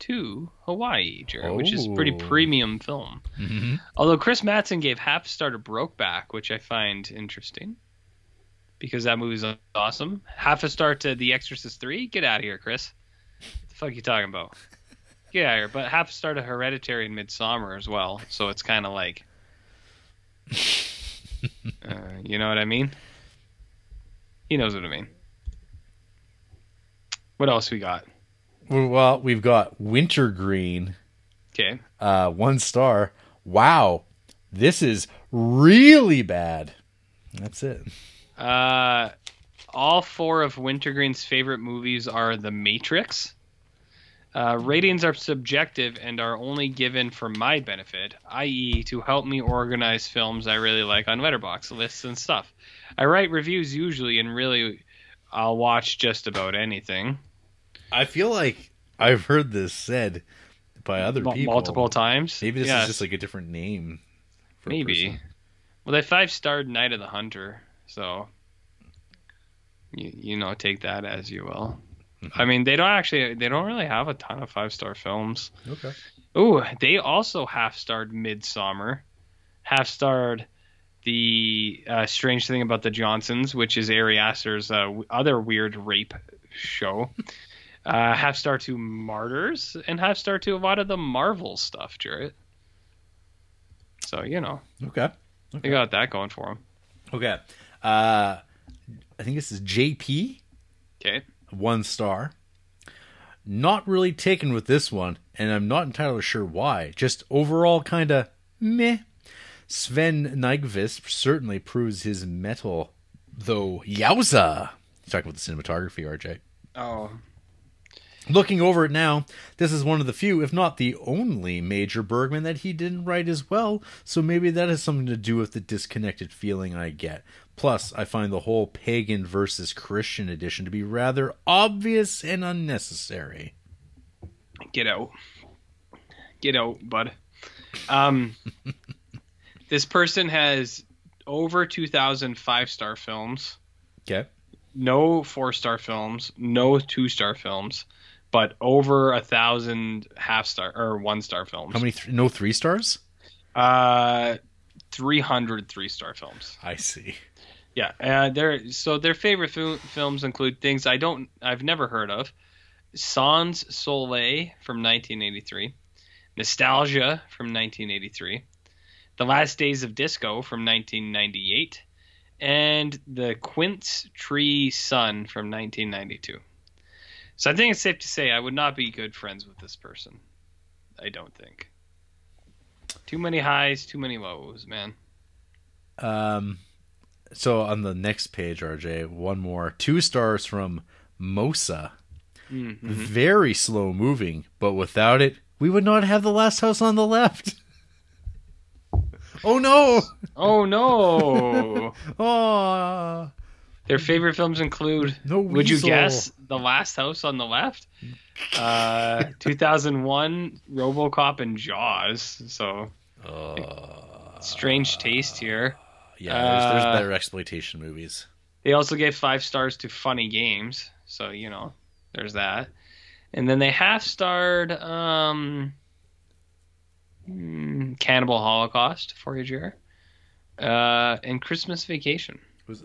to Hawaii, Jared, which is a pretty Oh. premium film. Mm-hmm. Although Chris Matson gave half star to Brokeback, which I find interesting because that movie's awesome. Half a star to The Exorcist 3? Get out of here, Chris. What the fuck you talking about? Get out of here. But half a star to Hereditary and Midsummer as well. So it's kind of like. uh, you know what I mean? He knows what I mean. What else we got? Well, we've got Wintergreen, Okay. uh, one star. Wow, this is really bad. That's it. Uh, all four of Wintergreen's favorite movies are The Matrix. Uh, ratings are subjective and are only given for my benefit, i.e., to help me organize films I really like on Letterboxd lists and stuff. I write reviews usually, and really, I'll watch just about anything I feel like I've heard this said by other Mul- people multiple times. Maybe this Yes, is just like a different name. For maybe. Well, they five starred Night of the Hunter, so you you know take that as you will. Mm-hmm. I mean, they don't actually they don't really have a ton of five star films. Okay. Ooh, they also half starred Midsummer, half starred the uh, Strange Thing About the Johnsons, which is Ari Aster's uh, other weird rape show. Uh, half star to Martyrs, and half star to a lot of the Marvel stuff, Jared. So you know Okay. they got that going for them. Okay. Uh, I think this is JP, Okay. one star. Not really taken with this one, and I'm not entirely sure why. Just overall, kind of meh. Sven Nykvist certainly proves his mettle, though. Yowza! He's talking about the cinematography, RJ. Oh, Looking over it now, this is one of the few, if not the only, major Bergman that he didn't write as well, so maybe that has something to do with the disconnected feeling I get. Plus, I find the whole pagan versus Christian edition to be rather obvious and unnecessary. get out, get out, bud. Um, this person has over 2,000 five star films, Okay. no four star films, no two star films, but over a thousand half star or one star films. How many? Th- no three stars? Uh, 300 three star films. I see. Yeah, uh, their so their favorite fil- films include things I don't, I've never heard of: Sans Soleil from 1983, Nostalgia from 1983, The Last Days of Disco from 1998, and The Quince Tree Sun from 1992. So I think it's safe to say I would not be good friends with this person. I don't think. Too many highs, too many lows, man. Um, so on the next page, RJ, one more. Two stars from Mosa. Mhm. Very slow moving, but without it, we would not have the last house on the left. oh no! Oh no! Oh, Their favorite films include. no Would you guess the last house on the left? Uh, 2001, RoboCop and Jaws. So Uh, strange taste here. Yeah, there's, there's Uh, better exploitation movies. They also gave five stars to Funny Games. So you know, there's that. And then they half starred um, hmm, Cannibal Holocaust for you, Jer. Uh, and Christmas Vacation.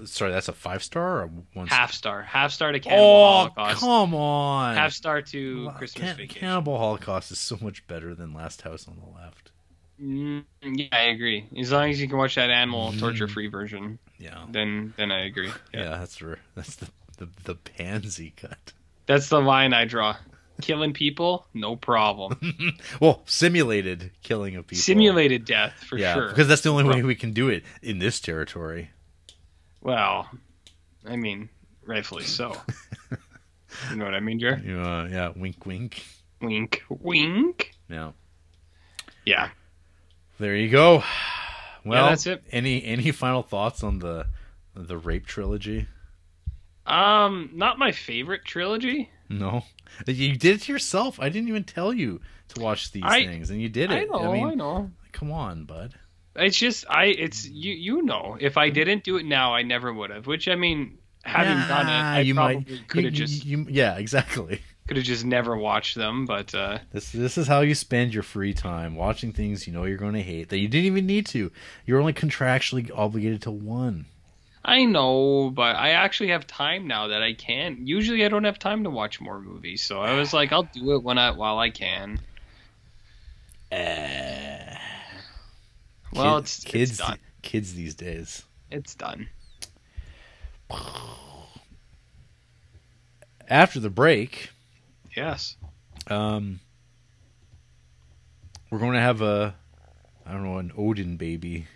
Sorry, that's a five star or one Half star. Half star to Cannibal Oh, Holocaust. come on! Half star to Christmas Can- Vacation. Cannibal Holocaust is so much better than Last House on the Left. Mm, yeah, I agree. As long as you can watch that animal Mm. torture-free version, Yeah, then then I agree. yeah, Yeah. that's r- that's the, the the pansy cut. That's the line I draw. Killing people, no problem. well, simulated killing of people. Simulated death for yeah, sure. because that's the only way we can do it in this territory. well, I mean, rightfully so. you know what I mean, Jer? Know, yeah, wink, wink. Wink, wink. Yeah, Yeah. There you go. Well, that's it. Any any final thoughts on the the rape trilogy? Um, not my favorite trilogy. No, you did it yourself. I didn't even tell you to watch these I- things, and you did it. I know, I, mean, know. come on, bud. It's just I. It's you. You know, if I didn't do it now, I never would have. Which I mean, having done it, I you probably might could have just you- yeah, exactly. Could have just never watched them. But uh, This this is how you spend your free time watching things you know you're going to hate that you didn't even need to. You're only contractually obligated to one. I know, but I actually have time now that I can. Usually, I don't have time to watch more movies, so I was like, I'll do it when I while I can. Well, Kid- it's kids it's done. kids these days. It's done. After the break, Yes. um, we're going to have a I don't know an Odin baby.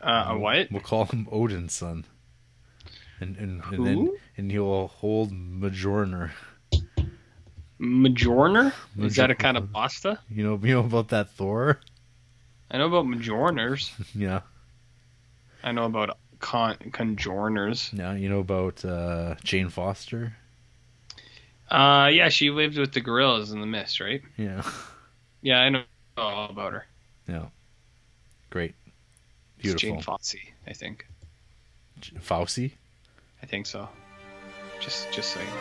Uh, a what? We'll call him Odin's son. And and, and then and he'll hold Majorner. Majorner? Is that a kind of pasta? You know you know about that Thor? I know about Majorners. Yeah. I know about con- conjoiners. Yeah, you know about uh, Jane Foster? Uh, yeah, she lived with the gorillas in the mist, right? Yeah. Yeah, I know all about her. Yeah. Great. It's Beautiful. Jane Fossey, I think. Fauci? I think so. Just, just so you know.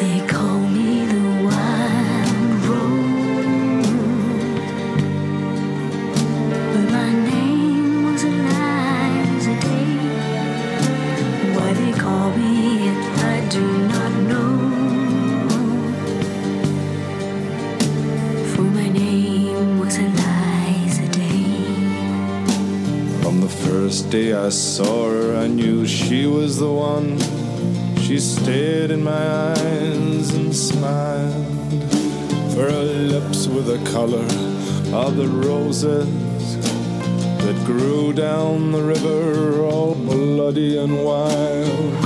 They call day I saw her, I knew she was the one. She stared in my eyes and smiled. For her lips were the color of the roses that grew down the river, all bloody and wild.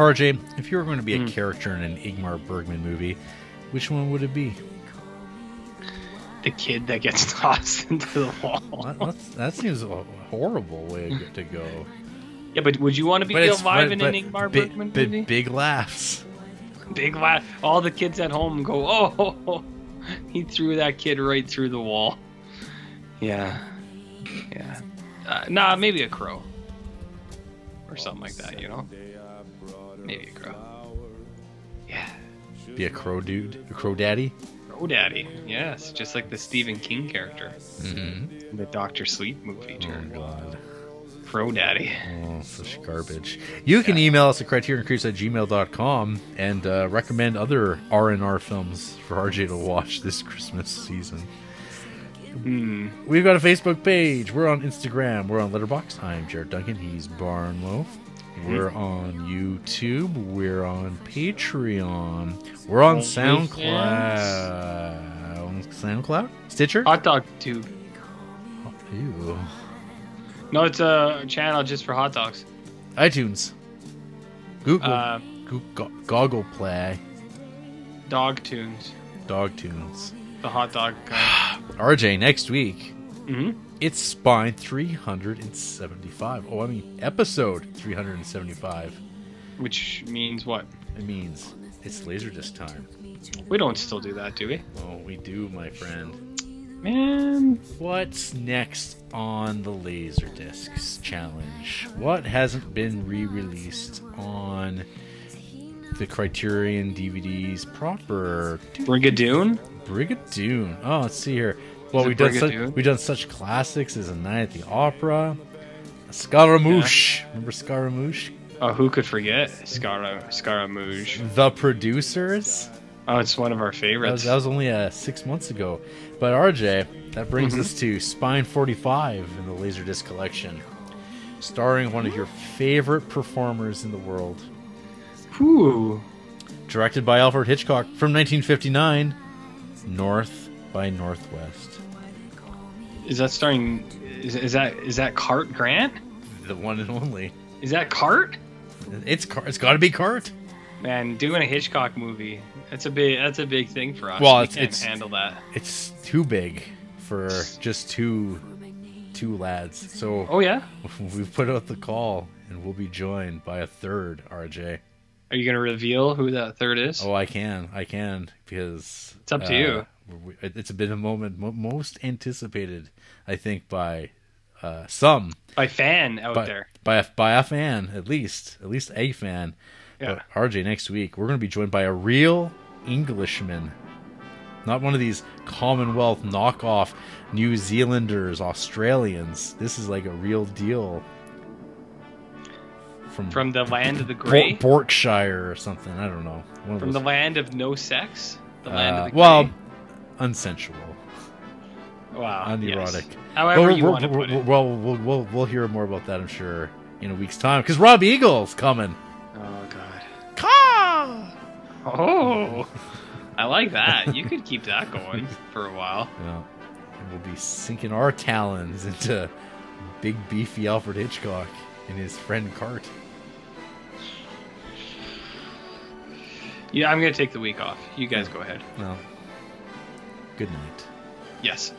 RJ, if you were going to be a character in an Ingmar Bergman movie, which one would it be? The kid that gets tossed into the wall. That, that seems a horrible way to go. Yeah, but would you want to be But Bill it's in but- an Ingmar big, Bergman big, movie? big laughs. Big laugh. All the kids at home go, oh, he threw that kid right through the wall. Yeah. Yeah. Uh, nah, maybe a crow. Or something like that, you know? Maybe a crow. Yeah. Be a crow dude, a crow daddy. Crow Daddy. Yes, just like the Stephen King character. Mm-hmm. The Doctor Sleep movie, Oh Jared. god. Crow Daddy. Oh, such garbage. You can email us at criterioncrease at gmail.com and uh, recommend other R&R films for RJ to watch this Christmas season. Hmm. We've got a Facebook page. We're on Instagram. We're on Letterboxd. I'm Jared Duncan. He's Barnloaf. We're on YouTube. We're on Patreon. We're on SoundCloud. On SoundCloud? Stitcher? Hot Dog Tube. Ew. No, it's a channel just for hot dogs. iTunes. Google. Uh, Goo- Go- Goggle Play. dog Tunes. Dog Tunes. The hot dog. RJ, next week, hmm it's Spine 375. Oh, I mean, episode 375. Which means what? It means it's Laserdisc time. We don't still do that, do we? Oh, we do, my friend. Man, What's next on the Laserdiscs challenge? What hasn't been re-released on the Criterion DVDs proper? Brigadoon? Brigadoon. Oh, let's see here. Well, we've done such, we've done such classics as A Night at the Opera, Scaramouche. Remember Scaramouche? Oh, who could forget Scara Scaramouche? The Producers. Oh, it's one of our That was, favorites. that was only uh, six months ago. But RJ, that brings Mm-hmm. us to Spine 45 in the Laserdisc collection, starring one of your favorite performers in the world. Ooh. Directed by Alfred Hitchcock from 1959, North by Northwest. Is that starring? Is, is that is that Cart Grant? The one and only. Is that Cart? It's Car- it's got to be Cart. Man, doing a Hitchcock movie. That's a big. That's a big thing for us. Well, we it's- can't it's- handle that. It's too big for just two two lads. So Oh yeah. we've put out the call, and we'll be joined by a third RJ. Are you gonna reveal who that third is? Oh, I can, I can, because It's up to you. Uh, we- It's been a moment most anticipated, I think, by uh, some, By fan out by, there. by a, by a fan at least, at least a fan. Yeah. But RJ, next week we're going to be joined by a real Englishman, not one of these Commonwealth knockoff New Zealanders, Australians. This is like a real deal from From the land of the Bor- gray. Berkshire or something. I don't know. From those- the land of no sex. The land Uh, of the gray. well, unsensual, wow. unerotic. Yes. However Well, you we're- want to we're- put it. Well, we'll, we'll we'll hear more about that, I'm sure, in a week's time, because Rob Eagle's coming. Oh god. Caw! Oh. I like that. You could keep that going for a while. Yeah, and we'll be sinking our talons into big beefy Alfred Hitchcock and his friend Cart. Yeah, I'm gonna take the week off. You guys go ahead. Well, good night. Yes.